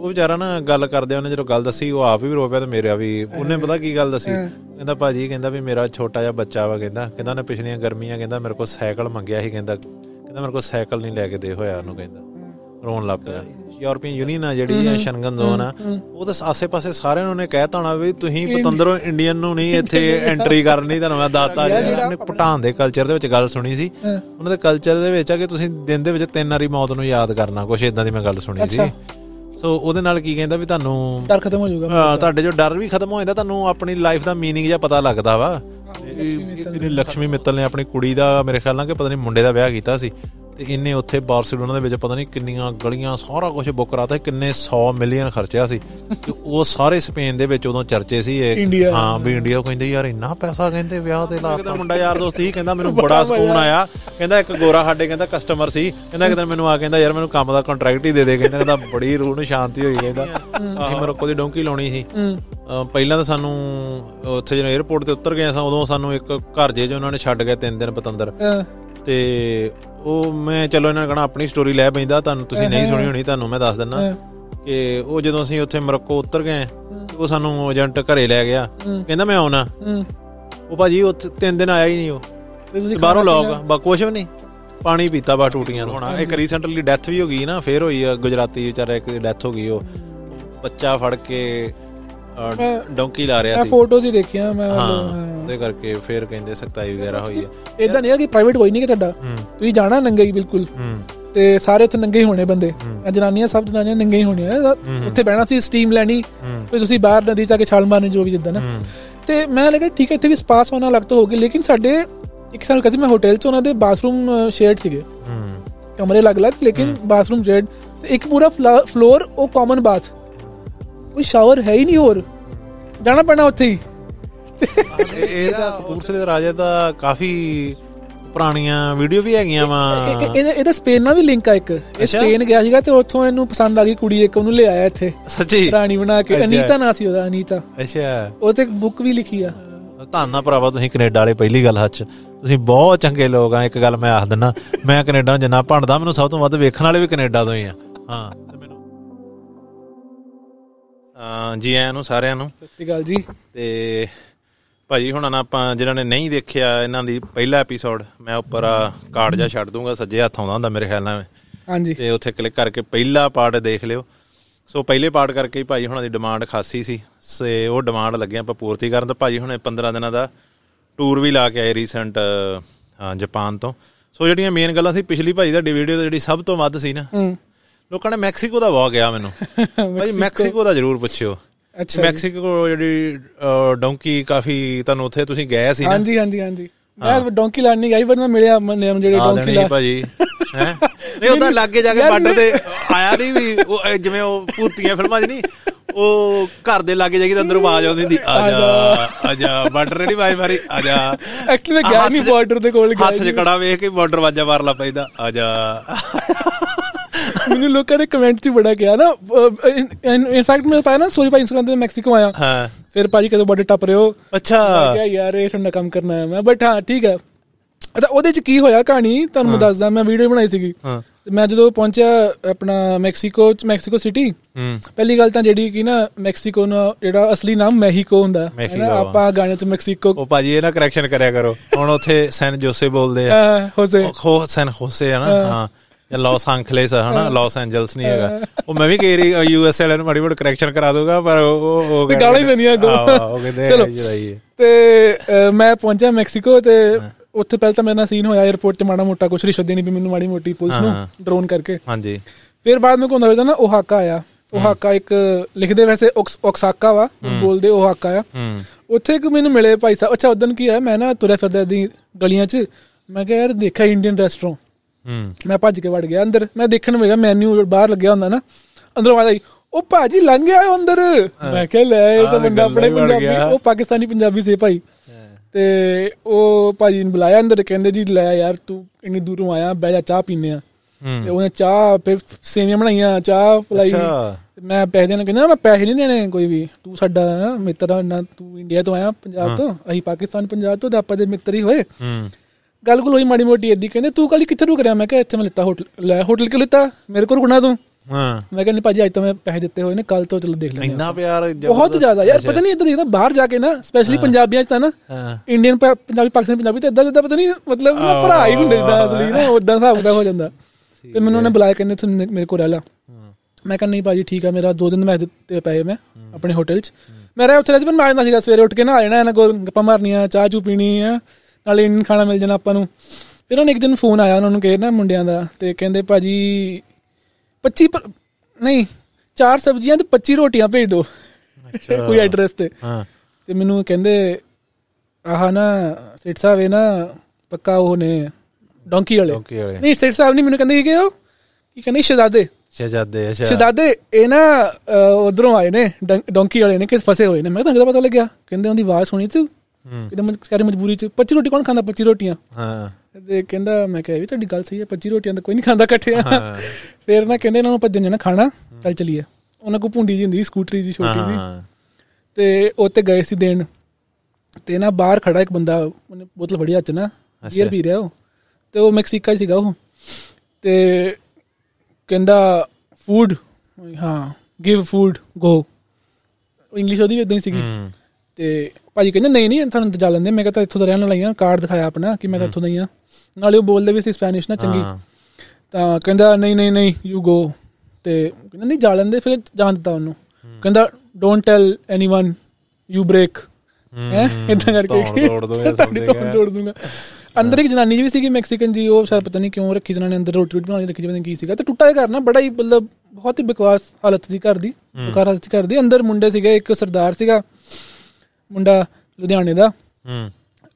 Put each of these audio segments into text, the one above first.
ਉਹ ਵਿਚਾਰਾ ਨਾ ਗੱਲ ਕਰਦੇ ਉਹਨੇ ਜਦੋਂ ਗੱਲ ਦੱਸੀ ਉਹ ਆਪ ਵੀ ਰੋ ਪਿਆ ਤੇ ਮੇਰਾ ਵੀ ਉਹਨੇ ਪਤਾ ਕੀ ਗੱਲ ਦੱਸੀ? ਕਹਿੰਦਾ ਭਾਜੀ ਕਹਿੰਦਾ ਵੀ ਮੇਰਾ ਛੋਟਾ ਜਿਹਾ ਬੱਚਾ ਵਾ ਕਹਿੰਦਾ। ਕਹਿੰਦਾ ਉਹਨੇ ਪਿਛਲੀਆਂ ਗਰਮੀਆਂ ਕਹਿੰਦਾ ਮੇਰੇ ਕੋਲ ਸਾਈਕਲ ਮੰਗਿਆ ਸੀ ਕਹਿੰਦਾ। ਕਹਿੰਦਾ ਮੇਰੇ ਕੋਲ ਸਾਈਕਲ ਨਹੀਂ ਲੈ ਕੇ ਦੇ ਹੋਇਆ ਉਹਨੂੰ ਕਹਿੰਦਾ। ਰੋਣ ਲੱਗ ਪਿਆ। ਯੂਰਪੀਅਨ ਯੂਨੀਅਨ ਆ ਜਿਹੜੀ ਆ ਸ਼ੰਗਨ ਜ਼ੋਨ ਆ ਉਹ ਤਾਂ ਆਸੇ-ਪਾਸੇ ਸਾਰਿਆਂ ਨੂੰ ਨੇ ਕਹਿਤਾ ਹੋਣਾ ਵੀ ਤੁਸੀਂ ਪਤੰਦਰੋਂ ਇੰਡੀਅਨ ਨੂੰ ਨਹੀਂ ਇੱਥੇ ਐਂਟਰੀ ਕਰਨੀ ਤੁਹਾਨੂੰ ਮੈਂ ਦਾਤਾ ਜੀ। ਨੇ ਭੂਟਾਨ ਦੇ ਕਲਚਰ ਦੇ ਵਿੱਚ ਗੱਲ ਸੁਣੀ ਸੀ। ਉਹਨਾਂ ਦੇ ਕਲਚਰ ਦੇ ਵਿੱਚ ਆ ਕਿ ਤੁਸੀਂ ਦਿਨ ਦੇ ਵਿੱਚ ਤਿੰਨ ਵਾਰੀ ਮੌਤ ਨੂੰ ਯਾਦ ਕਰਨਾ ਕੁਛ ਇਦਾਂ ਦੀ ਮੈਂ ਗੱਲ ਸੁਣੀ ਸੀ। ਸੋ ਉਹਦੇ ਨਾਲ ਕੀ ਕਹਿੰਦਾ ਵੀ ਤੁਹਾਨੂੰ ਡਰ ਖਤਮ ਹੋ ਜਾਊਗਾ। ਹਾਂ ਤੁਹਾਡੇ ਜੋ ਡਰ ਵੀ ਖਤਮ ਹੋ ਜਾਂਦਾ ਤੁਹਾਨੂੰ ਆਪਣੀ ਲਾਈਫ ਦਾ ਮੀਨਿੰਗ ਜਾਂ ਪਤਾ ਲੱਗਦਾ ਵਾ। ਲక్ష్ਮੀ ਮਿੱਤਲ ਨੇ ਆਪਣੀ ਕੁੜੀ ਦਾ ਮੇਰੇ ਖਿਆਲ ਨਾਲ ਕਿ ਪਤਾ ਨਹੀਂ ਮੁੰਡੇ ਦਾ ਵਿਆਹ ਕੀਤਾ ਸੀ। ਤੇ ਇਹਨੇ ਉੱਥੇ ਬਾਰਸੀਲੋਨਾ ਦੇ ਵਿੱਚ ਪਤਾ ਨਹੀਂ ਕਿੰਨੀਆਂ ਗਲੀਆਂ ਸਾਰਾ ਕੁਝ ਬੁੱਕ ਕਰਾਤਾ ਕਿੰਨੇ 100 ਮਿਲੀਅਨ ਖਰਚਿਆ ਸੀ। ਤੇ ਉਹ ਸਾਰੇ ਸਪੇਨ ਦੇ ਵਿੱਚ ਉਦੋਂ ਚਰਚੇ ਸੀ। ਹਾਂ ਵੀ ਇੰਡੀਆ ਕਹਿੰਦੇ ਯਾਰ ਇੰਨਾ ਪੈਸਾ ਕਹਿੰਦੇ ਵਿਆਹ ਤੇ ਲਾਤਾ। ਮੁੰਡਾ ਯਾਰ ਦੋਸਤ ਹੀ ਕਹਿੰਦਾ ਮੈਨੂੰ ਬੜਾ ਸਕੂਨ ਆਇਆ। ਕਹਿੰਦਾ ਇੱਕ ਗੋਰਾ ਸਾਡੇ ਕਹਿੰਦਾ ਕਸਟਮਰ ਸੀ। ਕਹਿੰਦਾ ਇੱਕ ਦਿਨ ਮੈਨੂੰ ਆ ਕਹਿੰਦਾ ਯਾਰ ਮੈਨੂੰ ਕੰਮ ਦਾ ਕੰਟਰੈਕਟ ਹੀ ਦੇ ਦੇ। ਕਹਿੰਦਾ ਕਹਿੰਦਾ ਬੜੀ ਰੂਹ ਨੂੰ ਸ਼ਾਂਤੀ ਹੋਈ ਕਹਿੰਦਾ। ਅਸੀਂ ਮਰੋਕੋ ਦੀ ਡੋਂਕੀ ਲਾਉਣੀ ਸੀ। ਪਹਿਲਾਂ ਤਾਂ ਸਾਨੂੰ ਉੱਥੇ ਜਦੋਂ 에어ਪੋਰਟ ਤੇ ਉਤਰ ਗਏ ਸਾਂ ਉਦੋਂ ਸਾਨੂੰ ਇੱਕ ਘਰ ਜੇ ਜੋ ਉਹਨਾਂ ਨੇ ਛੱਡ ਗਏ ਤਿੰਨ ਦਿਨ ਪਤੰਦਰ। ਤੇ ਉਹ ਮੈਂ ਚਲੋ ਇਹਨਾਂ ਨੇ ਕਹਣਾ ਆਪਣੀ ਸਟੋਰੀ ਲੈ ਪੈਂਦਾ ਤੁਹਾਨੂੰ ਤੁਸੀਂ ਨਹੀਂ ਸੁਣੀ ਹੋਣੀ ਤੁਹਾਨੂੰ ਮੈਂ ਦੱਸ ਦਿੰਦਾ ਕਿ ਉਹ ਜਦੋਂ ਅਸੀਂ ਉੱਥੇ ਮਰੋਕੋ ਉਤਰ ਗਏ ਉਹ ਸਾਨੂੰ ਏਜੰਟ ਘਰੇ ਲੈ ਗਿਆ। ਕਹਿੰਦਾ ਮੈਂ ਆਉਣਾ। ਉਹ ਭਾਜੀ ਉੱਥੇ ਤਿੰਨ ਦਿਨ ਆਇਆ ਹੀ ਨਹੀਂ ਉਹ। ਬਾਹਰੋਂ ਲੋਕ ਬਾ ਕੁਛ ਵੀ ਨਹੀਂ। ਪਾਣੀ ਪੀਤਾ ਬਾ ਟੂਟੀਆਂ ਨੂੰ। ਹੁਣ ਇੱਕ ਰੀਸੈਂਟਲੀ ਡੈਥ ਵੀ ਹੋ ਗਈ ਨਾ ਫੇਰ ਹੋਈ ਆ ਗੁਜਰਾਤੀ ਵਿਚਾਰਾ ਇੱਕ ਦੀ ਡੈਥ ਹੋ ਗਈ ਉਹ। ਬੱਚਾ ਫੜ ਕੇ ਡੌਂਕੀ ਲਾ ਰਿਹਾ ਮੈਂ ਸੀ। ਫੋਟੋਜ਼ ਹੀ ਦੇਖੀਆਂ ਮੈਂ ਉਹਦੇ ਕਰਕੇ ਫੇਰ ਕਹਿੰਦੇ ਸਖਤਾਈ ਵਗੈਰਾ ਹੋਈ ਹੈ। ਇਦਾਂ ਨਹੀਂ ਹੈ ਕਿ ਪ੍ਰਾਈਵੇਟ ਕੋਈ ਨਹੀਂ ਕਿ ਤੁਹਾਡਾ। ਤੁਸੀਂ ਜਾਣਾ ਨੰਗੇ ਹੀ ਬਿਲਕੁਲ। ਤੇ ਸਾਰੇ ਉੱਥੇ ਨੰਗੇ ਹੀ ਹੋਣੇ ਬੰਦੇ। ਜਨਾਨੀਆਂ ਸਭ ਜਨਾਨੀਆਂ ਨੰਗੇ ਹੀ ਹੋਣੀਆਂ। ਉੱਥੇ ਬਹਿਣਾ ਸੀ ਸਟੀਮ ਲੈਣੀ। ਫਿਰ ਤੁਸੀਂ ਬਾਹਰ ਨਦੀ ਚ ਕੇ ਛਾਲ ਮਾਰਨੀ ਜੋ ਵੀ ਜਿੱਦਾਂ ਨਾ। ਤੇ ਮੈਂ ਲੱਗਾ ਠੀਕ ਹੈ ਇੱਥੇ ਵੀ ਸਪਾਸ ਹੋਣਾ ਲੱਗ ਤਾਂ ਹੋਗੀ ਲੇਕਿਨ ਸਾਡੇ ਇੱਕ ਸਾਲ ਕਦੇ ਮੈਂ ਹੋਟਲ ਚ ਉਹਨਾਂ ਦੇ ਬਾਥਰੂਮ ਸ਼ੇਅਰਡ ਸੀਗੇ। ਕਮਰੇ ਅਲੱਗ-ਅਲੱਗ ਲੇਕਿਨ ਬਾਥਰੂਮ ਤੇ ਇੱਕ ਪੂਰਾ ਫਲੋਰ ਉਹ ਕਾਮਨ ਬਾਥ ਕੋਈ ਸ਼ਾਵਰ ਹੈ ਹੀ ਨਹੀਂ ਹੋਰ। ਜਾਣਾ ਪੈਣਾ ਉੱਥੇ ਹੀ। ਇਹ- ਇਹਦਾ ਕਪੂਰਥਲੇ ਦੇ ਰਾਜੇ ਦਾ ਕਾਫੀ ਪੁਰਾਣੀਆਂ ਵੀਡੀਓ ਵੀ ਹੈਗੀਆਂ ਵਾ। ਇਹ- ਇਹ- ਇਹਦਾ ਇਹਦਾ ਸਪੇਨ ਨਾਲ ਵੀ ਲਿੰਕ ਆ ਇੱਕ। ਇਹ। ਸਪੇਨ ਗਿਆ ਸੀਗਾ ਤੇ ਉੱਥੋਂ ਇਹਨੂੰ ਪਸੰਦ ਆ ਗਈ ਕੁੜੀ ਇੱਕ ਉਹਨੂੰ ਲੈ ਆਇਆ ਇੱਥੇ। ਸੱਚੀ? ਰਾਣੀ ਬਣਾ ਕੇ। ਅਨੀਤਾ ਨਾਂ ਸੀ ਉਹਦਾ ਅਨੀਤਾ। ਅੱਛਾ। ਉਹ ਤੇ ਬੁੱਕ ਵੀ ਲਿਖੀ ਆ। ਧੰਨਾ ਭਰਾਵਾ ਤੁਸੀਂ ਕੈਨੇਡਾ ਵਾਲੇ ਪਹਿਲੀ ਗੱਲ ਹੱਚ ਤੁਸੀਂ ਬਹੁਤ ਚੰਗੇ ਲੋਕ ਆ ਇੱਕ ਗੱਲ ਮੈਂ ਆਖ ਦਿੰਨਾ। ਮੈਂ ਕੈਨੇਡਾ ਜਿੰਨਾ ਭਣਦਾ ਮੈਨੂੰ ਸਭ ਤੋਂ ਵੱਧ ਵੇਖਣ ਵਾਲੇ ਵੀ ਕੈਨੇਡਾ ਤੋਂ ਹੀ ਆ। ਤੇ ਹਾਂ। ਜੀ ਆਇਆਂ ਨੂੰ ਸਾਰਿਆਂ ਨੂੰ। ਸਤਿ ਸ਼੍ਰੀ ਅਕਾਲ ਜੀ। ਤੇ ਭਾਜੀ ਹੁਣ ਆਪਾਂ ਜਿਨ੍ਹਾਂ ਨੇ ਨਹੀਂ ਦੇਖਿਆ ਇਹਨਾਂ ਦੀ ਪਹਿਲਾ ਐਪੀਸੋਡ ਮੈਂ ਉੱਪਰ ਆ ਕਾਰਡ ਜਾਂ ਛੱਡ ਦੂੰਗਾ ਸੱਜੇ ਹੱਥ ਆਉਂਦਾ ਹੁੰਦਾ ਮੇਰੇ ਖਿਆਲ ਨਾਲ। ਹਾਂਜੀ। ਤੇ ਉੱਥੇ ਕਲਿੱਕ ਕਰਕੇ ਪਹਿਲਾ ਪਾਰਟ ਦੇਖ ਲਿਓ। ਸੋ ਪਹਿਲੇ ਪਾਰਟ ਕਰਕੇ ਹੀ ਭਾਜੀ ਹੁਣਾਂ ਦੀ ਡਿਮਾਂਡ ਖਾਸੀ ਸੀ। ਸੇ ਉਹ ਡਿਮਾਂਡ ਲੱਗੇ ਆਪਾਂ ਪੂਰਤੀ ਕਰਨ ਤਾਂ। ਭਾਜੀ ਹੁਣੇ 15 ਦਿਨਾਂ ਦਾ ਟੂਰ ਵੀ ਲਾ ਕੇ ਆਏ ਰੀਸੈਂਟ ਹਾਂ ਜਾਪਾਨ ਤੋਂ। ਸੋ ਜਿਹੜੀਆਂ ਮੇਨ ਗੱਲਾਂ ਸੀ ਪਿਛਲੀ ਭਾਜੀ ਦਾ ਵੀਡੀਓ ਦਾ ਜਿਹੜੀ ਸਭ ਤੋਂ ਵੱਧ ਸੀ ਨਾ ਲੋਕਾਂ ਨੇ ਮੈਕਸੀਕੋ ਦਾ ਬਹੁਤ ਗਿਆ ਮੈਨੂੰ। ਭਾਜੀ ਮੈਕਸੀਕੋ? ਦਾ ਜ਼ਰੂਰ ਪੁੱਛਿਓ। ਅੱਛਾ ਮੈਕਸੀਕੋ ਜਿਹੜੀ ਡੋਂਕੀ ਕਾਫੀ ਤੁਹਾਨੂੰ ਉੱਥੇ ਤੁਸੀਂ ਗਏ ਸੀ ਨਾ? ਹਾਂਜੀ ਹਾਂਜੀ ਹਾਂਜੀ। ਮੈਂ ਡੋਂਕੀ ਲਾਣ ਨਹੀਂ ਗਈ ਪਰ ਮੈਂ ਮਿਲਿਆ ਮੰਨੇ ਜਿਹੜੇ ਡੋਂਕੀ ਲਾ ਭਾਜੀ। ਹੈ? ਨਹੀਂ ਉਹਦਾ ਲਾਗੇ ਜਾ ਕੇ ਬਾਰਡਰ ਤੇ ਆਇਆ ਨਹੀਂ ਵੀ ਜਿਵੇਂ ਉਹ ਭੂਤੀਆਂ ਫਿਲਮਾਂ 'ਚ ਨਹੀਂ ਉਹ ਘਰ ਦੇ ਲਾਗੇ ਜਾ ਕੇ ਤਾਂ ਅੰਦਰ ਆਵਾਜ਼ ਆਉਂਦੀ ਹੁੰਦੀ ਆ ਜਾ ਆ ਜਾ ਬਾਰਡਰ ਨਹੀਂ ਆਵਾਜ਼ ਮਾਰੀ ਆ ਜਾ। ਐਕਚੁਅਲੀ ਮੈਂ ਗਿਆ ਨਹੀਂ ਬਾਰਡਰ ਦੇ ਕੋਲ ਗਿਆ ਹੱਥ 'ਚ ਕੜਾ ਵੇਖ ਕੇ ਬਾਰਡਰ ਵਾਜਾ ਮਾਰਲਾ ਪੈਂਦਾ ਆ ਜਾ। ਮੈਨੂੰ ਲੋਕਾਂ ਨੇ ਕਮੈਂਟ 'ਚ ਬੜਾ ਕਿਹਾ ਨਾ ਇਨਫੈਕਟ ਮੈਂ ਪਾਇਆ ਨਾ ਸੋਰੀ ਭਾਈ ਇੰਸਟਾਗ੍ਰਾਮ ਤੇ ਮੈਕਸੀਕੋ ਆਇਆ। ਹਾਂ। ਫਿਰ ਭਾਜੀ ਕਦੋਂ ਬਾਰਡਰ ਟੱਪ ਰਹੇ ਹੋ? ਅੱਛਾ। ਮੈਂ ਕਿਹਾ ਯਾਰ ਇਹ ਠੰਡਾ ਕੰਮ ਕਰਨਾ ਹੈ ਮੈਂ। ਬਟ ਹਾਂ ਠੀਕ ਹੈ। ਅੱਛਾ ਉਹਦੇ 'ਚ ਕੀ ਹੋਇਆ ਕਹਾਣੀ? ਤੁਹਾਨੂੰ ਮੈਂ ਦੱਸਦਾ ਮੈਂ ਵੀਡੀਓ ਬਣਾਈ ਸੀਗੀ। ਹਾਂ। ਮੈਂ ਜਦੋਂ ਪਹੁੰਚਿਆ ਆਪਣਾ ਮੈਕਸੀਕੋ ਚ ਮੈਕਸੀਕੋ ਸਿਟੀ ਪਹਿਲੀ ਗੱਲ ਤਾਂ ਜਿਹੜੀ ਕਿ ਨਾ ਮੈਕਸੀਕੋ ਦਾ ਜਿਹੜਾ ਅਸਲੀ ਨਾਮ ਮੈਹੀਕੋ ਹੁੰਦਾ। ਹੈ। ਆਪਾਂ ਗਾਣੇ ਚ ਮੈਕਸੀਕੋ ਉਹ ਭਾਜੀ ਇਹ ਨਾ ਕਰੈਕਸ਼ਨ ਕਰਿਆ ਕਰੋ। ਹੁਣ ਉੱਥੇ ਸੈਨ ਜੋਸੇ ਬੋਲਦੇ ਆ। ਹੋਜ਼ੇ ਹੋ ਸੈਨ ਹੋਸੇ ਹੈ ਨਾ ਹਾਂ। ਜਾਂ ਲਾਸ ਐਂਜਲਸ ਹੈ। ਨਾ ਲਾਸ ਐਂਜਲਸ ਨਹੀਂ ਹੈਗਾ। ਉਹ ਮੈਂ ਵੀ ਕਹੀ ਰਹੀ ਯੂ ਐਸ ਵਾਲਿਆਂ ਨੂੰ ਮਾੜੀ ਮੋਟੀ ਕਰੈਕਸ਼ਨ ਕਰਾ ਦੂੰਗਾ ਪਰ ਉਹ ਉਹ- ਗਾਲਾਂ ਹੀ ਪੈਂਦੀਆਂ ਅੱਗੋਂ। ਚਲੋ। ਤੇ ਮੈਂ ਪਹੁੰਚਿਆ ਮੈਕਸੀਕੋ ਤੇ ਉੱਥੇ ਪਹਿਲਾਂ ਤਾਂ ਮੇਰੇ ਸੀਨ ਹੋਇਆ 에어ਪੋਰਟ ਤੇ ਮਾੜਾ ਮੋਟਾ ਕੁਛ ਰਿਸ਼ਵਤ ਦੇਣੀ ਵੀ ਮੈਨੂੰ ਮਾੜੀ ਮੋਟੀ ਪੁਲਿਸ ਨੂੰ। ਡਰੋਨ ਕਰਕੇ। ਹਾਂਜੀ। ਫਿਰ ਬਾਅਦ ਵਿੱਚ ਹੁੰਦਾ ਹੋਇਆ ਨਾ ਓਹਾਕਾ ਆਇਆ। ਓਹਾਕਾ ਇੱਕ ਲਿਖਦੇ ਵੈਸੇ ਓਕਸ- ਓਕਸਾਕਾ ਵਾ ਬੋਲਦੇ ਓਹਾਕਾ ਆ। ਉੱਥੇ ਇੱਕ ਮੈਨੂੰ ਮਿਲੇ ਭਾਈ ਸਾਹਿਬ। ਅੱਛਾ ਉਦੋਂ ਕੀ ਹੈ ਮੈਂ ਨਾ ਤੁਰਿਆ ਫਿਰਦਾ ਦੀ ਗਲੀਆਂ 'ਚ। ਮੈਂ ਕਿਹਾ ਯਾਰ ਦੇਖਿਆ ਇੰਡੀਅਨ ਰੈਸਟੋਰੈਂਟ ਹੂੰ। ਮੈਂ ਭੱਜ ਕੇ ਵੜ ਗਿਆ ਅੰਦਰ। ਮੈਂ ਦੇਖਣ ਮੇਰਾ ਮੈਨੂ ਬਾਹਰ ਲੱਗਿਆ ਹੁੰਦਾ ਨਾ। ਅੰਦਰੋਂ ਆਵਾਜ਼ ਆਈ ਉਹ ਭਾਜੀ ਲੰਘ ਗਿਆ ਉਹ ਅੰਦਰ ਮੈਂ ਕਿਹਾ ਲੈ ਇਹ ਤਾਂ ਬੰਦਾ ਆਪਣੇ ਪੰਜਾਬੀ। ਉਹ ਪਾਕਿਸਤਾਨੀ ਪੰਜਾਬੀ ਸੀ ਭਾਈ। ਤੇ ਉਹ ਭਾਜੀ ਨੂੰ ਬੁਲਾਇਆ ਅੰਦਰ ਕਹਿੰਦੇ ਜੀ ਲੈ ਯਾਰ ਤੂੰ ਇੰਨੀ ਦੂਰੋਂ ਆਇਆ ਬਹਿ ਜਾ ਚਾਹ ਪੀਨੇ ਆ ਤੇ ਉਹਨੇ ਚਾਹ ਫਿਰ ਸੇਵੀਆਂ ਬਣਾਈਆਂ ਚਾਹ ਪਲਾਈ ਮੈਂ ਪੈਸੇ ਦੇਣ ਕਹਿੰਦਾ ਮੈਂ ਪੈਸੇ ਨਹੀਂ ਦੇਣੇ ਕੋਈ ਵੀ। ਤੂੰ ਸਾਡਾ ਮਿੱਤਰ ਆ ਨਾ ਤੂੰ ਇੰਡੀਆ ਤੋਂ ਆਇਆ ਪੰਜਾਬ ਤੋਂ ਅਸੀਂ ਪਾਕਿਸਤਾਨ ਪੰਜਾਬ ਤੋਂ ਤੇ ਆਪਾਂ ਦੇ ਮਿੱਤਰ ਹੀ ਹੋਏ। ਗੱਲ ਗੁਲ ਹੋਈ ਮਾੜੀ ਮੋਟੀ ਏਦੀ ਕਹਿੰਦੇ ਤੂੰ ਕੱਲ ਕਿੱਥੇ ਰੁਕ ਰਿਹਾ? ਮੈਂ ਕਿਹਾ ਇੱਥੇ ਮੈਂ ਲਿੱਤਾ ਹੋਟਲ ਲੈ ਹੋਟਲ ਕਿ ਲਿੱਤਾ? ਮੇਰੇ ਕੋਲ ਰੁਕਣਾ ਤੂੰ। ਹਾਂ। ਮੈਂ ਕਹਿੰਦਾ ਭਾਜੀ ਅੱਜ ਤਾਂ ਮੈਂ ਪੈਸੇ ਦਿੱਤੇ ਹੋਏ ਨੇ ਕੱਲ ਤੋਂ ਚਲੋ ਦੇਖ ਲੈਂਦੇ ਇੰਨਾ ਪਿਆਰ ਬਹੁਤ। ਜ਼ਿਆਦਾ। ਯਾਰ ਪਤਾ ਨਹੀਂ ਇਦਾਂ ਦੇਖਦਾ ਬਾਹਰ ਜਾ ਕੇ ਨਾ ਸਪੈਸ਼ਲੀ ਪੰਜਾਬੀਆਂ ਚ ਤਾਂ ਨਾ ਹਾਂ। ਇੰਡੀਅਨ ਪੰਜਾਬੀ ਪਾਕਿਸਤਾਨੀ ਪੰਜਾਬੀ ਤੇ ਇਦਾਂ ਜਿੱਦਾਂ ਪਤਾ ਨਹੀਂ ਮਤਲਬ ਭਰਾ ਹੀ ਹੁੰਦੇ ਜਿੱਦਾਂ ਅਸਲੀ ਨਾ ਉਦਾਂ ਹਿਸਾਬ ਦਾ ਹੋ ਜਾਂਦਾ। ਤੇ ਮੈਨੂੰ ਉਹਨੇ ਬੁਲਾਇਆ ਕਹਿੰਦੇ ਤੂੰ ਮੇਰੇ ਕੋਲ ਰਹਿ ਲਾ। ਹੂੰ। ਮੈਂ ਕਹਿੰਦਾ ਨਹੀਂ ਭਾਜੀ ਠੀਕ ਆ ਮੇਰਾ ਦੋ ਦਿਨ ਮੈਂ ਦਿੱਤੇ ਪਏ ਮੈਂ ਆਪਣੇ ਹੋਟਲ 'ਚ। ਮੈਂ ਰਿਹਾ ਉੱਥੇ ਰਜਬਨ ਮਾਰਨਾ ਸੀਗਾ ਸਵੇਰੇ ਉੱਠ ਕੇ ਨਾ ਆ ਜਾਣਾ ਇਹਨਾਂ ਕੋਲ ਗੱਪਾਂ ਮਾਰਨੀਆਂ ਚਾਹ ਚੂ ਪੀਣੀ ਆ ਨਾਲੇ ਇੰਡੀਅਨ ਖਾਣਾ ਮਿਲ ਜਾਣਾ ਆਪਾਂ ਨੂੰ। ਫਿਰ ਉਹਨੇ ਇੱਕ ਦਿਨ ਫੋਨ ਆਇਆ ਉਹਨਾਂ ਨੂੰ ਕਹੇ ਨਾ ਮੁੰਡਿਆਂ ਦਾ ਤੇ ਕਹਿੰਦੇ ਭਾਜੀ 25 ਪਰ- ਨਹੀਂ ਚਾਰ ਸਬਜ਼ੀਆਂ ਤੇ 25 ਰੋਟੀਆਂ ਭੇਜ ਦਿਓ ਅੱਛਾ। ਕੋਈ ਐਡਰੈਸ ਤੇ। ਹਾਂ। ਤੇ ਮੈਨੂੰ ਕਹਿੰਦੇ ਆਹ ਨਾ ਸੇਠ ਸਾਹਿਬ ਇਹ ਨਾ ਪੱਕਾ ਉਹ ਨੇ ਡੋਂਕੀ ਵਾਲੇ। ਨਹੀਂ ਸੇਠ ਸਾਹਿਬ ਨਹੀਂ ਮੈਨੂੰ ਕਹਿੰਦੇ ਕਿ ਉਹ। ਕੀ ਕਹਿੰਦੇ ਸ਼ਹਜ਼ਾਦੇ। ਸ਼ਹਜ਼ਾਦੇ ਅੱਛਾ। ਸ਼ਹਜ਼ਾਦੇ ਇਹ ਨਾ ਉਧਰੋਂ ਆਏ ਨੇ ਡੋਂਕੀ ਵਾਲੇ ਨੇ ਕਿ ਫਸੇ ਹੋਏ ਨੇ। ਮੈਂ ਕਿਹਾ ਤੁਹਾਨੂੰ ਪਤਾ ਲੱਗਿਆ? ਕਹਿੰਦੇ ਉਹਦੀ ਆਵਾਜ਼ ਸੁਣੀ ਤੂੰ ਕਿਤੇ ਮੈਂ ਕਹਿ ਮਜਬੂਰੀ ਚ 25 ਰੋਟੀ ਕੌਣ ਖਾਂਦਾ? 25 ਰੋਟੀਆਂ। ਹਾਂ। ਤੇ ਕਹਿੰਦਾ ਮੈਂ ਕਿਹਾ ਇਹ ਵੀ ਤੁਹਾਡੀ ਗੱਲ ਸਹੀ ਹੈ 25 ਰੋਟੀਆਂ ਤਾਂ ਕੋਈ ਨਹੀਂ ਖਾਂਦਾ ਇਕੱਠੇ। ਹਾਂ। ਫਿਰ ਨਾ ਕਹਿੰਦੇ ਇਹਨਾਂ ਨੂੰ ਭੱਜਣ ਜਾਣਾ ਖਾਣਾ ਚੱਲ ਚਲੀਏ। ਉਹਨਾਂ ਕੋ ਭੁੰਡੀ ਜੀ ਹੁੰਦੀ ਸਕੂਟਰੀ ਜੀ ਛੋਟੀ ਜੀ ਤੇ ਉੱਤੇ ਗਏ ਸੀ ਦੇਣ। ਤੇ ਨਾ ਬਾਹਰ ਖੜਾ ਇੱਕ ਬੰਦਾ ਉਹਨੇ ਬੋਤਲ ਫੜੀ ਹੱਥ ਨਾ ਬੀਅਰ ਪੀ ਰਿਹਾ ਉਹ। ਤੇ ਉਹ ਮੈਕਸੀਕਾ ਸੀਗਾ ਉਹ। ਤੇ ਕਹਿੰਦਾ ਫੂਡ ਹਾਂ ਗਿਵ ਫੂਡ ਗੋ ਇੰਗਲਿਸ਼ ਉਹਦੀ ਵੀ ਇਦਾਂ ਹੀ ਸੀਗੀ। ਤੇ ਭਾਜੀ ਕਹਿੰਦੇ ਨਹੀਂ ਨਹੀਂ ਤੁਹਾਨੂੰ ਜਾ ਲੈਂਦੇ ਮੈਂ ਕਹਿੰਦਾ ਇੱਥੋਂ ਦਾ ਰਹਿਣ ਵਾਲਾ ਹੀ ਕਾਰਡ ਦਿਖਾਇਆ ਆਪਣਾ ਕਿ ਮੈਂ ਤਾਂ ਇੱਥੋਂ ਦਾ ਹੀ ਆ। ਨਾਲੇ ਉਹ ਬੋਲਦੇ ਵੀ ਸੀ ਸਪੈਨਿਸ਼ ਨਾ ਚੰਗੀ। ਹਾਂ। ਤਾਂ ਕਹਿੰਦਾ ਨਹੀਂ ਨਹੀਂ ਨਹੀਂ ਯੂ ਗੋ ਤੇ ਕਹਿੰਦਾ ਨਹੀਂ ਜਾ ਲੈਂਦੇ ਫਿਰ ਜਾਣ ਦਿੱਤਾ ਉਹਨੂੰ। ਕਹਿੰਦਾ don't tell anyone you break ਹੈ। ਇਦਾਂ ਕਰਕੇ। ਤੋੜ ਸਮਝ ਧੌਣ ਗਿਆ। ਤੋੜ ਦੂੰਗਾ ਅੰਦਰ ਇੱਕ ਜਨਾਨੀ ਜੀ ਵੀ ਸੀਗੀ ਮੈਕਸੀਕਨ ਜੀ ਉਹ ਸ਼ਾਇਦ ਪਤਾ ਨਹੀਂ ਕਿਉਂ ਰੱਖੀ ਜਨਾਨੀ ਅੰਦਰ ਰੋਟੀ ਰੋਟੀ ਬਣਾਉਣੀ ਰੱਖੀ ਜਿਵੇਂ ਕੀ ਸੀਗਾ। ਤੇ ਟੁੱਟਾ ਜਿਹਾ ਘਰ ਨਾ ਬੜਾ ਹੀ ਮਤਲਬ ਬਹੁਤ ਹੀ ਬਕਵਾਸ ਹਾਲਤ ਸੀ ਘਰ ਦੀ ਬਕਾਰ ਹਾਲਤ ਸੀ ਘਰ ਦੀ। ਅੰਦਰ ਮੁੰਡੇ ਸੀਗੇ ਇੱਕ ਸਰਦਾਰ ਸੀਗਾ। ਮੁੰਡਾ ਲੁਧਿਆਣੇ ਦਾ। ਹੂੰ।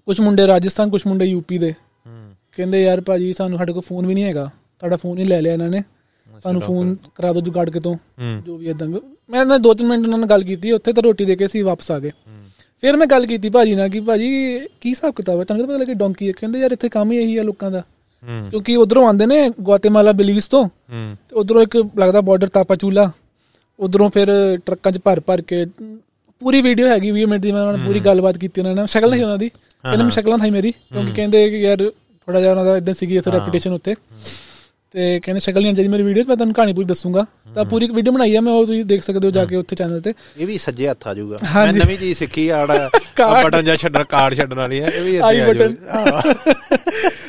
ਕੁਝ ਮੁੰਡੇ ਰਾਜਸਥਾਨ ਕੁਝ ਮੁੰਡੇ ਯੂਪੀ ਦੇ। ਹੂੰ। ਕਹਿੰਦੇ ਯਾਰ ਭਾਜੀ ਸਾਨੂੰ ਸਾਡੇ ਕੋਲ ਫੋਨ ਵੀ ਨਹੀਂ ਹੈਗਾ। ਤੁਹਾਡਾ ਫੋਨ ਹੀ ਲੈ ਲਿਆ ਇਹਨਾਂ ਨੇ। ਸਾਨੂੰ ਫੋਨ ਕਰਾ ਦਿਓ ਜੁਗਾੜ ਕੇ ਤੋਂ। ਹੂੰ। ਜੋ ਵੀ ਇਦਾਂ ਮੈਂ ਨਾ ਦੋ ਤਿੰਨ ਮਿੰਟ ਉਹਨਾਂ ਨਾਲ ਗੱਲ ਕੀਤੀ ਉੱਥੇ ਤਾਂ ਰੋਟੀ ਦੇ ਕੇ ਸੀ ਵਾਪਸ ਆ ਗਏ। ਫਿਰ ਮੈਂ ਗੱਲ ਕੀਤੀ ਭਾਜੀ ਨਾਲ ਕਿ ਭਾਜੀ ਕੀ ਹਿਸਾਬ ਕਿਤਾਬ ਹੈ? ਤੁਹਾਨੂੰ ਤਾਂ ਪਤਾ ਲੱਗੇ ਡੋਂਕੀ ਹੈ। ਕਹਿੰਦੇ ਯਾਰ ਇੱਥੇ ਕੰਮ ਹੀ ਇਹੀ ਆ ਲੋਕਾਂ ਦਾ। ਹੂੰ। ਕਿਉਂਕਿ ਉਧਰੋਂ ਆਉਂਦੇ ਨੇ ਗੁਆਤੇਮਾਲਾ ਬਿਲੀਜ਼ ਤੋਂ। ਹੂੰ। ਤੇ ਉਧਰੋਂ ਇੱਕ ਲੱਗਦਾ ਬਾਰਡਰ ਤਾਪਾਚੂਲਾ ਉਧਰੋਂ ਫਿਰ ਟਰੱਕਾਂ 'ਚ ਭਰ ਭਰ ਕੇ ਪੂਰੀ ਵੀਡੀਓ ਹੈਗੀ 20 ਮਿੰਟ ਦੀ ਮੈਂ ਉਹਨਾਂ ਨਾਲ ਪੂਰੀ ਗੱਲਬਾਤ ਕੀਤੀ ਉਹਨਾਂ ਨਾਲ। ਸ਼ਕਲ ਨਹੀਂ ਉਹਨਾਂ ਦੀ। ਕਹਿੰਦੇ ਮੈਂ ਸ਼ਕਲਾਂ ਥਾਈ ਮੇਰੀ। ਕਿਉਂਕਿ ਕਹਿੰਦੇ ਕਿ ਯਾਰ ਥੋੜਾ ਜਿਹਾ ਉਹਨਾਂ ਦਾ ਇਦਾਂ ਸੀਗੀ ਇਸ ਰੈਪੂਟੇਸ਼ਨ ਉੱਤੇ। ਤੇ ਕਹਿੰਦੇ ਸ਼ਕਲ ਨਹੀਂ ਚਾਹੀਦੀ ਮੇਰੀ ਵੀਡੀਓ ਮੈਂ ਤੁਹਾਨੂੰ ਕਹਾਣੀ ਪੂਰੀ ਦੱਸੂਗਾ। ਤਾਂ ਪੂਰੀ ਵੀਡੀਓ ਬਣਾਈ ਆ ਮੈਂ ਉਹ ਤੁਸੀਂ ਦੇਖ ਸਕਦੇ ਹੋ ਜਾ ਕੇ ਉੱਥੇ ਚੈਨਲ ਤੇ। ਇਹ ਵੀ ਸੱਜੇ ਹੱਥ ਆ ਜਾਊਗਾ। ਮੈਂ। ਨਵੀਂ ਚੀਜ਼ ਸਿੱਖੀ ਆੜ ਕਾਰਡ। ਬਟਨ ਜਾਂ ਛੱਡਣ ਕਾਰਡ ਛੱਡਣ ਵਾਲੀ ਹੈ ਇਹ ਵੀ ਆਈ ਆ ਬਟਨ।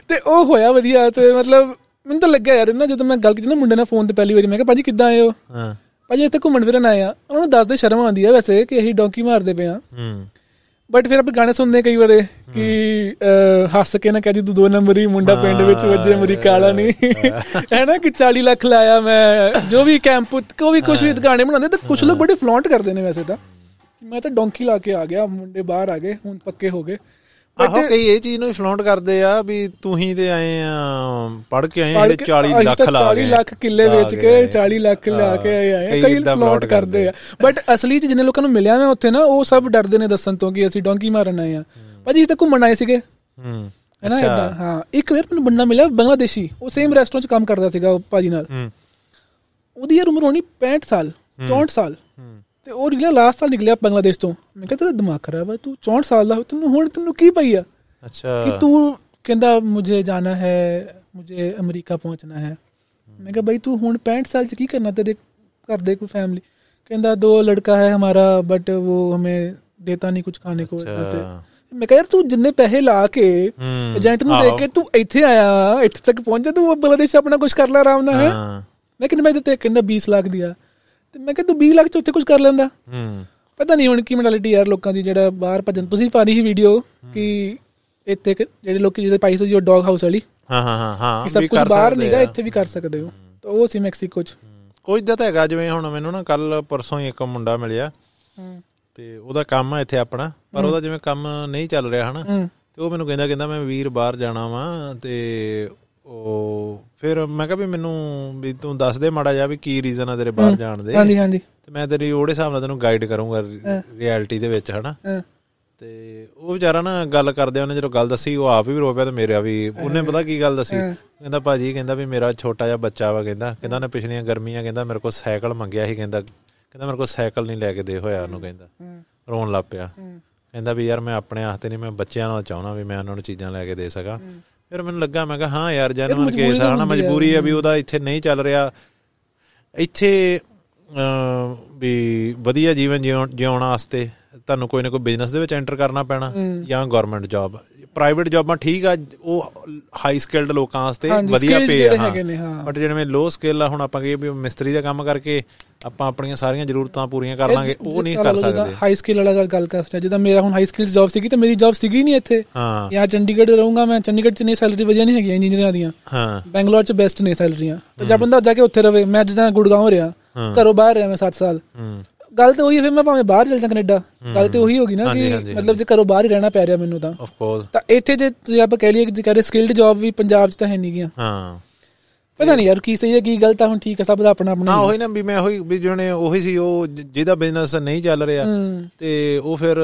ਤੇ ਉਹ ਹੋਇਆ ਵਧੀਆ ਤੇ ਮਤਲਬ ਮੈਨੂੰ ਤਾਂ ਲੱਗਿਆ ਯਾਰ ਨਾ ਜਦੋਂ ਮੈਂ ਗੱਲ ਕੀਤੀ ਨਾ ਮੁੰਡੇ ਨਾਲ ਫੋਨ ਤੇ ਪਹਿਲੀ ਵਾਰੀ ਮੈਂ ਕਿਹਾ ਭਾਜੀ ਕਿੱਦਾਂ ਆਏ ਹੋ? ਹਾਂ। ਭਾਜੀ ਇੱਥੇ ਘੁੰਮਣ ਫਿਰਨ ਆਏ ਆ। ਉਹਨਾਂ ਨੂੰ ਦੱਸਦੇ ਸ਼ਰਮ ਆਉਂਦੀ ਆ ਵੈਸੇ ਕਿ ਅਸੀਂ ਡੌਂਕੀ ਮਾਰਦੇ ਪਏ ਆ। ਹੂੰ। ਬਟ ਫਿਰ ਆਪਾਂ ਗਾਣੇ ਸੁਣਦੇ ਕਈ ਵਾਰੇ ਕਿ ਹੱਸ ਕੇ ਨਾ ਕਹਦੀ ਤੂੰ ਦੋ ਨੰਬਰ ਹੀ। ਮੁੰਡਾ ਪਿੰਡ ਵਿੱਚ ਵੱਜੇ ਮਰੀ ਕਾਲਾ ਨਹੀਂ ਹੈ ਨਾ ਕਿ 40 ਲੱਖ ਲਾਇਆ ਮੈਂ ਜੋ ਵੀ ਕੈਂਪ ਕੋ ਵੀ ਕੁਝ ਵੀ ਗਾਣੇ ਬਣਾਉਂਦੇ ਤਾਂ ਕੁਝ ਲੋਕ ਬੜੇ ਫਲੌਂਟ ਕਰਦੇ ਨੇ ਵੈਸੇ ਤਾਂ। ਮੈਂ ਤਾਂ ਡੌਂਕੀ ਲਾ ਕੇ ਆ ਗਿਆ ਮੁੰਡੇ ਬਾਹਰ ਆ ਗਏ ਹੁਣ ਪੱਕੇ ਹੋ ਗਏ। ਆਹੋ ਕਈ ਇਹ ਚੀਜ਼ ਨੂੰ ਫਲੌਂਟ ਕਰਦੇ ਆ ਵੀ ਤੂੰ ਹੀ ਤੇ ਆਏ ਆ ਪੜ ਕੇ ਆਏ ਕੇ 40 ਅਸੀਂ ਲੱਖ ਲਾ 40 ਗਏ। ਲੱਖ ਕਿੱਲੇ ਵੇਚ ਕੇ ਗਏ। 40 ਲੱਖ ਲਾ ਕੇ ਆਏ ਆ। ਕਈ ਫਲੌਟ ਕਰਦੇ ਆ। ਬਟ ਅਸਲੀ ਚ ਜਿੰਨੇ ਲੋਕਾਂ ਨੂੰ ਮਿਲਿਆ ਮੈਂ ਉੱਥੇ ਨਾ ਉਹ ਸਭ ਡਰਦੇ ਨੇ ਦੱਸਣ ਤੋਂ ਕਿ ਅਸੀਂ ਡੌਂਕੀ ਮਾਰਨ ਆਏ ਆ। ਭਾਜੀ ਅਸੀਂ ਤਾਂ ਘੁੰਮਣ ਆਏ ਸੀਗੇ। ਹੂੰ ਹੈ ਨਾ ਇਦਾਂ ਹਾਂ। ਇੱਕ ਵਾਰ ਮੈਨੂੰ ਬੰਦਾ ਮਿਲਿਆ ਬੰਗਲਾਦੇਸ਼ੀ ਉਹ ਸੇਮ ਰੈਸਟੋਰੈਂਟ 'ਚ ਕੰਮ ਕਰਦਾ ਸੀਗਾ ਭਾਜੀ ਨਾਲ। ਉਹਦੀ ਯਾਰ ਉਮਰ ਹੋਣੀ 65 ਸਾਲ 64 ਸਾਲ। ਤੇ ਉਹ ਨਿਕਲਿਆ ਲਾਸਟ ਸਾਲ ਨਿਕਲਿਆ ਬੰਗਲਾਦੇਸ਼ ਤੋਂ। ਮੈਂ ਕਿਹਾ ਤੇਰਾ ਦਿਮਾਗ ਖਰਾਬ ਹੈ ਤੂੰ 64 ਸਾਲ ਦਾ ਹੋ ਤੈਨੂੰ ਹੁਣ ਤੈਨੂੰ ਕੀ ਪਈ ਆ? ਅੱਛਾ। ਕਿ ਤੂੰ ਕਹਿੰਦਾ ਮੁਝੇ ਜਾਣਾ ਹੈ ਮੁਝੇ ਅਮਰੀਕਾ ਪਹੁੰਚਣਾ ਹੈ। ਮੈਂ ਕਿਹਾ ਭਾਈ ਤੂੰ ਹੁਣ 65 ਸਾਲ ਚ ਕੀ ਕਰਨਾ ਤੇਰੇ ਘਰ ਦੇ ਕੋਈ ਫੈਮਿਲੀ ਕਹਿੰਦਾ ਦੋ ਲੜਕਾ ਹੈ ਹਮਾਰਾ ਬਟ ਉਹ ਹਮੇ ਦੇਤਾ ਨਹੀਂ ਕੁਝ ਖਾਣੇ ਕੋ ਮੈਂ ਕਿਹਾ ਯਾਰ ਤੂੰ ਜਿੰਨੇ ਪੈਸੇ ਲਾ ਕੇ ਏਜੰਟ ਨੂੰ ਦੇ ਕੇ ਤੂੰ ਇੱਥੇ ਆਇਆ ਇੱਥੇ ਤੱਕ ਪਹੁੰਚ ਜਾ ਤੂੰ ਬੰਗਲਾਦੇਸ਼ ਆਪਣਾ ਕੁਝ ਕਰ ਲੈ ਆਰਾਮ ਨਾਲ ਹੈ? ਮੈਂ ਕਿੰਨੇ ਮੈਂ ਦਿੱਤੇ? ਕਹਿੰਦਾ 20 ਲੱਖ ਦਿਆ ਤੇ ਮੈਂ ਕਿਹਾ ਤੂੰ 20 ਲੱਖ 'ਚ ਉੱਥੇ ਕੁਝ ਕਰ ਲੈਂਦਾ। ਹੂੰ। ਪਤਾ ਨਹੀਂ ਹੁਣ ਕੀ ਮੈਂਟੈਲਿਟੀ ਯਾਰ ਲੋਕਾਂ ਦੀ ਜਿਹੜਾ ਬਾਹਰ ਭੱਜਣ। ਤੁਸੀਂ ਪਾ ਰਹੀ ਸੀ ਵੀਡੀਓ ਕਿ ਇੱਥੇ ਜਿਹੜੇ ਲੋਕੀ ਜਿਹੜੇ ਪਾਈ ਸੀ ਉਹ ਡੌਗ ਹਾਊਸ ਵਾਲੀ। ਹਾਂ ਹਾਂ ਹਾਂ ਹਾਂ ਕਿ ਸਭ ਕੁਝ ਬਾਹਰ ਨਹੀਂਗਾ। ਇੱਥੇ ਵੀ ਕਰ ਸਕਦੇ ਹੋ। ਤਾਂ ਉਹ ਸੀ ਮੈਕਸੀਕੋ 'ਚ। ਕੋਈ ਇਦਾਂ ਤਾਂ ਹੈਗਾ ਜਿਵੇਂ ਹੁਣ ਮੈਨੂੰ ਨਾ ਕੱਲ ਪਰਸੋਂ ਹੀ ਇੱਕ ਮੁੰਡਾ ਮਿਲਿਆ। ਹੂੰ। ਤੇ ਉਹਦਾ ਕੰਮ ਆ ਇੱਥੇ ਆਪਣਾ। ਪਰ ਉਹਦਾ ਜਿਵੇਂ ਕੰਮ ਨਹੀਂ ਚੱਲ ਰਿਹਾ ਹਨਾ। ਹੂੰ। ਤੇ ਉਹ ਮੈਨੂੰ ਕਹਿੰਦਾ ਕਹਿੰਦਾ ਮੈਂ ਵੀਰ ਬਾਹਰ ਜਾਣਾ ਵਾਂ ਤੇ ਉਹ ਫਿਰ ਮੈਂ ਕਿਹਾ ਵੀ ਮੈਨੂੰ ਵੀ ਤੂੰ ਦੱਸ ਦੇ ਮਾੜਾ ਜਿਹਾ ਵੀ ਕੀ ਰੀਜ਼ਨ ਆ ਤੇਰੇ ਬਾਹਰ ਜਾਣ ਦੇ। ਹਾਂਜੀ ਹਾਂਜੀ। ਤੇ ਮੈਂ ਤੇਰੀ ਉਹਦੇ ਹਿਸਾਬ ਨਾਲ ਤੈਨੂੰ ਗਾਈਡ ਕਰੂੰਗਾ ਰਿਐਲਿਟੀ ਦੇ ਵਿੱਚ ਹਨਾ। ਤੇ ਉਹ ਵਿਚਾਰਾ ਨਾ ਗੱਲ ਕਰਦੇ ਉਹਨੇ ਜਦੋਂ ਗੱਲ ਦੱਸੀ ਉਹ ਆਪ ਵੀ ਰੋ ਪਿਆ ਤੇ ਮੇਰਾ ਵੀ ਉਹਨੇ ਪਤਾ ਕੀ ਗੱਲ ਦੱਸੀ? ਕਹਿੰਦਾ ਭਾਜੀ ਕਹਿੰਦਾ ਵੀ ਮੇਰਾ ਛੋਟਾ ਜਿਹਾ ਬੱਚਾ ਵਾ ਕਹਿੰਦਾ। ਕਹਿੰਦਾ ਉਹਨੇ ਪਿਛਲੀਆਂ ਗਰਮੀਆਂ ਕਹਿੰਦਾ ਮੇਰੇ ਕੋਲ ਸਾਈਕਲ ਮੰਗਿਆ ਸੀ ਕਹਿੰਦਾ। ਕਹਿੰਦਾ ਮੇਰੇ ਕੋਲ ਸਾਈਕਲ ਨਹੀਂ ਲੈ ਕੇ ਦੇ ਹੋਇਆ ਉਹਨੂੰ ਕਹਿੰਦਾ। ਰੋਣ ਲੱਗ ਪਿਆ। ਕਹਿੰਦਾ ਵੀ ਯਾਰ ਮੈਂ ਆਪਣੇ ਹੱਥ ਨਹੀਂ ਮੈਂ ਬੱਚਿਆਂ ਨਾਲ ਚਾਹਣਾ ਵੀ ਮੈਂ ਉਹਨਾਂ ਨੂੰ ਚੀਜ਼ਾਂ ਲੈ ਕੇ ਦੇ ਸਕਾਂ। ਫਿਰ ਮੈਨੂੰ ਲੱਗਾ ਮੈਂ ਕਿਹਾ ਹਾਂ ਯਾਰ ਮਜਬੂਰੀ ਕੇਸ ਆ ਆ। ਮਜਬੂਰੀ ਆ ਵੀ ਉਹਦਾ ਇੱਥੇ ਨਹੀਂ ਚੱਲ ਰਿਹਾ ਇੱਥੇ ਵੀ ਵਧੀਆ ਜੀਵਨ ਜਿਉਣ ਵਾਸਤੇ ਤੁਹਾਨੂੰ ਕੋਈ ਨਾ ਕੋਈ ਬਿਜ਼ਨਸ ਦੇ ਵਿੱਚ ਐਂਟਰ ਕਰਨਾ ਪੈਣਾ ਜਾਂ ਗਵਰਨਮੈਂਟ ਜੌਬ ਪ੍ਰਾਈਵੇਟ ਜੌਬਾਂ ਠੀਕ ਆ ਉਹ ਹਾਈ ਸਕਿਲਡ ਲੋਕਾਂ ਵਾਸਤੇ ਵਧੀਆ ਪੇ ਆ। ਬਟ ਜਿਹੜੇ ਲੋ ਸਕਿੱਲ ਆ ਹੁਣ ਆਪਾਂ ਕਹੀਏ ਵੀ ਮਿਸਤਰੀ ਦਾ ਕੰਮ ਕਰਕੇ ਆਪਾਂ ਆਪਣੀਆਂ ਸਾਰੀਆਂ ਜ਼ਰੂਰਤਾਂ ਪੂਰੀਆਂ ਕਰ ਲਾਂਗੇ ਉਹ ਨਹੀਂ ਕਰ ਸਕਦੇ। ਹਾਈ ਸਕਿੱਲ ਵਾਲਾ ਗੱਲ- ਕਰ ਰਿਹਾ ਜਿੱਦਾਂ ਮੇਰਾ ਹੁਣ ਹਾਈ ਸਕਿੱਲਸ ਜੌਬ ਸੀਗੀ ਤੇ ਮੇਰੀ ਜੌਬ ਸੀਗੀ ਨਹੀਂ ਇੱਥੇ। ਜਾਂ ਚੰਡੀਗੜ੍ਹ ਰਹੂੰਗਾ ਮੈਂ ਚੰਡੀਗੜ੍ਹ ਚ ਨਹੀਂ ਸੈਲਰੀ ਵਧੀਆ ਨਹੀਂ ਹੈਗੀ ਇੰਜੀਨੀਅਰਾਂ ਦੀਆਂ। ਹਾਂ। ਬੈਂਗਲੌਰ ਚ ਬੈਸਟ ਨੇ ਸੈਲਰੀਆਂ ਤੇ ਜਦ ਬੰਦਾ ਜਾ ਕੇ ਉੱਥੇ ਰਵੇ ਮੈਂ ਜਿੱਦਾਂ ਗੁੜਗਾਉਂ ਰਿਹਾ ਘਰੋਂ ਬਾਹਰ ਰਿਹਾ ਮੈਂ 7 ਸਾਲ। ਗੱਲ ਤੇ ਉਹੀ ਹੈ ਫਿਰ ਮੈਂ ਭਾਵੇਂ ਬਾਹਰ ਚਲ ਜਾ ਕੈਨੇਡਾ। ਗੱਲ ਤੇ ਉਹੀ ਹੋਗੀ ਨਾ ਹਾਂਜੀ, ਕਿ ਮਤਲਬ ਜੇ ਘਰੋਂ ਬਾਹਰ ਹੀ ਰਹਿਣਾ ਪੈ ਰਿਹਾ ਮੈਨੂੰ ਤਾਂ। ਆਫ ਕੋਰਸ ਤਾਂ ਇੱਥੇ ਜੇ ਤੁਸੀਂ ਆਪਾਂ ਕਹਿ ਲਈਏ ਕਿ ਜੇ ਕਹ ਰਹੇ ਸਕਿਲਡ ਜੌਬ ਵੀ ਪੰਜਾਬ 'ਚ ਤਾਂ ਹੈ ਨਹੀਂ ਗੀਆਂ। ਹਾਂ। ਪਤਾ ਨਹੀਂ ਯਾਰ ਕੀ ਸਹੀ ਹੈ ਕੀ ਗਲਤ ਆ ਹੁਣ ਠੀਕ ਹੈ ਸਭ ਦਾ ਆਪਣਾ ਆਪਣਾ ਹਾਂ ਉਹੀ ਨਾ ਵੀ ਮੈਂ ਉਹੀ ਵੀ ਜਿਹਨੇ ਉਹੀ ਸੀ ਉਹ ਜਿਹਦਾ ਬਿਜ਼ਨਸ ਨਹੀਂ ਚੱਲ ਰਿਹਾ ਹੂੰ। ਤੇ ਉਹ ਫਿਰ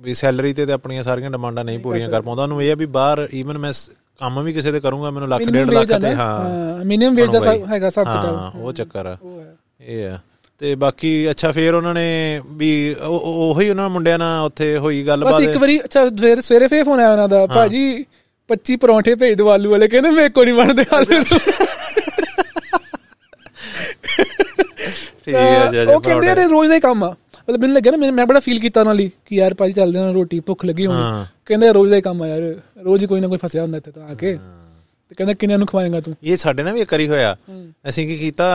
ਵੀ ਸੈਲਰੀ ਤੇ ਤੇ ਆਪਣੀਆਂ ਸਾਰੀਆਂ ਡਿਮਾਂਡਾਂ ਨਹੀਂ ਪੂਰੀਆਂ ਕਰ ਪਾਉਂਦਾ। ਉਹਨੂੰ ਇਹ ਆ ਵੀ ਬਾਹਰ ਈਵਨ ਮੈਂ ਕੰਮ ਵੀ ਕਿਸੇ ਦੇ ਕਰੂੰਗਾ ਮੈਨੂੰ ਲੱਖ ਡੇਢ ਲੱਖ ਤੇ ਹਾਂ। ਹਾਂ ਮਿਨੀਮਮ ਵੇਜ ਦਾ ਹੈਗਾ ਸਭ ਕੁਝ ਹਾਂ ਉਹ ਚੱਕਰ ਆ। ਹੈ। ਇਹ ਆ। ਤੇ ਬਾਕੀ ਅੱਛਾ ਫੇਰ ਉਹਨਾਂ ਨੇ ਵੀ ਉਹ- ਉਹ- ਉਹੀ ਉਹਨਾਂ ਮੁੰਡਿਆਂ ਨਾਲ ਉੱਥੇ ਹੋਈ ਬਸ ਗੱਲਬਾਤ ਇੱਕ ਵਾਰੀ ਅੱਛਾ ਸਵੇਰੇ ਸਵੇਰੇ ਫੇਰ ਫੋਨ ਆਇਆ ਉਹਨਾਂ ਦਾ ਭਾਜੀ 25 ਪਰੌਂਠੇ ਭੇਜ ਦਿਓ ਆਲੂ ਵਾਲੇ ਕਹਿੰਦੇ ਮੇਰੇ ਕੋ ਨਹੀਂ ਬਣਦੇ ਆਲੂ। ਠੀਕ ਹੈ ਜੀ ਉਹ ਕਹਿੰਦੇ ਇਹ ਰੋਜ਼ ਦਾ ਕੰਮ ਆ। ਮਤਲਬ ਮੈਨੂੰ ਲੱਗਿਆ ਨਾ ਮੈਂ- ਬੜਾ ਫੀਲ ਕੀਤਾ ਉਹਨਾਂ ਲਈ ਕਿ ਯਾਰ ਭਾਜੀ ਚੱਲਦੇ ਨਾਲ ਰੋਟੀ ਭੁੱਖ ਲੱਗੀ ਹੋਣੀ। ਕਹਿੰਦੇ ਰੋਜ਼ ਦਾ ਕੰਮ ਆ ਯਾਰ ਰੋਜ਼ ਹੀ ਕੋਈ ਨਾ ਕੋਈ ਫਸਿਆ ਹੁੰਦਾ ਇੱਥੇ ਤਾਂ ਆ ਕੇ। ਤੇ ਕਹਿੰਦਾ ਕਿੰਨਿਆਂ ਨੂੰ ਖਵਾਏਗਾ ਤੂੰ? ਇਹ ਸਾਡੇ ਨਾਲ ਵੀ ਇੱਕ ਵਾਰੀ ਹੋਇਆ। ਅਸੀਂ ਕੀ ਕੀਤਾ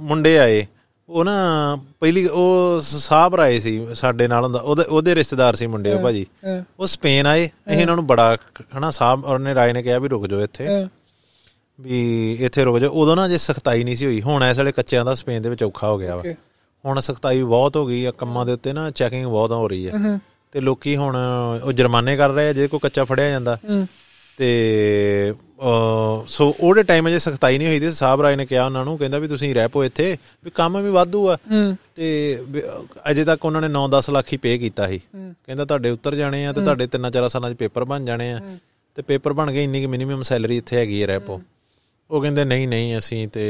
ਮੁੰਡੇ ਆਏ। ਉਹ ਨਾ ਪਹਿਲੀ ਉਹ ਸਾਹਬ ਆਏ ਸੀ ਸਾਡੇ ਨਾਲ ਹੁੰਦਾ ਉਹਦੇ ਉਹਦੇ ਰਿਸ਼ਤੇਦਾਰ ਸੀ ਮੁੰਡੇ ਉਹ ਭਾਜੀ। ਉਹ ਸਪੇਨ ਆਏ ਅਸੀਂ ਇਹਨਾਂ ਨੂੰ ਬੜਾ ਹਨਾ ਸਾਹਬ ਔਰ ਨੇ ਰਾਏ ਨੇ ਕਿਹਾ ਵੀ ਰੁਕ ਜਾਓ ਇੱਥੇ। ਵੀ ਇੱਥੇ ਰੁਕ ਜਾਓ। ਉਦੋਂ ਨਾ ਜੇ ਸਖਤਾਈ ਨਹੀਂ ਸੀ ਹੋਈ। ਹੁਣ ਇਸ ਵੇਲੇ ਕੱਚਿਆਂ ਦਾ ਸਪੇਨ ਦੇ ਵਿੱਚ ਔਖਾ ਹੋ ਗਿਆ ਵਾ। ਹੁਣ ਸਖਤਾਈ ਬਹੁਤ ਹੋ ਗਈ ਆ ਕੰਮਾਂ ਦੇ ਉੱਤੇ ਨਾ ਚੈਕਿੰਗ ਬਹੁਤ ਹੋ ਰਹੀ ਹੈ ਤੇ ਲੋਕੀ ਹੁਣ ਉਹ ਜੁਰਮਾਨੇ ਕਰ ਰਹੇ ਆ ਜੇ ਕੋਈ ਕੱਚਾ ਫੜਿਆ ਜਾਂਦਾ। ਤੇ ਸੋ ਉਹਦੇ ਟਾਈਮ ਜੇ ਸਖਤਾਈ ਨਹੀਂ ਹੋਈ ਤੇ ਸਾਹਿਬ ਰਾਏ ਨੇ ਕਿਹਾ ਉਹਨਾਂ ਨੂੰ ਕਹਿੰਦਾ ਵੀ ਤੁਸੀਂ ਰਹਿ ਪੋ ਇੱਥੇ ਵੀ ਕੰਮ ਵੀ ਵਾਧੂ ਆ। ਤੇ ਅਜੇ ਤੱਕ ਉਹਨਾਂ ਨੇ 9-10 ਲੱਖ ਹੀ ਪੇ ਕੀਤਾ ਸੀ। ਕਹਿੰਦਾ ਤੁਹਾਡੇ ਉੱਤਰ ਜਾਣੇ ਆ ਤੇ ਤੁਹਾਡੇ ਤਿੰਨਾਂ ਚਾਰਾਂ ਸਾਲਾਂ 'ਚ ਪੇਪਰ ਬਣ ਜਾਣੇ ਆ। ਤੇ ਪੇਪਰ ਬਣ ਗਏ ਇੰਨੀ ਕਿ ਮਿਨੀਮਮ ਸੈਲਰੀ ਇੱਥੇ ਹੈਗੀ ਹੈ ਰਹਿ ਪੋ ਉਹ ਕਹਿੰਦੇ ਨਹੀਂ ਨਹੀਂ ਅਸੀਂ ਤੇ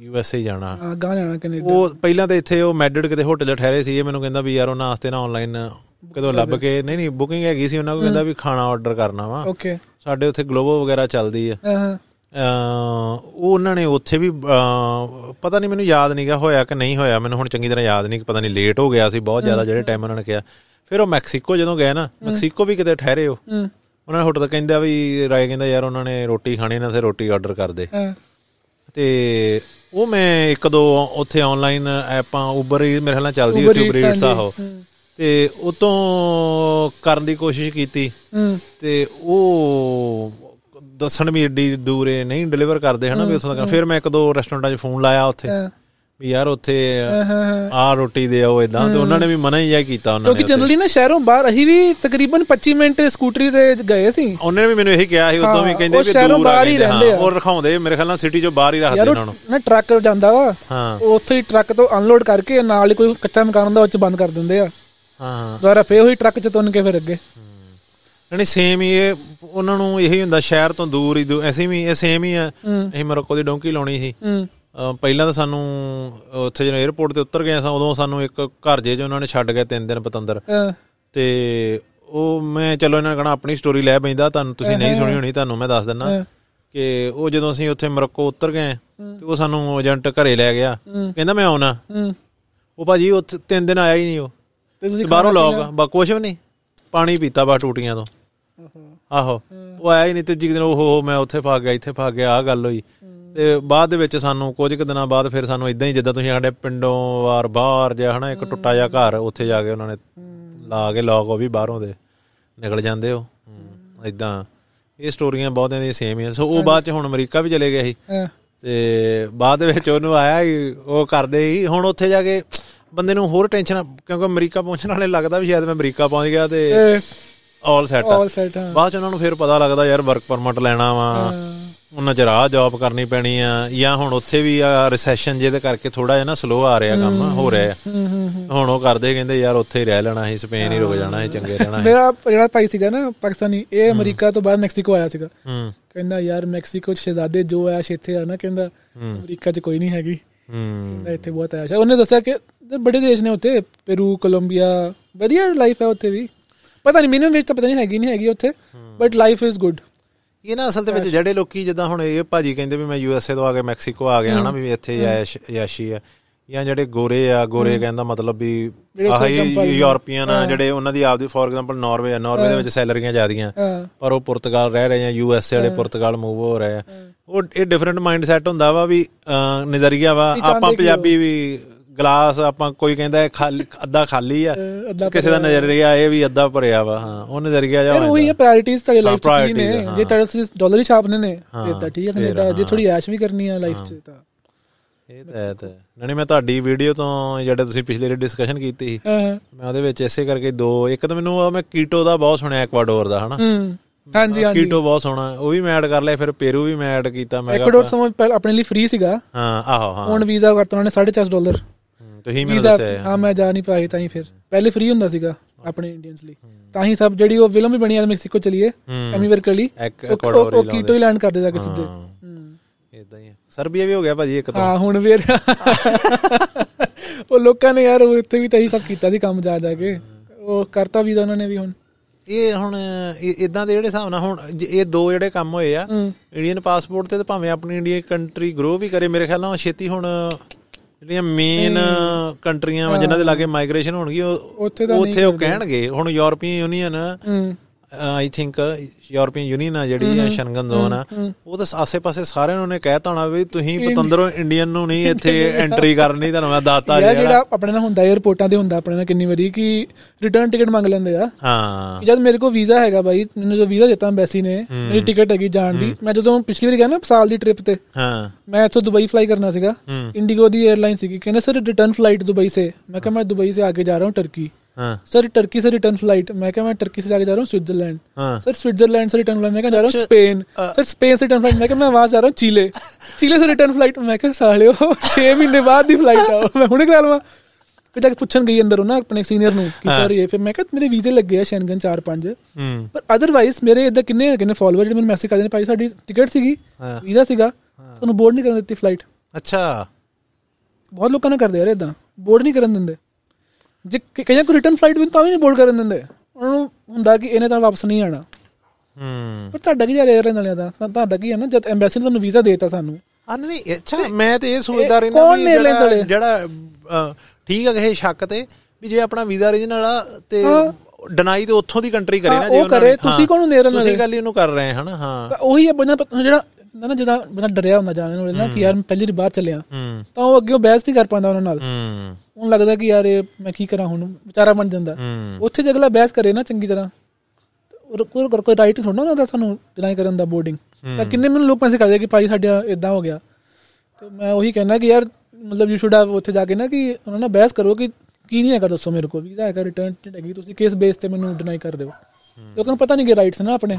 ਯੂ ਐਸ ਏ ਜਾਣਾ ਗਾਂ ਜਾਣਾ ਕੈਨੇਡਾ। ਉਹ ਪਹਿਲਾਂ ਤਾਂ ਇੱਥੇ ਉਹ ਮੈਡਡ ਕਿਤੇ ਹੋਟਲ 'ਚ ਠਹਿਰੇ ਸੀ ਇਹ ਮੈਨੂੰ ਕਹਿੰਦਾ ਵੀ ਯਾਰ ਉਹਨਾਂ ਵਾਸਤੇ ਨਾ ਆਨਲਾਈਨ ਕਦੋਂ ਲੱਭ ਕੇ ਨਹੀਂ ਨਹੀਂ ਬੁਕਿੰਗ ਹੈਗੀ ਸੀ ਉਹਨਾਂ ਕੋਲ ਕਹਿੰਦਾ ਵੀ ਖਾਣਾ ਆਰਡਰ ਕਰਨਾ ਵਾ। ਓਕੇ ਸਾਡੇ ਉੱਥੇ ਗਲੋਬੋ ਵਗੈਰਾ ਚੱਲਦੀ ਆ। ਉਹ ਉਹਨਾਂ ਨੇ ਉੱਥੇ ਵੀ ਪਤਾ ਨਹੀਂ ਮੈਨੂੰ ਯਾਦ ਨਹੀਂਗਾ ਹੋਇਆ ਕਿ ਨਹੀਂ ਹੋਇਆ। ਮੈਨੂੰ ਹੁਣ ਚੰਗੀ ਤਰ੍ਹਾਂ ਯਾਦ ਨਹੀਂ ਪਤਾ ਨਹੀਂ ਲੇਟ ਹੋ ਗਿਆ ਸੀ ਬਹੁਤ ਜ਼ਿਆਦਾ ਜਿਹੜੇ ਟਾਈਮ ਉਹਨਾਂ ਨੇ ਕਿਹਾ। ਫਿਰ ਉਹ ਮੈਕਸੀਕੋ ਜਦੋਂ ਗਏ ਨਾ ਮੈਕਸੀਕੋ ਵੀ ਕਿਤੇ ਠਹਿਰੇ ਹੋ। ਹਮ, ਉਹਨਾਂ ਨੇ ਹੋਟਲ ਕਹਿੰਦਾ ਵੀ ਰਾਏ ਕਹਿੰਦਾ ਯਾਰ ਉਹਨਾਂ ਨੇ ਰੋਟੀ ਖਾਣੀ ਨਾ ਤੇ ਰੋਟੀ ਆਰਡਰ ਕਰ ਦੇ। ਤੇ ਉਹ ਮੈਂ ਇੱਕ ਦੋ ਉੱਥੇ ਆਨਲਾਈਨ ਐਪਾਂ ਉਬਰ ਮੇਰੇ ਖਿਆਲ ਨਾਲ ਚੱਲਦੀ ਸੀ ਉਬਰ ਈਟਸ ਆਹੋ ਤੇ ਉਤੋਂ ਕਰਨ ਦੀ ਕੋਸ਼ਿਸ਼ ਕੀਤੀ। ਤੇ ਉਹ ਦੱਸਣ ਵੀ ਏਡੀ ਦੂਰੇ ਨਹੀਂ ਡਿਲੀਵਰ ਕਰਦੇ ਹਨਾ ਵੀ ਉੱਥੋਂ ਤੱਕ। ਫਿਰ ਮੈਂ ਇੱਕ ਦੋ ਰੈਸਟੋਰੈਂਟਾਂ 'ਚ ਫੋਨ ਲਾਇਆ ਉੱਥੇ। ਵੀ ਯਾਰ ਉੱਥੇ ਆ ਰੋਟੀ ਦੇ ਆਓ ਇਦਾਂ ਤੇ ਉਹਨਾਂ ਨੇ ਵੀ ਮਨਾ ਹੀ ਆ ਕੀਤਾ ਉਹਨਾਂ ਕਿਉਂਕਿ ਨੇ ਜਨਰਲੀ ਨਾ ਸ਼ਹਿਰੋਂ ਬਾਹਰ ਅਸੀਂ ਵੀ ਤਕਰੀਬਨ 25 ਮਿੰਟ ਸਕੂਟਰੀ ਤੇ ਗਏ ਸੀ। ਉਹਨੇ ਵੀ ਮੈਨੂੰ ਇਹੀ ਕਿਹਾ ਸੀ ਉਦੋਂ ਵੀ ਕਹਿੰਦੇ ਵੀ ਦੂਰ ਆ ਬਾਹਰ ਹੀ ਕਹਿੰਦੇ, ਹਾਂ, ਰਹਿੰਦੇ ਆ। ਉਹ ਰਖਾਉਂਦੇ ਮੇਰੇ ਖਿਆਲ ਨਾਲ ਸਿਟੀ 'ਚੋਂ ਬਾਹਰ ਹੀ ਰੱਖਦੇ ਉਹਨਾਂ ਉਹ ਨੂੰ। ਨਾ ਟਰੱਕ ਜਾਂਦਾ ਵਾ ਉੱਥੇ ਹੀ ਟਰੱਕ ਤੋਂ ਅਨਲੋਡ ਕਰਕੇ ਨਾਲ ਹੀ ਕੋਈ ਕੱਚਾ ਮਕਾਨ ਹੁੰਦਾ ਉਹ ਚ ਬੰਦ ਕਰ ਦਿੰਦੇ ਆ। ਹਾਂ। ਦੁਬਾਰਾ ਫੇਰ ਉਹੀ ਟਰੱਕ ਚ ਤੁੰਨ ਕੇ ਫਿਰ ਅੱਗੇ। ਨਹੀਂ ਸੇਮ ਹੀ ਇਹ ਉਹਨਾਂ ਨੂੰ ਇਹੀ ਹੁੰਦਾ ਸ਼ਹਿਰ ਤੋਂ ਦੂਰ ਹੀ ਅਸੀਂ ਵੀ ਇਹ ਸੇਮ ਹੀ ਆ। ਅਸੀਂ ਮਰੋਕੋ ਦੀ ਡੋਂਕੀ ਲਾਉਣੀ ਸੀ। ਪਹਿਲਾਂ ਤਾਂ ਸਾਨੂੰ ਉੱਥੇ ਜਦੋਂ 에어ਪੋਰਟ ਤੇ ਉਤਰ ਗਏ ਸਾਂ ਉਦੋਂ ਸਾਨੂੰ ਇੱਕ ਘਰ ਜੇ 'ਚ ਉਹਨਾਂ ਨੇ ਛੱਡ ਗਏ ਤਿੰਨ ਦਿਨ ਪਤੰਦਰ। ਤੇ ਉਹ ਮੈਂ ਚਲੋ ਇਹਨਾਂ ਨੇ ਕਹਣਾ ਆਪਣੀ ਸਟੋਰੀ ਲੈ ਪੈਂਦਾ ਤੁਹਾਨੂੰ ਤੁਸੀਂ ਨਹੀਂ ਸੁਣੀ ਹੋਣੀ ਤੁਹਾਨੂੰ ਮੈਂ ਦੱਸ ਦਿੰਦਾ ਹਾਂ, ਕਿ ਉਹ ਜਦੋਂ ਅਸੀਂ ਉੱਥੇ ਮਰੋਕੋ ਉਤਰ ਗਏ ਤੇ ਉਹ ਸਾਨੂੰ ਏਜੰਟ ਘਰੇ ਲੈ ਗਿਆ। ਕਹਿੰਦਾ ਮੈਂ ਆਉਣਾ। ਉਹ ਭਾਜੀ ਉੱਥੇ ਤਿੰਨ ਦਿਨ ਆਇਆ ਹੀ ਨਹੀਂ ਉਹ। ਤੇ ਤੁਸੀਂ ਬਾਹਰੋਂ ਲੋਕ ਬਾ ਕੁਛ ਵੀ ਨਹੀਂ ਪਾਣੀ ਪੀਤਾ ਬਾ ਟੂਟੀਆਂ ਤੋਂ। ਆਹੋ ਉਹ ਆਇਆ ਹੀ ਨਹੀਂ ਤੇ ਜਿਗ ਦਿਨ ਉਹ ਹੋ ਮੈਂ ਉੱਥੇ ਫਾ ਗਿਆ ਇੱਥੇ ਫਾ ਗਿਆ ਆ ਗੱਲ ਹੋਈ। ਤੇ ਬਾਅਦ ਦੇ ਵਿੱਚ ਸਾਨੂੰ ਕੁਝ ਕੁ ਦਿਨਾਂ ਬਾਅਦ ਫਿਰ ਸਾਨੂੰ ਇਦਾਂ ਹੀ ਜਿੱਦਾਂ ਤੁਸੀਂ ਸਾਡੇ ਪਿੰਡੋਂ ਵਾਰ ਬਾਹਰ ਜਾਂ ਹਨਾ ਇੱਕ ਟੁੱਟਾ ਜਿਹਾ ਘਰ ਉੱਥੇ ਜਾ ਕੇ ਉਹਨਾਂ ਨੇ ਲਾ ਕੇ ਲੋਕ ਉਹ ਵੀ ਬਾਹਰੋਂ ਦੇ ਨਿਕਲ ਜਾਂਦੇ ਹੋ ਇਦਾਂ ਇਹ ਸਟੋਰੀਆਂ ਬਹੁਤਿਆਂ ਦੀਆਂ ਸੇਮ ਹੀ ਆ। ਸੋ ਉਹ ਬਾਅਦ ਚ ਹੁਣ ਅਮਰੀਕਾ ਵੀ ਚਲੇ ਗਏ ਸੀ। ਤੇ ਬਾਅਦ ਵਿੱਚ ਉਹਨੂੰ ਆਇਆ ਹੀ ਉਹ ਕਰਦੇ ਹੀ ਹੁਣ ਉੱਥੇ ਜਾ ਕੇ ਬੰਦੇ ਨੂੰ ਹੋਰ ਟੈਨਸ਼ਨ ਕਿਉਂਕਿ ਅਮਰੀਕਾ ਪਹੁੰਚਣ ਵਾਲੇ ਲੱਗਦਾ ਵੀ ਸ਼ਾਇਦ ਮੈਂ ਅਮਰੀਕਾ ਪਹੁੰਚ ਗਿਆ ਤੇ ਆਲ ਸੈਟ ਆਲ ਸੈਟ ਬਾਅਦ ਚ ਉਹਨਾਂ ਨੂੰ ਫਿਰ ਪਤਾ ਲੱਗਦਾ ਯਾਰ ਵਰਕ ਪਰਮਿਟ ਲੈਣਾ ਵਾ। ਉਹਨਾਂ ਚ ਰਾਹ ਜੌਬ ਕਰਨੀ ਪੈਣੀ ਆ। ਜਾਂ ਹੁਣ ਉੱਥੇ ਵੀ ਆ ਰਿਸੈਸ਼ਨ ਜਿਹਦੇ ਕਰਕੇ ਥੋੜਾ ਜਿਹਾ ਨਾ ਸਲੋ ਆ ਰਿਹਾ ਕੰਮ ਹੋ ਰਿਹਾ। ਹੁਣ ਉਹ ਕਰਦੇ ਕਹਿੰਦੇ ਯਾਰ ਉੱਥੇ ਹੀ ਰਹਿ ਲੈਣਾ ਸੀ ਸਪੇਨ ਹੀ ਰੁਕ ਜਾਣਾ ਸੀ ਚੰਗੇ ਰਹਿਣਾ ਸੀ ਮੇਰਾ ਜਿਹੜਾ ਭਾਈ ਸੀਗਾ ਨਾ ਪਾਕਿਸਤਾਨੀ ਇਹ ਅਮਰੀਕਾ ਤੋਂ ਬਾਅਦ ਮੈਕਸੀਕੋ ਆਇਆ ਸੀਗਾ। ਕਹਿੰਦਾ ਯਾਰ ਮੈਕਸੀਕੋ ਚ ਸ਼ਹਿਜ਼ਾਦੇ ਜੋ ਆਇਆ ਇੱਥੇ ਆ ਨਾ ਕਹਿੰਦਾ ਅਮਰੀਕਾ ਚ ਕੋਈ ਨਹੀਂ ਹੈਗੀ। ਕਹਿੰਦਾ ਇੱਥੇ ਬਹੁਤ ਆਇਆ। ਉਹਨੇ ਦੱਸਿਆ ਕਿ ਬੜੇ ਦੇਸ਼ ਨੇ ਉੱਥੇ ਪੇਰੂ ਕੋਲੰਬੀਆ ਵਧੀਆ ਲਾਈਫ ਹੈ ਉੱਥੇ ਵੀ। ਪਤਾ ਨਹੀਂ ਮਿਨੀਮਮ ਵਿੱਚ ਤਾਂ ਪਤਾ ਨਹੀਂ ਹੈਗੀ ਨਹੀਂ ਹੈਗੀ ਉੱਥੇ ਬਟ ਲਾਈਫ ਇਜ਼ ਗੁੱਡ ਇਹ ਨਾ ਅਸਲ ਦੇ ਵਿੱਚ ਜਿਹੜੇ ਲੋਕੀ ਜਿੱਦਾਂ ਹੁਣ ਇਹ ਭਾਜੀ ਕਹਿੰਦੇ ਵੀ ਮੈਂ ਯੂ ਐਸ ਏ ਤੋਂ ਆ ਕੇ ਮੈਕਸੀਕੋ ਆ ਗਿਆ ਹਨਾ ਵੀ ਇੱਥੇ ਯੈਸ਼ ਆ। ਜਾਂ ਜਿਹੜੇ ਗੋਰੇ ਆ ਗੋਰੇ ਕਹਿੰਦਾ ਮਤਲਬ ਵੀ ਆਹ ਯੂਰਪੀਅਨ ਆ ਜਿਹੜੇ ਉਹਨਾਂ ਦੀ ਆਪਦੀ ਫੋਰ ਐਗਜ਼ਾਮਪਲ ਨਾਰਵੇ ਆ। ਨਾਰਵੇ ਦੇ ਵਿੱਚ ਸੈਲਰੀਆਂ ਜ਼ਿਆਦੀਆਂ ਪਰ ਉਹ ਪੁਰਤਗਾਲ ਰਹਿ ਰਹੇ ਆ ਯੂ ਐਸ ਏ ਵਾਲੇ ਪੁਰਤਗਾਲ ਮੂਵ ਹੋ ਰਹੇ ਆ। ਉਹ ਇਹ ਡਿਫਰੈਂਟ ਮਾਈਂਡ ਸੈਟ ਹੁੰਦਾ ਵਾ ਵੀ ਨਜ਼ਰੀਆ ਵਾ। ਆਪਾਂ ਪੰਜਾਬੀ ਵੀ ਗਲਾਸ ਆਪਾਂ ਕੋਈ ਕਹਿੰਦਾ ਇਹ ਖਾਲੀ ਅੱਧਾ ਖਾਲੀ ਆ ਕਿਸੇ ਦਾ ਨਜ਼ਰੀਆ ਇਹ ਵੀ ਅੱਧਾ ਭਰਿਆ ਵਾ ਹਾਂ ਉਹ ਨਜ਼ਰੀਆ ਜਾ ਉਹੀ ਹੈ ਪ੍ਰਾਇੋਰਟੀਜ਼ ਤੁਹਾਡੀ ਲਾਈਫ 'ਚ ਕੀ ਨੇ? ਆ, ਜੇ ਤੁਹਾਡੇ ਤੁਸੀਂ ਡਾਲਰ ਹੀ ਛਾਪਨੇ ਨੇ ਹਾਂ, ਫਿਰ ਤਾਂ ਠੀਕ ਹੈ ਨਹੀਂ ਜੇ ਥੋੜੀ ਐਸ਼ ਵੀ ਕਰਨੀ ਹੈ ਲਾਈਫ 'ਚ ਤਾਂ। ਇਹ ਤਾਂ ਹੈ ਨਹੀਂ ਮੈਂ ਤੁਹਾਡੀ ਵੀਡੀਓ ਤੋਂ ਜਿਹੜੇ ਤੁਸੀਂ ਪਿਛਲੇ ਰੇ ਡਿਸਕਸ਼ਨ ਕੀਤੀ ਸੀ ਮੈਂ ਉਹਦੇ ਵਿੱਚ ਇਸੇ ਕਰਕੇ ਦੋ ਇੱਕ ਤਾਂ ਮੈਨੂੰ ਮੈਂ ਕੀਟੋ ਦਾ ਬਹੁਤ ਸੁਣਿਆ ਐਕਵਾਡੋਰ ਦਾ ਹਨਾ? ਹੂੰ ਹਾਂਜੀ ਹਾਂਜੀ। ਕੀਟੋ ਬਹੁਤ ਸੋਹਣਾ ਉਹ ਵੀ ਮੈਂ ਐਡ ਕਰ ਲਿਆ ਫਿਰ ਪੇਰੂ ਵੀ ਮੈਂ ਐਡ ਕੀਤਾ ਮੈਂ ਐਕਵਾਡੋਰ ਸਮਝ ਪਹਿਲਾਂ ਆਪਣੇ ਲਈ ਫ੍ਰੀ ਸੀਗਾ। ਹਾਂ ਆਹੋ ਹਾਂ। ਹੁਣ ਵੀਜ਼ਾ ਕਰਤਾ ਉਹਨਾਂ ਨੇ 4.5 ਡਾਲਰ ਤੁਸੀਂ ਮੈਨੂੰ ਦੱਸਿਆ ਹਾਂ। ਮੈਂ ਜਾ ਨਹੀਂ ਪਾਈ ਤਾਂ ਹੀ ਫਿਰ। ਪਹਿਲੇ ਫ੍ਰੀ ਹੁੰਦਾ ਸੀਗਾ ਆਪਣੇ ਇੰਡੀਅਨਸ ਲਈ। ਤਾਂ ਹੀ ਸਭ ਜਿਹੜੀ ਉਹ ਫਿਲਮ ਵੀ ਬਣੀ ਆ ਮੈਕਸੀਕੋ ਚਲੀਏ। ਐਮੀ ਵਰਕਰ ਲਈ ਉਹ- ਕੀਟੋ ਹੀ ਲੈਂਡ ਕਰਦੇ ਜਾ ਕੇ ਸਿੱਧੇ। ਇਦਾਂ ਹੀ ਆ। ਸਰਬੀਆ ਵੀ ਹੋ ਗਿਆ ਭਾਜੀ ਇੱਕ ਤੋਂ। ਹਾਂ ਹੁਣ ਵੀ ਉਹ ਲੋਕਾਂ ਨੇ ਯਾਰ ਉਹ ਉੱਥੇ ਵੀ ਤਾਂ ਹੀ ਸਭ ਕੀਤਾ ਸੀ ਕੰਮ ਜਾ ਜਾ ਕੇ। ਉਹ ਕਰਤਾ ਵੀਜ਼ਾ ਉਹਨਾਂ ਨੇ ਵੀ ਹੁਣ। ਇਹ ਹੁਣ ਇਦਾਂ ਦੇ ਜਿਹੜੇ ਹਿਸਾਬ ਨਾਲ ਹੁਣ ਇਹ ਦੋ ਜਿਹੜੇ ਕੰਮ ਹੋਏ ਆ ਇੰਡੀਅਨ ਪਾਸਪੋਰਟ ਤੇ ਤਾਂ ਭਾਵੇਂ ਆਪਣੀ ਇੰਡੀਆ ਕੰਟਰੀ ਗਰੋ ਵੀ ਕਰੇ ਮੇਰੇ ਖਿਆਲ ਨਾਲ ਛੇਤੀ ਹੁਣ ਜਿਹੜੀਆਂ ਮੇਨ ਕੰਟਰੀਆਂ ਜਿਨ੍ਹਾਂ ਦੇ ਲਾਗੇ ਮਾਈਗ੍ਰੇਸ਼ਨ ਹੋਣਗੀ ਉਹ ਉੱਥੇ ਉਹ ਕਹਿਣਗੇ ਹੁਣ European Union I think European Union ਆ ਜਿਹੜੀ ਆ mm-hmm. ਸ਼ੰਗਨ ਜ਼ੋਨ ਆ mm-hmm. ਉਹ ਤਾਂ ਆਸੇ-ਪਾਸੇ ਸਾਰਿਆਂ ਨੂੰ ਨੇ ਕਹਿਤਾ ਹੋਣਾ ਵੀ ਤੁਸੀਂ ਪਤੰਦਰੋ ਇੰਡੀਅਨ ਨੂੰ ਨਹੀਂ ਇੱਥੇ ਐਂਟਰੀ ਕਰਨੀ ਤੁਹਾਨੂੰ ਮੈਂ ਦਾਤਾ ਜਿਹੜਾ ਜਿਹੜਾ ਆਪਣੇ ਨਾਲ ਹੁੰਦਾ 에어ਪੋਰਟਾਂ ਤੇ ਹੁੰਦਾ ਆਪਣੇ ਨਾਲ ਕਿੰਨੀ ਵਾਰੀ ਕਿ ਰਿਟਰਨ ਟਿਕਟ ਮੰਗ ਲੈਂਦੇ ਆ। ਹਾਂ। ਜਦ ਮੇਰੇ ਕੋਲ ਵੀਜ਼ਾ ਹੈਗਾ ਬਾਈ ਮੈਨੂੰ ਜੋ ਵੀਜ਼ਾ ਦਿੱਤਾ ਐਮਬੈਸੀ ਨੇ ਮੇਰੀ ਟਿਕਟ ਹੈਗੀ ਜਾਣ ਦੀ ਮੈਂ ਜਦੋਂ ਪਿਛਲੀ ਵਾਰੀ ਗਿਆ ਨਾ ਸਾਲ ਦੀ ਟ੍ਰਿਪ ਤੇ ਹਾਂ। ਮੈਂ ਇੱਥੋਂ ਦੁਬਈ ਫਲਾਈ ਕਰਨਾ ਸੀਗਾ। ਇੰਡੀਗੋ ਦੀ 에ਅਰਲਾਈਨ ਸੀਗੀ ਕਹਿੰਦੇ ਸਰ ਰਿਟਰਨ ਫਲਾਈਟ ਦੁਬਈ ਸੇ। ਮੈਂ ਕਿਹਾ ਮੈਂ ਦੁਬਈ ਸੇ ਆ ਕੇ ਜਾ ਰਹਾ ਹਾਂ ਟਰਕੀ ਹਾਂ सर टर्की से रिटर्न फ्लाइट मैं कहा मैं टर्की से आगे जा रहा हूँ स्विट्जरलैंड ਹਾਂ सर स्विट्जरलैंड से रिटर्न फ्लाइट मैं कहा जा रहा हूँ स्पेन सर स्पेन से रिटर्न फ्लाइट मैं कहा मैं वहां जा रहा हूँ चीले चीले से रिटर्न फ्लाइट मैं कहा साले हो 6 ਮਹੀਨੇ ਬਾਅਦ ਦੀ ਫਲਾਈਟ ਆ ਮੈਂ ਹੁਣੇ ਕਰਾ ਲਵਾਂ ਫਿਰ ਜਾ ਕੇ ਪੁੱਛਣ ਗਈ ਅੰਦਰ ਉਹ ਨਾ ਆਪਣੇ ਸੀਨੀਅਰ ਨੂੰ ਕਿ ਸਰ ਇਹ ਫਿਰ ਮੈਂ ਕਿਹਾ ਮੇਰੇ ਵੀਜ਼ੇ ਲੱਗੇ ਆ ਸ਼ੈਂਗਨ 4-5 ਹੂੰ ਪਰ ਅਦਰਵਾਈਜ਼ ਮੇਰੇ ਇਦਾਂ ਕਿੰਨੇ ਹੈਗੇ ਨੇ ਫਾਲੋਅਰ ਜਿਹੜੇ ਮੈਨੂੰ ਮੈਸੇਜ ਕਰਦੇ ਨੇ ਭਾਈ ਸਾਡੀ ਟਿਕਟ ਸੀਗੀ ਹਾਂ। ਵੀਜ਼ਾ ਸੀਗਾ ਤੁਹਾਨੂੰ ਬੋਰਡ ਨਹੀਂ ਕਰਨ ਦਿੱਤੀ ਫਲਾਈਟ ਅੱਛਾ ਬਹੁਤ ਲੋਕਾਂ ਨੇ ਕਰਦੇ ਯਾਰ ਇਦਾਂ ਬੋਰਡ ਨਹੀਂ ਕਰਨ ਦਿੰਦੇ ਜੇ ਕਈਆਂ ਕੋ ਰਿਟਰਨ ਫਲਾਈਟ ਵੀ ਤਾਂ ਵੀ ਨਹੀਂ ਬੋਰਡ ਕਰਨ ਦਿੰਦੇ। ਉਹਨਾਂ ਨੂੰ ਹੁੰਦਾ ਕਿ ਇਹਨੇ ਤਾਂ ਵਾਪਸ ਨਹੀਂ ਆਣਾ। ਹੂੰ। ਪਰ ਤੁਹਾਡਾ ਕੀ ਜਾ ਰਿਹਾ 에ਅਰਲਾਈਨ ਵਾਲਿਆਂ ਦਾ? ਤਾਂ ਤੁਹਾਡਾ ਕੀ ਹੈ ਨਾ ਜਦ ਐਮਬੈਸੀ ਨੇ ਤੁਹਾਨੂੰ ਵੀਜ਼ਾ ਦੇਤਾ ਸਾਨੂੰ। ਆ ਨਹੀਂ ਅੱਛਾ ਮੈਂ ਤੇ ਇਹ ਸੋਚਦਾ ਰਹਿੰਦਾ ਵੀ ਨੇ ਜਿਹੜਾ? ਜਿਹੜਾ ਠੀਕ ਹੈ ਇਹ ਸ਼ੱਕ ਤੇ ਵੀ ਜੇ ਆਪਣਾ ਵੀਜ਼ਾ ਓਰੀਜਨਲ ਆ ਤੇ ਡਿਨਾਈ ਤੇ ਉੱਥੋਂ ਦੀ ਕੰਟਰੀ ਕਰੇ ਹਾਂ, ਨਾ ਉਹ ਜੇ ਉਹਨਾਂ ਕਰੇ, ਨੇ- ਤੁਸੀਂ ਹਾਂ, ਕੌਣ ਹੁੰਦੇ airline ਤੁਸੀਂ? ਗੱਲ ਹੀ ਉਹਨੂੰ ਕਰ ਰਹੇ ਹਨ ਹਾਂ। ਉਹੀ ਹੈ ਬੰਦਾ ਜਿਹੜਾ ਹੁੰਦਾ ਨਾ ਜਿਹਦਾ ਬੰਦਾ ਡਰਿਆ ਹੁੰਦਾ ਜਾਣ ਨੂੰ ਨਾ ਕਿ ਯਾਰ ਮੈਂ ਪਹਿਲੀ ਵਾਰ ਬਾਹਰ ਚੱਲਿਆ। ਤਾਂ ਉਹ ਅੱਗੇ ਉਹ ਬਹਿਸ ਨਹੀਂ ਕਰ ਪਾਉਂਦਾ ਉਹਨਾਂ ਨਾਲ। ਹੂੰ। ਉਹਨੂੰ ਲੱਗਦਾ ਕਿ ਯਾਰ ਇਹ ਮੈਂ ਕੀ ਕਰਾਂ ਹੁਣ? ਵਿਚਾਰਾ ਬਣ ਜਾਂਦਾ। ਉੱਥੇ ਜੇ ਅਗਲਾ ਬਹਿਸ ਕਰੇ ਨਾ ਚੰਗੀ ਤਰ੍ਹਾਂ ਕੋਈ ਕੋਈ- ਕੋਈ ਰਾਈਟ ਥੋੜਾ ਉਹਨਾਂ ਦਾ ਸਾਨੂੰ ਡਿਨਾਈ ਕਰਨ ਦਾ ਬੋਰਡਿੰਗ ਤਾਂ ਕਿੰਨੇ ਮੈਨੂੰ ਲੋਕ ਪੈਸੇ ਕਰਦੇ ਕਿ ਭਾਈ ਸਾਡਾ ਇਦਾਂ ਹੋ ਗਿਆ। ਤੇ ਮੈਂ ਉਹੀ ਕਹਿਣਾ ਕਿ ਯਾਰ ਮਤਲਬ ਯੂ ਸ਼ੁੱਡ ਹੈਵ ਉੱਥੇ ਜਾ ਕੇ ਨਾ ਕਿ ਉਹਨਾਂ ਨਾਲ ਬਹਿਸ ਕਰੋ ਕਿ ਕੀ ਨਹੀਂ ਹੈਗਾ ਦੱਸੋ ਮੇਰੇ ਕੋਲ। ਵੀਜ਼ਾ ਹੈਗਾ ਰਿਟਰਨ ਟਿਕਟ ਹੈਗੀ ਤੁਸੀਂ ਕਿਸ ਬੇਸ ਤੇ ਮੈਨੂੰ ਡਿਨਾਈ ਕਰ ਦਿਓ ਲੋਕਾਂ ਨੂੰ ਪਤਾ ਨਹੀਂ ਕਿ ਰਾਈਟਸ ਨਾ ਆਪਣੇ।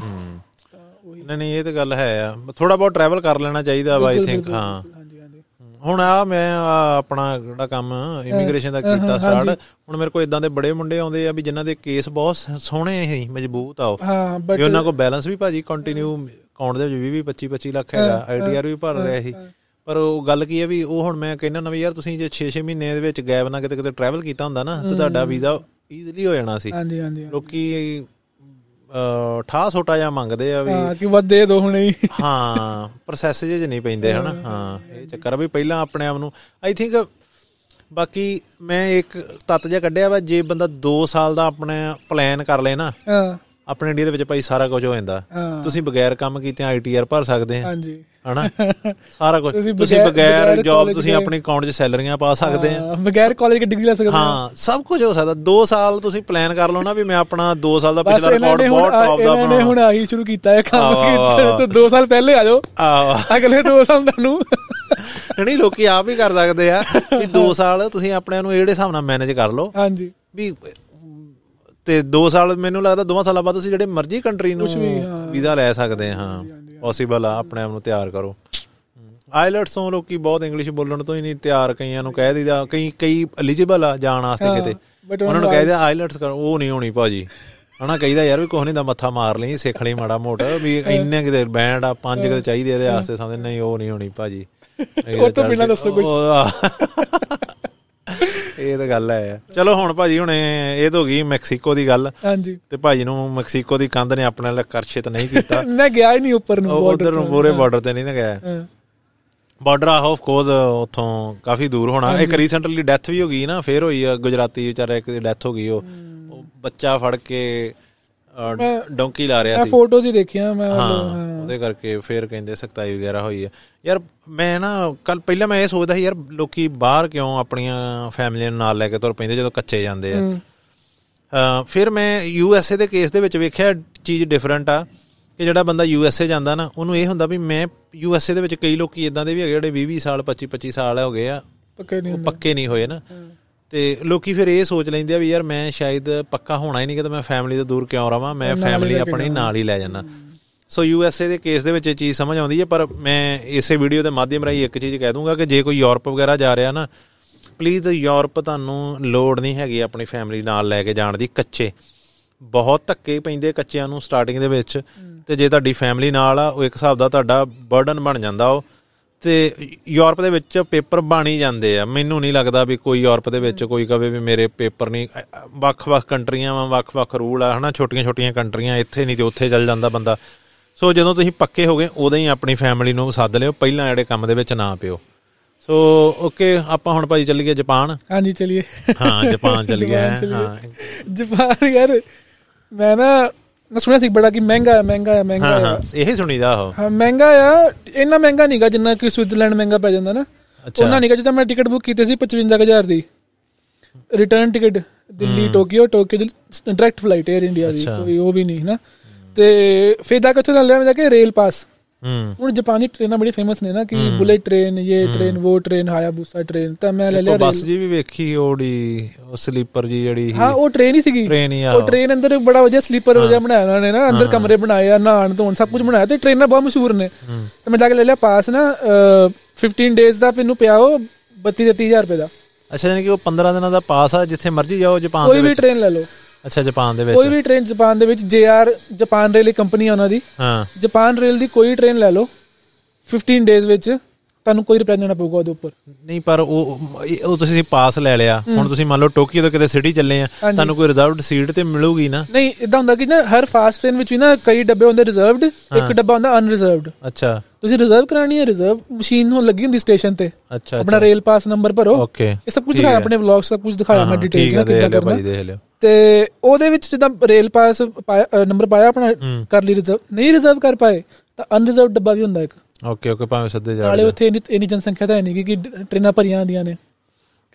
ਨਹੀਂ ਨਹੀਂ ਇਹ ਤਾਂ ਗੱਲ ਹੈ ਆ। ਥੋੜਾ ਬਹੁਤ ਟਰੈਵਲ ਕਰ ਲੈਣਾ ਚਾਹੀਦਾ ਵਾ ਆਈ ਥਿੰਕ ਹਾਂ। ਹੁਣ ਆ ਮੈਂ ਆਪਣਾ ਜਿਹੜਾ ਕੰਮ ਇਮੀਗ੍ਰੇਸ਼ਨ ਦਾ ਕੀਤਾ ਸਟਾਰਟ ਹੁਣ ਮੇਰੇ ਕੋਲ ਇਦਾਂ ਦੇ ਬੜੇ ਮੁੰਡੇ ਆਉਂਦੇ ਆ ਵੀ ਜਿਨ੍ਹਾਂ ਦੇ ਕੇਸ ਬਹੁਤ ਸੋਹਣੇ ਸੀ ਮਜ਼ਬੂਤ ਆ ਉਹ। ਹਾਂ ਬਟ ਉਹਨਾਂ ਕੋਲ ਬੈਲੈਂਸ ਵੀ ਭਾਜੀ ਕੰਟੀਨਿਊ ਅਕਾਊਂਟ ਦੇ ਵਿੱਚ 20 25 25 ਲੱਖ ਹੈਗਾ ਆਈਟੀਆਰ ਵੀ ਭਰ ਰਿਹਾ ਸੀ। ਪਰ ਉਹ ਗੱਲ ਕੀ ਹੈ ਵੀ ਉਹ ਹੁਣ ਮੈਂ ਕਹਿੰਦਾ ਨਾ ਵੀ ਯਾਰ ਤੁਸੀਂ ਜੇ 6-6 ਮਹੀਨੇ ਦੇ ਵਿੱਚ ਗੈਪ ਨਾ ਕਿਤੇ ਕਿਤੇ ਟਰੈਵਲ ਕੀਤਾ ਹੁੰਦਾ ਨਾ ਤੇ ਤੁਹਾਡਾ ਵੀਜ਼ਾ ਈਜ਼ੀਲੀ ਹੋ ਜਾਣਾ ਸੀ। ਹਾਂਜੀ ਹਾਂਜੀ। ਲੋਕੀ ਠਾਹ ਛੋਟਾ ਜਿਹਾ ਮੰਗਦੇ ਆ ਵੀ ਹਾਂ ਕਿ ਵੱਧ ਦੇ ਦੋ ਹੁਣੇ ਹੀ। ਹਾਂ ਪ੍ਰੋਸੈਸ ਜੇ ਨਹੀਂ ਪੈਂਦੇ ਹਨਾ? ਹਾਂ। ਇਹ ਚੱਕਰ ਆ ਵੀ ਪਹਿਲਾਂ ਆਪਣੇ ਆਪ ਨੂੰ ਆਈ ਥਿੰਕ ਬਾਕੀ ਮੈਂ ਇੱਕ ਤੱਤ ਜਿਹਾ ਕੱਢਿਆ ਵਾ ਜੇ ਬੰਦਾ 2 ਸਾਲ ਦਾ ਆਪਣੇ ਪਲਾਨ ਕਰ ਲੇ ਨਾ ਹਾਂ। ਆਪਣੇ ਇੰਡੀਆ ਦੇ ਵਿੱਚ ਭਾਈ ਸਾਰਾ ਕੁਝ ਹੋ ਜਾਂਦਾ। ਤੁਸੀਂ ਬਗੈਰ ਕੰਮ ਕੀਤੇ ਆਈਟੀਆਰ ਭਰ ਸਕਦੇ ਆ। ਹਾਂਜੀ। ਹਨਾ? ਸਾਰਾ ਕੁਝ। ਤੁਸੀਂ ਬਗੈਰ- ਜੌਬ ਤੁਸੀਂ ਆਪਣੇ ਅਕਾਊਂਟ 'ਚ ਸੈਲਰੀਆਂ ਪਾ ਸਕਦੇ ਆ। ਬਗੈਰ ਕਾਲਜ ਦੀ ਡਿਗਰੀ ਲੈ ਸਕਦੇ ਹਾਂ ਹਾਂ ਸਭ ਕੁਝ ਹੋ ਸਕਦਾ। 2 ਸਾਲ ਤੁਸੀਂ ਪਲਾਨ ਕਰ ਲਓ ਨਾ ਵੀ ਮੈਂ ਆਪਣਾ 2 ਸਾਲ ਦਾ ਪਿਛਲਾ ਰਿਕਾਰਡ ਬਹੁਤ ਟੌਪ ਦਾ ਬਣਾਉਣਾ। ਹੁਣ ਆਹੀ ਸ਼ੁਰੂ ਕੀਤਾ ਹੈ ਕੰਮ ਕੀਤਾ ਤੋਂ 2 ਸਾਲ ਪਹਿਲੇ ਆ ਜਾਓ। ਅਗਲੇ 2 ਸਾਲ ਤੁਹਾਨੂੰ। ਨਹੀਂ ਲੋਕੀ ਆਪ ਹੀ ਕਰ ਸਕਦੇ ਆ। ਵੀ 2 ਸਾਲ ਤੁਸੀਂ ਆਪਣੇ ਨੂੰ ਜਿਹੜੇ ਹਿਸਾਬ ਨਾਲ ਮੈਨੇਜ ਕਰ ਲਓ। ਹਾਂਜੀ। ਵੀ ਤੇ 2 ਸਾਲ ਮੈਨੂੰ ਲੱਗਦਾ ਦੋਵਾਂ ਸਾਲਾਂ ਬਾਅਦ ਤੁਸੀਂ ਜਿਹੜੇ ਮਰਜ਼ੀ ਕੰਟਰੀ ਨੂੰ। ਵੀਜ਼ਾ ਲੈ ਸਕਦੇ ਹਾਂ। ਪੋਸੀਬਲ ਆ ਆਪਣੇ ਆਪ ਨੂੰ ਤਿਆਰ ਕਰੋ। ਆਈਲਟਸ ਤੋਂ ਲੋਕੀ ਬਹੁਤ ਇੰਗਲਿਸ਼ ਬੋਲਣ ਤੋਂ ਹੀ ਨਹੀਂ ਤਿਆਰ ਕਈਆਂ ਨੂੰ ਕਹਿ ਦਿੰਦਾ ਕਈ ਕਈ ਐਲੀਜੀਬਲ ਆ ਜਾਣ ਵਾਸਤੇ ਕਿਤੇ। ਉਹਨਾਂ ਨੂੰ ਕਹਿ ਦਿਆ ਆਈਲਟਸ ਕਰ। ਉਹ ਨਹੀਂ ਹੋਣੀ ਭਾਜੀ। ਹਨਾ ਕਹੀਦਾ ਯਾਰ ਵੀ ਕੁਛ ਨਹੀਂ ਦਾ ਮੱਥਾ ਮਾਰ ਲਈ ਸਿੱਖ ਲਈ ਮਾੜਾ ਮੋਟਾ ਵੀ ਇੰਨੇ ਕਿਤੇ ਬੈਂਡ ਆ ਪੰਜ ਕਿਤੇ ਚਾਹੀਦੇ ਇਹਦੇ ਵਾਸਤੇ ਸਮਝ ਨਹੀਂ ਉਹ ਨਹੀਂ ਹੋਣੀ ਭਾਜੀ। ਉਹ ਤੋਂ ਬਿਨਾਂ ਦੱਸੋ ਕੁਛ। ਇਹ ਤਾਂ ਗੱਲ ਹੈ। ਚਲੋ ਹੁਣ ਭਾਜੀ ਹੁਣ ਇਹ ਤਾਂ ਹੋ ਗਈ ਮੈਕਸੀਕੋ ਦੀ ਗੱਲ। ਹਾਂਜੀ। ਤੇ ਭਾਜੀ ਨੂੰ ਮੈਕਸੀਕੋ ਦੀ ਕੰਧ ਨੇ ਆਪਣੇ ਨਾਲ ਕਰਸ਼ਿਤ ਨਹੀਂ ਕੀਤਾ। ਮੈਂ ਗਿਆ ਹੀ ਨਹੀਂ ਉੱਪਰ ਨੂੰ ਉਧਰ ਨੂੰ ਪੂਰੇ ਬਾਰਡਰ ਤੇ ਨਹੀਂ ਨਾ ਗਿਆ। ਬਾਰਡਰ ਆ ਆਫ ਕੋਰਸ ਉਥੋਂ ਕਾਫੀ ਦੂਰ ਹੋਣਾ। ਇੱਕ ਰੀਸੈਂਟਲੀ ਡੈਥ ਵੀ ਹੋ ਗਈ ਨਾ ਫੇਰ ਹੋਈ ਆ ਗੁਜਰਾਤੀ ਵਿਚਾਰਾ ਇੱਕ ਦੀ ਡੈਥ ਹੋ ਗਈ ਉਹ। ਬੱਚਾ ਫੜ ਕੇ ਡੌਂਕੀ ਲਾ ਰਿਹਾ ਮੈਂ ਸੀ। ਫੋਟੋਜ਼ ਹੀ ਦੇਖੀਆਂ ਮੈਂ ਉਹਦੇ ਕਰਕੇ ਫੇਰ ਕਹਿੰਦੇ ਸਖਤਾਈ ਵਗੈਰਾ ਹੋਈ ਆ। ਯਾਰ ਮੈਂ ਨਾ ਕੱਲ ਪਹਿਲਾਂ ਮੈਂ ਇਹ ਸੋਚਦਾ ਸੀ ਯਾਰ ਲੋਕੀ ਬਾਹਰ ਕਿਉਂ ਆਪਣੀਆਂ ਫੈਮਲੀਆਂ ਨੂੰ ਨਾਲ ਲੈ ਕੇ ਤੁਰ ਪੈਂਦੇ ਜਦੋਂ ਕੱਚੇ ਜਾਂਦੇ ਆ। ਹੂੰ। ਅ, ਫਿਰ ਮੈਂ ਯੂ ਐਸ ਏ ਦੇ ਕੇਸ ਦੇ ਵਿੱਚ ਵੇਖਿਆ ਚੀਜ਼ ਡਿਫਰੈਂਟ ਆ ਕਿ ਜਿਹੜਾ ਬੰਦਾ ਯੂ ਐਸ ਏ ਜਾਂਦਾ ਨਾ ਉਹਨੂੰ ਇਹ ਹੁੰਦਾ ਵੀ ਮੈਂ ਯੂ ਐਸ ਏ ਦੇ ਵਿੱਚ ਕਈ ਲੋਕੀ ਇਦਾਂ ਦੇ ਵੀ ਹੈਗੇ ਜਿਹੜੇ 20 20 ਸਾਲ 25 25 ਸਾਲ ਹੋ ਗਏ ਆ। ਪੱਕੇ ਨਹੀਂ ਪੱਕੇ ਨਹੀਂ ਹੋਏ ਨਾ। ਤੇ ਲੋਕੀ ਫਿਰ ਇਹ ਸੋਚ ਲੈਂਦੇ ਆ ਵੀ ਯਾਰ ਮੈਂ ਸ਼ਾਇਦ ਪੱਕਾ ਹੋਣਾ ਹੀ ਨਹੀਂ ਕਿ ਤਾਂ ਮੈਂ ਫੈਮਿਲੀ ਤੋਂ ਦੂਰ ਕਿਉਂ ਰਵਾਂ ਮੈਂ ਫੈਮਿਲੀ ਆਪਣੀ ਨਾਲ ਹੀ ਲੈ ਜਾਣਾ ਸੋ ਯੂ ਐਸ ਏ ਦੇ ਕੇਸ ਦੇ ਵਿੱਚ ਇਹ ਚੀਜ਼ ਸਮਝ ਆਉਂਦੀ ਹੈ, ਪਰ ਮੈਂ ਇਸੇ ਵੀਡੀਓ ਦੇ ਮਾਧਿਅਮ ਰਾਹੀਂ ਇੱਕ ਚੀਜ਼ ਕਹਿ ਦੂੰਗਾ ਕਿ ਜੇ ਕੋਈ ਯੂਰਪ ਵਗੈਰਾ ਜਾ ਰਿਹਾ ਨਾ ਪਲੀਜ਼ ਯੂਰਪ ਤੁਹਾਨੂੰ ਲੋੜ ਨਹੀਂ ਹੈਗੀ ਆਪਣੀ ਫੈਮਿਲੀ ਨਾਲ ਲੈ ਕੇ ਜਾਣ ਦੀ, ਕੱਚੇ। ਬਹੁਤ ਧੱਕੇ ਪੈਂਦੇ ਕੱਚਿਆਂ ਨੂੰ ਸਟਾਰਟਿੰਗ ਦੇ ਵਿੱਚ, ਤੇ ਜੇ ਤੁਹਾਡੀ ਫੈਮਿਲੀ ਨਾਲ ਆ, ਉਹ ਇੱਕ ਹਿਸਾਬ ਦਾ ਤੁਹਾਡਾ ਬਰਡਨ ਬਣ ਜਾਂਦਾ ਉਹ। ਤੇ ਯੂਰਪ ਦੇ ਵਿੱਚ ਪੇਪਰ ਬਣ ਹੀ ਜਾਂਦੇ ਆ। ਮੈਨੂੰ ਨਹੀਂ ਲੱਗਦਾ ਵੀ ਕੋਈ ਯੂਰਪ ਦੇ ਵਿੱਚ ਕੋਈ ਕਵੇ ਵੀ ਮੇਰੇ ਪੇਪਰ ਨਹੀਂ, ਅ- ਅ- ਵੱਖ-ਵੱਖ ਕੰਟਰੀਆਂ ਵਾਂ, ਵੱਖ-ਵੱਖ ਰੂਲ ਆ, ਹਨਾ, ਛੋਟੀਆਂ-ਛੋਟੀਆਂ ਕੰਟਰੀਆਂ, ਇੱਥੇ ਨਹੀਂ ਤੇ ਉੱਥੇ ਚੱਲ ਜਾਂਦਾ ਬੰਦਾ। ਸੋ ਜਦੋਂ ਤੁਸੀਂ ਪੱਕੇ ਹੋ ਗਏ ਉਦੋਂ ਹੀ ਆਪਣੀ ਫੈਮਿਲੀ ਨੂੰ ਸੱਦ ਲਿਓ ਪਹਿਲਾਂ ਜਿਹੜੇ ਕੰਮ ਦੇ ਵਿੱਚ ਨਾ ਪਿਓ। ਸੋ ਓਕੇ ਆਪਾਂ ਹੁਣ ਭਾਜੀ ਚੱਲੀਏ ਜਾਪਾਨ? ਹਾਂਜੀ ਚਲਿਏ। ਹਾਂ ਜਾਪਾਨ ਚੱਲ ਗਿਆ। ਹਾਂ ਜਾਪਾਨ ਯਾਰ ਮੈਂ ਨਾ ਮੈਂ ਸੁਣਿਆ ਸੀ ਬੜਾ ਕਿ ਮਹਿੰਗਾ ਹੈ ਮਹਿੰਗਾ ਹੈ ਮਹਿੰਗਾ ਹਾਂ ਹੈ ਹਾਂ ਇਹੀ ਸੁਣੀਦਾ ਉਹ। ਹਾਂ ਮਹਿੰਗਾ ਆ ਇੰਨਾ ਮਹਿੰਗਾ ਨਹੀਂਗਾ ਜਿੰਨਾ ਕਿ ਸਵਿਟਜ਼ਰਲੈਂਡ ਮਹਿੰਗਾ ਪੈ ਜਾਂਦਾ ਨਾ। ਉਹਨਾਂ ਨਹੀਂਗਾ ਜਿੱਦਾਂ ਮੈਂ ਟਿਕਟ ਬੁੱਕ ਕੀਤੀ ਸੀ 55000 ਦੀ। Return ticket Delhi Tokyo Tokyo direct flight Air India ਦੀ। ਕੋਈ ਉਹ ਵੀ ਨਹੀਂ ਨਾ ਤੇ ਫਿਰ ਜਾ ਕੇ ਉੱਥੇ ਨਾਲ ਲੈਣ ਜਾ ਕੇ ਰੇਲ ਪਾਸ ਹੂੰ। ਹੁਣ ਜਾਪਾਨੀ ਟ੍ਰੇਨਾਂ ਬੜੀ ਫੇਮਸ ਨੇ ਨਾ ਕਿ ਬੁਲੇਟ ਟ੍ਰੇਨ ਇਹ ਟ੍ਰੇਨ ਉਹ ਟ੍ਰੇਨ ਹਾਇਆਬੂਸਾ ਟ੍ਰੇਨ ਤਾਂ ਮੈਂ ਲੈ ਲਿਆ ਬੱਸ ਜੀ ਵੀ ਵੇਖੀ ਉਹੜੀ ਉਹ ਸਲੀਪਰ ਜੀ ਜਿਹੜੀ ਹਾਂ ਉਹ ਟ੍ਰੇਨ ਹੀ ਸੀਗੀ। ਟ੍ਰੇਨ ਹੀ ਆ ਉਹ ਟ੍ਰੇਨ ਅੰਦਰ ਬੜਾ ਵਧੀਆ ਸਲੀਪਰ ਵਧੀਆ ਬਣਾਇਆ ਉਹਨਾਂ ਨੇ ਨਾ ਅੰਦਰ ਕਮਰੇ ਬਣਾਏ ਆ ਨਹਾਣ ਧੋਣ ਸਭ ਕੁਝ ਬਣਾਇਆ ਤੇ ਟ੍ਰੇਨਾਂ ਬਹੁਤ ਮਸ਼ਹੂਰ ਨੇ। ਤੇ ਮੈਂ ਜਾ ਕੇ ਲੈ ਲਿਆ ਪਾਸ ਨਾ ਅਹ, 15 ਡੇਜ਼ ਦਾ ਮੈਨੂੰ ਪਿਆ ਉਹ 32 30000 ਰੁਪਏ ਦਾ। ਅੱਛਾ ਯਾਨੀ ਕਿ ਉਹ 15 ਦਿਨਾਂ ਦਾ ਪਾਸ ਆ ਜਿੱਥੇ ਮਰਜ਼ੀ ਜਾਓ ਜਾਪਾਨ ਕੋਈ ਦੇ ਵੀ ਵਿੱਚ। ਟ੍ਰੇਨ ਲੈ ਲਓ। ਅੱਛਾ ਜਾਪਾਨ ਦੇ ਕੋਈ ਵਿੱਚ ਵੀ ਟ੍ਰੇਨ ਜਾਪਾਨ ਦੇ ਵਿੱਚ ਜੇਆਰ ਜਾਪਾਨ ਰੇਲ ਇੱਕ ਕੰਪਨੀ ਆ ਉਹਨਾਂ ਦੀ। ਹਾਂ। ਜਾਪਾਨ ਰੇਲ ਦੀ ਕੋਈ ਟ੍ਰੇਨ ਲੈ ਲਓ 15 ਡੇਜ਼ ਵਿੱਚ ਤੁਹਾਨੂੰ ਕੋਈ ਰੁਪਿਆ ਦੇਣਾ ਪਊਗਾ ਉਹਦੇ ਉੱਪਰ। ਨਹੀਂ ਪਰ ਉਹ ਉਹ ਤੁਸੀਂ ਪਾਸ ਲੈ ਲਿਆ। ਹੁਣ ਤੁਸੀਂ ਮੰਨ ਲਓ ਟੋਕੀਓ ਤੋਂ ਕਿਤੇ ਸਿਟੀ ਚੱਲੇ ਆ ਤੁਹਾਨੂੰ ਕੋਈ ਰਿਜ਼ਰਵਡ ਸੀਟ ਤੇ ਮਿਲੂਗੀ ਨਾ? ਨਹੀਂ ਇਦਾਂ ਹੁੰਦਾ ਕਿ ਨਾ ਹਰ ਫਾਸਟ ਟ੍ਰੇਨ ਵਿੱਚ ਵੀ ਨਾ ਕਈ ਡੱਬੇ ਹੁੰਦੇ ਰਿਜ਼ਰਵਡ ਇੱਕ ਡੱਬਾ ਹੁੰਦਾ ਅਨਰਿਜ਼ਰਵਡ ਅੱਛਾ। ਤੁਸੀਂ ਰਿਜ਼ਰਵ ਕਰਾਣੀ ਹੈ ਰਿਜ਼ਰਵ ਮਸ਼ੀਨ ਨੂੰ ਲੱਗੀ ਹੁੰਦੀ ਸਟੇਸ਼ਨ ਤੇ। ਆਪਣਾ ਰੇਲ ਪਾਸ ਨੰਬਰ ਭਰੋ। ਓਕੇ ਇਹ ਸਭ ਕੁਝ ਦਿਖਾਇਆ ਆਪਣੇ ਵਲੌਗ ਸਭ ਕੁਝ ਦਿਖਾਇਆ ਮੈਂ ਡਿਟੇਲ ਨਾਲ ਕਿੱਦਾਂ ਕਰਨਾ। ਤੇ ਉਹਦੇ ਵਿੱਚ ਜਿੱਦਾਂ ਰੇਲ ਪਾਸ ਨੰਬਰ ਪਾਇਆ ਆਪਣਾ ਕਰ ਲਈ ਰਿਜ਼ਰਵ ਨਹੀਂ ਰਿਜ਼ਰਵ ਕਰ ਪਾਏ ਤਾਂ ਅਨਰਿਜ਼ਰਵਡ ਡੱਬਾ ਵੀ ਹੁੰਦਾ ਇੱਕ। ਓਕੇ ਓਕੇ ਭਾਵੇਂ ਸਿੱਧੇ ਜਾ ਨਾਲੇ ਉੱਥੇ ਇੰਨੀ ਜਨਸੰਖਿਆ ਤਾਂ ਹੈ ਨਹੀਂ ਕਿ ਟ੍ਰੇਨਾਂ ਭਰੀਆਂ ਆਉਂਦੀਆਂ ਨੇ।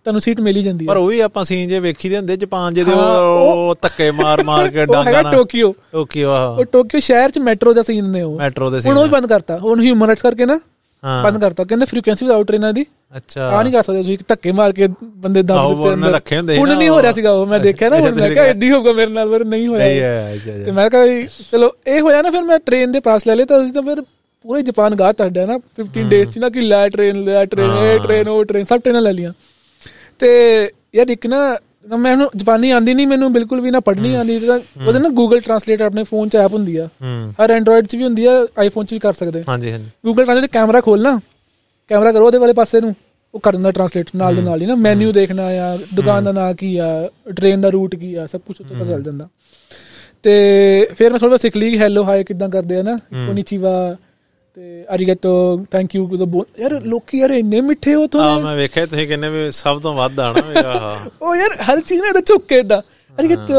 ਤੁਹਾਨੂੰ ਸੀਟ ਮਿਲ ਹੀ ਜਾਂਦੀ ਹੈ ਪਰ ਉਹ ਵੀ ਆਪਾਂ ਸੀਨ ਜੇ ਵੇਖੀ ਦੇ ਹੁੰਦੇ ਜਾਪਾਨ ਜਿਹਦੇ ਉਹ ਧੱਕੇ ਮਾਰ ਮਾਰ ਕੇ ਉਹ ਡਾਂਗਾ ਨਾਲ ਟੋਕੀਓ। ਟੋਕੀਓ ਆ ਉਹ ਟੋਕੀਓ ਸ਼ਹਿਰ ਚ ਮੈਟਰੋ ਦਾ ਸੀਨ ਨੇ ਉਹ। ਮੈਟਰੋ ਦੇ ਹੁਣ ਸੀਨ ਉਹ ਵੀ ਬੰਦ ਕਰਤਾ। ਹੁਣ ਹਿਊਮਨ ਰਾਈਟਸ ਕਰਕੇ ਨਾ ਹਾਂ। ਬੰਦ ਕਰਤਾ। ਕਹਿੰਦੇ ਫ੍ਰੀਕੁਐਂਸੀ ਵਿਦਆਊਟ ਟ੍ਰੇਨਾਂ ਦੀ ਅੱਛਾ। ਆ ਨਹੀਂ ਕਰ ਸਕਦੇ ਤੁਸੀਂ ਧੱਕੇ ਮਾਰ ਕੇ ਬੰਦੇ ਆਹੋ, ਦਿੱਤੇ ਅੰਦਰ। ਰੱਖੇ ਹੁੰਦੇ ਹੁਣ ਨਾ ਨਹੀਂ ਹੋ ਰਿਹਾ ਸੀਗਾ ਉਹ ਮੈਂ ਦੇਖਿਆ ਨਾ ਹੁਣ ਮੈਂ ਤੁਸੀਂ ਕਿਹਾ ਹੀ ਹੋਊਗਾ ਮੇਰੇ ਨਾਲ ਪਰ ਨਹੀਂ ਹੋਇਆ। ਤੇ ਮੈਂ ਕਿਹਾ ਚਲੋ ਇਹ ਹੋਇਆ ਨਾ ਫਿਰ ਮੈਂ ਟ੍ਰੇਨ ਦੇ ਪਾਸ ਲੈ ਲਿਆ ਤਾਂ ਅਸੀਂ ਤਾਂ ਫਿਰ ਪੂਰੇ ਜਾਪਾਨ ਗਾ ਤੁਹਾਡਾ ਨਾ। 15 ਡੇਜ਼ ਚ ਨਾ ਕਿ ਲੈ ਟ੍ਰੇਨ ਲੈ ਟ੍ਰੇਨ ਇਹ ਟ੍ਰੇਨ ਉਹ ਟ੍ਰੇਨ ਸਭ ਟ੍ਰੇਨਾਂ ਲੈ ਲੀਆਂ ਤੇ ਯਾਰ ਇੱਕ ਨਾ ਮੈਨੂੰ ਜਾਪਾਨੀ ਆਂਦੀ ਨਹੀਂ ਮੈਨੂੰ ਬਿਲਕੁਲ ਵੀ ਨਾ ਪੜ੍ਹਨੀ ਆਂਦੀ ਤਾਂ ਉਹਦੇ ਨਾ ਗੂਗਲ ਟਰਾਂਸਲੇਟਰ ਆਪਣੇ ਫੋਨ 'ਚ ਐਪ ਹੁੰਦੀ ਆ। ਹਰ ਐਂਡਰੋਇਡ 'ਚ ਵੀ ਹੁੰਦੀ ਆ ਆਈਫੋਨ 'ਚ ਵੀ ਕਰ ਸਕਦੇ। ਹਾਂਜੀ ਹਾਂਜੀ। ਗੂਗਲ ਟਰਾਂਸਲੇਟ ਕੈਮਰਾ ਖੋਲਣਾ ਕੈਮਰਾ ਕਰੋ ਉਹਦੇ ਵਾਲੇ ਪਾਸੇ ਨੂੰ। ਉਹ ਕਰ ਦਿੰਦਾ ਟਰਾਂਸਲੇਟ ਨਾਲ ਦੇ ਨਾਲ ਹੀ ਨਾ। ਮੈਨੂ ਦੇਖਣਾ ਆ ਦੁਕਾਨ ਦਾ ਨਾਂ ਕੀ ਆ ਟ੍ਰੇਨ ਦਾ ਰੂਟ ਕੀ ਆ ਸਭ ਕੁਝ ਉੱਤੇ ਪਤਾ ਚੱਲ ਜਾਂਦਾ। ਤੇ ਫਿਰ ਮੈਂ ਥੋੜਾ ਸਿੱਖ ਲਈ ਹੈਲੋ ਹਾਈ ਕਿਦਾਂ ਕਰਦੇ ਆ ਨਾ। ਕੋਨੀਚੀਵਾ ਤੇ ਅਰੀਗਾਤੋ ਥੈਂਕ ਯੂ ਤੋਂ ਯਾਰ ਲੋਕੀ ਯਾਰ ਇੰਨੇ ਮਿੱਠੇ ਹੋ ਤੋਂ ਮੈਂ ਵੇਖਿਆ ਤੁਸੀਂ ਕਹਿੰਦੇ ਵੀ ਸਭ ਤੋਂ ਵੱਧ ਆਣਾ ਆਹ। ਉਹ ਯਾਰ ਹਰ ਚੀਜ਼ ਨਾਲ ਝੁੱਕ ਕੇ ਇਦਾਂ ਅਰੀਗਾਤੋ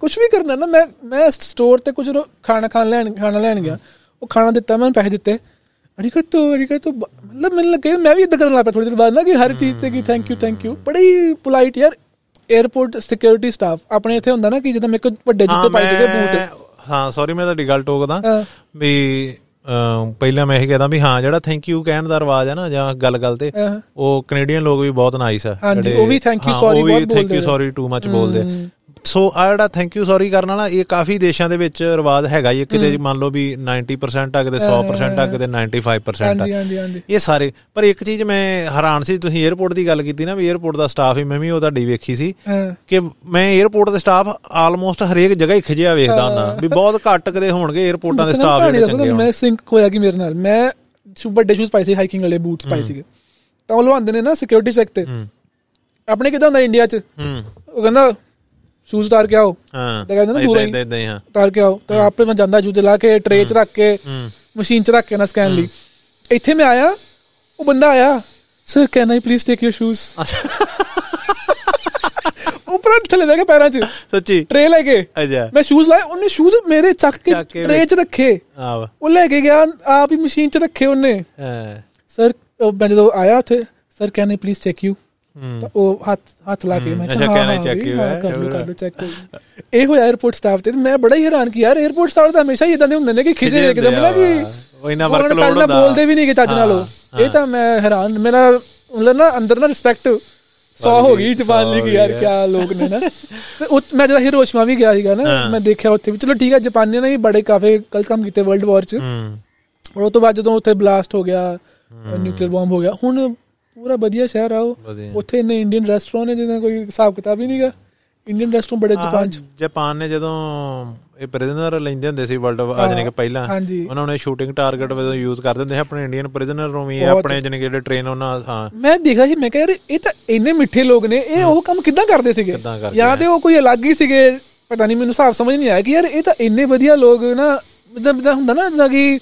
ਕੁਝ ਵੀ ਕਰਨਾ ਨਾ ਮੈਂ ਮੈਂ ਸਟੋਰ ਤੇ ਕੁਝ ਖਾਣਾ ਖਾਣ ਲੈਣ ਖਾਣਾ ਲੈਣ ਗਿਆ। ਉਹ ਖਾਣਾ ਦਿੱਤਾ ਮੈਂ ਪੈਸੇ ਦਿੱਤੇ। ਅਰੀਗਾਤੋ ਅਰੀਗਾਤੋ ਮਤਲਬ ਮੈਨੂੰ ਲੱਗੇ ਮੈਂ ਵੀ ਇਦਾਂ ਕਰਨ ਲੱਗ ਪਿਆ ਥੋੜੀ ਦੇਰ ਬਾਅਦ ਨਾ ਕਿ ਹਰ ਚੀਜ਼ ਤੇ ਕਿ ਥੈਂਕ ਯੂ ਥੈਂਕ ਯੂ ਬੜੀ ਪੋਲਾਈਟ ਯਾਰ 에어ਪੋਰਟ ਸਿਕਿਉਰਿਟੀ ਸਟਾਫ ਆਪਣੇ ਇੱਥੇ ਹੁੰਦਾ ਨਾ ਕਿ ਜਦੋਂ ਮੇਰੇ ਕੋਲ ਵੱਡੇ ਹਾਂ ਜੁੱਤੇ ਪਾਈ ਸੀਗੇ ਬੂਟ ਹਾਂ ਸੌਰੀ ਮੈਂ ਤੁਹਾਡੀ ਗੱਲ ਟੋਕਦਾ ਹਾਂ। ਵੀ ਪਹਿਲਾਂ ਮੈਂ ਇਹ ਕਹਦਾ ਵੀ ਹਾਂ ਜਿਹੜਾ ਥੈਂਕ ਯੂ ਕਹਿਣ ਦਾ ਰਿਵਾਜ ਹੈ ਨਾ ਜਾਂ ਗੱਲ-ਗੱਲ ਤੇ ਹਾਂ। ਉਹ ਕੈਨੇਡੀਅਨ ਲੋਕ ਵੀ ਬਹੁਤ ਨਾਈਸ ਆ ਜਿਹੜੇ- ਉਹ ਵੀ thank you, ਹਾਂ, sorry ਉਹ ਵੀ ਬਹੁਤ ਥੈਂਕ ਬੋਲਦੇ ਯੂ ਆ। ਸੌਰੀ ਟੂ ਮੱਚ ਬੋਲਦੇ ਆ। ਸੋ ਆ ਜਿਹੜਾ ਥੈਂਕ ਯੂ ਸੌਰੀ ਕਰਨ ਵਾਲਾ ਇਹ ਕਾਫੀ ਦੇਸ਼ਾਂ ਦੇ ਵਿੱਚ ਰਿਵਾਜ ਹੈਗਾ ਇਹ ਕਿਤੇ ਮੰਨ ਲਓ ਵੀ 90% ਆ ਕਿਤੇ 100% ਆ ਕਿਤੇ 95% ਆ। ਇਹ ਸਾਰੇ ਪਰ ਇੱਕ ਚੀਜ਼ ਮੈਂ ਹੈਰਾਨ ਸੀ ਤੁਸੀਂ 에어ਪੋਰਟ ਦੀ ਗੱਲ ਕੀਤੀ ਨਾ ਵੀ 에어ਪੋਰਟ ਦਾ ਸਟਾਫ ਹੀ ਮੈਂ ਵੀ ਉਹ ਤੁਹਾਡੀ ਵੇਖੀ ਸੀ ਕਿ ਮੈਂ 에어ਪੋਰਟ ਦਾ ਸਟਾਫ ਆਲਮੋਸਟ ਹਰੇਕ ਜਗ੍ਹਾ ਹੀ ਖਿਜਿਆ ਵੇਖਦਾ ਹਾਂ। ਵੀ ਬਹੁਤ ਘੱਟ ਕਦੇ ਹੋਣਗੇ 에어ਪੋਰਟਾਂ ਦੇ ਸਟਾਫ ਜਿਹੜੇ ਚੰਗੇ ਮੈਂ ਸਿੰਕ ਹੋਇਆ ਕਿ ਮੇਰੇ ਨਾਲ? ਮੈਂ ਵੱਡੇ ਸ਼ੂਜ਼ ਪਾਏ ਸੀ ਹਾਈਕਿੰਗ ਵਾਲੇ ਬੂਟਸ ਪਾਏ ਸੀਗੇ। ਤਾਂ ਉਹ ਲਵਾਉਂਦੇ ਨੇ ਨਾ ਸਿਕਿਉਰਿਟੀ ਚੈੱਕ ਤੇ। ਆਪਣੇ ਕਿਦਾਂ ਹੁੰਦਾ ਇੰਡੀਆ 'ਚ? ਉਹ ਕਹਿੰਦਾ ਸ਼ੂਜ਼ ਉਤਾਰ ਕੇ ਆਓ। ਹਾਂ। ਤਾਂ ਕਹਿੰਦੇ ਨਾ ਦੂਰੋਂ ਹੀ। ਉਤਾਰ ਕੇ ਆਓ। ਤਾਂ ਆਪੇ ਮੈਂ ਜਾਂਦਾ ਜੂਤੇ ਲਾ ਕੇ ਟਰੇ 'ਚ ਰੱਖ ਕੇ ਮਸ਼ੀਨ 'ਚ ਰੱਖ ਕੇ ਨਾ ਸਕੈਨ ਲਈ। ਇੱਥੇ ਮੈਂ ਆਇਆ ਉਹ ਬੰਦਾ ਆਇਆ sir can I please take your shoes ਉੱਪਰ ਥੱਲੇ ਬਹਿ ਕੇ ਪੈਰਾਂ 'ਚ। ਸੱਚੀ? ਟਰੇ ਲੈ ਕੇ। ਅਜਾ ਮੈਂ ਸ਼ੂਜ਼ ਲਾਏ ਉਹਨੇ ਸ਼ੂਜ਼ ਮੇਰੇ ਚੱਕ ਕੇ ਟਰੇ 'ਚ ਰੱਖੇ ਆਹ। ਉਹ ਲੈ ਕੇ ਗਿਆ ਆਪ ਹੀ ਮਸ਼ੀਨ 'ਚ ਰੱਖੇ ਉਹਨੇ। ਹਾਂ। ਸਰ ਉਹ ਮੈਂ ਜਦੋਂ ਆਇਆ ਉੱਥੇ sir can I please check you ਤਾਂ ਉਹ ਹੱਥ ਹੱਥ ਲਾ ਕੇ ਮੈਂ ਕਿਹਾ ਹਾਂ ਚੈੱਕ ਕਰ ਲਓ ਕਰ ਲਓ ਚੈੱਕ ਇਹ ਹੋਇਆ 에어ਪੋਰਟ ਸਟਾਫ ਤੇ ਮੈਂ ਬੜਾ ਹੀ ਹੈਰਾਨ ਕੀ ਯਾਰ 에어ਪੋਰਟ ਸਟਾਫ ਤਾਂ ਹਮੇਸ਼ਾ ਹੀ ਇਦਾਂ ਦੇ ਹੁੰਦੇ ਨੇ ਕਿ ਖਿਜੇ ਇੱਕਦਮ ਨਾ ਕਿ ਉਹ ਇਨਾ ਵਰਕ ਲੋਡ ਹੁੰਦਾ। ਬੋਲਦੇ ਵੀ ਨਹੀਂ ਕਿ ਚੱਜ ਨਾਲ ਇਹ ਤਾਂ ਮੈਂ ਹੈਰਾਨ ਮੇਰਾ ਮਤਲਬ ਨਾ ਅੰਦਰ ਨਾ ਰਿਸਪੈਕਟ ਸੌ ਹੋ ਗਈ ਜਪਾਨ ਲਈ ਕਿ ਯਾਰ ਕੀ ਲੋਕ ਨੇ ਨਾ। ਉਹ ਮੈਂ ਜਦੋਂ ਹਿਰੋਸ਼ਮਾ ਵੀ ਗਿਆ ਸੀਗਾ ਨਾ ਮੈਂ ਦੇਖਿਆ ਉੱਥੇ ਵੀ ਚਲੋ ਠੀਕ ਹੈ ਜਾਪਾਨੀਆਂ ਨੇ ਵੀ ਬੜੇ ਕਾਫੇ ਗਲਤ ਕੰਮ ਕੀਤੇ ਵਰਲਡ ਵਾਰ 'ਚ। ਔਰ ਉਹ ਤੋਂ ਬਾਅਦ ਜਦੋਂ ਉੱਥੇ ਬਲਾਸਟ ਹੋ ਗਿਆ ਨਿਊਕਲੀਅਰ ਬੰਬ ਹੋ ਗਿਆ ਹੁਣ ਪੂਰਾ ਵਧੀਆ ਸ਼ਹਿਰ ਆ ਉਹ। ਉੱਥੇ ਇੰਨੇ ਇੰਡੀਅਨ ਰੈਸਟੋਰੈਂਟ ਨੇ ਜਿਹਦਾ ਕੋਈ ਹਿਸਾਬ ਕਿਤਾਬ ਹੀ ਨਹੀਂਗਾ। ਇੰਡੀਅਨ ਰੈਸਟੋਰੈਂਟ ਬੜੇ ਜਾਪਾਨ ਚ। ਜਾਪਾਨ ਨੇ ਜਦੋਂ ਇਹ ਪ੍ਰਿਜ਼ਨਰ ਲੈਂਦੇ ਹੁੰਦੇ ਸੀ ਵਰਲਡ ਅੱਜ ਨੇ ਕਿ ਪਹਿਲਾਂ ਉਹਨਾਂ ਨੇ ਸ਼ੂਟਿੰਗ ਟਾਰਗੇਟ ਵਜੋਂ ਯੂਜ਼ ਕਰਦੇ ਹੁੰਦੇ ਸੀ ਆਪਣੇ ਇੰਡੀਅਨ ਪ੍ਰਿਜ਼ਨਰ ਨੂੰ ਵੀ। ਆਪਣੇ ਜਨੇ ਜਿਹੜੇ ਟ੍ਰੇਨ ਉਹਨਾਂ ਹਾਂ। ਮੈਂ ਦੇਖਦਾ ਸੀ ਮੈਂ ਕਿਹਾ ਯਾਰ ਇਹ ਤਾਂ ਇੰਨੇ ਮਿੱਠੇ ਲੋਕ ਨੇ ਇਹ ਉਹ ਕੰਮ ਕਿੱਦਾਂ ਕਰਦੇ ਸੀਗੇ? ਜਾਂ ਤੇ ਉਹ ਕੋਈ ਅਲੱਗ ਹੀ ਸੀਗੇ ਪਤਾ ਨਹੀਂ ਮੈਨੂੰ ਹਿਸਾਬ ਸਮਝ ਨਹੀਂ ਆਇਆ ਕਿ ਯਾਰ ਇਹ ਤਾਂ ਇੰਨੇ ਵਧੀਆ ਲੋਕ ਨਾ ਜਿੱਦਾਂ ਜਿੱਦਾਂ ਹੁੰਦਾ ਨਾ ਜਿੱਦਾਂ ਕਿ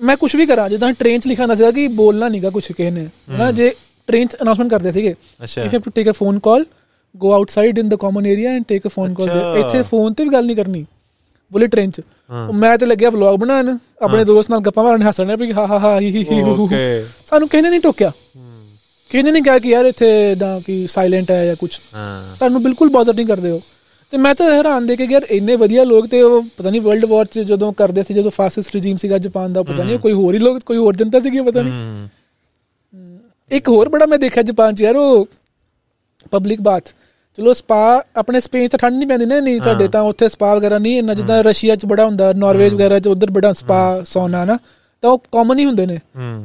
ਮੈਂ ਕੁਝ ਵੀ ਕਰਾਂ ਜਿੱਦਾਂ ਟ੍ਰੇਨ 'ਚ ਲਿਖਿਆ ਹੁੰਦਾ ਸੀਗਾ ਕਿ ਬੋਲਣਾ ਨਹੀਂਗਾ ਕੁਝ ਕਿਸੇ ਨੇ ਨਾ ਜੇ ਟ੍ਰੇਨ 'ਚ ਅਨਾਉਂਸਮੈਂਟ ਕਰਦੇ ਸੀਗੇ if you to take a phone call go outside in the common area and take a phone call. ਇੱਥੇ ਫੋਨ ਤੇ ਵੀ ਗੱਲ ਨਹੀਂ ਕਰਨੀ ਬੋਲੇ ਟ੍ਰੇਨ 'ਚ। ਮੈਂ ਤੇ ਲੱਗਿਆ ਵਲੌਗ ਬਣਾਉਣ ਆਪਣੇ ਦੋਸਤ ਨਾਲ ਗੱਪਾਂ ਮਾਰਨ ਹੱਸਣ ਵੀ ਹਾ ਹਾ ਹਾ ਹੀ ਹੀ। ਓਕੇ ਸਾਨੂੰ ਨੇ ਨਹੀਂ ਟੋਕਿਆ। ਨੇ ਨਹੀਂ ਕਿਹਾ ਕਿ ਯਾਰ ਇੱਥੇ ਇਦਾਂ ਕਿ ਸਾਇਲੈਂਟ ਹੈ ਜਾਂ ਕੁਝ ਹਾਂ। ਤੁਹਾਨੂੰ ਬਿਲਕੁਲ ਬੌਦਰ ਨਹੀਂ ਕਰਦੇ ਹੋ ਤੇ ਮੈਂ ਤਾਂ ਹੈਰਾਨ ਦੇ ਕੇ ਯਾਰ ਇੰਨੇ ਵਧੀਆ ਲੋਕ ਤੇ ਉਹ ਪਤਾ ਨਹੀਂ ਵਰਲਡ ਵਾਰ ਚ ਜਦੋਂ ਕਰਦੇ ਸੀ ਜਦੋਂ ਫਾਸਿਸਟ ਰਜੀਮ ਸੀਗਾ ਜਾਪਾਨ ਦਾ ਪਤਾ ਨਹੀਂ ਕੋਈ ਹੋਰ ਹੀ ਲੋਕ ਕੋਈ ਹੋਰ ਜਨਤਾ ਸੀਗੀ ਪਤਾ ਨਹੀਂ। ਇੱਕ ਹੋਰ ਬੜਾ ਮੈਂ ਦੇਖਿਆ ਜਾਪਾਨ ਚ ਯਾਰ ਉਹ ਪਬਲਿਕ ਬਾਥ ਚਲੋ ਸਪਾ ਆਪਣੇ ਸਪੇਨ ਚ ਠੰਡ ਨਹੀਂ ਪੈਂਦੀ ਨਾ ਨਹੀਂ ਤੁਹਾਡੇ ਤਾਂ ਉੱਥੇ ਸਪਾ ਵਗੈਰਾ ਨਹੀਂ ਇੰਨਾ ਜਿੱਦਾਂ ਰਸ਼ੀਆ ਚ ਬੜਾ ਹੁੰਦਾ ਨਾਰਵੇਜ ਵਗੈਰਾ ਚ ਉਧਰ ਬੜਾ ਸਪਾ ਸੌਨਾ ਨਾ ਤਾਂ ਉਹ ਕਾਮਨ ਹੀ ਹੁੰਦੇ ਨੇ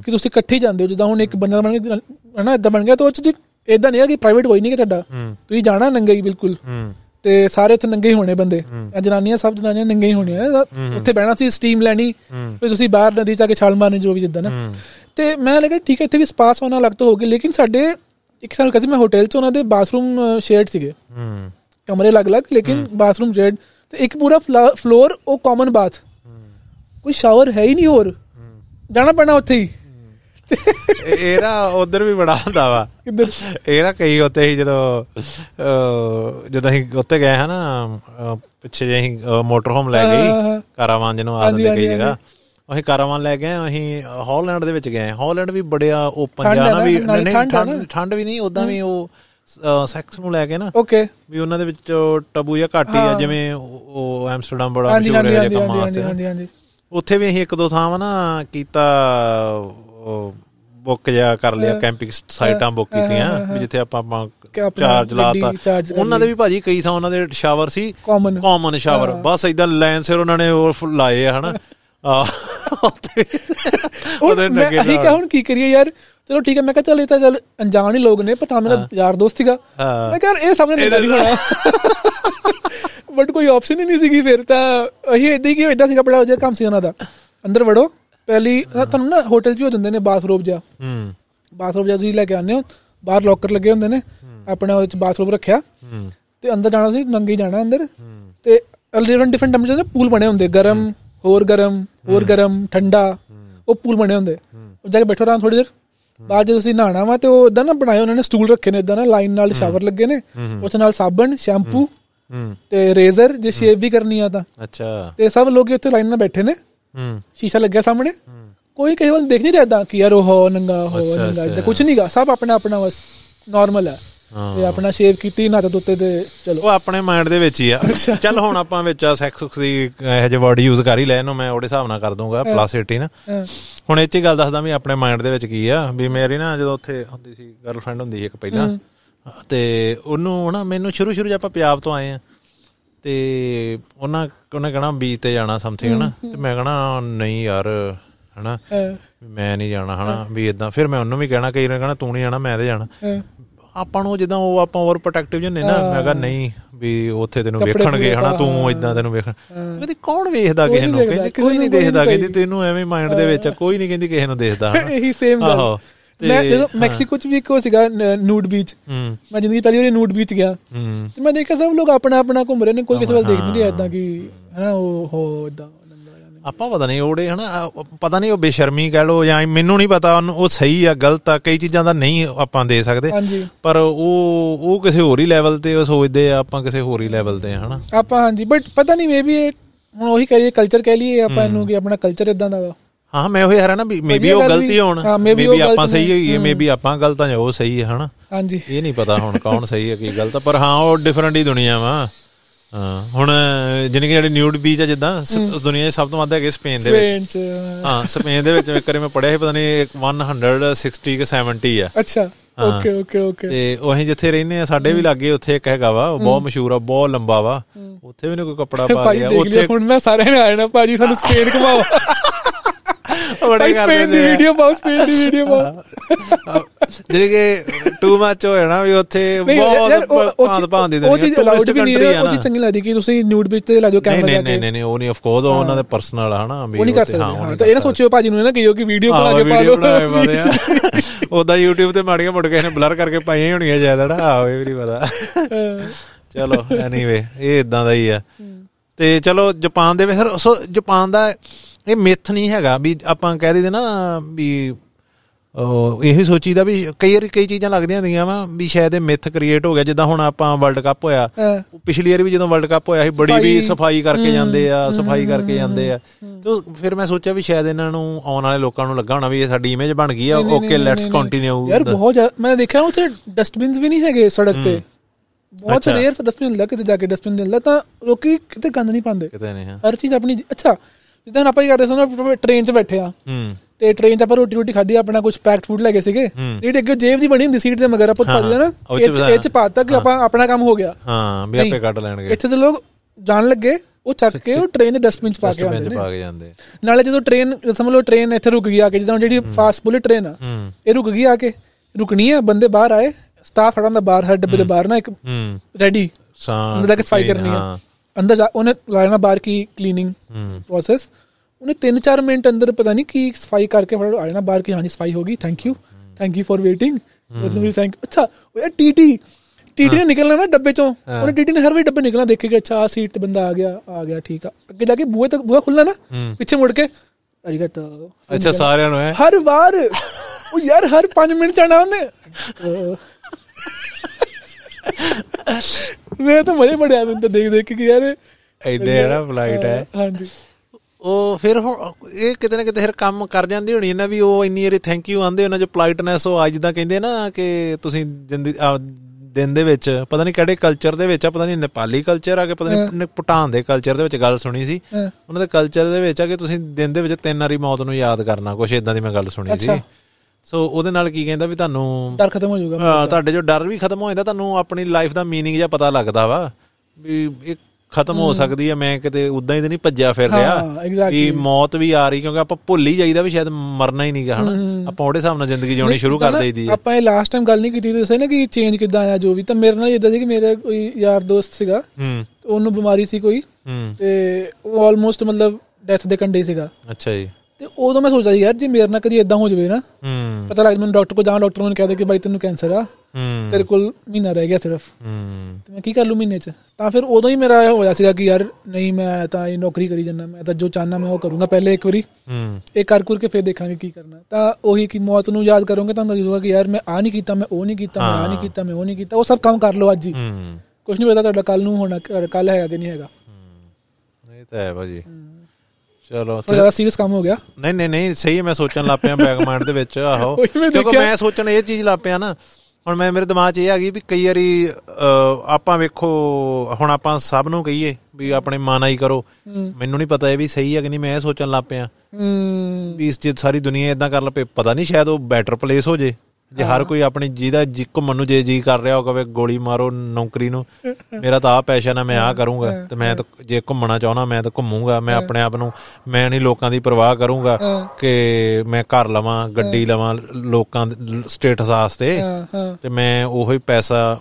ਕਿ ਤੁਸੀਂ ਇਕੱਠੇ ਜਾਂਦੇ ਹੋ ਜਿੱਦਾਂ ਹੁਣ ਇੱਕ ਬੰਦਾ ਬਣ ਗਿਆ ਹਨਾ ਇਦਾਂ ਬਣ ਗਿਆ ਤਾਂ ਉਹ ਚ ਇਦਾਂ ਨਹੀਂ ਹੈ ਕਿ ਪ੍ਰਾਈਵੇਟ ਕੋਈ ਨਹੀਂ ਕਿ ਤੁਹਾਡਾ। ਤੁਸੀਂ ਜਾਣਾ ਨੰਗੇ ਹੀ ਬਿਲਕੁਲ। ਤੇ ਸਾਰੇ ਉੱਥੇ ਨੰਗੇ ਹੀ ਹੋਣੇ ਬੰਦੇ। ਜਨਾਨੀਆਂ ਸਭ ਜਨਾਨੀਆਂ ਨੰਗੇ ਹੀ ਹੋਣੀਆਂ। ਉੱਥੇ ਬਹਿਣਾ ਸੀ ਸਟੀਮ ਲੈਣੀ ਫਿਰ ਤੁਸੀਂ ਬਾਹਰ ਨਦੀ ਚ ਕੇ ਛਾਲ ਮਾਰਨੀ ਜੋ ਵੀ ਜਿੱਦਾਂ ਨਾ ਤੇ ਮੈਂ ਲੱਗਾ ਠੀਕ ਹੈ ਇੱਥੇ ਵੀ ਸਪਾਸ ਹੋਣਾ ਲੱਗ ਤੋਂ ਹੋ ਗਏ ਲੇਕਿਨ ਸਾਡੇ ਇੱਕ ਸਾਲ ਕਦੇ ਮੈਂ ਹੋਟਲ ਚ ਉਹਨਾਂ ਦੇ ਬਾਥਰੂਮ ਸ਼ੇਅਰਡ ਸੀਗੇ। ਕਮਰੇ ਅਲੱਗ-ਅਲੱਗ ਲੇਕਿਨ ਬਾਥਰੂਮ ਸ਼ੇਅਰਡ ਤੇ ਇੱਕ ਪੂਰਾ ਫਲੋਰ ਉਹ ਕਾਮਨ ਬਾਥ ਕੋਈ ਸ਼ਾਵਰ ਹੈ ਹੀ ਨਹੀਂ ਹੋਰ। ਜਾਣਾ ਪੈਣਾ ਉੱਥੇ ਹੀ। ਇਹਦਾ ਉਧਰ ਵੀ ਬੜਾ ਹੁੰਦਾ ਵਾ। ਕਿੱਧਰ? ਇਹਦਾ ਕਈ ਉੱਤੇ ਹੀ ਜਦੋਂ ਜਦੋਂ ਅਸੀਂ ਉੱਤੇ ਗਏ ਹਾਂ ਨਾ ਪਿੱਛੇ ਜੇ ਅਸੀਂ ਮੋਟਰ ਹੋਮ ਲੈ ਗਏ। ਕਾਰਾਵਾਨ ਜਿਹਨੂੰ ਆ ਹਾਂਜੀ, ਦਿੰਦੇ ਕਈ ਜਗ੍ਹਾ। ਅਸੀਂ ਕਾਰਾਵਾਨ ਲੈ ਗਏ ਅਸੀਂ ਹਾਲੈਂਡ ਦੇ ਵਿੱਚ ਗਏ। ਹਾਲੈਂਡ ਵੀ ਬੜਿਆ ਓਪਨ ਨਾ, ਵੀ ਨਹੀਂ ਠੰਡ ਵੀ ਨਹੀਂ ਉਦਾਂ ਵੀ ਉਹ ਸੈਕਸ ਨੂੰ ਲੈ ਕੇ ਨਾ ਓਕੇ। ਵੀ ਉਹਨਾਂ ਦੇ ਵਿੱਚ ਟਬੂ ਜਾਂ ਘੱਟ ਆ। ਜਿਵੇਂ ਉਹ ਐਮਸਟਰਡਮ ਬੜਾ ਮਸ਼ਹੂਰ ਹੈ ਕੰਮ ਵਾਸਤੇ ਉੱਥੇ ਵੀ ਅਸੀਂ ਇੱਕ ਦੋ ਥਾਵਾਂ ਨਾ ਕੀਤਾ ਬੁੱਕ ਜਿਆ ਕਰ ਲਿਆ। ਕੈਂਪਿੰਗ ਸਾਈਟਾਂ ਬੁੱਕ ਕੀਤੀਆਂ ਵੀ। ਜਿੱਥੇ ਆਪਾਂ ਆਪਾਂ ਚਾਰਜ ਲਾਤਾ। ਉਹਨਾਂ ਦੇ। ਵੀ ਭਾਜੀ ਕਈ ਥਾਂ ਉਹਨਾਂ ਦੇ ਸ਼ਾਵਰ ਸੀ। Common shower. ਬਸ ਇਦਾਂ ਲਾਈਨ ਸਿਰ ਉਹਨਾਂ ਨੇ ਉਹ ਲਾਏ ਆ ਹਨਾ। ਉਹਦੇ ਮੈਂ ਨਗੇ ਅਹੀ ਕਹਾਂ ਹੁਣ ਕੀ ਕਰੀਏ ਯਾਰ? ਚਲੋ ਠੀਕ ਹੈ ਮੈਂ ਕਿਹਾ ਚੱਲ ਇਹ ਤਾਂ ਚੱਲ ਅਣਜਾਣ ਹੀ ਲੋਕ ਨੇ ਪਰ ਤਾਂ ਮੇਰਾ ਯਾਰ ਦੋਸਤ ਸੀਗਾ। ਮੈਂ ਕਿਹਾ ਇਹ ਸਾਹਮਣੇ ਨਹੀਂ ਹੋਣਾ। ਬਟ ਕੋਈ ਆਪਸ਼ਨ ਹੀ ਨਹੀਂ ਸੀਗੀ ਫਿਰ ਤਾਂ ਅਹੀ ਇਦਾਂ ਹੀ ਕਿ ਇਦਾਂ ਸੀਗਾ ਬੜਾ ਵਧੀਆ ਕੰਮ ਸੀ ਉਹਨਾਂ ਦਾ। ਅੰਦਰ ਵੜੋ। ਪਹਿਲੀ ਤੁਹਾਨੂੰ ਨਾ ਹੋਟਲ 'ਚ ਹੋ ਜਾਂਦੇ ਨੇ ਬਾਥਰੂਮ ਜਾਂ ਹੂੰ। ਬਾਥਰੂਮ ਜਾਂ ਤੁਸੀਂ ਲੈ ਕੇ ਆਉਂਦੇ ਹੋ ਬਾਹਰ ਲੋਕਰ ਲੱਗੇ ਹੁੰਦੇ ਨੇ ਆਪਣਾ ਉਹ 'ਚ ਬਾਥਰੂਮ ਰੱਖਿਆ। ਹੂੰ। ਤੇ ਅੰਦਰ ਜਾਣਾ ਸੀ ਨੰਗੇ ਜਾਣਾ ਅੰਦਰ। ਹੂੰ। ਤੇ ਡਿਫਰੈਂਟ ਡਿਫਰੈਂਟ ਟੈਂਪਰੇਚਰ ਦੇ ਪੂਲ ਬਣੇ ਹੁੰਦੇ ਗਰਮ ਹੋਰ ਗਰਮ ਹੋਰ ਗਰਮ ਠੰਡਾ ਉਹ ਪੂਲ ਬਣੇ ਹੁੰਦੇ। ਉਹ ਜਾ ਕੇ ਬੈਠੋ ਆਰਾਮ ਥੋੜੀ ਦੇਰ। ਬਾਅਦ ਜਦੋਂ ਤੁਸੀਂ ਨਹਾਣਾ ਵਾ ਤੇ ਉਹ ਇਦਾਂ ਨਾ ਬਣਾਏ ਉਹਨਾਂ ਨੇ ਸਟੂਲ ਰੱਖੇ ਨੇ ਇਦਾਂ ਨਾ ਲਾਈਨ ਨਾਲ ਸ਼ਾਵਰ ਲੱਗੇ ਨੇ। ਉਸ ਨਾਲ ਸਾਬਣ ਸ਼ੈਂਪੂ ਤੇ ਰੇਜ਼ਰ ਜੇ ਸ਼ੇਵ ਵੀ ਕਰਨੀ ਆ ਤਾਂ। ਅੱਛਾ। ਤੇ ਸਭ ਲੋਕ ਉੱਥੇ ਲਾਈਨ ਨਾਲ ਬੈਠੇ ਨੇ। ਹੂੰ। ਸ਼ੀਸ਼ਾ ਲੱਗਿਆ ਸਾਹਮਣੇ? ਹੂੰ ਕੋਈ ਕਿਸੇ ਵੱਲ ਦੇਖ ਨਹੀਂ ਰਿਹਾ ਏਦਾਂ ਕਿ ਯਾਰ ਉਹ ਹੋ ਨੰਗਾ ਹੋ ਅੱਛਾ, ਨੰਗਾ ਅੱਛਾ। ਏਦਾਂ ਕੁਝ ਨਹੀਂਗਾ ਸਭ ਆਪਣਾ ਆਪਣਾ ਬਸ ਨਾਰਮਲ ਹੈ। ਤੇ ਆਪਣਾ ਸ਼ੇਵ ਕੀਤੀ ਨਾ ਤਾਂ ਦੁੱਤੇ ਤੇ ਚਲੋ। ਉਹ ਆਪਣੇ ਮਾਈਂਡ ਦੇ ਵਿੱਚ ਹੀ ਆ। ਚੱਲ ਹੁਣ ਆਪਾਂ ਵਿੱਚ ਸੈਕਸ ਦੀ ਇਹੋ ਜਿਹੇ ਵਰਡ ਯੂਜ਼ ਕਰ ਹੀ ਲੈ ਇਹਨੂੰ ਮੈਂ ਉਹਦੇ ਹਿਸਾਬ ਨਾਲ ਕਰ ਦੂੰਗਾ ਪਲੱਸ 18 ਨਾ ਹਾਂ, ਹੁਣ ਇਹ ਚ ਗੱਲ ਦੱਸਦਾ ਵੀ ਆਪਣੇ ਮਾਈਂਡ ਦੇ ਵਿੱਚ ਕੀ ਆ ਵੀ ਮੇਰੀ ਨਾ ਜਦੋਂ ਉੱਥੇ ਹੁੰਦੀ ਸੀ ਗਰਲਫ੍ਰੈਂਡ ਹੁੰਦੀ ਸੀ ਇੱਕ ਪਹਿਲਾਂ ਤੇ ਉਹਨੂੰ ਨਾ ਮੈਨੂੰ ਸ਼ੁਰੂ ਸ਼ੁਰੂ 'ਚ ਆਪਾਂ ਪੰਜਾਬ ਤੋਂ ਆਏ ਆ। ਤੇ ਉਹਨਾਂ ਉਹਨੇ ਕਹਣਾ ਬੀਚ ਤੇ ਜਾਣਾ ਸਮਥਿੰਗ ਨਾ ਤੇ ਮੈਂ ਕਹਣਾ ਨਹੀਂ ਯਾਰ ਹਨਾ? ਮੈਂ ਨਹੀਂ ਜਾਣਾ ਹਨਾ? ਵੀ ਇਦਾਂ ਫਿਰ ਮੈਂ ਉਹਨੂੰ ਵੀ ਕਹਿਣਾ ਕਈ ਵਾਰ ਕਹਣਾ ਤੂੰ ਨਹੀਂ ਜਾਣਾ ਮੈਂ ਤੇ ਜਾਣਾ। ਆਪਾਂ ਨੂੰ ਜਿੱਦਾਂ ਉਹ ਆਪਾਂ ਓਵਰ ਪ੍ਰੋਟੈਕਟਿਵ ਜੰਨੇ ਨਾ ਮੈਂ ਕਹਾ ਨਹੀਂ ਵੀ ਉੱਥੇ ਤੈਨੂੰ ਵੇਖਣਗੇ ਹਨਾ? ਤੂੰ। ਇਦਾਂ ਤੈਨੂੰ ਵੇਖ ਹਾਂ। ਕਹਿੰਦੀ ਕੌਣ ਵੇਖਦਾ ਕਿਸੇ ਨੂੰ? ਕਹਿੰਦੀ ਕੋਈ ਨਹੀਂ ਨੂੰ ਦੇਖਦਾ ਕਹਿੰਦੀ ਤੈਨੂੰ ਐਵੇਂ ਮਾਈਂਡ ਦੇ ਵਿੱਚ ਕੋਈ ਨਹੀਂ ਕਹਿੰਦੀ ਕਿਸੇ ਨੂੰ ਦੇਖਦਾ ਹਨਾ? ਇਹੀ ਸੇਮ ਗੱਲ। ਮੈਂ ਜਦੋਂ ਮੈਕਸੀਕੋ ਚ ਵੀ ਇੱਕ ਉਹ ਸੀਗਾ ਨੂਡ ਬੀਚ। ਮੈਂ ਜ਼ਿੰਦਗੀ ਪਹਿਲੀ ਵਾਰੀ ਨੂਡ ਬੀਚ ਗਿਆ। ਤੇ ਮੈਂ ਦੇਖਿਆ ਸਭ ਲੋਕ ਆਪਣਾ ਆਪਣਾ ਘੁੰਮ ਰਹੇ ਨੇ ਕੋਈ ਕਿਸੇ ਵੱਲ ਦੇਖ ਨਹੀਂ ਰਿਹਾ ਇਦਾਂ ਕਿ ਹਨਾ ਉਹ ਹੋ ਇਦਾਂ ਆਪਾਂ ਪਤਾ ਨਹੀਂ ਉਹੜੇ ਹਨਾ ਪਤਾ ਨਹੀਂ ਉਹ ਬੇਸ਼ਰਮੀ ਕਹਿ ਲੋ ਜਾਂ ਮੈਨੂੰ ਨਹੀਂ ਪਤਾ ਉਹਨੂੰ ਉਹ ਸਹੀ ਆ ਗਲਤ ਆ ਕਈ ਚੀਜ਼ਾਂ ਦਾ ਨਹੀਂ ਆਪਾਂ ਦੇ ਸਕਦੇ। ਪਰ ਉਹ ਉਹ ਕਿਸੇ ਹੋਰ ਹੀ ਲੈਵਲ ਤੇ ਉਹ ਸੋਚਦੇ ਆ ਆਪਾਂ ਕਿਸੇ ਹੋਰ ਹੀ ਲੈਵਲ ਤੇ ਹਨਾ। ਆਪਾਂ ਹਾਂਜੀ ਬਟ ਪਤਾ ਨਹੀਂ ਮੇਬੀ ਹੁਣ ਉਹੀ ਕਰੀਏ ਕਲਚਰ ਕਹਿ ਲਈਏ ਆਪਾਂ ਇਹਨੂੰ ਕਿ ਆਪਣਾ ਕਲਚਰ ਇਦਾਂ ਦਾ ਵਾ। ਹਾਂ ਮੈਂ ਉਹੀ ਹਰਾ ਨਾ ਵੀ ਮੇਬੀ ਉਹ ਗੱਲ ਗਲਤੀ ਹੋਣ। ਮੇਬੀ ਆਪਾਂ ਸਹੀ ਨੇ। ਹੋਈਏ ਮੇਬੀ ਆਪਾਂ ਗਲਤ ਆ ਜਾਂ ਉਹ ਸਹੀ ਹੈ ਹਨਾ? ਹਾਂਜੀ। ਇਹ ਨਹੀਂ ਪਤਾ ਹੁਣ ਕੌਣ ਸਹੀ ਹੈ ਕੀ ਗਲਤ ਆ ਪਰ ਹਾਂ ਉਹ ਡਿਫਰੈਂਟ ਹੀ ਦੁਨੀਆ ਵਾ। ਹੁਣ ਜਿਵੇਂ ਕਿ ਜਿਹੜੇ ਨਿਊਡ ਬੀਚ ਆ ਜਿੱਦਾਂ ਦੁਨੀਆ 'ਚ ਸਭ ਤੋਂ ਵੱਧ ਹੈਗੇ ਸਪੇਨ ਦੇ ਵਿੱਚ। ਹਾਂ ਸਪੇਨ ਦੇ ਵਿੱਚ ਇੱਕ ਵਾਰੀ ਮੈਂ ਪੜਿਆ ਸੀ ਪਤਾ ਨਹੀਂ 160 ਕਿ 70 ਆ। ਅੱਛਾ ਓਕੇ ਓਕੇ ਓਕੇ ਤੇ ਉਹ ਅਸੀਂ ਜਿੱਥੇ ਰਹਿੰਦੇ ਆ ਸਾਡੇ ਵੀ ਲਾਗੇ ਉੱਥੇ ਇੱਕ ਹੈਗਾ ਵਾ ਉਹ ਬਹੁਤ ਮਸ਼ਹੂਰ ਆ ਬਹੁਤ ਲੰਬਾ ਵਾ। ਉੱਥੇ ਵੀ ਨਹੀਂ ਕੋਈ ਕੱਪੜਾ ਪਾ ਲਿਆ ਉੱਥੇ ਹੁਣ ਨਾ ਸਾਰਿਆਂ ਨੇ ਆ ਜਾਣਾ ਭਾਜੀ ਸਾਨੂੰ ਸਪੇਨ ਘੁਮਾਓ। ਭਾਈ ਕਰਦੇ ਸਪੇਨ ਦੀ ਨੇ। ਵੀਡੀਓ ਪਾਓ ਸਪੇਨ ਦੀ ਵੀਡੀਓ ਪਾਓ। ਜਿਹੜੇ ਕਿ ਟੂ ਮੱਚ ਹੋ ਜਾਣਾ ਵੀ ਉੱਥੇ ਨਹੀਂ ਬਹੁਤ ਭਾਂਤ ਭਾਂਤ ਦੀ ਉਹ ਚੀਜ਼ ਅਲਾਉਡ ਵੀ ਨਹੀਂ ਹੈ ਹੈ ਉਹ ਚੀਜ਼ ਚੰਗੀ ਲੱਗਦੀ ਕਿ ਤੁਸੀਂ ਨਿਊਡ ਬੀਚ ਤੇ ਲਾ ਨਹੀਂ ਕੈਮਰਾ ਨਹੀਂ ਲਾ ਨਹੀਂ ਕੇ। ਨਹੀਂ ਉਹ ਨਹੀਂ ਆਫ ਕੋਰਸ ਉਹਨਾਂ ਦੇ ਪਰਸਨਲ ਹਨਾ ਵੀ ਉਹ ਨਹੀਂ ਕਰ ਸਕਦੇ ਹਾਂ ਤਾਂ ਇਹ ਨਾ ਸੋਚਿਓ ਭਾਜੀ ਨੂੰ ਨਾ ਕਹੀਓ ਕਿ ਵੀਡੀਓ ਬਣਾ ਕੇ ਪਾ ਲਓ ਉਹਦਾ YouTube ਤੇ ਮਾੜੀਆਂ ਮੁੜ ਕੇ ਇਹਨੇ ਬਲਰ ਕਰਕੇ ਪਾਈਆਂ ਹੀ ਹੋਣੀਆਂ ਜ਼ਿਆਦਾ ਨਾ ਆਹੋ ਇਹ ਵੀ ਨਹੀਂ ਪਤਾ। ਚਲੋ ਐਨੀਵੇ ਇਹ ਇਦਾਂ ਦਾ ਹੀ ਆ। ਤੇ ਚਲੋ ਜਾਪਾਨ ਦੇ ਵਿੱਚ ਸੋ ਜਾਪਾਨ ਦਾ ਇਹ ਮਿਥ ਨਹੀਂ ਹੈਗਾ ਵੀ ਆਪਾਂ ਕਹਿ ਦਿੰਦੇ ਨਾ ਵੀ ਉਹ ਇਹੀ ਸੋਚੀਦਾ ਵੀ ਕਈ ਵਾਰੀ ਕਈ ਚੀਜ਼ਾਂ ਲੱਗਦੀਆਂ ਹੁੰਦੀਆਂ ਵਾ ਵੀ ਸ਼ਾਇਦ ਇਹ ਮਿਥ ਕ੍ਰੀਏਟ ਹੋ ਗਿਆ ਜਿੱਦਾਂ ਹੁਣ ਆਪਾਂ ਵਰਲਡ ਕੱਪ ਹੋਇਆ। ਪਿਛਲੀ ਵਾਰ ਵੀ ਜਦੋਂ ਵਰਲਡ ਕੱਪ ਹੋਇਆ ਸੀ ਬੜੀ ਵੀ ਸਫ਼ਾਈ। ਕਰਕੇ ਜਾਂਦੇ ਆ ਸਫ਼ਾਈ ਕਰਕੇ ਜਾਂਦੇ ਆ। ਤੇ ਫਿਰ ਮੈਂ ਸੋਚਿਆ ਵੀ ਸ਼ਾਇਦ ਇਹਨਾਂ ਨੂੰ ਆਉਣ ਵਾਲੇ ਲੋਕਾਂ ਨੂੰ ਲੱਗਾ ਹੋਣਾ ਵੀ ਇਹ ਸਾਡੀ ਇਮੇਜ ਬਣ ਗਈ ਆ ਓਕੇ ਲੈਟਸ ਕੰਟੀਨਿਊ ਯਾਰ ਬਹੁਤ ਜ਼ਿਆਦਾ ਮੈਂ ਦੇਖਿਆ ਉੱਥੇ ਡਸਟਬਿਨਸ ਵੀ ਨਹੀਂ ਹੈਗੇ ਸੜਕ ਤੇ। ਬਹੁਤ ਰੇਅਰ ਡਸਟਬਿਨ ਮਿਲਦਾ ਕਿਤੇ ਜਾ ਕੇ ਡਸਟਬਿਨ ਮਿਲਦਾ ਤਾਂ ਲੋਕੀ ਕਿਤੇ ਗੰਦ ਨਹੀਂ ਪਾਉਂਦੇ। ਕਿਤੇ ਨਹੀਂ ਹਰ ਚੀਜ਼ ਆਪਣੀ ਅੱਛਾ ਜਿੱਦਾਂ ਆਪਾਂ ਹੀ ਕਰਦੇ ਸੀ ਨਾ ਟ੍ਰੇਨ 'ਚ ਬੈਠੇ ਆ ਹੂੰ। ਤੇ ਟ੍ਰੇਨ 'ਚ ਆਪਾਂ ਰੋਟੀ ਰੋਟੀ ਖਾਧੀ ਆਪਣਾ ਕੁਝ ਪੈਕਡ ਫੂਡ ਲੈ ਗਏ ਸੀਗੇ। ਜਿਹੜੀ ਅੱਗੇ ਜੇਬ ਜੀ ਬਣੀ ਹੁੰਦੀ ਸੀਟ ਦੇ ਮਗਰ ਆਪਾਂ ਪਾ ਦਿੰਦੇ ਨਾ ਇਹ 'ਚ- ਪਾਤਾ ਕਿ ਆਪਾਂ ਆਪਣਾ ਕੰਮ ਹੋ ਗਿਆ। ਹਾਂ ਵੀ ਆਪੇ ਕੱਢ ਲੈਣਗੇ। ਇੱਥੇ ਤੇ ਲੋਕ ਜਾਣ ਲੱਗੇ ਉਹ ਚੱਕ ਕੇ ਉਹ ਟ੍ਰੇਨ ਦੇ ਡਸਟਬਿਨ 'ਚ ਪਾ ਕੇ ਆਉਂਦੇ ਨੇ। ਪਾ ਕੇ ਜਾਂਦੇ। ਨਾਲੇ ਜਦੋਂ ਟ੍ਰੇਨ ਸਮਝ ਲਓ ਟ੍ਰੇਨ ਇੱਥੇ ਰੁਕ ਗਈ ਆ ਕੇ ਜਿੱਦਾਂ ਜਿਹੜੀ ਫਾਸਟ ਬੁਲਟ ਟ੍ਰੇਨ ਆ ਇਹ ਰੁਕ ਗਈ ਆ ਕੇ ਰੁਕਣੀ ਆ ਬੰਦੇ ਬਾਹਰ ਆਏ ਸਟਾਫ ਖੜਾ ਹੁੰਦਾ ਬਾਹਰ ਹਰ ਡੱਬੇ ਦੇ ਬਾਹਰ ਨਾ ਇੱਕ ਰੈਡੀ ਅੰਦਰ ਜਾ ਕੇ ਸਫ਼ਾਈ ਕਰਨੀ ਆ। ਅੰਦਰ ਜਾ ਉਹਨੇ ਲਾਣਾ ਬਾਹਰ ਕੀ ਕਲੀਨਿੰਗ ਪ੍ਰੋਸੈਸ ਉਹਨੇ 3-4 ਮਿੰਟ ਅੰਦਰ ਪਤਾ ਨਹੀਂ ਕੀ ਸਫ਼ਾਈ ਕਰਕੇ ਫੜ ਆ ਜਾਣਾ ਬਾਹਰ ਕੀ ਹਾਂਜੀ ਸਫ਼ਾਈ ਹੋ ਗਈ thank you thank you for waiting ਮਤਲਬ ਵੀ ਥੈਂਕ ਅੱਛਾ ਯਾਰ ਟੀਟੀ ਟੀਟੀ ਨੇ ਨਿਕਲਣਾ ਨਾ ਡੱਬੇ ਚੋਂ। ਉਹਨੇ ਟੀਟੀ ਨੇ ਹਰ ਵਾਰੀ ਡੱਬੇ ਨਿਕਲਣਾ ਦੇਖੇਗਾ ਅੱਛਾ ਆ ਸੀਟ ਤੇ ਬੰਦਾ ਆ ਗਿਆ ਆ ਗਿਆ ਠੀਕ ਆ। ਅੱਗੇ ਜਾ ਕੇ ਬੂਹੇ ਤੱਕ ਬੂਹਾ ਖੁੱਲਣਾ ਨਾ ਪਿੱਛੇ ਮੁੜ ਕੇ ਅਰੀਗਾਟੋ ਅੱਛਾ ਸਾਰਿਆਂ ਨੂੰ ਹੈ? ਹਰ ਵਾਰ। ਉਹ ਯਾਰ ਹਰ 5 ਮਿੰਟ ਜਾਣਾ ਉਹਨੇ। ਮੈਂ ਤਾਂ ਮਜ਼ੇ ਬੜਿਆ ਮੈਨੂੰ ਤਾਂ ਦੇਖ ਦੇਖ ਕੇ ਕਿ ਯਾਰ। ਐਡੇ ਨਾ ਫਲਾਈਟ ਹੈ। ਹਾਂਜੀ। ਉਹ ਫਿਰ ਹੁਣ ਇਹ ਕਿਤੇ ਨਾ ਕਿਤੇ ਫਿਰ ਕੰਮ ਕਰ ਜਾਂਦੀ ਹੋਣੀ ਨਾ ਵੀ ਉਹ ਇੰਨੀ ਵਾਰੀ ਥੈਂਕ ਯੂ ਆਂਦੇ ਉਹਨਾਂ ਚ ਪੋਲਾਈਟਨੈਸ ਉਹ ਅੱਜ ਦਾ ਕਹਿੰਦੇ ਨਾ ਕਿ ਤੁਸੀਂ ਦਿਨ ਦੇ ਵਿੱਚ ਪਤਾ ਨਹੀਂ ਕਿਹੜੇ ਕਲਚਰ ਦੇ ਵਿੱਚ ਆ ਪਤਾ ਨਹੀਂ ਨੇਪਾਲੀ ਕਲਚਰ ਆ ਕਿ ਪਤਾ ਨਹੀਂ ਭੂਟਾਨ ਦੇ ਕਲਚਰ ਦੇ ਵਿੱਚ ਗੱਲ ਸੁਣੀ ਸੀ। ਉਹਨਾਂ ਦੇ ਕਲਚਰ ਦੇ ਵਿੱਚ ਆ ਕਿ ਤੁਸੀਂ ਦਿਨ ਦੇ ਵਿੱਚ ਤਿੰਨ ਵਾਰੀ ਮੌਤ ਨੂੰ ਯਾਦ ਕਰਨਾ ਕੁਛ ਇਦਾਂ ਦੀ ਮੈਂ ਗੱਲ ਸੁਣੀ ਸੀ। ਸੋ ਉਹਦੇ ਨਾਲ ਕੀ ਕਹਿੰਦਾ ਵੀ ਤੁਹਾਨੂੰ ਡਰ ਖਤਮ ਹੋ ਜਾਊਗਾ ਤੁਹਾਡੇ ਜੋ ਡਰ ਵੀ ਖਤਮ ਹੋ ਜਾਂਦਾ ਤੁਹਾਨੂੰ ਆਪਣੀ ਲਾਈਫ ਦਾ ਮੀਨਿੰਗ ਜਾਂ ਪਤਾ ਲੱਗਦਾ ਵਾ ਵੀ ਇਹ ਖਤਮ ਹੋ ਸਕਦੀ ਹੈ ਮੈਂ ਕਿਤੇ ਉਦਾਂ ਹੀ ਤੇ ਨਹੀਂ ਭੱਜਿਆ ਫਿਰ ਰਿਹਾ ਕਿ ਮੌਤ ਵੀ ਆ ਰਹੀ ਕਿਉਂਕਿ ਆਪਾਂ ਭੁੱਲ ਹੀ ਜਾਈਦਾ ਵੀ ਸ਼ਾਇਦ ਮਰਨਾ ਹੀ ਨਹੀਂਗਾ ਹਨਾ? ਆਪਾਂ ਉਹਦੇ ਹਿਸਾਬ ਨਾਲ ਜ਼ਿੰਦਗੀ ਜਿਉਣੀ ਸ਼ੁਰੂ ਕਰ ਦਈਦੀ ਹੈ ਆਪਾਂ ਇਹ ਲਾਸਟ ਟਾਈਮ ਗੱਲ ਨਹੀਂ ਕੀਤੀ ਤੁਸੀਂ ਸਹੀ ਨਾ ਕਿ ਚੇਂਜ ਕਿੱਦਾਂ ਆਇਆ ਜੋ ਵੀ ਤਾਂ ਮੇਰੇ ਨਾਲ ਇਦਾਂ ਸੀ ਕਿ ਮੇਰਾ ਕੋਈ ਯਾਰ ਦੋਸਤ ਸੀਗਾ ਉਹਨੂੰ ਬਿਮਾਰੀ ਸੀ ਕੋਈ ਤੇ ਉਹ ਆਲਮੋਸਟ ਮਤਲਬ ਡੈਥ ਦੇ ਕੰਢੇ ਸੀਗਾ। ਅੱਛਾ ਜੀ। ਤੇ ਉਦੋਂ ਮੈਂ ਸੋਚਿਆ ਸੀ ਯਾਰ ਜੇ ਮੇਰੇ ਨਾਲ ਕਦੀ ਇਦਾਂ ਹੋ ਜਾਵੇ ਨਾ ਹੂੰ। ਪਤਾ ਲੱਗ ਮੈਨੂੰ ਡਾਕਟਰ ਕੋਲ ਜਾਵਾਂ ਡਾਕਟਰ ਮੈਨੂੰ ਕਹਿ ਦੇ ਕਿ ਬਾਈ ਤੈਨੂੰ ਕੈਂਸਰ ਆ ਹੂੰ। ਤੇਰੇ ਕੋਲ ਮਹੀਨਾ ਰਹਿ ਗਿਆ ਸਿਰਫ। ਹੂੰ। ਤੇ ਮੈਂ ਕੀ ਕਰ ਲੂ ਮਹੀਨੇ ਚ? ਤਾਂ ਫਿਰ ਉਦੋਂ ਹੀ ਮੇਰਾ ਹੋਇਆ ਸੀਗਾ ਕਿ ਯਾਰ ਨਹੀਂ ਮੈਂ ਤਾਂ ਇਹ ਨੌਕਰੀ ਕਰੀ ਜੰਨਾ ਮੈਂ ਤਾਂ ਜੋ ਚਾਹਨਾ ਮੈਂ ਉਹ ਕਰੂੰਗਾ ਪਹਿਲੇ ਇੱਕ ਵਾਰੀ। ਹੂੰ। ਇਹ ਕਰ ਕਰ ਕੇ ਫਿਰ ਦੇਖਾਂਗੇ ਕੀ ਕਰਨਾ। ਤਾਂ ਉਹੀ ਕਿ ਮੌਤ ਨੂੰ ਯਾਦ ਕਰੋਗੇ ਤਾਂ ਲੱਗੂਗਾ ਕਿ ਯਾਰ ਮੈਂ ਆ ਨਹੀਂ ਕੀਤਾ ਮੈਂ ਉਹ ਨਹੀਂ ਕੀਤਾ ਮੈਂ ਆ ਨਹੀਂ ਕੀਤਾ ਮੈਂ ਉਹ ਨਹੀਂ ਕੀਤਾ ਉਹ ਸਭ ਕੰਮ ਕਰ ਲਓ ਅੱਜ ਹੀ। ਹੂੰ। ਕੁਝ ਨਹੀਂ ਪਤਾ ਤੁਹਾਡਾ ਕੱਲ ਨੂੰ ਹੋਣਾ ਕੱਲ ਹੈਗਾ ਕਿ ਨਹੀਂ ਹੈਗਾ। ਇਹ ਤਾਂ ਹੈ ਭਾਜੀ। ਚਲੋ ਥੋੜਾ ਸੀਰੀਅਸ ਕੰਮ ਹੋ ਗਿਆ। ਨਹੀਂ ਨਹੀਂ ਨਹੀਂ ਸਹੀ ਹੈ ਮੈਂ ਸੋਚਣ ਲੱਗ ਪਿਆ ਬੈਕ ਮਾਈਂਡ ਦੇ ਵਿੱਚ ਆਹੋ। ਕਿਉਂਕਿ। ਮੈਂ ਸੋਚਣ ਇਹ ਚੀਜ਼ ਲੱਗ ਪਿਆ ਨਾ ਹੁਣ ਮੈਂ ਮੇਰੇ ਦਿਮਾਗ 'ਚ ਇਹ ਆ ਗਈ ਵੀ ਕਈ ਵਾਰੀ ਆਪਾਂ ਵੇਖੋ ਹੁਣ ਆਪਾਂ ਸਭ ਨੂੰ ਕਹੀਏ ਵੀ ਆਪਣੇ ਮਨ ਆਈ ਕਰੋ। ਮੈਨੂੰ ਨਹੀਂ ਪਤਾ ਇਹ ਵੀ ਸਹੀ ਹੈ ਕਿ ਨਹੀਂ ਮੈਂ ਇਹ ਸੋਚਣ ਲੱਗ ਪਿਆ। ਹੂੰ। ਵੀ ਇਸ ਜੇ ਸਾਰੀ ਦੁਨੀਆ ਇਦਾਂ ਕਰ ਲਪੇ ਪਤਾ ਨਹੀਂ ਸ਼ਾਇਦ ਉਹ ਬੈਟਰ ਪਲੇਸ ਹੋ ਜੇ। ਜੇ ਹਰ ਕੋਈ ਆਪਣੀ ਜਿਹਦਾ ਜੀ ਘੁੰਮਣ ਨੂੰ ਜੇ ਜੀ ਕਰ ਰਿਹਾ ਹੋ ਕਵੇ ਗੋਲੀ ਮਾਰੋ ਨੌਕਰੀ ਨੂੰ ਮੇਰਾ ਤਾਂ ਆ ਪੈਸ਼ਨ ਆ ਮੈਂ ਆ ਕਰੂੰਗਾ ਤੇ ਮੈਂ ਤਾਂ ਜੇ ਘੁੰਮਣਾ ਚਾਹਣਾ ਮੈਂ ਤਾਂ ਘੁੰਮੂੰਗਾ ਮੈਂ ਆਪਣੇ ਆਪ ਨੂੰ ਮੈਂ ਨਹੀਂ ਲੋਕਾਂ ਦੀ ਪਰਵਾਹ ਕਰੂੰਗਾ ਕਿ ਮੈਂ ਘਰ ਲਵਾਂ ਗੱਡੀ ਲਵਾਂ ਲੋਕਾਂ ਦੇ ਸਟੇਟਸ ਹਾਂ ਤੇ ਮੈਂ ਉਹੀ ਪੈਸਾ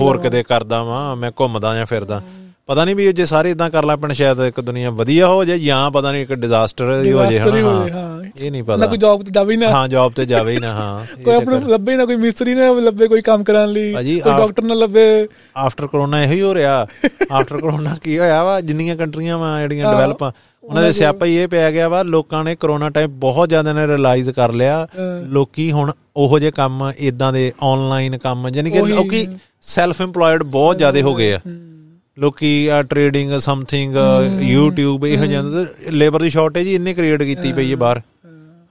ਹੋਰ ਕਿਤੇ ਕਰਦਾ ਵਾਂ ਮੈਂ ਘੁੰਮਦਾ ਜਾਂ ਫਿਰਦਾ। ਪਤਾ ਨਹੀਂ ਵੀ ਜੇ ਸਾਰੇ ਇਦਾਂ ਕਰ ਲਾ ਪੈਣ ਸ਼ਾਇਦ ਇੱਕ ਦੁਨੀਆ ਵਧੀਆ ਹੋ ਜਾਏ ਜਾਂ ਪਤਾ ਨਹੀਂ ਇੱਕ ਡਿਜ਼ਾਸਟਰ ਹੀ ਹੋ ਜਾਏ ਹੀ। ਇਹ ਨਹੀਂ ਨਾ ਪਤਾ ਕੋਈ ਜੌਬ ਤੇ ਜਾਵੇ ਨਾ। ਹਾਂ ਜੌਬ ਤੇ ਜਾਵੇ ਹੀ ਨਾ ਹਾਂ। ਕੋਈ। ਆਪਣਾ ਲੱਭੇ ਨਾ ਕੋਈ ਮਿਸਤਰੀ ਨਾ ਲੱਭੇ ਕੋਈ ਕੰਮ ਕਰਨ ਲਈ। ਕੋਈ ਡਾਕਟਰ ਨਾ ਲੱਭੇ। ਆਫਟਰ ਕਰੋਨਾ ਇਹੋ ਹੀ ਹੋ ਰਿਹਾ। ਆਫਟਰ ਕਰੋਨਾ ਕੀ ਹੋਇਆ ਵਾ? ਜਿੰਨੀਆਂ ਕੰਟਰੀਆਂ ਵਾ ਜਿਹੜੀਆਂ ਡਿਵੈਲਪ ਉਹਨਾਂ ਦੇ ਸਿਆਪਾ ਹੀ ਇਹ ਪੈ ਗਿਆ ਵਾ ਲੋਕਾਂ ਨੇ ਕਰੋਨਾ ਟਾਈਮ ਬਹੁਤ ਜ਼ਿਆਦਾ ਨੇ ਰਿਅਲਾਈਜ਼ ਕਰ ਲਿਆ। ਲੋਕੀ ਹੁਣ ਉਹੋ ਜਿਹੇ ਕੰਮ ਇਦਾਂ ਦੇ ਆਨਲਾਈਨ ਕੰਮ ਯਾਨੀ ਕਿ। ਲੋਕੀ ਸੈਲਫ ਏਮਪਲੋਇਡ ਬਹੁਤ ਜ਼ਿਆਦਾ ਹੋ ਗਏ ਆ। ਲੋਕੀ ਆ ਟ੍ਰੇਡਿੰਗ ਸਮਥਿੰਗ YouTube ਇਹੋ ਜਿਹੇ ਲੇਬਰ ਦੀ ਸ਼ਾਰਟੇਜ ਹੀ ਇੰਨੇ ਕ੍ਰੀਏਟ ਕੀਤੀ ਪਈ ਹੈ ਬਾਹਰ।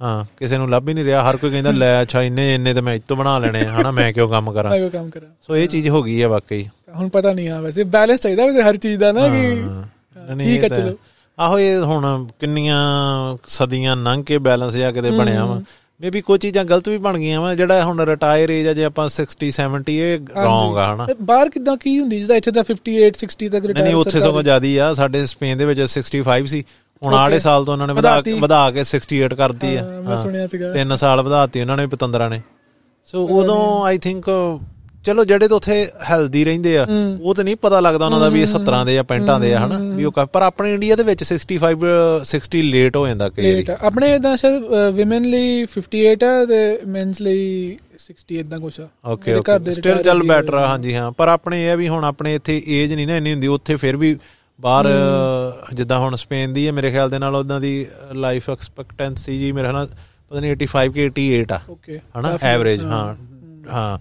ਹਾਂ। ਕਿਸੇ ਨੂੰ ਲੱਭ ਹੀ ਨਹੀਂ ਰਿਹਾ। ਹਰ ਕੋਈ ਕਹਿੰਦਾ ਲੈ ਅੱਛਾ ਇੰਨੇ ਇੰਨੇ ਤੇ ਮੈਂ ਇੱਥੋਂ ਬਣਾ ਲੈਣੇ ਹਨਾ ਮੈਂ ਕਿਉਂ ਕੰਮ ਕਰਾਂ? ਮੈਂ ਕੋਈ ਕੰਮ ਕਰਾਂ? ਸੋ ਇਹ ਚੀਜ਼ ਹੋ ਗਈ ਆ ਵਾਕਈ। ਹੁਣ ਪਤਾ ਨਹੀਂ ਆ ਵੈਸੇ ਬੈਲੈਂਸ ਚਾਹੀਦਾ ਵੈਸੇ ਹਰ ਚੀਜ਼ ਦਾ ਨਾ ਕਿ ਹਾਂ, ਠੀਕ ਹੈ ਚਲੋ। ਆਹੋ ਇਹ ਹੁਣ ਕਿੰਨੀਆਂ ਸਦੀਆਂ ਲੰਘ ਕੇ ਬੈਲੈਂਸ ਜਾ ਕਿਤੇ ਬਣਿਆ ਵਾ। ਮੇਬੀ ਕੋਈ ਚੀਜ਼ਾਂ ਗਲਤ ਵੀ ਬਣ ਗਈਆਂ ਵਾ ਜਿਹੜਾ ਹੁਣ ਰਿਟਾਇਰ ਏਜ ਆ ਜੇ ਆਪਾਂ 60 70 ਇਹ ਰੋਂਗ ਆ ਹਨਾ? ਬਾਹਰ ਕਿਦਾਂ ਕੀ ਹੁੰਦੀ ਜਿੱਦਾਂ ਇੱਥੇ ਤਾਂ 58 60 ਤੱਕ ਨਹੀਂ ਨਹੀਂ ਉੱਥੇ ਸਗੋਂ ਜ਼ਿਆਦੀ ਆ ਸਾਡੇ ਸਪੇਨ ਦੇ ਵਿੱਚ 65 ਸੀ। ਹੁਣ ਆੜੇ ਸਾਲ ਤੋਂ ਉਹਨਾਂ ਨੇ ਵਧਾ। ਵਧਾ ਕੇ 68 ਕਰਤੀ ਆ। ਮੈਂ ਸੁਣਿਆ ਸੀਗਾ। ਤਿੰਨ ਸਾਲ ਵਧਾਤੀ ਉਹਨਾਂ ਨੇ ਪਤੰਦਰਾਂ ਨੇ। ਸੋ ਉਦੋਂ ਆਈ ਥਿੰਕ ਚਲੋ ਜਿਹੜੇ ਤਾਂ ਉੱਥੇ ਹੈਲਦੀ ਰਹਿੰਦੇ ਆ ਉਹ ਤਾਂ ਨਹੀਂ ਪਤਾ ਲੱਗਦਾ ਉਹਨਾਂ ਦਾ ਵੀ ਇਹ 17 ਦੇ ਜਾਂ 65 ਦੇ ਆ ਹਨਾ? ਵੀ ਉਹ ਪਰ ਆਪਣੇ ਇੰਡੀਆ ਦੇ ਵਿੱਚ 65 60 ਲੇਟ ਹੋ ਜਾਂਦਾ ਕਈ ਲੇਟ ਆਪਣੇ ਇਦਾਂ ਸ਼ਾਇਦ ਵਿਮਨ ਲਈ 58 ਆ ਤੇ ਮੈਨਸ ਲਈ 60 ਇਦਾਂ ਕੁਛ ਆ। ਓਕੇ ਸਟਿਲ ਚੱਲ ਬੈਟਰ ਆ ਹਾਂਜੀ ਹਾਂ। ਪਰ ਆਪਣੇ ਇਹ ਆ ਵੀ ਹੁਣ ਆਪਣੇ ਇੱਥੇ ਏਜ ਨਹੀਂ ਨਾ ਇੰਨੀ ਹੁੰਦੀ ਉੱਥੇ ਫਿਰ ਵੀ ਬਾਹਰ ਜਿੱਦਾਂ ਹੁਣ ਸਪੇਨ ਦੀ ਹੈ ਮੇਰੇ ਖਿਆਲ ਦੇ ਨਾਲ ਉਹਨਾਂ ਦੀ ਲਾਈਫ ਐਕਸਪੈਕਟੈਂਸੀ ਜੀ ਮੇਰੇ ਨਾਲ ਪਤਾ ਨਹੀਂ 85 ਕਿ 88 ਆ। ਓਕੇ ਹਨਾ? ਐਵਰੇਜ ਹਾਂ। ਹਾਂ।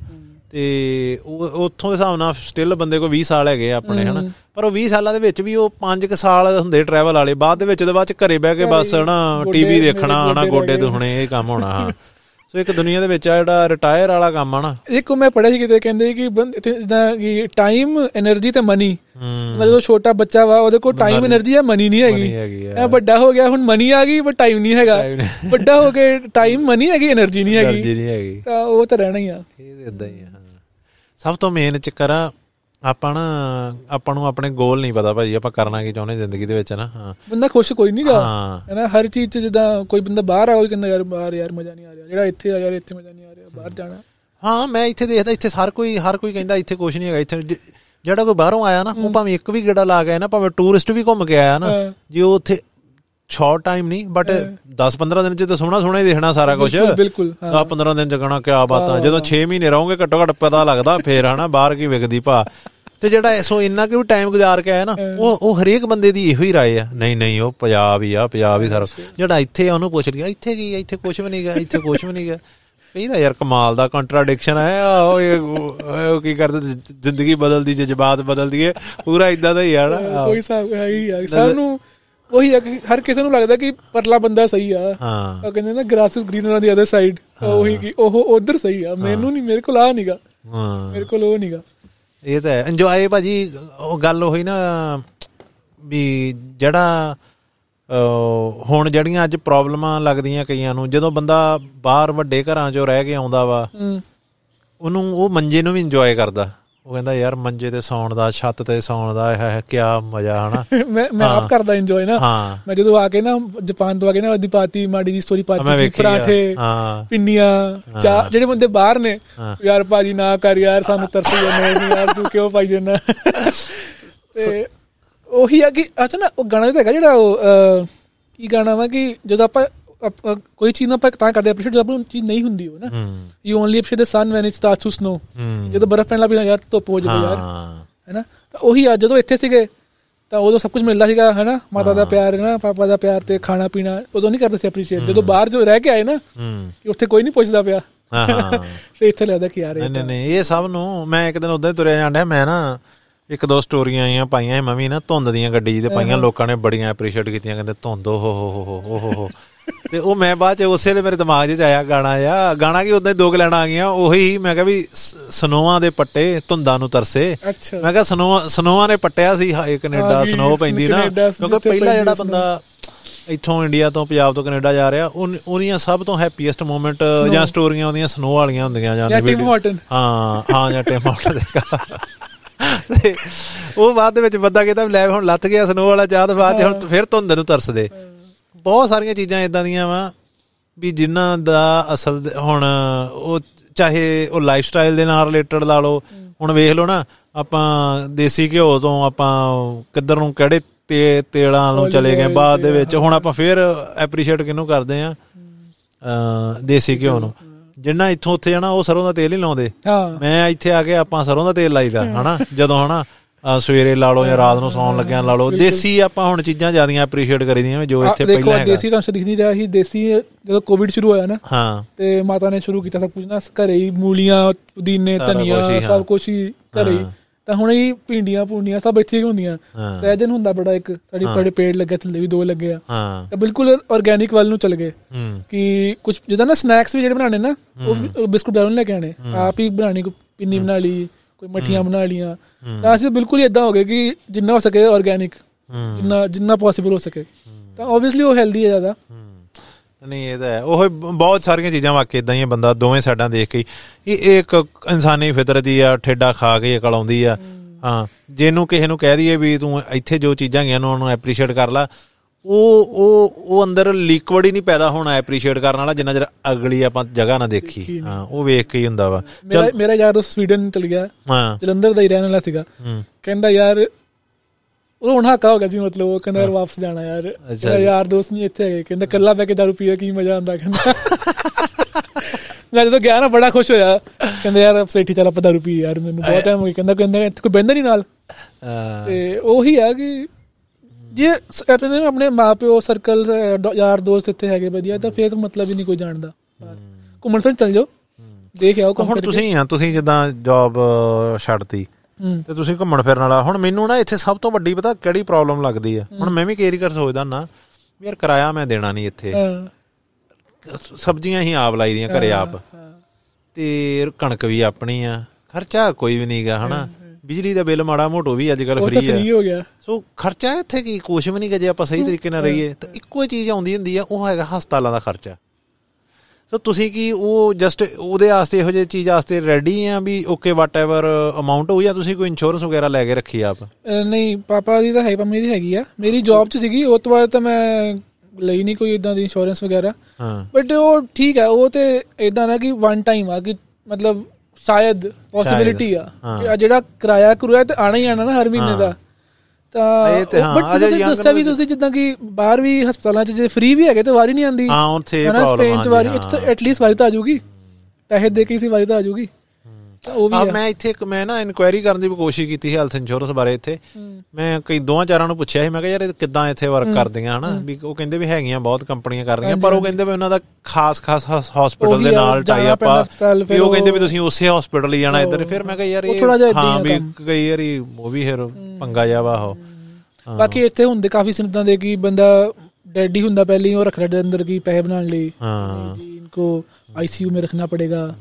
ਤੇ ਉਹ ਉੱਥੋਂ ਦੇ ਹਿਸਾਬ ਨਾਲ ਸਟਿਲ ਬੰਦੇ ਕੋਲ 20 ਸਾਲ ਹੈਗੇ ਆਪਣੇ ਹਨਾ। ਪਰ ਉਹ 20 ਸਾਲਾਂ ਦੇ ਵਿੱਚ ਵੀ ਉਹ 5 ਕ ਸਾਲ ਹੁੰਦੇ ਟਰੈਵਲ ਵਾਲੇ ਬਾਅਦ ਦੇ ਵਿੱਚ ਦੇ ਬਾਅਦ ਚ ਘਰੇ ਬਹਿ ਕੇ ਬਸ ਹਨਾ ਟੀਵੀ ਦੇਖਣਾ ਹਨਾ ਗੋਡੇ ਦੁਖਣੇ ਇਹ ਕੰਮ ਹੋਣਾ ਹਾਂ। ਸੋ ਇੱਕ ਦੁਨੀਆ ਦੇ ਵਿੱਚ ਆ ਜਿਹੜਾ ਰਿਟਾਇਰ ਵਾਲਾ ਕੰਮ ਆ ਨਾ। ਦੇਖੋ ਮੈਂ ਪੜਿਆ ਸੀ ਕਿਤੇ ਕਹਿੰਦੇ ਕਿ ਬੰਦ ਜਿੱਦਾਂ ਕਿ ਟਾਈਮ એનર્ਜੀ ਤੇ ਮਨੀ ਜਦੋਂ ਛੋਟਾ ਬੱਚਾ ਵਾ ਉਹਦੇ ਕੋਲ ਟਾਈਮ એનર્ਜੀ ਹੈ ਮਨੀ ਨਹੀਂ ਹੈਗੀ। ਇਹ ਵੱਡਾ ਹੋ ਗਿਆ ਹੁਣ ਮਨੀ ਆ ਗਈ ਪਰ ਟਾਈਮ ਨਹੀਂ ਹੈਗਾ। ਵੱਡਾ ਹੋ ਕੇ ਟਾਈਮ ਮਨੀ ਹੈਗੀ એનર્ਜੀ ਨਹੀਂ ਹੈਗੀ। ਤਾਂ ਉਹ ਤਾਂ ਰਹਿਣਾ ਹੀ ਆ। ਇਹ ਇਦਾਂ ਹੀ ਆ ਸਭ ਤੋਂ ਮੇਨ ਚੱਕਰ ਆ ਆਪਾਂ ਨਾ ਆਪਾਂ ਨੂੰ ਆਪਣੇ ਗੋਲ ਨਹੀਂ ਪਤਾ ਭਾਜੀ ਆਪਾਂ ਕਰਨਾ ਕੀ ਚਾਹੁੰਦੇ ਜ਼ਿੰਦਗੀ ਦੇ ਵਿੱਚ ਨਾ ਹਾਂ। ਬੰਦਾ ਖੁਸ਼ ਕੋਈ ਨਹੀਂਗਾ ਹਾਂ। ਹੈਨਾ ਹਰ ਚੀਜ਼ 'ਚ ਜਿੱਦਾਂ ਕੋਈ ਬੰਦਾ ਬਾਹਰ ਆ ਕੋਈ ਕਹਿੰਦਾ ਯਾਰ ਬਾਹਰ ਯਾਰ ਮਜ਼ਾ ਨਹੀਂ ਆ ਰਿਹਾ। ਜਿਹੜਾ ਇੱਥੇ ਆ ਯਾਰ ਇੱਥੇ ਮਜ਼ਾ ਨਹੀਂ ਆ ਰਿਹਾ ਬਾਹਰ ਜਾਣਾ। ਹਾਂ ਮੈਂ ਇੱਥੇ ਦੇਖਦਾ ਇੱਥੇ ਹਰ ਕੋਈ ਹਰ ਕੋਈ ਕਹਿੰਦਾ ਇੱਥੇ ਕੁਝ ਨਹੀਂ ਹੈਗਾ ਇੱਥੇ ਜਿਹੜਾ ਕੋਈ ਬਾਹਰੋਂ ਆਇਆ ਨਾ ਉਹ ਭਾਵੇਂ ਇੱਕ ਵੀ ਗੇੜਾ ਲਾ ਕੇ ਆਇਆ ਨਾ ਭਾਵੇਂ ਟੂਰਿਸਟ ਵੀ ਘੁੰਮ ਕੇ ਆਇਆ ਨਾ। ਜੇ ਉਹ ਉੱਥੇ ਸ਼ਾਰਟ ਟਾਈਮ ਨਹੀਂ ਬਟ 10-15 ਦਿਨ ਚ ਤਾਂ ਸੋਹਣਾ ਸੋਹਣਾ ਹੀ ਦੇਖਣਾ ਸਾਰਾ ਕੁਝ ਬਿਲਕੁਲ ਹਾਂ। 10-15 ਦਿਨ ਚ ਕਹਣਾ ਕਿਆ ਬਾਤਾਂ ਜਦੋਂ 6 ਮਹੀਨੇ ਰਹੋਗੇ ਘੱਟੋ ਘੱਟ ਪਤਾ ਲੱਗਦਾ ਫੇਰ ਹਨਾ ਬਾਹਰ ਕੀ ਵਿਕਦੀ ਭਾ। ਤੇ ਜਿਹੜਾ ਸੋ ਇੰਨਾ ਕਿ ਟਾਈਮ ਗੁਜ਼ਾਰ ਕੇ ਆਇਆ ਨਾ ਉਹ ਉਹ ਹਰੇਕ ਬੰਦੇ ਦੀ ਇਹੋ ਹੀ ਰਾਏ ਆ। ਨਹੀਂ ਨਹੀਂ ਉਹ ਪੰਜਾਬ ਹੀ ਆ ਪੰਜਾਬ ਹੀ ਸਾਰਾ। ਜਿਹੜਾ ਇੱਥੇ ਆ ਉਹਨੂੰ ਪੁੱਛ ਲਿਆ ਇੱਥੇ ਕੀ ਆ? ਇੱਥੇ ਕੁਝ ਵੀ ਨਹੀਂ ਗਾ ਇੱਥੇ ਕੁਝ ਵੀ ਨਹੀਂ ਗਾ ਇਹਦਾ ਯਾਰ ਕਮਾਲ ਦਾ ਕੰਟਰਾਡਿਕਸ਼ਨ ਹੈ ਆਹੋ ਇਹ ਉਹ ਕੀ ਕਰਦੇ? ਜ਼ਿੰਦਗੀ ਬਦਲਦੀ ਜਜ਼ਬਾਤ ਬਦਲਦੀ ਹੈ ਪੂਰਾ ਇਦਾਂ ਦਾ ਹੀ ਆ ਨਾ। ਕੋਈ ਹਿਸਾਬ ਹੈ ਹੀ ਆ। ਸਭ ਨੂੰ ਉਹੀ ਹਰ ਕਿਸੇ ਨੂੰ ਲੱਗਦਾ ਕਿ ਪਰਲਾ ਬੰਦਾ ਸਹੀ ਆ। ਹਾਂ। ਉਹ ਕਹਿੰਦੇ ਨਾ grass is green on the other side ਉਹੀ ਕਿ ਉਹ ਉਧਰ ਸਹੀ ਆ। ਮੈਨੂੰ ਨਹੀਂ ਮੇਰੇ ਕੋਲ ਆ ਨਹੀਂਗਾ ਹਾਂ। ਮੇਰੇ ਕੋਲ ਉਹ ਨਹੀਂਗਾ ਇਹ ਤਾਂ ਹੈ। ਇੰਜੋਏ ਭਾਜੀ ਉਹ ਗੱਲ ਹੋਈ ਨਾ ਵੀ ਜਿਹੜਾ ਹੁਣ ਜਿਹੜੀਆਂ ਅੱਜ ਪ੍ਰੋਬਲਮਾਂ ਲੱਗਦੀਆਂ ਕਈਆਂ ਨੂੰ ਜਦੋਂ ਬੰਦਾ ਬਾਹਰ ਵੱਡੇ ਘਰਾਂ 'ਚੋਂ ਰਹਿ ਕੇ ਆਉਂਦਾ ਵਾ ਉਹਨੂੰ ਉਹ ਮੰਜੇ ਨੂੰ ਵੀ ਇੰਜੋਏ ਕਰਦਾ। ਉਹ ਕਹਿੰਦਾ ਯਾਰ ਮੰਜੇ ਤੇ ਸੌਣ ਦਾ ਛੱਤ ਤੇ ਸੌਣ ਦਾ ਹੈ ਕਿਆ ਮਜ਼ਾ ਹਨਾ? ਮੈਂ ਮੈਂ ਆਪ ਕਰਦਾ ਇੰਜੋਏ ਨਾ। ਮੈਂ ਜਦੋਂ ਆ ਕੇ ਨਾ ਜਾਪਾਨ ਤੋਂ ਆ ਕੇ ਨਾ ਉਹਦੀ ਪਾਤੀ ਮਾੜੀ ਦੀ ਸਟੋਰੀ ਪਾਤੀ। ਪਰਾਠੇ ਪਿੰਨੀਆਂ ਚਾਹ ਜਿਹੜੇ ਬੰਦੇ ਬਾਹਰ ਨੇ। ਯਾਰ ਭਾਜੀ ਨਾ ਕਰ ਯਾਰ ਸਾਨੂੰ ਤਰਸ ਜਾਂਦਾ ਯਾਰ ਤੂੰ ਕਿਉਂ ਪਾਈ ਜਾਂਦਾ? ਤੇ ਉਹੀ ਆ ਕਿ ਅੱਛਾ ਨਾ ਉਹ ਗਾਣਾ ਵੀ ਤਾਂ ਹੈਗਾ ਜਿਹੜਾ ਉਹ ਕੀ ਗਾਣਾ ਵਾ ਕਿ ਜਦੋਂ ਆਪਾਂ ਕੋਈ ਚੀਜ਼ ਨੂੰ ਆਪਾਂ ਤਾਂ ਕਰਦੇ ਅਪਰੀਸ਼ੀਏਟ ਜਦੋਂ ਆਪਾਂ ਚੀਜ਼ ਨਹੀਂ ਹੁੰਦੀ ਉਹ ਨਾ। ਹੂੰ। You only appreciate the sun when it starts to snow ਹੂੰ। ਜਦੋਂ ਬਰਫ਼ ਪੈਣ ਲੱਗ ਪਈ ਯਾਰ ਧੁੱਪ ਹੋ ਜਾਵੇ ਯਾਰ। ਹਾਂ। ਹੈਨਾ ਤਾਂ ਉਹੀ ਆ ਜਦੋਂ ਇੱਥੇ ਸੀਗੇ ਤਾਂ ਉਦੋਂ ਸਭ ਕੁਝ ਮਿਲਦਾ ਸੀਗਾ ਹੈਨਾ ਮਾਤਾ ਦਾ ਪਿਆਰ ਹੈ ਨਾ? ਪਾਪਾ ਦਾ ਪਿਆਰ ਤੇ ਖਾਣਾ ਪੀਣਾ ਉਦੋਂ ਨਹੀਂ ਕਰਦੇ ਸੀ ਅਪਰੀਸ਼ੀਏਟ ਜਦੋਂ ਬਾਹਰ ਜੋ ਰਹਿ ਕੇ ਆਏ ਨਾ ਹੂੰ। ਕਿ ਉੱਥੇ ਕੋਈ ਨਹੀਂ ਪੁੱਛਦਾ ਪਿਆ। ਹਾਂ ਹਾਂ। ਤੇ ਇੱਥੇ ਲੱਗਦਾ ਕਿ ਯਾਰ ਨਹੀਂ ਨਹੀਂ ਇਹ ਸਭ ਨੂੰ ਮੈਂ ਇੱਕ ਦਿਨ ਉਦਾਂ ਹੀ ਤੁਰਿਆ ਜਾਂਦਾ ਮੈਂ ਨਾ ਇੱਕ ਦੋ ਸਟੋਰੀਆਂ ਆਈਆਂ ਪਾਈਆਂ ਮੈਂ ਵੀ ਨਾ ਧੁੰਦ ਦੀਆਂ ਗੱਡੀ ਤੇ ਪਾਈਆਂ ਲੋਕਾਂ ਨੇ ਬੜੀਆਂ ਐਪਰੀਸ਼ੀਏਟ ਕੀਤੀਆਂ ਕਹਿੰਦੇ ਧੁੰਦ ਓ ਹੋ ਹੋ ਹੋ ਹੋ ਹੋ ਹੋ ਹੋ। ਤੇ ਉਹ ਮੈਂ ਬਾਅਦ ਚ ਉਸੇ ਵੇਲੇ ਮੇਰੇ ਦਿਮਾਗ 'ਚ ਆਇਆ ਗਾਣਾ ਆ ਗਾਣਾ ਕੀ ਉਦਾਂ ਹੀ ਦੋ ਕੁ ਲੈਣਾ ਆ ਗਈਆਂ। ਉਹੀ ਮੈਂ ਕਿਹਾ ਵੀ ਸ- ਸਨੋਆਂ ਦੇ ਪੱਟੇ ਧੁੰਦਾਂ ਨੂੰ ਤਰਸੇ। ਮੈਂ ਕਿਹਾ ਸਨੋਆਂ ਸਨੋਆਂ ਨੇ ਪੱਟਿਆ ਸੀ। ਹਾਏ ਕੈਨੇਡਾ ਸਨੋ ਪੈਂਦੀ ਨਾ। ਕਿਉਂਕਿ ਪਹਿਲਾ ਜਿਹੜਾ। ਬੰਦਾ ਇੱਥੋਂ ਇੰਡੀਆ ਤੋਂ ਪੰਜਾਬ ਤੋਂ ਕੈਨੇਡਾ ਜਾ ਰਿਹਾ ਉਹ ਉਹਦੀਆਂ ਸਭ ਤੋਂ ਹੈਪੀਐਸਟ ਮੂਮੈਂਟ ਜਾਂ ਸਟੋਰੀਆਂ ਉਹਦੀਆਂ ਸਨੋ ਵਾਲੀਆਂ ਹੁੰਦੀਆਂ ਜਾਂ ਟਿਮ ਹਾਰਟਨ ਹਾਂ ਹਾਂ ਜਾਂ ਟਿਮ ਹਾਰਟਨ ਤੇ ਉਹ ਬਾਅਦ ਦੇ ਵਿੱਚ ਬੰਦਾ ਕਹਿੰਦਾ ਲੈ ਹੁਣ ਲੱਥ ਗਿਆ ਸਨੋ ਵਾਲਾ ਚਾਹ ਤੇ ਬਾਅਦ ਹੁਣ ਫਿਰ ਧੁੰਦ ਨੂੰ ਤਰਸਦੇ। ਬਹੁਤ ਸਾਰੀਆਂ ਚੀਜ਼ਾਂ ਇਦਾਂ ਦੀਆਂ ਵਾ ਵੀ ਜਿਨ੍ਹਾਂ ਦਾ ਅਸਲ ਹੁਣ ਉਹ ਚਾਹੇ ਉਹ ਲਾਈਫ ਸਟਾਈਲ ਦੇ ਨਾਲ ਰਿਲੇਟਡ ਲਾ ਲਓ। ਹੁਣ ਵੇਖ ਲਓ ਨਾ ਆਪਾਂ ਦੇਸੀ ਘਿਓ ਤੋਂ ਆਪਾਂ ਕਿੱਧਰ ਨੂੰ ਕਿਹੜੇ ਤੇ ਤੇਲਾਂ ਨੂੰ ਚਲੇ ਗਏ ਬਾਅਦ ਦੇ ਵਿੱਚ। ਹੁਣ ਆਪਾਂ ਫੇਰ ਐਪਰੀਸ਼ੀਏਟ ਕਿਹਨੂੰ ਕਰਦੇ ਆ? ਦੇਸੀ ਘਿਓ ਨੂੰ। ਜਿੰਨਾ ਇੱਥੋਂ ਉੱਥੇ ਜਾਣਾ ਉਹ ਸਰੋਂ ਦਾ ਤੇਲ ਹੀ ਲਾਉਂਦੇ। ਮੈਂ ਇੱਥੇ ਆ ਕੇ ਆਪਾਂ ਸਰੋਂ ਦਾ ਤੇਲ ਲਾਈਦਾ ਹਨਾ? ਜਦੋਂ ਹਨਾ? ਸਵੇਰੇ ਲਾ ਲਓ ਜਾਂ ਰਾਤ ਨੂੰ ਸੌਣ ਲੱਗਿਆ ਲਾ ਲਓ। ਦੇਸੀ ਆਪਾਂ ਹੁਣ ਚੀਜ਼ਾਂ ਜ਼ਿਆਦੀਆਂ ਐਪਰੀਸ਼ੀਏਟ ਕਰੀਦੀਆਂ ਜੋ ਇੱਥੇ ਦੇਖੋ ਪਹਿਲਾਂ ਹੈਗਾ। ਦੇਸੀ ਤੁਹਾਨੂੰ ਦਿਖ ਨਹੀਂ ਰਿਹਾ ਸੀ ਦੇਸੀ ਜਦੋਂ ਕੋਵਿਡ ਸ਼ੁਰੂ ਹੋਇਆ ਨਾ ਹਾਂ। ਤੇ ਮਾਤਾ ਨੇ ਸ਼ੁਰੂ ਕੀਤਾ ਸਭ ਕੁਝ ਨਾ ਘਰੇ ਹੀ ਮੂਲੀਆਂ ਪੁਦੀਨੇ ਧਨੀਆ। ਸਭ ਕੁਝ ਹੀ ਘਰੇ। ਤਾਂ ਹੁਣ ਹੀ ਭਿੰਡੀਆਂ ਪੁੰਡੀਆਂ ਸਭ ਇੱਥੇ ਹੀ ਹੁੰਦੀਆਂ। ਸਹਿਜਨ ਹੁੰਦਾ ਬੜਾ ਇੱਕ ਸਾਡੇ ਬੜੇ ਪੇੜ ਲੱਗੇ ਥੱਲੇ ਵੀ ਦੋ ਲੱਗੇ ਆ। ਤਾਂ ਬਿਲਕੁਲ ਆਰਗੇਨਿਕ ਵੱਲ ਨੂੰ ਚਲ ਗਏ। ਕਿ ਕੁਝ ਜਿੱਦਾਂ ਨਾ ਸਨੈਕਸ ਵੀ ਜਿਹੜੇ ਬਣਾਣੇ ਨਾ ਉਹ ਬਿਸਕੁਟ ਬਾਹਰੋਂ ਲੈ ਕੇ ਆਣੇ ਆਪ ਹੀ ਬਣਾਣੀ ਪਿੰਨੀ ਬਣਾ ਲਈ। ਕੋਈ ਮੱਠੀਆਂ ਬਣਾ ਲੀਆਂ ਤਾਂ ਅਸੀਂ ਬਿਲਕੁਲ ਹੀ ਇਦਾਂ ਹੋ ਗਏ ਕਿ ਜਿੰਨਾ ਹੋ ਸਕੇ ਆਰਗੇਨਿਕ ਹੂੰ। ਜਿੰਨਾ ਜਿੰਨਾ ਪੋਸੀਬਲ ਹੋ ਸਕੇ। ਤਾਂ ਆਬਵੀਅਸਲੀ ਉਹ ਹੈਲਦੀ ਹੈ ਜ਼ਿਆਦਾ। ਹੂੰ। ਨਹੀਂ ਇਹ ਤਾਂ ਹੈ। ਉਹ ਬਹੁਤ ਸਾਰੀਆਂ ਚੀਜ਼ਾਂ ਵਾਕਈ ਇਦਾਂ ਹੀ ਆ ਬੰਦਾ ਦੋਵੇਂ ਸਾਈਡਾਂ ਦੇਖ ਕੇ ਹੀ। ਇਹ ਇੱਕ ਇਨਸਾਨੀ ਫਿਤਰਤ ਹੀ ਆ ਠੇਡਾ ਖਾ ਕੇ ਅਕਲ ਆਉਂਦੀ ਆ। ਹਾਂ। ਜਿਹਨੂੰ ਕਿਸੇ ਨੂੰ ਕਹਿ ਦਈਏ ਵੀ ਤੂੰ ਇੱਥੇ ਜੋ ਚੀਜ਼ਾਂ ਗਈਆਂ ਨੂੰ ਉਹਨੂੰ ਐਪਰੀਸ਼ੀਏਟ ਕਰ ਲੈ। ਉਹ ਉਹ ਉਹ ਅੰਦਰ ਲਿਕਵਿਡ ਹੀ ਨਹੀਂ ਪੈਦਾ ਹੋਣਾ ਐਪਰੀਸ਼ੀਏਟ ਕਰਨ ਵਾਲਾ ਜਿੰਨਾ ਚਿਰ ਅਗਲੀ ਆਪਾਂ ਜਗ੍ਹਾ ਨਾ ਦੇਖੀ। ਹਾਂ ਉਹ ਵੇਖ ਕੇ ਹੀ ਹੁੰਦਾ ਵਾ। ਮੇਰਾ ਮੇਰਾ ਯਾਰ ਦੋਸਤ ਸਵੀਡਨ ਚਲ ਗਿਆ। ਹਾਂ। ਜਲੰਧਰ ਦਾ ਹੀ ਰਹਿਣ ਵਾਲਾ ਸੀਗਾ। ਕਹਿੰਦਾ ਯਾਰ ਉਹ ਹੁਣ ਹਾਕਾ ਹੋ ਗਿਆ ਸੀ ਮਤਲਬ ਉਹ ਕਹਿੰਦਾ ਯਾਰ ਵਾਪਸ ਜਾਣਾ ਯਾਰ। ਕਹਿੰਦਾ ਯਾਰ ਦੋਸਤ ਨਹੀਂ ਇੱਥੇ ਹੈਗੇ। ਕਹਿੰਦਾ ਕੱਲਾ ਬੈ ਕੇ ਦਾਰੂ ਪੀਆ ਕੀ ਮਜ਼ਾ ਆਉਂਦਾ? ਕਹਿੰਦਾ। ਮੈਂ ਜਦੋਂ ਗਿਆ ਨਾ ਬੜਾ ਖੁਸ਼ ਹੋਇਆ। ਕਹਿੰਦਾ ਯਾਰ ਸੇਠੀ ਚੱਲ ਆਪਾਂ ਦਾਰੂ ਪੀ ਯਾਰ ਮੈਨੂੰ ਬਹੁਤ ਟਾਈਮ ਹੋ ਗਿਆ। ਕਹਿੰਦਾ ਕਹਿੰਦਾ ਇੱਥੇ ਕੋਈ ਬਹਿੰਦਾ ਨਹੀਂ ਨਾਲ? ਤੇ ਉਹੀ ਆ ਕਿ ਜੇ ਆਪਣੇ ਨਾ ਆਪਣੇ ਮਾਪਿਓ ਸਰਕਲ ਯਾਰ ਦੋਸਤ ਇੱਥੇ ਹੈਗੇ ਵਧੀਆ ਤਾਂ ਫੇਰ ਮਤਲਬ ਹੀ ਨਹੀਂ ਕੋਈ ਜਾਣਦਾ। ਘੁੰਮਣ ਫਿਰਨ ਚੱਲ ਜਾਓ। ਦੇਖ ਆਓ ਹੁਣ ਫਿਰ। ਤੁਸੀਂ ਆ ਤੁਸੀਂ ਜਿੱਦਾਂ ਜੌਬ ਛੱਡਤੀ ਹੂੰ। ਤੇ ਤੁਸੀਂ ਘੁੰਮਣ ਫਿਰਨ ਵਾਲਾ। ਹੁਣ ਮੈਨੂੰ ਨਾ ਇੱਥੇ ਸਭ ਤੋਂ ਵੱਡੀ ਪਤਾ ਕਿਹੜੀ ਪ੍ਰੋਬਲਮ ਲੱਗਦੀ ਆ? ਹੁਣ ਮੈਂ ਵੀ ਕੇਰੀ ਕਰ ਸੋਚਦਾ ਨਾ ਯਾਰ ਕਿਰਾਇਆ ਮੈਂ ਦੇਣਾ ਨਹੀਂ ਇੱਥੇ। ਹਾਂ, ਸਬਜ਼ੀਆਂ ਹੀ ਆਪ ਲਾਈ ਦੀਆਂ ਘਰੇ ਆਪ। ਹਾਂ। ਤੇ ਕਣਕ ਵੀ ਆਪਣੀ ਆ। ਖਰਚਾ ਕੋਈ ਵੀ ਨਹੀਂਗਾ ਹਨਾ? ਬਿਜਲੀ ਦਾ ਬਿੱਲ ਮਾੜਾ ਮੋਟੋ ਵੀ ਅੱਜ ਕੱਲ ਉਹ ਤਾਂ ਫ੍ਰੀ ਆ ਫ੍ਰੀ ਹੋ ਗਿਆ। ਸੋ ਖਰਚਾ ਇੱਥੇ ਕੀ? ਕੁਛ ਵੀ ਨਹੀਂ ਗਾ ਜੇ ਆਪਾਂ ਸਹੀ ਤਰੀਕੇ ਨਾਲ ਰਹੀਏ ਤਾਂ ਇੱਕੋ ਹੀ ਚੀਜ਼ ਆਉਂਦੀ ਹੁੰਦੀ ਆ ਉਹ ਹੈਗਾ ਹਸਪਤਾਲਾਂ ਦਾ ਖਰਚਾ। ਸੋ ਤੁਸੀਂ ਕੀ ਉਹ ਜਸਟ ਉਹਦੇ ਵਾਸਤੇ ਇਹੋ ਜਿਹੀ ਚੀਜ਼ ਵਾਸਤੇ ਰੈਡੀ ਆ ਵੀ ਓਕੇ ਵਾਟਐਵਰ ਅਮਾਉਂਟ ਹੋ ਜਾਂ ਤੁਸੀਂ ਕੋਈ ਇੰਸ਼ੋਰੈਂਸ ਵਗੈਰਾ ਲੈ ਕੇ ਰੱਖੀ ਆਪ? ਅਹ ਨਹੀਂ ਪਾਪਾ ਦੀ ਤਾਂ ਹੈ ਪੰਮੀ ਦੀ ਹੈਗੀ ਆ। ਮੇਰੀ ਜੌਬ 'ਚ ਸੀਗੀ ਉਸ ਤੋਂ ਬਾਅਦ ਤਾਂ ਮੈਂ ਲਈ ਨਹੀਂ ਕੋਈ ਇਦਾਂ ਦੀ ਇੰਸ਼ੋਰੈਂਸ ਵਗੈਰਾ। ਹਾਂ। ਬਟ ਉਹ ਠੀਕ ਹੈ ਉਹ ਤੇ ਇਦਾਂ ਨਾ ਕਿ ਵਨ ਟਾਈਮ ਆ ਕਿ ਮਤਲਬ ਸ਼ਾਇਦ ਪੋਸਿਬਿਲਿਟੀ ਆ ਜਿਹੜਾ ਕਿਰਾਇਆ ਕਰੂਆ ਤੇ ਆਣਾ ਹੀ ਆਣਾ ਨਾ ਹਰ ਮਹੀਨੇ ਦਾ। ਤਾਂ ਬਟ ਤੁਸੀਂ ਦੱਸਿਆ ਵੀ ਤੁਸੀਂ ਜਿੱਦਾਂ ਕਿ ਬਾਹਰ ਵੀ ਹਸਪਤਾਲਾਂ 'ਚ ਜੇ ਫ੍ਰੀ ਵੀ ਹੈਗੇ ਤੇ ਵਾਰੀ ਨਹੀਂ ਆਂਦੀ। ਹਾਂ ਉੱਥੇ ਪ੍ਰੋਬਲਮ ਸਪੇਨ 'ਚ ਵਾਰੀ ਇੱਥੇ ਤਾਂ ਐਟਲੀਸਟ ਵਾਰੀ ਤਾਂ ਆ ਜਾਊਗੀ। ਪੈਸੇ ਦੇ ਕੇ ਸੀ ਵਾਰੀ ਤਾਂ ਆ ਜਾਊਗੀ। ਆ। ਮੈਂ ਇੱਥੇ ਇੱਕ ਮੈਂ ਨਾ ਇਨਕੁਆਇਰੀ ਕਰਨ ਦੀ ਕੋਸ਼ਿਸ਼ ਕੀਤੀ ਹੈਲਥ ਇੰਸ਼ੋਰੈਂਸ ਬਾਰੇ ਇੱਥੇ। ਮੈਂ ਕਈ ਦੋਹਾਂ ਚਾਰਾਂ ਨੂੰ ਪੁੱਛਿਆ ਸੀ ਮੈਂ ਕਿਹਾ ਯਾਰ ਇਹ ਕਿੱਦਾਂ ਇੱਥੇ ਵਰਕ ਕਰਦੀਆਂ ਹਨਾ? ਵੀ ਉਹ ਕਹਿੰਦੇ ਵੀ ਹੈਗੀਆਂ ਬਹੁਤ ਕੰਪਨੀਆਂ ਕਰ ਰਹੀਆਂ ਪਰ ਉਹ ਕਹਿੰਦੇ ਵੀ ਉਹਨਾਂ ਦਾ ਖਾਸ ਖਾਸ ਹਸਪੀਟਲ ਦੇ ਨਾਲ ਟਾਈ ਅਪ ਆ। ਵੀ ਉਹ ਕਹਿੰਦੇ ਵੀ ਤੁਸੀਂ ਉਸੇ ਹਸਪੀਟਲ ਹੀ ਜਾਣਾ ਇੱਧਰ। ਫਿਰ ਮੈਂ ਕਿਹਾ ਯਾਰ ਇਹ ਹਾਂ ਵੀ ਕਈ ਵਾਰੀ ਉਹ ਵੀ ਫਿਰ ਪੰਗਾ ਜਾਵਾ ਹੋ। ਬਾਕੀ ਇੱਥੇ ਹੁੰਦੇ ਕਾਫੀ ਸਿੰਦਾਂ ਦੇ ਕਿ ਬੰਦਾ ਡੈਡ ਹੀ ਹੁੰਦਾ ਪਹਿਲੇ ਹੀ ਉਹ ਰੱਖਣਾ ਦੇ ਅੰਦਰ ਕੀ ਪੈਸੇ ਬਣਾਉਣ ਲਈ। ਹਾਂ। ਜੀ ਇਨਕੋ ਆਈਸੀਯੂ ਮੇ ਰੱਖਣਾ ਪੜੇਗਾ।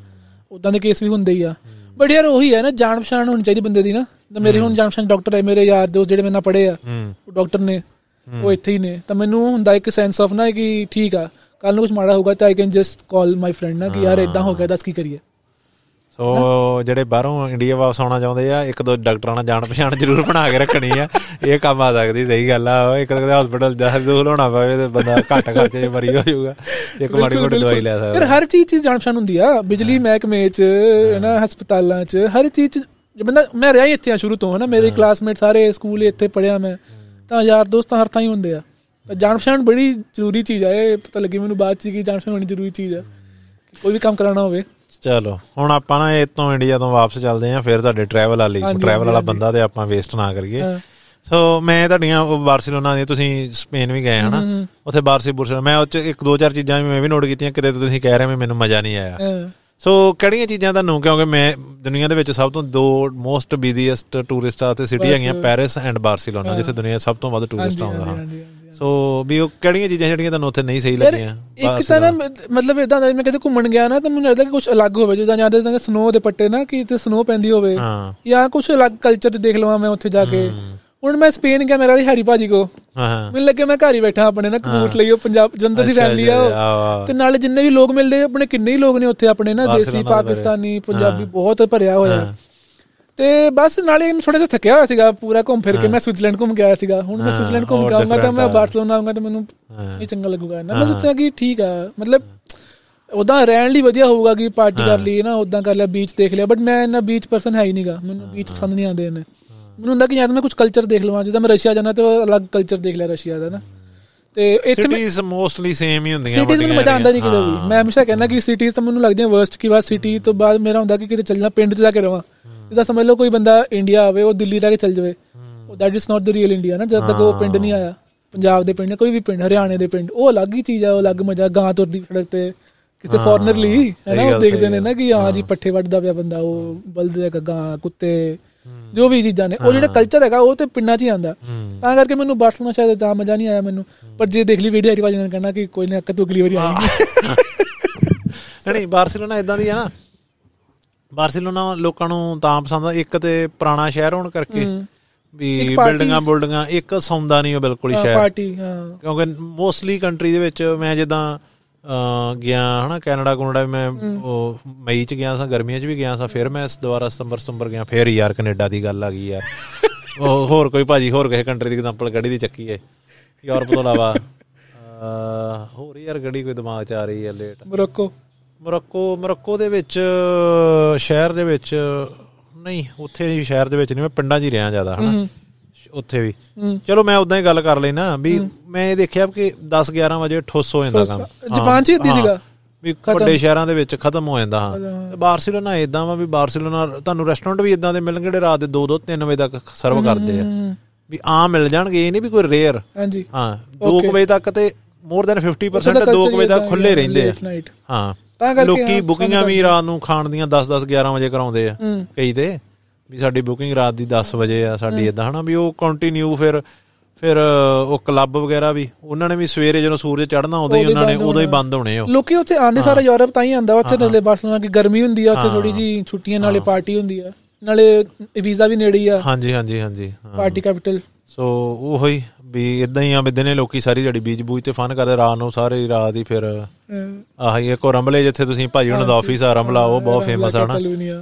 ਉਦਾਂ ਦੇ ਕੇਸ ਵੀ ਹੁੰਦੇ ਹੀ ਆ। ਬਟ ਯਾਰ ਉਹੀ ਹੈ ਨਾ ਜਾਣ ਪਛਾਣ ਹੋਣੀ ਚਾਹੀਦੀ ਬੰਦੇ ਦੀ ਨਾ। ਤਾਂ ਮੇਰੇ ਹੁਣ ਜਾਣ ਪਛਾਣ ਡਾਕਟਰ ਹੈ ਮੇਰੇ ਯਾਰ ਦੋਸਤ ਜਿਹੜੇ ਮੇਰੇ ਨਾਲ ਪੜ੍ਹੇ ਆ ਉਹ ਡਾਕਟਰ ਨੇ ਉਹ ਇੱਥੇ ਹੀ ਨੇ। ਤਾਂ ਮੈਨੂੰ ਹੁੰਦਾ ਇੱਕ ਸੈਂਸ ਆਫ ਨਾ ਕਿ ਠੀਕ ਆ। ਕੱਲ ਨੂੰ ਕੁਝ ਮਾੜਾ ਹੋਊਗਾ ਤਾਂ I can just call my friend ਨਾ ਕਿ ਯਾਰ ਇਦਾਂ ਹੋ ਗਿਆ ਦੱਸ ਕੀ ਕਰੀਏ। ਸੋ ਜਿਹੜੇ ਬਾਹਰੋਂ ਇੰਡੀਆ ਵਾਪਸ ਆਉਣਾ ਚਾਹੁੰਦੇ ਆ ਇੱਕ ਦੋ ਡਾਕਟਰਾਂ ਨਾਲ ਜਾਣ ਪਛਾਣ ਜ਼ਰੂਰ ਬਣਾ ਕੇ ਰੱਖਣੀ ਆ। ਇਹ ਕੰਮ ਆ ਸਕਦੀ ਸਹੀ ਗੱਲ ਆ। ਇੱਕ ਕਦੇ ਹਸਪੀਟਲ ਜਾ ਦੂਰ ਹੋਣਾ ਪਵੇ ਤੇ ਬੰਦਾ ਘੱਟ ਖਰਚੇ 'ਚ ਮਰੀ ਹੋ ਜਾਊਗਾ। ਇੱਕ ਮਾੜੀ ਮੋਟੀ ਦਵਾਈ ਲੈ ਯਾਰ ਸਕਦਾ। ਹਰ ਚੀਜ਼ ਚ ਜਾਣ ਪਛਾਣ ਹੁੰਦੀ ਆ। ਬਿਜਲੀ ਮਹਿਕਮੇ ਚ ਨਾ ਹਸਪਤਾਲਾਂ ਚ ਹਰ ਚੀਜ਼ ਚ ਬੰਦਾ ਮੈਂ ਰਿਹਾ ਇੱਥੇ ਆ ਸ਼ੁਰੂ ਤੋਂ ਹਨਾ ਮੇਰੇ ਕਲਾਸਮੇਟ ਸਾਰੇ ਸਕੂਲ ਇੱਥੇ ਪੜਿਆ ਮੈਂ। ਤਾਂ ਯਾਰ ਦੋਸਤ ਤਾਂ ਹਰ ਥਾਂ ਹੀ ਹੁੰਦੇ ਆ। ਤਾਂ ਜਾਣ ਪਛਾਣ ਬੜੀ ਜ਼ਰੂਰੀ ਚੀਜ਼ ਆ। ਇਹ ਪਤਾ ਲੱਗੀ ਮੈਨੂੰ ਬਾਅਦ ਚ ਕਿ ਜਾਣ ਪਛਾਣ ਹੋਣੀ ਜ਼ਰੂਰੀ ਚੀਜ਼ ਆ। ਕੋਈ ਵੀ ਕੰਮ ਕਰਾਉਣਾ ਹੋਵੇ। ਚਲੋ ਹੁਣ ਆਪਾਂ ਨਾ ਇਹ ਤੋਂ ਇੰਡੀਆ ਤੋਂ ਵਾਪਸ ਚੱਲਦੇ ਆਂ ਫਿਰ ਤੁਹਾਡੇ ਟਰੈਵਲ ਵਾਲੀ ਟਰੈਵਲ ਵਾਲਾ। ਬੰਦਾ ਤੇ ਆਪਾਂ ਵੇਸਟ ਨਾ ਕਰੀਏ। ਸੋ ਮੈਂ ਤੁਹਾਡੀਆਂ ਬਾਰਸੀਲੋਨਾ ਦੀ ਤੁਸੀਂ ਸਪੇਨ ਵੀ ਗਏ ਹਨਾ ਉੱਥੇ ਬਾਰਸੀ ਬੁਰਸਾ ਮੈਂ ਉਹ ਚ ਇੱਕ ਦੋ ਚਾਰ ਚੀਜ਼ਾਂ ਵੀ ਮੈਂ ਵੀ ਨੋਟ ਕੀਤੀਆਂ ਕਿਤੇ ਤੁਸੀਂ ਕਹਿ ਰਹੇ ਹੋ ਮੈਨੂੰ ਮਜ਼ਾ ਨਹੀਂ ਆਇਆ। ਸੋ ਕਿਹੜੀਆਂ ਚੀਜ਼ਾਂ ਤੁਹਾਨੂੰ ਕਿਉਂਕਿ ਮੈਂ ਦੁਨੀਆ ਦੇ ਵਿੱਚ ਸਭ ਤੋਂ ਦੋ ਮੋਸਟ ਬਿਜ਼ੀਐਸਟ ਟੂਰਿਸਟ ਆ ਤੇ ਸਿਟੀ। ਹੈਗੀਆਂ ਪੈਰਿਸ ਐਂਡ ਬਾਰਸੀਲੋਨਾ। ਜਿੱਥੇ ਦੁਨੀਆ ਸਭ ਤੋਂ ਵੱਧ ਟੂਰਿਸਟ ਆਉਂਦਾ ਹਾਂ ਹਾਂਜੀ, ਹਾਂਜੀ, ਹਾਂਜੀ। ਸੋ ਵੀ ਉਹ ਕਿਹੜੀਆਂ ਚੀਜ਼ਾਂ ਜਿਹੜੀਆਂ ਤੁਹਾਨੂੰ ਉੱਥੇ ਨਹੀਂ ਸਹੀ ਲੱਗੀਆਂ? ਇੱਕ ਤਾਂ ਨਾ ਮਤਲਬ ਇਦਾਂ ਦਾ ਮੈਂ ਕਿਤੇ ਘੁੰਮਣ ਗਿਆ ਨਾ ਤਾਂ ਮੈਨੂੰ ਲੱਗਦਾ ਕਿ ਕੁਝ ਅਲੱਗ ਹੋਵੇ ਜਿੱਦਾਂ ਜਾਂਦੇ ਤਾਂ ਸਨੋ ਦੇ ਪੱਟੇ ਨਾ ਕਿ ਤੇ ਸਨੋ ਪੈਂਦੀ ਹੋਵੇ ਜਾਂ ਕੁਝ ਅਲੱਗ ਕਲਚਰ ਦੇਖ ਲਵਾਂ ਮੈਂ ਉੱਥੇ ਜਾ ਕੇ। ਹੁਣ ਮੈਂ ਸਪੇਨ ਗਿਆ ਮੇਰਾ ਵੀ ਹੈਰੀ ਭਾਜੀ ਕੋ। ਹਾਂ ਮੈਨੂੰ ਲੱਗਿਆ ਮੈਂ ਘਰ ਹੀ ਬੈਠਾ ਆਪਣੇ ਨਾ ਕਪੂਰ ਲਈ ਉਹ ਪੰਜਾਬ ਜਲੰਧਰ ਦੀ ਫੈਮਿਲੀ ਆ। ਤੇ ਨਾਲੇ ਜਿੰਨੇ ਵੀ ਲੋਕ ਮਿਲਦੇ ਆਪਣੇ ਕਿੰਨੇ ਹੀ ਲੋਕ ਨੇ ਉੱਥੇ ਆਪਣੇ ਨਾ ਦੇਸੀ ਪਾਕਿਸਤਾਨੀ। ਪੰਜਾਬੀ ਬਹੁਤ ਭਰਿਆ ਹੋਇਆ। ਹਾਂ। ਤੇ ਬਸ ਨਾਲੇ ਥੋੜਾ ਜਿਹਾ ਥੱਕਿਆ ਹੋਇਆ ਸੀਗਾ ਪੂਰਾ ਘੁੰਮ ਫਿਰ ਕੇ ਮੈਂ ਸਵਿਟਜ਼ਰਲੈਂਡ ਘੁੰਮ ਕੇ ਆਇਆ ਸੀਗਾ। ਹੁਣ ਮੈਂ ਸਵਿਟਜ਼ਰਲੈਂਡ ਘੁੰਮ ਕੇ ਆਉਂਗਾ ਤਾਂ ਮੈਂ। ਬਾਰਸਲੋਨਾ ਆਉਂਗਾ ਤਾਂ ਮੈਨੂੰ। ਇਹ ਚੰਗਾ ਲੱਗੂਗਾ ਨਾ ਮੈਂ ਸੋਚਿਆ ਕਿ ਠੀਕ ਆ ਮਤਲਬ ਉਦਾਂ ਰਹਿਣ ਲਈ ਵਧੀਆ ਹੋਊਗਾ ਕਿ ਪਾਰਟੀ ਕਰ ਲਈ ਨਾ ਉਦਾਂ ਕਰ ਲਿਆ ਬੀਚ ਦੇਖ ਲਿਆ ਬਟ ਮੈਂ ਇੰਨਾ ਬੀਚ ਪਰਸਨ ਹੈ ਹੀ ਨਹੀਂਗਾ ਮੈਨੂੰ ਬੀਚ ਪਸੰਦ ਨਹੀਂ ਆਉਂਦੇ ਨੇ ਮੈਨੂੰ ਹੁੰਦਾ ਕਿ ਜਾਂ ਤਾਂ ਮੈਂ ਕੁਝ ਕਲਚਰ ਦੇਖ ਲਵਾਂ ਜਿੱਦਾਂ ਮੈਂ ਰਸ਼ੀਆ ਜਾਣਾ ਤੇ ਉਹ ਅਲੱਗ ਕਲਚਰ ਦੇਖ ਲਿਆ ਰਸ਼ੀਆ ਦਾ ਨਾ। ਤੇ ਇੱਥੇ ਸਿਟੀਜ਼ ਮੋਸਟਲੀ ਸੇਮ ਹੀ ਹੁੰਦੀਆਂ ਸਿਟੀਜ਼ ਮੈਨੂੰ ਮਜ਼ਾ ਆਉਂਦਾ ਨਹੀਂ ਕਿਤੇ ਵੀ। ਮੈਂ ਹਮੇਸ਼ਾ ਕਹਿੰਦਾ ਕਿ ਸਿਟੀਜ਼ ਤਾਂ ਮੈਨੂੰ ਲੱਗਦੀਆਂ ਵਰਸਟ ਕਿ ਬਾਅਦ ਸਿਟੀ ਤੋਂ ਬਾਅਦ ਮੇਰਾ ਹੁੰਦਾ ਕਿ ਕਿਤੇ ਚੱਲਣਾ ਪਿੰਡ 'ਚ ਜਾ ਕੇ ਰਵਾਂ। ਜਿੱਦਾਂ ਸਮਝ ਲਓ ਕੋਈ ਬੰਦਾ ਇੰਡੀਆ ਆਵੇ ਉਹ ਦਿੱਲੀ ਰਹਿ ਕੇ ਚੱਲ ਜਾਵੇ। ਉਹ that is not the real India ਨਾ ਜਦ ਤੱਕ ਉਹ ਪਿੰਡ ਨਹੀਂ ਆਇਆ। ਪੰਜਾਬ ਦੇ ਪਿੰਡ ਕੋਈ ਵੀ ਪਿੰਡ ਹਰਿਆਣੇ ਦੇ ਪਿੰਡ ਉਹ ਅਲੱਗ ਹੀ ਚੀਜ਼ ਆ ਉਹ ਅਲੱਗ ਮਜ਼ਾ ਗਾਂ ਤੁਰਦੀ ਸੜਕ ਤੇ ਕਿਸੇ ਫੋਰਨਰ ਲਈ ਹੈ ਨਾ ਉਹ ਦੇਖਦੇ ਨੇ ਨਾ ਕਿ ਹਾਂ ਜੀ ਪੱਠੇ ਵੱਢਦਾ ਪਿਆ ਬੰਦਾ ਉਹ ਬਲਦ ਦੇ ਗਾਂ ਕੁੱਤੇ ਜੋ ਵੀ ਚੀਜ਼ਾਂ ਨੇ ਉਹ ਜਿਹੜਾ ਕਲਚਰ ਹੈਗਾ ਉਹ ਤੇ ਪਿੰਡਾਂ 'ਚ ਹੀ ਆਂਦਾ ਤਾਂ ਕਰਕੇ ਮੈਨੂੰ ਬਾਰਸਲੋਨਾ ਸ਼ਾਇਦ ਤਾਂ ਮਜ਼ਾ ਨਹੀਂ ਆਇਆ ਮੈਨੂੰ। ਪਰ ਜੇ ਦੇਖ ਲਈ ਵੀਡੀਓ ਹਰੀ ਨੇ ਕਹਿਣਾ ਕਿ ਕੋਈ ਨਾ ਅੱਕ ਤੂੰ ਅਗਲੀ ਵਾਰੀ ਆਏਗੀ ਨਹੀਂ ਬਾਰਸੀਲੋਨਾ ਇਦਾਂ ਦੀ ਹੈ ਨਾ ਬਾਰਸੀਲੋਨਾ ਲੋਕਾਂ ਨੂੰ ਤਾਂ ਪਸੰਦ ਆ। ਇੱਕ ਤੇ ਪੁਰਾਣਾ ਸ਼ਹਿਰ ਹੋਣ ਕਰਕੇ ਵੀ ਬਿਲਡਿੰਗਾਂ ਬਿਲਡਿੰਗਾਂ ਇੱਕ ਸੌਂਦਾ ਨਹੀਂ ਉਹ ਬਿਲਕੁਲ ਹੀ ਸ਼ਹਿਰ। ਪਾਰਟੀ ਹਾਂ। ਕਿਉਂਕਿ ਮੋਸਟਲੀ ਕੰਟਰੀ ਦੇ ਵਿੱਚ ਮੈਂ ਜਿੱਦਾਂ ਗਿਆ ਹਨਾ ਕੈਨੇਡਾ ਕੈਨੇਡਾ ਮੈਂ ਉਹ ਮਈ ਚ ਗਿਆ ਸਾਂ ਗਰਮੀਆਂ ਚ ਵੀ ਗਿਆ ਸਾਂ ਫਿਰ ਮੈਂ ਦੁਬਾਰਾ ਸਤੰਬਰ ਸਤੰਬਰ ਗਿਆ ਫਿਰ ਯਾਰ ਕੈਨੇਡਾ ਦੀ ਗੱਲ ਆ ਗਈ ਯਾਰ। ਉਹ ਹੋਰ ਕੋਈ ਭਾਜੀ ਹੋਰ ਕਿਸੇ ਕੰਟਰੀ ਦੀ ਐਗਜ਼ਾਮਪਲ ਕੱਢੀ ਦੀ ਚੱਕੀ ਹੈ ਯੂਰਪ ਤੋਂ ਇਲਾਵਾ ਹੋਰ ਯਾਰ ਗੜੀ ਕੋਈ ਦਿਮਾਗ ਚ ਆ ਰਹੀ ਹੈ ਲੇਟ? ਮੋਰੋਕੋ। ਮੋਰੋਕੋ ਮੋਰੋਕੋ ਦੇ ਵਿੱਚ ਸ਼ਹਿਰ ਦੇ ਵਿੱਚ ਨਹੀਂ ਉੱਥੇ ਨਹੀਂ ਸ਼ਹਿਰ ਦੇ ਵਿੱਚ ਨਹੀਂ ਮੈਂ ਪਿੰਡਾਂ 'ਚ ਹੀ ਰਿਹਾ ਜ਼ਿਆਦਾ ਹਨਾ? ਉੱਥੇ ਵੀ। ਚਲੋ ਮੈਂ ਉਦਾਂ ਹੀ ਗੱਲ ਕਰ ਲੈਣਾ ਵੀ ਮੈਂ ਇਹ ਦੇਖਿਆ ਕਿ 10 11 ਵਜੇ ਠੁੱਸ ਹੋ ਜਾਂਦਾ ਕੰਮ। ਜਾਪਾਨ 'ਚ ਹੀ ਸੀਗਾ। ਵੀ ਵੱਡੇ ਸ਼ਹਿਰਾਂ ਦੇ ਵਿੱਚ ਖਤਮ ਹੋ ਜਾਂਦਾ ਹਾਂ। ਤੇ ਬਾਰਸੀਲੋਨਾ ਇਦਾਂ ਵਾ ਵੀ ਬਾਰਸੀਲੋਨਾ ਤੁਹਾਨੂੰ ਰੈਸਟੋਰੈਂਟ ਵੀ ਇਦਾਂ ਦੇ ਮਿਲਣਗੇ ਜਿਹੜੇ ਰਾਤ ਦੇ 2 2 3 ਵਜੇ ਤੱਕ ਸਰਵ ਕਰਦੇ ਆ। ਵੀ ਆਮ ਮਿਲ ਜਾਣਗੇ ਇਹ ਨਹੀਂ ਵੀ ਕੋਈ ਰੇਅਰ ਹਾਂਜੀ। ਹਾਂ 2 ਵਜੇ ਤੱਕ ਤੇ ਮੋਰ ਦੈਨ 50% 2 ਵਜੇ ਤੱਕ ਖੁੱਲੇ ਰਹਿੰਦੇ ਆ। ਹਾਂ। ਤਾਂ ਕਰਕੇ ਲੋਕੀ ਬੁਕਿੰਗਾਂ ਵੀ ਰਾਤ ਨੂੰ ਖਾਣ ਦੀਆਂ 10 10 11 ਵਜੇ ਕਰਾਉਂਦੇ ਆ। ਕਈ ਤੇ ਵੀ ਸਾਡੀ ਬੁਕਿੰਗ ਰਾਤ ਦੀ 10 ਵਜੇ ਆ ਸਾਡੀ ਇਦਾਂ ਹਨਾ? ਵੀ ਉਹ ਕੰਟੀਨਿਊ ਫਿਰ ਫਿਰ ਉਹ ਕਲੱਬ ਵਗੈਰਾ ਵੀ ਉਹਨਾਂ ਨੇ ਵੀ ਸਵੇਰੇ ਜਦੋਂ ਸੂਰਜ ਚੜ੍ਹਨਾ ਉਦੋਂ ਹੀ ਉਹਨਾਂ ਨੇ ਉਦੋਂ ਹੀ ਬੰਦ ਹੋਣੇ ਉਹ। ਲੋਕੀ ਉੱਥੇ ਆਂਦੇ ਸਾਰਾ ਯੂਰਪ ਤਾਂ ਹੀ ਆਂਦਾ ਉੱਥੇ ਨਾਲੇ ਬਾਰਸਲੋਨਾ ਕਿ ਗਰਮੀ ਹੁੰਦੀ ਆ ਉੱਥੇ ਥੋੜੀ ਜੀ ਛੁੱਟੀਆਂ ਨਾਲੇ ਪਾਰਟੀ ਹੁੰਦੀ ਆ। ਨਾਲੇ ਵੀਜ਼ਾ ਵੀ ਨੇੜੇ ਹੀ ਆ। ਹਾਂਜੀ ਹਾਂਜੀ ਹਾਂਜੀ। ਪਾਰਟੀ ਕੈਪੀਟਲ ਸੋ ਉਹੋ ਹੀ ਵੀ ਇਦਾਂ ਹੀ ਆ ਵੀ ਦਿਨੇ ਲੋਕੀ ਸਾਰੀ ਜਿਹੜੀ ਬੀਜ ਬੂਜ ਤੇ ਫਨ ਕਰਦੇ ਰਾਤ ਨੂੰ ਸਾਰੀ ਰਾਤ ਹੀ ਫਿਰ ਆਹੀ ਇੱਕ ਉਹ ਰੰਬਲੇ ਜਿੱਥੇ ਤੁਸੀਂ ਭਾਜੀ ਉਹਨਾਂ ਦਾ ਆਫਿਸ ਆ ਰੰਬਲਾ ਉਹ ਬਹੁਤ ਫੇਮਸ ਆ ਨਾ।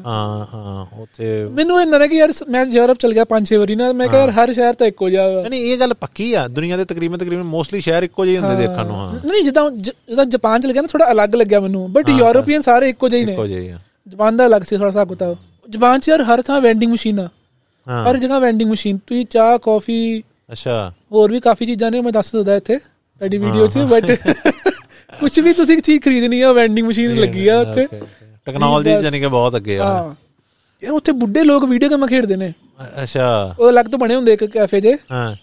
ਹਾਂ ਹਾਂ ਉੱਥੇ ਮੈਨੂੰ ਇਹਨਾਂ ਨੇ ਕਿ ਯਾਰ ਮੈਂ ਯੂਰਪ ਚਲ ਗਿਆ ਪੰਜ ਛੇ ਵਾਰੀ ਨਾ ਮੈਂ ਕਿਹਾ ਯਾਰ ਹਰ ਸ਼ਹਿਰ ਤਾਂ ਇੱਕੋ ਜਿਹਾ। ਨਹੀਂ ਇਹ ਗੱਲ ਪੱਕੀ ਆ ਦੁਨੀਆ ਦੇ ਤਕਰੀਬਨ ਤਕਰੀਬਨ ਮੋਸਟਲੀ ਸ਼ਹਿਰ ਇੱਕੋ ਜਿਹੇ ਹੁੰਦੇ ਦੇਖਣ ਨੂੰ ਹਾਂ। ਨਹੀਂ ਜਿੱਦਾਂ ਜਿੱਦਾਂ ਜਾਪਾਨ ਚਲ ਗਿਆ ਨਾ ਥੋੜਾ ਅਲੱਗ ਲੱਗਿਆ ਮੈਨੂੰ। ਬਟ ਯੂਰੋਪੀਅਨ ਸਾਰੇ ਇੱਕੋ ਜਿਹੇ ਨੇ। ਇੱਕੋ ਜਿਹੇ ਆ। ਜਾਪਾਨ ਦਾ ਅਲੱਗ ਸੀ ਥੋੜਾ ਸਾ ਕੁਤਾ ਜਾਪਾਨ ਚ ਯਾਰ ਹਰ ਥਾਂ ਵੈਂਡਿੰਗ ਮਸ਼ੀਨਾਂ ਹਰ ਜਗ੍ਹਾ ਵੈਂਡਿੰਗ ਮਸ਼ੀਨ ਤੁਸੀਂ ਚਾਹ ਕਾਫੀ ਅੱਛਾ। ਹੋਰ ਵੀ ਕਾਫੀ ਚੀਜ਼ਾਂ ਨੇ ਮੈਂ ਦੱਸ ਦਿੰਦਾ ਇੱਥੇ ਤੁਹਾਡੀ ਵੀਡੀਓ 'ਚ ਬਟ ਕੁਝ ਵੀ ਤੁਸੀਂ ਚੀਜ਼ ਖਰੀਦਣੀ ਆ ਵੈਂਡਿੰਗ ਮਸ਼ੀਨ ਲੱਗੀ ਆ ਉੱਥੇ ਟੈਕਨੋਲੋਜੀ ਜਾਨੀ ਕਿ ਬਹੁਤ ਅੱਗੇ ਆ। ਹਾਂ। ਯਾਰ ਉੱਥੇ ਬੁੱਢੇ ਲੋਕ ਵੀਡੀਓ ਗੇਮਾਂ ਖੇਡਦੇ ਨੇ। ਅੱਛਾ। ਉਹ ਅਲੱਗ ਤੋਂ ਬਣੇ ਹੁੰਦੇ ਇੱਕ ਕੈਫੇ 'ਚ। ਹਾਂ।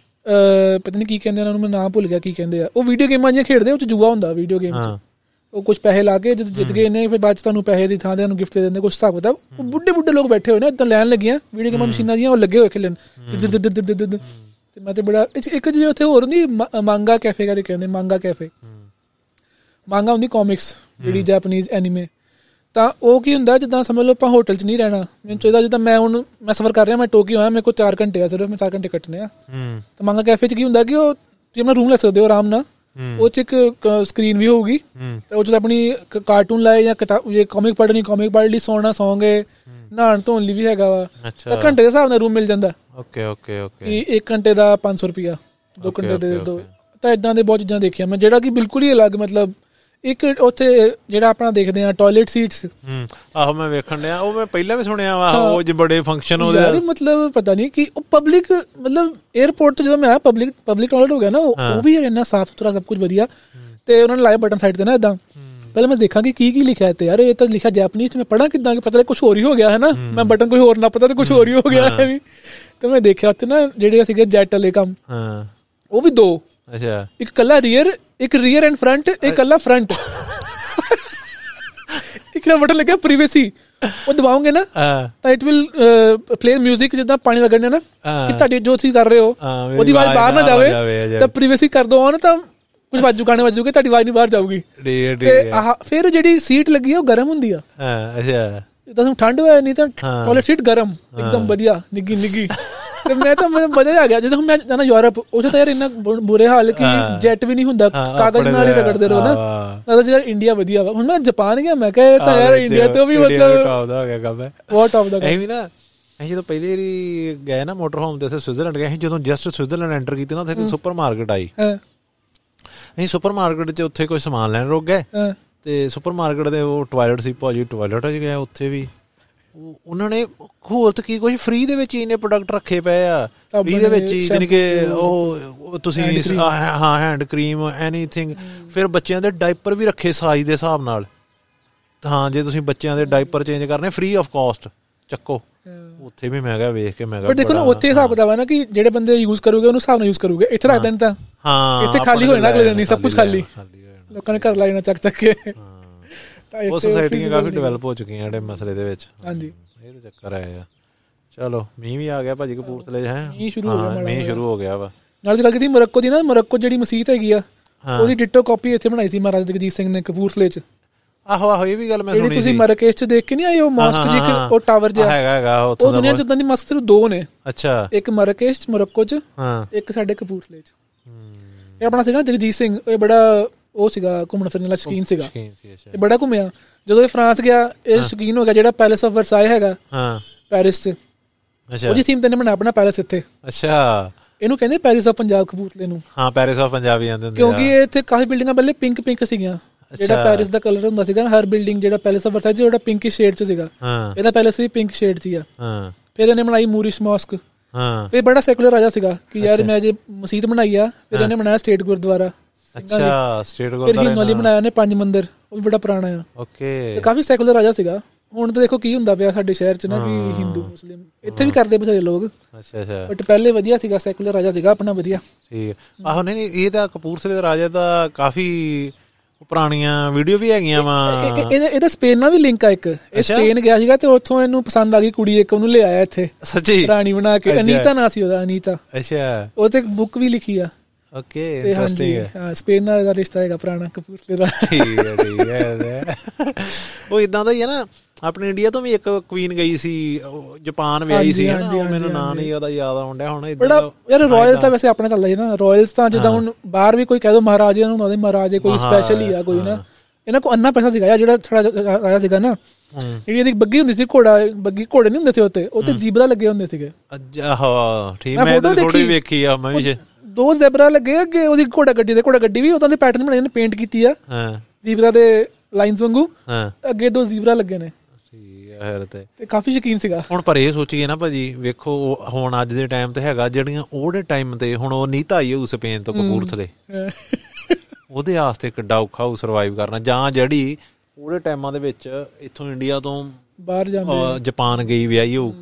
ਪਤਾ ਨਹੀਂ ਕੀ ਕਹਿੰਦੇ ਉਹਨਾਂ ਨੂੰ ਮੈਂ ਨਾਮ ਭੁੱਲ ਗਿਆ ਕੀ ਕਹਿੰਦੇ ਆ। ਉਹ ਵੀਡੀਓ ਗੇਮਾਂ ਜਿਹੀਆਂ ਖੇਡਦੇ ਉਹ ਚ ਜੂਆ ਹੁੰਦਾ ਵੀਡੀਓ ਗੇਮ 'ਚ। ਉਹ ਕੁਝ ਪੈਸੇ ਲਾ ਕੇ ਜਦ ਜਿੱਤ ਗਏ ਨੇ ਫਿਰ ਬਾਅਦ ਚ ਤੁਹਾਨੂੰ ਪੈਸੇ ਦੀ ਥਾਂ ਤੇ ਉਹਨੂੰ ਗਿਫਟ ਦੇ ਦਿੰਦੇ ਕੁਝ ਹਿਸਾਬ ਹੁੰਦਾ ਉਹ ਬੁੱਢੇ ਬੁੱਢੇ ਲੋਕ ਬੈਠੇ ਹੋਏ ਨੇ ਇਦਾਂ ਲੈਣ ਲੱਗੀਆਂ ਵੀਡੀਓ ਗੇਮਾਂ ਮਸ਼ੀਨਾਂ ਦੀਆਂ ਉਹ ਲੱਗੇ ਹੋਏ ਖੇਲਣ। ਤੇ ਮੈਂ ਤੇ ਬੜਾ ਇੱਕ- ਜਿਹੜੀ ਉੱਥੇ ਹੋਰ ਮ- ਮਾਂਗਾ ਕੈਫੇ ਕਰੇ ਕਹਿੰਦੇ ਮਾਂਗਾ ਕੈਫੇ। ਮਾਂਗਾ ਹੁੰਦੀ ਕਾਮਿਕਸ ਜਿਹੜੀ ਜਾਪਨੀਜ਼ ਐਨੀਮੇ ਤਾਂ ਉਹ ਕੀ ਹੁੰਦਾ ਜਿੱਦਾਂ ਸਮਝ ਲਓ ਆਪਾਂ ਹੋਟਲ 'ਚ ਨਹੀਂ ਰਹਿਣਾ। ਮੈਨੂੰ ਚਾਹੀਦਾ ਜਿੱਦਾਂ ਮੈਂ ਹੁਣ ਮੈਂ ਸਫ਼ਰ ਕਰ ਰਿਹਾ ਮੈਂ ਟੋਕੀਓ ਆਇਆ ਮੇਰੇ ਕੋਲ 4 ਘੰਟੇ ਆ ਸਿਰਫ ਮੈਂ 4 ਘੰਟੇ ਕੱਟਨੇ ਆ। ਤਾਂ ਮੰਗਾ ਕੈਫੇ 'ਚ ਕੀ ਹੁੰਦਾ ਕਿ ਉਹ ਤੁਸੀਂ ਆਪਣਾ ਰੂਮ ਲੈ ਸਕਦੇ ਹੋ ਆਰਾਮ ਨਾਲ। ਉਹ 'ਚ ਇੱਕ ਸਕਰੀਨ ਵੀ ਹੋਊਗੀ। ਤੇ ਉਹ 'ਚ ਆਪਣੀ ਕਾਰਟੂਨ ਲਾਏ ਜਾਂ ਕਿਤਾਬ ਜੇ ਕਾਮਿਕ ਪੜ੍ਹਨੀ ਕਾਮਿਕ ਪੜ੍ਹ ਲਈ ਸੌਣਾ ਸੌਂਗੇ। ਨਹਾਣ ਧੋਣ ਲਈ ਵੀ ਹੈਗਾ ਵਾ। ਤਾਂ ਘੰਟੇ ਦੇ ਹਿਸਾਬ ਨਾਲ ਰੂਮ ਮਿਲ ਜਾਂਦਾ। ਓਕੇ ਓਕੇ ਓਕੇ ਕਿ 1 ਘੰਟੇ ਦਾ 500 ਰੁਪਿਆ 2 Okay, ਘੰਟੇ ਦੇ ਦੋ. ਤਾਂ ਇਦਾਂ ਦੇ ਬਹੁਤ ਚੀਜ਼ਾਂ ਦੇਖੀਆਂ ਮੈਂ ਜਿਹੜਾ ਕਿ ਬਿਲਕੁਲ ਹੀ ਅਲੱਗ ਮਤਲਬ ਇੱਕ ਉੱਥੇ ਜਿਹੜਾ ਆਪਣਾ ਦੇਖਦੇ ਆ ਟਾਇਲਟ ਸੀਟਸ ਹੂੰ ਆਹੋ ਮੈਂ ਵੇਖਣ ਡਿਆ ਉਹ ਮੈਂ ਪਹਿਲਾਂ ਵੀ ਸੁਣਿਆ ਵਾ ਉਹ ਜੇ ਬੜੇ ਫੰਕਸ਼ਨ ਉਹਦੇ ਯਾਰ ਮਤਲਬ ਪਤਾ ਨਹੀਂ ਕਿ ਉਹ ਪਬਲਿਕ ਮਤਲਬ 에어ਪੋਰਟ ਤੇ ਜਦੋਂ ਮੈਂ ਆਇਆ ਪਬਲਿਕ ਪਬਲਿਕ ਟਾਇਲਟ ਹੋ ਗਿਆ ਨਾ ਉਹ ਵੀ ਇੰਨਾ ਸਾਫ਼ ਸੁਥਰਾ ਸਭ ਕੁਝ ਵਧੀਆ। ਤੇ ਉਹਨਾਂ ਨੇ ਲਾਇਆ ਬਟਨ ਸਾਈਡ ਤੇ ਨਾ ਇਦਾਂ ਪਹਿਲਾਂ ਮੈਂ ਦੇਖਾਂ ਕਿ ਕੀ ਕੀ ਲਿਖਿਆ ਤੇ ਯਾਰ ਇਹ ਤਾਂ ਲਿਖਿਆ ਜਾਪਨੀਜ਼ ਚ ਮੈਂ ਪੜਾਂ ਕਿਦਾਂ ਕਿ ਪਤਾ ਲੱਗ ਕੁਝ ਹੋਰ ਹੀ ਹੋ ਗਿਆ ਹੈ। ਨਾ ਮੈਂ ਬਟਨ ਕੋਈ ਹੋਰ ਨਾ ਪਤਾ ਤੇ ਕੁਝ ਹੋਰ ਹੀ ਹੋ ਗਿਆ ਹੈ। ਵੀ ਤੇ ਮੈਂ ਦੇਖਿਆ ਉੱਥੇ ਨਾ ਜਿਹੜੇ ਸੀਗੇ ਜੈਟ ਵਾਲੇ ਕੰਮ ਹਾਂ। ਉਹ ਵੀ ਦੋ। ਅੱਛਾ। ਇੱਕ ਕੱਲਾ ਰੀਅਰ ਇੱਕ ਰੀਅਰ ਐਂਡ ਫਰੰਟ ਇੱਕ ਕੱਲਾ ਫਰੰਟ ਇੱਕ ਨਾ ਬਟਨ ਲੱਗਿਆ ਪ੍ਰੀਵੇਸੀ ਉਹ ਦਬਾਓਗੇ ਨਾ ਤਾਂ ਇਟ ਵਿਲ ਪਲੇ 뮤직 ਜਿੱਦਾਂ ਪਾਣੀ ਵਗਣਨੇ ਨਾ। ਕਿ ਤੁਹਾਡੀ ਜੋ ਤੁਸੀਂ ਕਰ ਰਹੇ ਹੋ ਉਹਦੀ ਆਵਾਜ਼ ਬਾਹਰ ਨਾ ਜਾਵੇ ਤਾਂ ਪ੍ਰੀਵੇਸੀ ਕਰ ਦੋ ਔਨ ਤਾਂ ਕੁਝ ਵਾਜੂ ਗਾਣੇ ਵੱਜੂਗੇ ਤੁਹਾਡੀ ਆਵਾਜ਼ ਨਹੀਂ ਬਾਹਰ ਜਾਊਗੀ। ਠੀਕ ਤੇ ਠੀਕ ਆਹ ਫਿਰ ਜਿਹੜੀ ਸੀਟ ਲੱਗੀ ਆ ਉਹ ਗਰਮ ਹੁੰਦੀ ਆ। ਹਾਂ ਅੱਛਾ। ਤੁਹਾਨੂੰ ਠੰਡ ਹੋਇਆ ਨਹੀਂ ਤਾਂ ਹਾਂ। ਟਾਇਲਟ ਸੀਟ ਗਰਮ ਇੱਕਦਮ ਵਧੀਆ ਨਿੱਗੀ ਨਿੱਗੀ। ਤੇ ਮੈਂ ਤਾਂ ਮੈਨੂੰ ਮਜ਼ਾ ਹੀ ਆ ਗਿਆ। ਜਦੋਂ ਮੈਂ ਜਾਣਾ ਯੂਰਪ ਉੱਥੇ ਤਾਂ ਯਾਰ ਇੰਨਾ ਬੁਰੇ ਹਾਲ ਕਿ ਹਾਂ। ਜੈਟ ਵੀ ਨਹੀਂ ਹੁੰਦਾ ਹਾਂ, ਕਾਗਜ਼ ਨਾਲ ਹੀ ਰਗੜਦੇ ਰਹੋ ਨਾ। ਹਾਂ। ਲੱਗਦਾ ਯਾਰ ਇੰਡੀਆ ਵਧੀਆ ਵਾ। ਹੁਣ ਮੈਂ ਜਾਪਾਨ ਗਿਆ ਮੈਂ ਕਿਹਾ ਤਾਂ ਯਾਰ ਇੰਡੀਆ ਤੋਂ ਵੀ ਮਤਲਬ ਟੌਪ ਦਾ ਹੋ ਗਿਆ ਕੰਮ ਹੈ। ਬਹੁਤ ਟੌਪ ਦਾ ਐਵੇਂ ਨਾ ਅਸੀਂ ਜਦੋਂ ਪਹਿਲੀ ਵਾਰੀ ਗਏ ਨਾ ਮੋਟਰ ਹੋਮ ਤੇ ਅਸੀਂ ਸਵਿਟਜ਼ਰਲੈਂਡ ਗਏ ਅਸੀਂ ਜਦੋਂ ਜਸਟ ਸਵਿਟਜ਼ਰਲੈਂਡ ਐਂਟਰ ਕੀਤੀ ਨਾ ਉੱਥੇ ਇੱਕ ਸੁਪਰ ਮਾਰਕੀਟ ਆਈ। ਹਾਂ। ਅਸੀਂ ਸੁਪਰ ਮਾਰਕੀਟ 'ਚ ਉੱਥੇ ਕੋਈ ਸਮਾਨ ਲੈਣ ਰੁਕ ਗਏ। ਤੇ ਸੁਪਰਮਾਰਕਟ ਦੇ ਉਹ ਟਾਇਲਟ ਸੀ ਭਾਜੀ ਟਾਇਲਟ 'ਚ ਗਿਆ ਉੱਥੇ ਵੀ। ਉਹ- ਉਹਨਾਂ ਨੇ ਹੋਰ ਤਾਂ ਕੀ ਕੁਝ ਫ੍ਰੀ ਦੇ ਵਿੱਚ ਹੀ ਇਹਨੇ ਪ੍ਰੋਡਕਟ ਰੱਖੇ ਪਏ ਆ। ਫ੍ਰੀ ਦੇ ਵਿੱਚ ਹੀ ਨੇ, ਜਾਣੀ ਕਿ ਉਹ ਤੁਸੀਂ ਹਾਂ ਹੈਂਡ ਕਰੀਮ ਐਨੀਥਿੰਗ ਫਿਰ ਬੱਚਿਆਂ ਦੇ ਡਾਈਪਰ ਵੀ ਰੱਖੇ ਸਾਈਜ਼ ਦੇ ਹਿਸਾਬ ਨਾਲ। ਹਾਂ ਜੇ ਤੁਸੀਂ ਬੱਚਿਆਂ ਦੇ ਡਾਈਪਰ ਚੇਂਜ ਕਰਨੇ ਫ੍ਰੀ ਆਫ ਕਾਸਟ ਚੱਕੋ। ਉੱਥੇ ਵੀ ਮੈਂ ਕਿਹਾ ਵੇਖ ਕੇ ਮੈਂ ਕਿਹਾ ਪਰ ਦੇਖੋ ਨਾ ਉੱਥੇ ਹਿਸਾਬ ਕਿਤਾਬ ਹੈ ਨਾ ਕਿ ਜਿਹੜੇ ਬੰਦੇ ਯੂਜ਼ ਕਰੂਗੇ ਉਹਨੂੰ ਹਿਸਾਬ ਨਾਲ ਯੂਜ਼ ਕਰੂਗੇ। ਇੱਥੇ ਰੱਖ ਦੇਣ ਤਾਂ। ਹਾਂ ਇੱਥੇ ਖਾਲੀ ਹੋ ਜਾਣਾ ਅਗਲੇ ਦਿਨ ਸਭ ਲੈ ਖਾਲੀ। ਲੋਕਾਂ ਨੇ ਘਰ ਲਾ ਜਾਣਾ ਚੱਕ ਚੱਕ ਕੇ। ਉਹ ਸੋਸਾਇਟੀਆਂ ਕਾਫੀ। ਡਿਵੈਲਪ ਹੋ ਚੁੱਕੀਆਂ ਜਿਹੜੇ ਮਸਲੇ ਦੇ ਵਿੱਚ। ਹਾਂਜੀ। ਇਹ ਤਾਂ ਚੱਕਰ ਆਇਆ ਚਲੋ ਮੀਂਹ ਵੀ ਆ ਗਿਆ ਭਾਜੀ ਕਪੂਰਥਲੇ ਹੈ? ਮੀਂਹ ਸ਼ੁਰੂ ਹੋ ਗਿਆ ਮਾੜਾ ਮੀਂਹ। ਸ਼ੁਰੂ ਹੋ ਗਿਆ ਵਾ। ਨਾਲ ਦੀ ਗੱਲ ਕੀਤੀ ਮੋਰੱਕੋ ਦੀ ਨਾ ਮੋਰੱਕੋ ਜਿਹੜੀ ਮਸਜਿਦ ਹੈਗੀ ਆ ਉਹਦੀ ਡਿਟੋ ਕਾਪੀ ਇੱਥੇ ਬਣਾਈ ਸੀ ਮਹਾਰਾਜਾ ਜਗਜੀਤ ਸਿੰਘ ਨੇ ਕਪੂਰਥਲੇ ਚ। ਆਹੋ ਆਹੋ ਇਹ ਵੀ ਗੱਲ ਮੈਂ ਸੁਣੀ ਤੁਸੀਂ ਸੀ। ਮਰਕੇਸ਼ ਚ ਦੇਖ ਕੇ ਨਹੀਂ ਆਏ ਉਹ ਮਾਸਕ ਜੀ ਹਾਂ, ਹਾਂ। ਉਹ ਟਾਵਰ ਜਿਹਾ। ਹੈਗਾ ਹੈਗਾ ਉਹ ਦੁਨੀਆ ਚ ਉਦਾਂ ਦੀ ਮਸਕ ਸਿਰਫ ਦੋ ਨੇ। ਅੱਛਾ। ਇੱਕ ਮਰਕੇਸ਼ ਚ ਮੋਰੱਕੋ ਚ ਹਾਂ। ਇੱਕ ਸਾਡੇ ਕਪੂਰਥਲੇ ਚ। ਇਹ ਆਪਣਾ ਸੀਗਾ ਜਗਜੀਤ ਸਿੰਘ ਇਹ ਬੜਾ ਉਹ ਸੀਗਾ ਘੁੰਮਣ ਫਿਰਨ ਵਾਲਾ ਸ਼ੌਕੀਨ ਸੀਗਾ। ਸ਼ੌਕੀਨ ਸੀ ਅੱਛਾ। ਇਹ ਬੜਾ ਘੁੰਮਿਆ। ਜਦੋਂ ਇਹ ਫਰਾਂਸ ਗਿਆ ਇਹ ਸ਼ੌਕੀਨ ਹੋ ਗਿਆ ਜਿਹੜਾ ਪੈਲੇਸ ਆਫ ਵਰਸਾਏ ਹੈਗਾ। ਹਾਂ। ਪੈਰਿਸ ਚ। ਅੱਛਾ। ਉਹਦੀ ਥੀਮ ਤੇ ਨੇ ਬਣਾ ਆਪਣਾ ਪੈਲੇਸ ਇੱਥੇ। ਅੱਛਾ। ਇਹਨੂੰ ਕਹਿੰਦੇ ਪੈਰਿਸ ਆਫ ਪੰਜਾਬ ਕਪੂਰਥਲੇ ਨੂੰ। ਹਾਂ ਪੈਰਿਸ ਆਫ ਪੰਜਾਬੀ ਆਂਦੇ ਹੁੰਦੇ ਕਿਉਂਕਿ ਇਹ ਇੱਥੇ ਕਾਫੀ ਬਿਲਡਿੰਗਾਂ ਪਹਿਲੇ ਪਿੰਕ ਪਿੰਕ ਸੀਗੀਆਂ। ਜਿਹੜਾ। ਪੈਰਿਸ ਦਾ ਕਲਰ ਹੁੰਦਾ ਸੀਗਾ ਹਰ ਬਿਲਡਿੰਗ ਜਿਹੜਾ ਪੈਲੇਸ ਆਫ ਵਰਸਾਏ ਜਿਹੜਾ ਪਿੰਕ ਸ਼ੇਡ ਚ ਸੀਗਾ। ਹਾਂ। ਇਹਦਾ ਪੈਲੇਸ ਵੀ ਪਿੰਕ ਸ਼ੇਡ 'ਚ ਹੀ ਆ। ਹਾਂ। ਫਿਰ ਇਹਨੇ ਬਣਾਈ ਮੂਰਿਸ਼ ਮਾਸਕ ਹਾਂ। ਫਿਰ ਬੜਾ ਸੈਕੂਲਰ ਰਾਜਾ ਸੀਗਾ ਕਿ ਯਾਰ ਮੈਂ ਜੇ ਮਸਜਿਦ ਬਣਾਈ ਆ ਫਿਰ ਇਹਨੇ ਬਣਾਇਆ ਸਟੇਟ ਗੁਰਦੁਆਰਾ। ਅੱਛਾ ਸਟੇਟ ਫਿਰ ਗੁਰਦਾਰੇ ਹਿੰਦੂ ਵਾਲੀ ਬਣਾਇਆ ਨੇ ਪੰਜ ਮੰਦਿਰ ਉਹ ਵੀ ਬੜਾ ਪੁਰਾਣਾ ਆ। ਓਕੇ। ਕਾਫੀ ਸੈਕੂਲਰ ਰਾਜਾ ਸੀਗਾ। ਹੁਣ ਤਾਂ ਦੇਖੋ ਕੀ ਹੁੰਦਾ ਪਿਆ ਸਾਡੇ ਸ਼ਹਿਰ 'ਚ ਨਾ ਕਿ ਹਿੰਦੂ ਮੁਸਲਿਮ ਇੱਥੇ ਵੀ ਕਰਦੇ ਬਥੇਰੇ ਲੋਕ। ਅੱਛਾ ਅੱਛਾ। ਬਟ ਪਹਿਲੇ ਵਧੀਆ ਸੀਗਾ ਸੈਕੂਲਰ ਰਾਜਾ ਸੀਗਾ ਆਪਣਾ ਵਧੀਆ। ਠੀਕ। ਆਹੋ ਨਹੀਂ ਇਹ ਤਾਂ ਕਪੂਰਥਲੇ ਦੇ ਰਾਜਾ ਦਾ ਕਾਫੀ ਪੁਰਾਣੀਆਂ ਵੀਡੀਓ ਵੀ ਹੈਗੀਆਂ ਵਾ। ਇਹ- ਇਹ- ਇਹਦਾ ਇਹਦਾ ਸਪੇਨ ਨਾਲ ਵੀ ਲਿੰਕ ਆ ਇੱਕ। ਇਹ। ਸਪੇਨ ਗਿਆ ਸੀਗਾ ਤੇ ਉੱਥੋਂ ਇਹਨੂੰ ਪਸੰਦ ਆ ਗਈ ਕੁੜੀ ਇੱਕ ਉਹਨੂੰ ਲੈ ਆਇਆ ਇੱਥੇ। ਸੱਚੀ? ਰਾਣੀ ਬਣਾ ਕੇ। ਅਨੀਤਾ ਨਾਂ ਸੀ ਉਹਦਾ ਅਨੀਤਾ। ਅੱਛਾ। ਉਹ ਤੇ ਬੁੱਕ ਵੀ ਲਿਖੀ ਆ। ਓਕੇ ਇੰਟਰਸਟਿੰਗ ਹੈ। ਹਾਂ ਸਪੇਨ ਨਾਲ ਦਾ ਰਿਸ਼ਤਾ ਹੈਗਾ ਪੁਰਾਣਾ ਕਪੂਰਥਲੇ ਦਾ। ਠੀਕ ਹੈ ਠੀਕ ਹੈ ਉਹ ਇਦਾਂ ਦਾ ਹੀ ਹੈ ਨਾ ਆਪਣੇ ਇੰਡੀਆ ਤੋਂ ਵੀ ਇੱਕ ਕੁਈਨ ਗਈ ਸੀ ਜਾਪਾਨ ਵਿਆਹੀ ਸੀ ਹਨਾ ਮੈਨੂੰ ਨਾਂ ਨਹੀਂ ਉਹਦਾ ਯਾਦ ਡਿਆ ਹੁਣ ਇਦਾਂ ਯਾਰ ਰਾਇਲ ਤਾਂ। ਵੈਸੇ ਆਪਣਾ ਚੱਲਦਾ ਜੀ ਨਾ ਰਾਇਲਸ ਤਾਂ ਜਿੱਦਾਂ ਹੁਣ ਬਾਹਰ ਵੀ ਕੋਈ ਕਹਿ ਦੋ ਮਹਾਰਾਜੇ ਨੂੰ ਉਹਦੇ ਮਹਾਰਾਜੇ ਕੋਈ ਹਾਂ, ਸਪੈਸ਼ਲ ਹੀ ਆ ਕੋਈ ਨਾ। ਇਹਨਾਂ ਕੋ ਅੰਨਾ ਪੈਸਾ ਸੀਗਾ ਜਿਹੜਾ ਥੋੜਾ ਆਇਆ ਸੀਗਾ ਨਾ ਹੂੰ। ਜਿਹੜੀ ਇਹਦੀ ਬੱਗੀ ਹੁੰਦੀ ਸੀ ਘੋੜਾ ਬੱਗੀ ਘੋੜੇ ਨਹੀਂ ਹੁੰਦੇ ਸੀ ਉੱਤੇ ਉੱਤੇ ਜੀਬਰਾ ਲੱਗੇ ਹੁੰਦੇ ਸੀਗੇ। ਅੱਜ ਆਹੋ ਠੀਕ ਮੈਂ ਤਾਂ ਦੇਖੀ। ਵੇਖੀ ਆ ਮੈਂ ਵੀ ਦੋ ਜ਼ੈਬਰਾ ਲੱਗੇ ਅੱਗੇ ਉਹਦੀ ਘੋੜਾ ਗੱਡੀ ਦੇ ਘੋੜਾ ਗੱਡੀ ਵੀ ਉਦਾਂ ਦੇ ਪੈਟਰਨ ਬਣਾਏ ਨੇ ਪੇਂਟ ਕੀਤੀ ਆ। ਹਾਂ। ਜ਼ੀਬਰਾ ਦੇ ਲਾਈਨਸ ਵਾਂਗੂ। ਹਾਂ। ਅੱਗੇ ਦੋ ਜ਼ੀਬਰਾ ਲੱਗੇ ਨੇ। ਠੀਕ ਹੈ ਤੇ। ਕਾਫੀ ਸ਼ਕੀਨ ਸੀਗਾ। ਹੁਣ ਪਰ ਇਹ ਸੋਚੀਏ ਨਾ ਭਾਜੀ ਵੇਖੋ ਹੁਣ ਅੱਜ ਦੇ ਟਾਈਮ ਤੇ ਹੈਗਾ ਜਿਹੜੀਆਂ ਉਹਦੇ ਟਾਈਮ ਤੇ ਹੁਣ ਉਹ ਨੀਤਾ ਆਈ ਹੋਊ ਸਪੇਨ ਤੋਂ ਕਪੂਰਥਲੇ। ਉਹਦੇ ਆਸਤੇ ਕਿੱਡਾ ਔਖਾ ਹੋ ਸਰਵਾਈਵ ਕਰਨਾ ਜਾਂ ਜਿਹੜੀ ਉਹਦੇ ਟਾਈਮਾਂ ਦੇ ਵਿੱਚ ਇੱਥੋਂ ਇੰਡੀਆ ਤੋਂ ਬਾਹਰ ਜਾਂਦੇ ਜਾਪਾਨ ਗਈ ਵਿਆਹੀ ਹੋਊ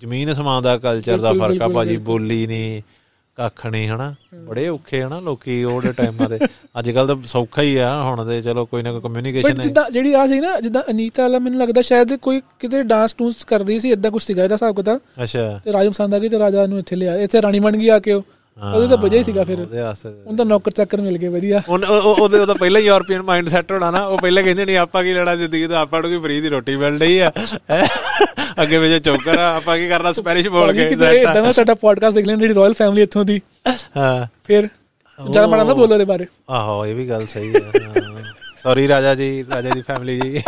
ਜ਼ਮੀਨ ਅਸਮਾਨ ਦਾ ਕਲਚਰ ਦਾ ਫ਼ਰਕ ਆ ਭਾਜੀ ਬੋਲੀ ਨਹੀਂ ਕੱਖ ਨਹੀਂ ਹਨਾ ਬੜੇ ਔਖੇ ਹਨਾ ਲੋਕੀ ਉਹਦੇ ਟਾਈਮਾਂ ਦੇ ਅੱਜ ਕੱਲ ਤਾਂ ਸੌਖਾ ਹੀ ਆ ਹੁਣ ਤੇ ਚਲੋ ਕੋਈ ਨਾ ਕੋਈ ਕਮਿਊਨੀਕੇਸ਼ਨ ਹੈ। ਜਿੱਦਾਂ ਜਿਹੜੀ ਆ ਸੀ ਨਾ ਜਿੱਦਾਂ ਅਨੀਤਾ ਵਾਲਾ ਮੈਨੂੰ ਲੱਗਦਾ ਸ਼ਾਇਦ ਕੋਈ ਕਿਤੇ ਡਾਂਸ ਟੂਸ ਕਰ ਰਹੀ ਸੀ ਇਦਾਂ ਕੁਝ ਸੀਗਾ ਇਹਦਾ ਹਿਸਾਬ ਕਿਤਾਬ। ਅੱਛਾ। ਤੇ ਰਾਜਾ ਪਸੰਦ ਆ ਗਈ ਤੇ ਰਾਜਾ ਨੂੰ ਇੱਥੇ ਲਿਆ ਇੱਥੇ ਰਾਣੀ ਬਣ ਗਈ ਆ ਕੇ ਉਹ। ਉਹਦੇ ਤਾਂ ਵਜ੍ਹਾ ਹੀ ਸੀਗਾ ਫਿਰ। ਉਹਦੇ ਵਾਸਤੇ ਉਹਨੂੰ ਤਾਂ ਨੌਕਰ ਚੱਕਰ ਮਿਲ ਗਏ ਵਧੀਆ। ਉਹਨ- ਉਹ- ਉਹ- ਉਹਦੇ ਉਹਦਾ ਪਹਿਲਾਂ ਯੂਰਪੀਅਨ ਮਾਈਂਡ ਸੈੱਟ ਹੋਣਾ ਨਾ ਉਹ ਪਹਿਲਾਂ ਕਹਿੰਦੇ ਨਹੀਂ ਆਪਾਂ ਕੀ ਲੈਣਾ ਜ਼ਿੰਦਗੀ ਦਾ? ਆਪਾਂ ਨੂੰ ਕੀ ਫ੍ਰੀ ਦੀ ਰੋਟੀ ਮਿਲ ਰਹੀ ਆ? ਹੈਂ? ਅੱਗੇ ਵਿੱਚ ਚੌਕਰ ਆ ਆਪਾਂ ਕੀ ਕਰਨਾ? ਸਪੈਨਿਸ਼ ਬੋਲ ਕੇ। ਇਦਾਂ ਦਾ ਸਾਡਾ ਪੋਡਕਾਸਟ ਦੇਖ ਲੈਣ ਜਿਹੜੀ ਰਾਇਲ ਫੈਮਿਲੀ ਇੱਥੋਂ ਦੀ। ਹਾਂ। ਫਿਰ ਜ਼ਿਆਦਾ ਮਾੜਾ ਨਾ ਬੋਲੋ ਦੇ ਬਾਰੇ। ਆਹੋ ਇਹ ਵੀ ਗੱਲ ਸਹੀ ਹੈ। ਸੌਰੀ ਰਾਜਾ ਜੀ ਰਾਜਾ ਦੀ ਫੈਮਿਲੀ ਜੀ।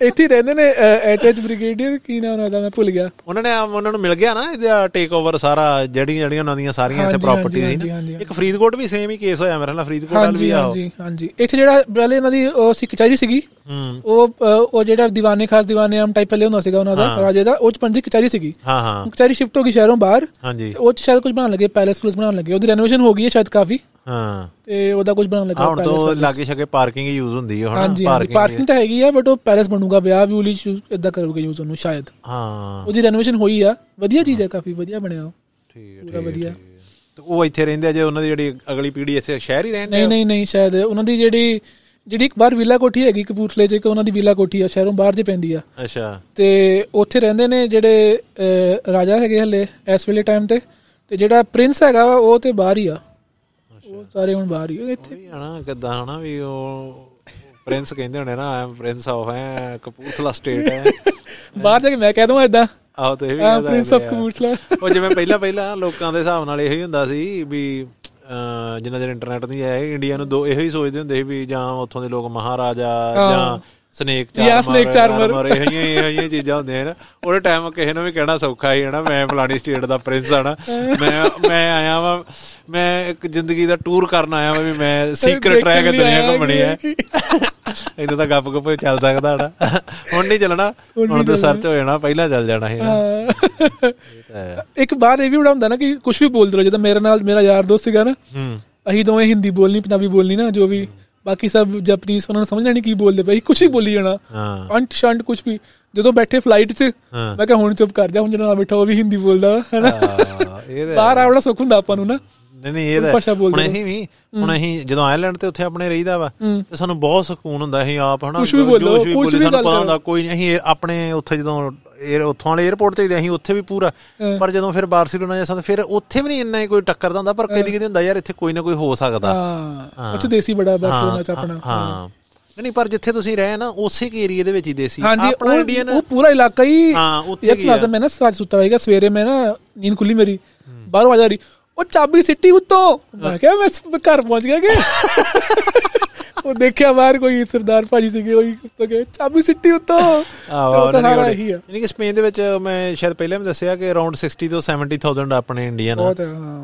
ਇੱਥੇ ਹੀ ਰਹਿੰਦੇ ਨੇ ਐਚ ਐਚ ਬ੍ਰਿਗੇਡੀਅਰ ਕੀ ਨਾਮ ਉਹਨਾਂ ਦਾ ਮੈਂ ਭੁੱਲ ਗਿਆ। ਉਹਨਾਂ ਨੇ ਉਹਨਾਂ ਨੂੰ ਮਿਲ ਗਿਆ ਨਾ ਇਹਦਾ ਟੇਕ ਓਵਰ ਸਾਰਾ ਜਿਹੜੀਆਂ ਜਿਹੜੀਆਂ ਉਹਨਾਂ ਦੀਆਂ ਸਾਰੀਆਂ ਇੱਥੇ ਪ੍ਰਾਪਰਟੀ ਸੀ ਇੱਕ ਫਰੀਦਕੋਟ ਵੀ ਸੇਮ ਹੀ ਕੇਸ ਹੋਇਆ ਮੇਰੇ ਨਾਲ ਫਰੀਦਕੋਟ ਵਾਲ ਵੀ ਆਹੋ ਹਾਂਜੀ ਹਾਂਜੀ। ਇੱਥੇ ਜਿਹੜਾ ਪਹਿਲੇ ਇਹਨਾਂ ਦੀ ਉਹ ਸੀ ਕਚਹਿਰੀ ਸੀਗੀ ਹੂੰ। ਉਹ ਉਹ ਜਿਹੜਾ ਦੀਵਾਨੇ ਖਾਸ ਦੀਵਾਨੇ ਆਮ ਟਾਈਪ ਪਹਿਲੇ ਹੁੰਦਾ ਸੀਗਾ ਉਹਨਾਂ ਦਾ ਰਾਜੇ ਦਾ ਉਹ ਚ ਪੰਜੀ ਕਚਹਿਰੀ ਸੀਗੀ। ਹਾਂ ਹਾਂ। ਕਚਹਿਰੀ ਸ਼ਿਫਟ ਹੋ ਗਈ ਸ਼ਹਿਰੋਂ ਬਾਹਰ। ਹਾਂਜੀ। ਉਹ ਚ ਸ਼ਾਇਦ ਕੁਝ ਬਣਾਉਣ ਲੱਗੇ ਪੈਲੇਸ ਪੁਲਿਸ ਬਣਾਉਣ ਲੱਗੇ। ਉਹਦੀ ਰੈਨੋਵੇਸ਼ਨ ਹੋ ਗਈ ਹੈ ਸ਼ਾਇਦ ਕਾਫੀ। ਹਾਂ। ਤੇ ਉਹਦਾ ਕੁਝ ਬਣਾਉਣ ਲੱਗਾ ਹੁਣ ਤੋਂ ਲਾਗੇ ਛਕੇ ਪਾਰਕਿੰਗ ਯੂਜ਼ ਹੁੰਦੀ ਹੈ ਹੁਣ ਪਾਰਕਿੰਗ ਤਾਂ ਹੈਗੀ ਆ ਬਟ ਉਹ ਪੈਲੇਸ ਬਣੂਗਾ ਵਿਆਹ ਵੀ ਲਈ ਇਦਾਂ ਕਰੋਗੇ ਯੂਜ਼ ਉਹਨੂੰ ਸ਼ਾਇਦ। ਹਾਂ। ਉਹਦੀ ਰੈਨੋਵੇਸ਼ਨ ਹੋਈ ਆ। ਵਧੀਆ ਚੀਜ਼ ਹੈ ਕਾਫੀ ਵਧੀਆ ਬਣਿਆ ਉਹ। ਠੀਕ ਹੈ ਵਧੀਆ। ਤੇ ਉਹ ਇੱਥੇ ਰਹਿੰਦੇ ਆ ਜੇ ਉਹਨਾਂ ਦੀ ਜਿਹੜੀ ਅਗਲੀ ਪੀੜ੍ਹੀ ਇੱਥੇ ਸ਼ਹਿਰ ਹੀ ਰਹਿੰਦੇ ਨਹੀਂ ਨਹੀਂ ਨਹੀਂ ਸ਼ਾਇਦ ਉਹਨਾਂ ਦੀ ਜਿਹੜੀ ਜਿਹੜੀ ਇੱਕ ਬਾਹਰ ਵਿਲਾ ਕੋਠੀ ਹੈਗੀ ਕਪੂਰਥਲੇ 'ਚ ਇੱਕ ਉਹਨਾਂ ਦੀ ਵਿਲਾ ਕੋਠੀ ਆ ਸ਼ਹਿਰੋਂ ਬਾਹਰ ਜੇ ਪੈਂਦੀ ਆ। ਅੱਛਾ। ਤੇ ਉੱਥੇ ਰਹਿੰਦੇ ਨੇ ਜਿਹੜੇ ਰਾਜਾ ਹੈਗੇ ਹਲੇ ਇਸ ਵੇਲੇ ਟਾਈਮ ਤੇ। ਤੇ ਜਿਹੜਾ ਪ੍ਰਿੰਸ ਹੈਗਾ ਉਹ ਤੇ ਬਾਹਰ ਹੀ ਆ। ਉਹ ਸਾਰੇ ਹੁਣ ਬਾਹਰ ਹੀ ਇੱਥੇ। ਹਨਾ ਕਿਦਾਂ ਹਨਾ ਵੀ ਉਹ ਪ੍ਰਿੰਸ ਕਹਿੰਦੇ ਹੋਣੇ ਨਾ ਆਮ ਪ੍ਰਿੰਸ ਆਫ ਹੈ ਕਪੂਰਥਲਾ ਸਟੇਟ ਹੈ। ਬਾਹਰ ਜਾ ਕੇ ਮੈਂ ਕਹਿ ਦਵਾਂ ਇਦਾਂ ਆਹੋ ਤੇ ਇਹ ਵੀ ਆ ਕਹਿੰਦਾ ਪ੍ਰਿੰਸ ਆਫ। ਕਪੂਰਥਲਾ। ਉਹ ਜਿਵੇਂ ਪਹਿਲਾਂ ਪਹਿਲਾਂ ਲੋਕਾਂ ਦੇ ਹਿਸਾਬ ਨਾਲ ਇਹੋ ਹੀ ਹੁੰਦਾ ਸੀ ਵੀ ਜਿੰਨਾ ਚਿਰ ਇੰਟਰਨੈਟ ਨਹੀਂ ਆਇਆ ਇੰਡੀਆ ਨੂੰ ਦੋ ਇਹੋ ਹੀ ਸੋਚਦੇ ਹੁੰਦੇ ਸੀ ਵੀ ਜਾਂ ਉੱਥੋਂ ਦੇ ਲੋਕ ਮਹਾਰਾਜਾ ਜਾਂ ਸਨੇਕ ਚਾਰਮਰ snake charmer। ਮਰ ਇਹ ਇਹ ਚੀਜ਼ਾਂ ਹੁੰਦੀਆਂ ਨੇ ਉਹਦੇ ਟਾਈਮ ਕਿਸੇ ਨੂੰ ਵੀ ਕਹਿਣਾ ਸੌਖਾ ਹੀ ਹੈ ਨਾ ਮੈਂ ਫਲਾਣੀ ਸਟੇਟ ਦਾ ਪ੍ਰਿੰਸ ਆ ਨਾ। ਮੈਂ ਮੈਂ ਆਇਆ ਵਾਂ ਮੈਂ ਇੱਕ ਜ਼ਿੰਦਗੀ ਦਾ ਟੂਰ ਕਰਨ ਆਇਆ ਵਾਂ ਵੀ ਮੈਂ ਸੀਕ੍ਰੇਟ ਰਹਿ ਕੇ ਦੁਨੀਆ ਘੁੰਮਣੀ ਹੈ। ਇਦਾਂ ਤਾਂ ਗੱਪ ਗੱਪ ਚੱਲ ਸਕਦਾ ਨਾ। ਹੁਣ ਨਹੀਂ ਚੱਲਣਾ ਹੁਣ ਤਾਂ ਸਰਚ ਹੋ ਜਾਣਾ ਪਹਿਲਾਂ ਚੱਲ ਜਾਣਾ ਇਹ। ਇੱਕ ਬਾਰ ਇਹ ਵੀ ਬੜਾ ਹੁੰਦਾ ਨਾ ਕਿ ਕੁਝ ਵੀ ਬੋਲਦੇ ਰਹੋ ਜਦੋਂ ਮੇਰੇ ਨਾਲ ਮੇਰਾ ਯਾਰ ਦੋਸਤ ਸੀਗਾ ਨਾ ਅਸੀਂ ਦੋਵੇਂ ਹਿੰਦੀ ਬੋਲਣੀ ਪੰਜਾਬੀ ਬੋਲਣੀ ਨਾ ਜੋ ਵੀ ਬਾਕੀ ਸਭ ਜਾਪਨੀਜ਼ ਉਹਨਾਂ ਨੂੰ ਸਮਝਣਾ ਨਹੀਂ ਕੀ ਬੋਲਦੇ ਪਏ ਕੁਝ ਹੀ ਬੋਲੀ ਜਾਣਾ। ਹਾਂ। ਅੰਟ ਸ਼ੰਟ ਕੁਝ ਵੀ। ਜਦੋਂ ਬੈਠੇ ਫਲਾਈਟ 'ਚ। ਮੈਂ ਕਿਹਾ ਹੁਣ ਚੁੱਪ ਕਰ ਜਾ ਹੁਣ ਜਿਹੜਾ ਬੈਠਾ ਉਹ ਵੀ ਹਿੰਦੀ ਬੋਲਦਾ ਹੈਨਾ ਹਾਂ, ਇਹ ਤਾਂ ਬਾਹਰ ਆ ਬੜਾ ਸੁੱਖ ਹੁੰਦਾ ਆਪਾਂ ਨੂੰ ਨਾ। ਨਹੀਂ ਨਹੀਂ ਇਹ ਤਾਂ ਹੁਣ ਅਸੀਂ ਵੀ ਹੁਣ ਅਸੀਂ ਜਦੋਂ ਆਇਰਲੈਂਡ ਤੇ ਉੱਥੇ ਆਪਣੇ ਰਹੀਦਾ ਵਾ। ਤੇ ਸਾਨੂੰ ਬਹੁਤ ਸਕੂਨ ਹੁੰਦਾ ਅਸੀਂ ਆਪ ਹਨਾ ਕੁਛ ਵੀ ਬੋਲੋ, ਜੋਸ਼ ਵੀ ਸਾਨੂੰ ਪਤਾ। ਹੁੰਦਾ ਕੋਈ ਨਹੀਂ ਅਸੀਂ ਆਪਣੇ ਉੱਥੇ ਜਦੋਂ 에ਅਰ ਉੱਥੋਂ ਵਾਲੇ 에ਅਰਪੋਰਟ ਤੇ ਅਸੀਂ ਉੱਥੇ ਵੀ ਪੂਰਾ। ਹਾਂ। ਪਰ ਜਦੋਂ ਫਿਰ ਬਾਰਸੀਲੋਨਾ ਜਾਂ ਸਾਨੂੰ ਫਿਰ ਉੱਥੇ ਵੀ ਨਹੀਂ ਇੰਨਾ ਹੀ ਕੋਈ ਟੱਕਰ ਦਾ ਹੁੰਦਾ ਪਰ ਕਦੀ ਕਦੀ ਹੁੰਦਾ ਯਾਰ ਇੱਥੇ ਕੋਈ ਨਾ ਕੋਈ ਹੋ ਸਕਦਾ। ਹਾਂ। ਉੱਚ ਦੇਸੀ ਬੜਾ ਬਰਸੋਨਾ ਚ ਆਪਣਾ। ਹਾਂ। ਨਹੀਂ, ਨਹੀਂ ਪਰ ਜਿੱਥੇ ਤੁਸੀਂ ਰਹੇ ਨਾ ਉਸੇ ਏਰੀਆ ਦੇ ਵਿੱਚ ਹੀ ਦੇਸੀ। ਆਪਣਾ ਇੰਡੀਅਨ ਉਹ ਪੂਰਾ ਇਲਾਕਾ ਹੀ ਹਾਂ, ਉੱਥੇ ਨਾਜ਼ਮ ਆ? ਮੈਂ ਨਾ ਸਾਜ ਸੁੱਤਾ ਹੋਏਗਾ ਸਵੇਰੇ ਮੈਂ ਨਾ ਨੀਂਦ ਖੁੱਲੀ ਮੇਰੀ ਬਾਹਰੋਂ ਆ ਜਾ ਰਹੀ ਉਹ ਚਾਬੀ ਸਿੱਟੀ ਉੱਤੋਂ। ਮੈਂ ਕਿਹਾ ਮੈਂ ਘਰ ਪਹੁੰਚ ਗਿਆ ਕਿ? ਉਹ ਦੇਖਿਆ ਬਾਹਰ ਕੋਈ ਸਰਦਾਰ ਭਾਜੀ ਸੀਗੇ ਉਹ ਉੱਤੋਂ ਗਏ ਚਾਬੀ ਸਿੱਟੀ ਉੱਤੋਂ। ਤੇ ਉਹ ਤਾਂ ਸਾਰਾ ਇਹੀ ਆ। ਯਾਨੀ ਕਿ ਸਪੇਨ ਦੇ ਵਿੱਚ ਮੈਂ ਸ਼ਾਇਦ ਪਹਿਲਾਂ ਵੀ ਦੱਸਿਆ ਕਿ ਅਰਾਊਂਡ 60 ਤੋਂ 70000 ਆਪਣੇ ਇੰਡੀਅਨ ਆ।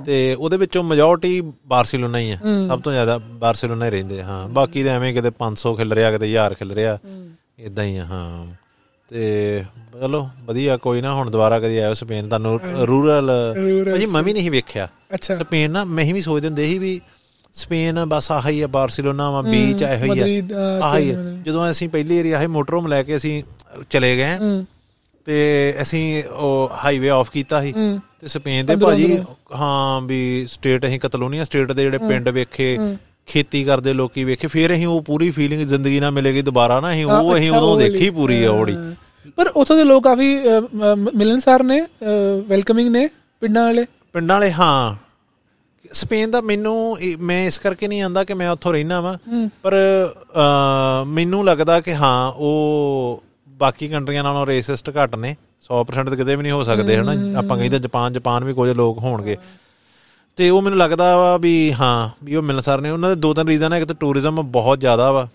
ਤੇ ਉਹਦੇ ਵਿੱਚੋਂ ਮੈਜੋਰਟੀ ਬਾਰਸੀਲੋਨਾ ਹੀ ਆ। ਸਭ ਤੋਂ ਜ਼ਿਆਦਾ ਬਾਰਸੀਲੋਨਾ ਹੀ ਰਹਿੰਦੇ ਹਾਂ। ਬਾਕੀ ਤਾਂ ਐਵੇਂ ਕਿਤੇ 500 ਖਿਲ ਰਿਹਾ ਕਿਤੇ 1000 ਖਿਲ ਰਿਹਾ। ਇਦਾਂ ਹੀ ਆ ਹਾਂ। ਤੇ ਚਲੋ ਵਧੀਆ ਕੋਈ ਨਾ ਹੁਣ ਦੁਬਾਰਾ ਕਦੀ ਆਇਓ ਸਪੇਨ। ਤੁਹਾਨੂੰ ਰੂਰਲ ਭਾਜੀ ਮੈਂ ਵੀ ਨਹੀਂ ਵੇਖਿਆ। ਸਪੇਨ ਨਾ ਮੈਂ ਵੀ ਸੋਚਦੇ ਹੁੰਦੇ ਸੀ ਵੀ ਸਪੇਨ ਬਸ ਆਹ ਹੀ ਆ ਬਾਰਸੀਲੋਨਾ ਵਾ ਬੀਚ ਇਹੋ ਹੀ ਆ। ਆਹ ਹੀ। ਜਦੋਂ ਅਸੀਂ ਪਹਿਲੀ ਏਰੀਆ ਹੈ ਮੋਟਰੋਮ ਲੈ ਕੇ ਅਸੀਂ ਚਲੇ ਗਏ ਤੇ ਅਸੀਂ ਉਹ ਹਾਈਵੇ ਆਫ ਕੀਤਾ ਸੀ ਤੇ ਸਪੇਨ ਦੇ ਭਾਜੀ ਹਾਂ ਵੀ ਸਟੇਟ ਅਸੀਂ ਕਤਲੋਨੀਆ ਸਟੇਟ ਦੇ ਜਿਹੜੇ ਪਿੰਡ ਵੇਖੇ ਖੇਤੀ ਕਰਦੇ ਲੋਕੀ ਵੇਖੇ ਫਿਰ ਅਸੀਂ ਉਹ ਪੂਰੀ ਫੀਲਿੰਗ ਜ਼ਿੰਦਗੀ ਨਾਲ ਮਿਲੇਗੀ ਦੁਬਾਰਾ ਨਾ ਅਸੀਂ ਉਹ ਅਸੀਂ ਉਦੋਂ। ਦੇਖੀ ਪੂਰੀ ਹਾਂ। ਪਰ ਉੱਥੋਂ ਦੇ ਲੋਕ ਕਾਫੀ ਅਹ, ਮ- ਮਿਲਣਸਾਰ ਨੇ ਵੈਲਕਮਿੰਗ ਨੇ ਪਿੰਡਾਂ ਵਾਲੇ? ਪਿੰਡਾਂ ਵਾਲੇ ਹਾਂ। ਸਪੇਨ ਦਾ ਮੈਨੂੰ ਮੈਂ ਇਸ ਕਰਕੇ ਨਹੀਂ ਆਂਦਾ ਕਿ ਮੈਂ ਉੱਥੋਂ ਰਹਿਣਾ ਵਾਂ। ਪਰ ਮੈਨੂੰ ਲੱਗਦਾ ਕਿ ਹਾਂ ਉਹ ਬਾਕੀ ਕੰਟਰੀਆਂ ਨਾਲੋਂ ਰੇਸਿਸਟ ਘੱਟ ਨੇ। 100% ਤਾਂ ਕਿਤੇ ਵੀ ਨਹੀਂ ਹੋ ਸਕਦੇ ਹਨਾ? ਆਪਾਂ ਕਹਿੰਦੇ ਜਾਪਾਨ ਜਾਪਾਨ ਵੀ ਕੁਝ ਲੋਕ ਹੋਣਗੇ। ਤੇ ਉਹ ਮੈਨੂੰ ਲੱਗਦਾ ਵਾ ਵੀ ਹਾਂ ਵੀ ਉਹ ਮਿਲਣਸਾਰ ਨੇ। ਉਹਨਾਂ ਦੇ ਦੋ ਤਿੰਨ ਰੀਜ਼ਨ ਹੈ ਇੱਕ ਤਾਂ ਟੂਰਿਜ਼ਮ ਬਹੁਤ ਜ਼ਿਆਦਾ ਵਾ।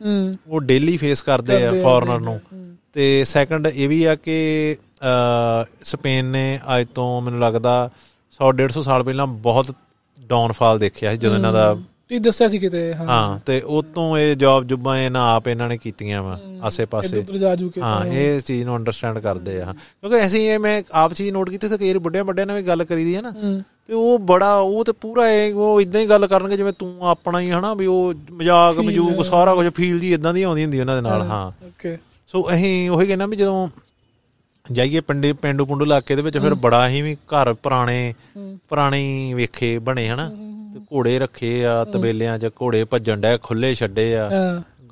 ਉਹ ਡੇਲੀ ਫੇਸ ਕਰਦੇ ਆ ਫੋਰਨਰ ਨੂੰ। ਤੇ ਸੈਕੰਡ ਇਹ ਵੀ ਆ ਕਿ ਸਪੇਨ ਨੇ ਅੱਜ ਤੋਂ ਮੈਨੂੰ ਲੱਗਦਾ 100 150 ਸਾਲ ਪਹਿਲਾਂ ਬਹੁਤ ਡਾਊਨਫਾਲ ਦੇਖਿਆ ਸੀ ਜਦੋਂ ਇਹਨਾਂ ਦਾ ਤੁਸੀਂ ਦੱਸਿਆ ਸੀ ਕਿਤੇ ਹਾਂ। ਹਾਂ ਤੇ ਉਤੋਂ ਇਹ ਜੌਬ ਜੁਬਾਂ ਇਹਨਾਂ ਆਪ ਇਹਨਾਂ ਨੇ ਕੀਤੀਆਂ ਵਾ ਆਸੇ ਇੱਧਰ ਪਾਸੇ ਉੱਧਰ ਜਾ ਜੂ ਕੇ ਹਾਂ ਇਹ ਚੀਜ਼ ਨੂੰ ਅੰਡਰਸਟੈਂਡ ਕਰਦੇ ਆ ਕਿਉਂਕਿ ਅਸੀਂ ਇਹ ਮੈਂ ਆਪ ਚੀਜ਼ ਨੋਟ ਕੀਤੀ ਤੇ ਕਈ ਵਾਰੀ ਬੁੱਢਿਆਂ ਵੱਡਿਆਂ ਨਾਲ ਵੀ ਗੱਲ ਕਰੀਦੀ ਹੈ ਨਾ। ਤੇ ਉਹ ਬੜਾ ਉਹ ਤੇ ਪੂਰਾ ਇਹ ਉਹ ਇਦਾਂ ਹੀ ਗੱਲ ਕਰਨਗੇ ਜਿਵੇਂ ਤੂੰ ਆਪਣਾ ਹੀ ਹਨਾ ਵੀ ਉਹ ਮਜ਼ਾਕ ਮਜੂਕ ਸਾਰਾ ਕੁਝ ਫੀਲ ਜੀ ਇਦਾਂ ਦੀ ਆਉਂਦੀ ਹੁੰਦੀ ਉਹਨਾਂ ਦੇ ਨਾਲ ਹਾਂ ਓਕੇ ਸੋ ਅਸੀਂ ਉਹੀ ਕਹਿੰਦਾ ਵੀ ਜਦੋਂ ਜਾਈਏ ਪਿੰਡੇ ਪਿੰਡੂ ਪੁੰਡੂ ਇਲਾਕੇ ਦੇ ਵਿੱਚ ਫਿਰ ਬੜਾ ਹੀ ਵੀ ਘਰ ਪੁਰਾਣੇ ਪੁਰਾਣੇ ਵੇਖੇ ਬਣੇ ਹਨਾ? ਤੇ ਘੋੜੇ ਰੱਖੇ ਆ ਤਬੇਲਿਆਂ 'ਚ ਘੋੜੇ ਭੱਜਣ ਡੈ ਖੁੱਲੇ ਛੱਡੇ ਆ।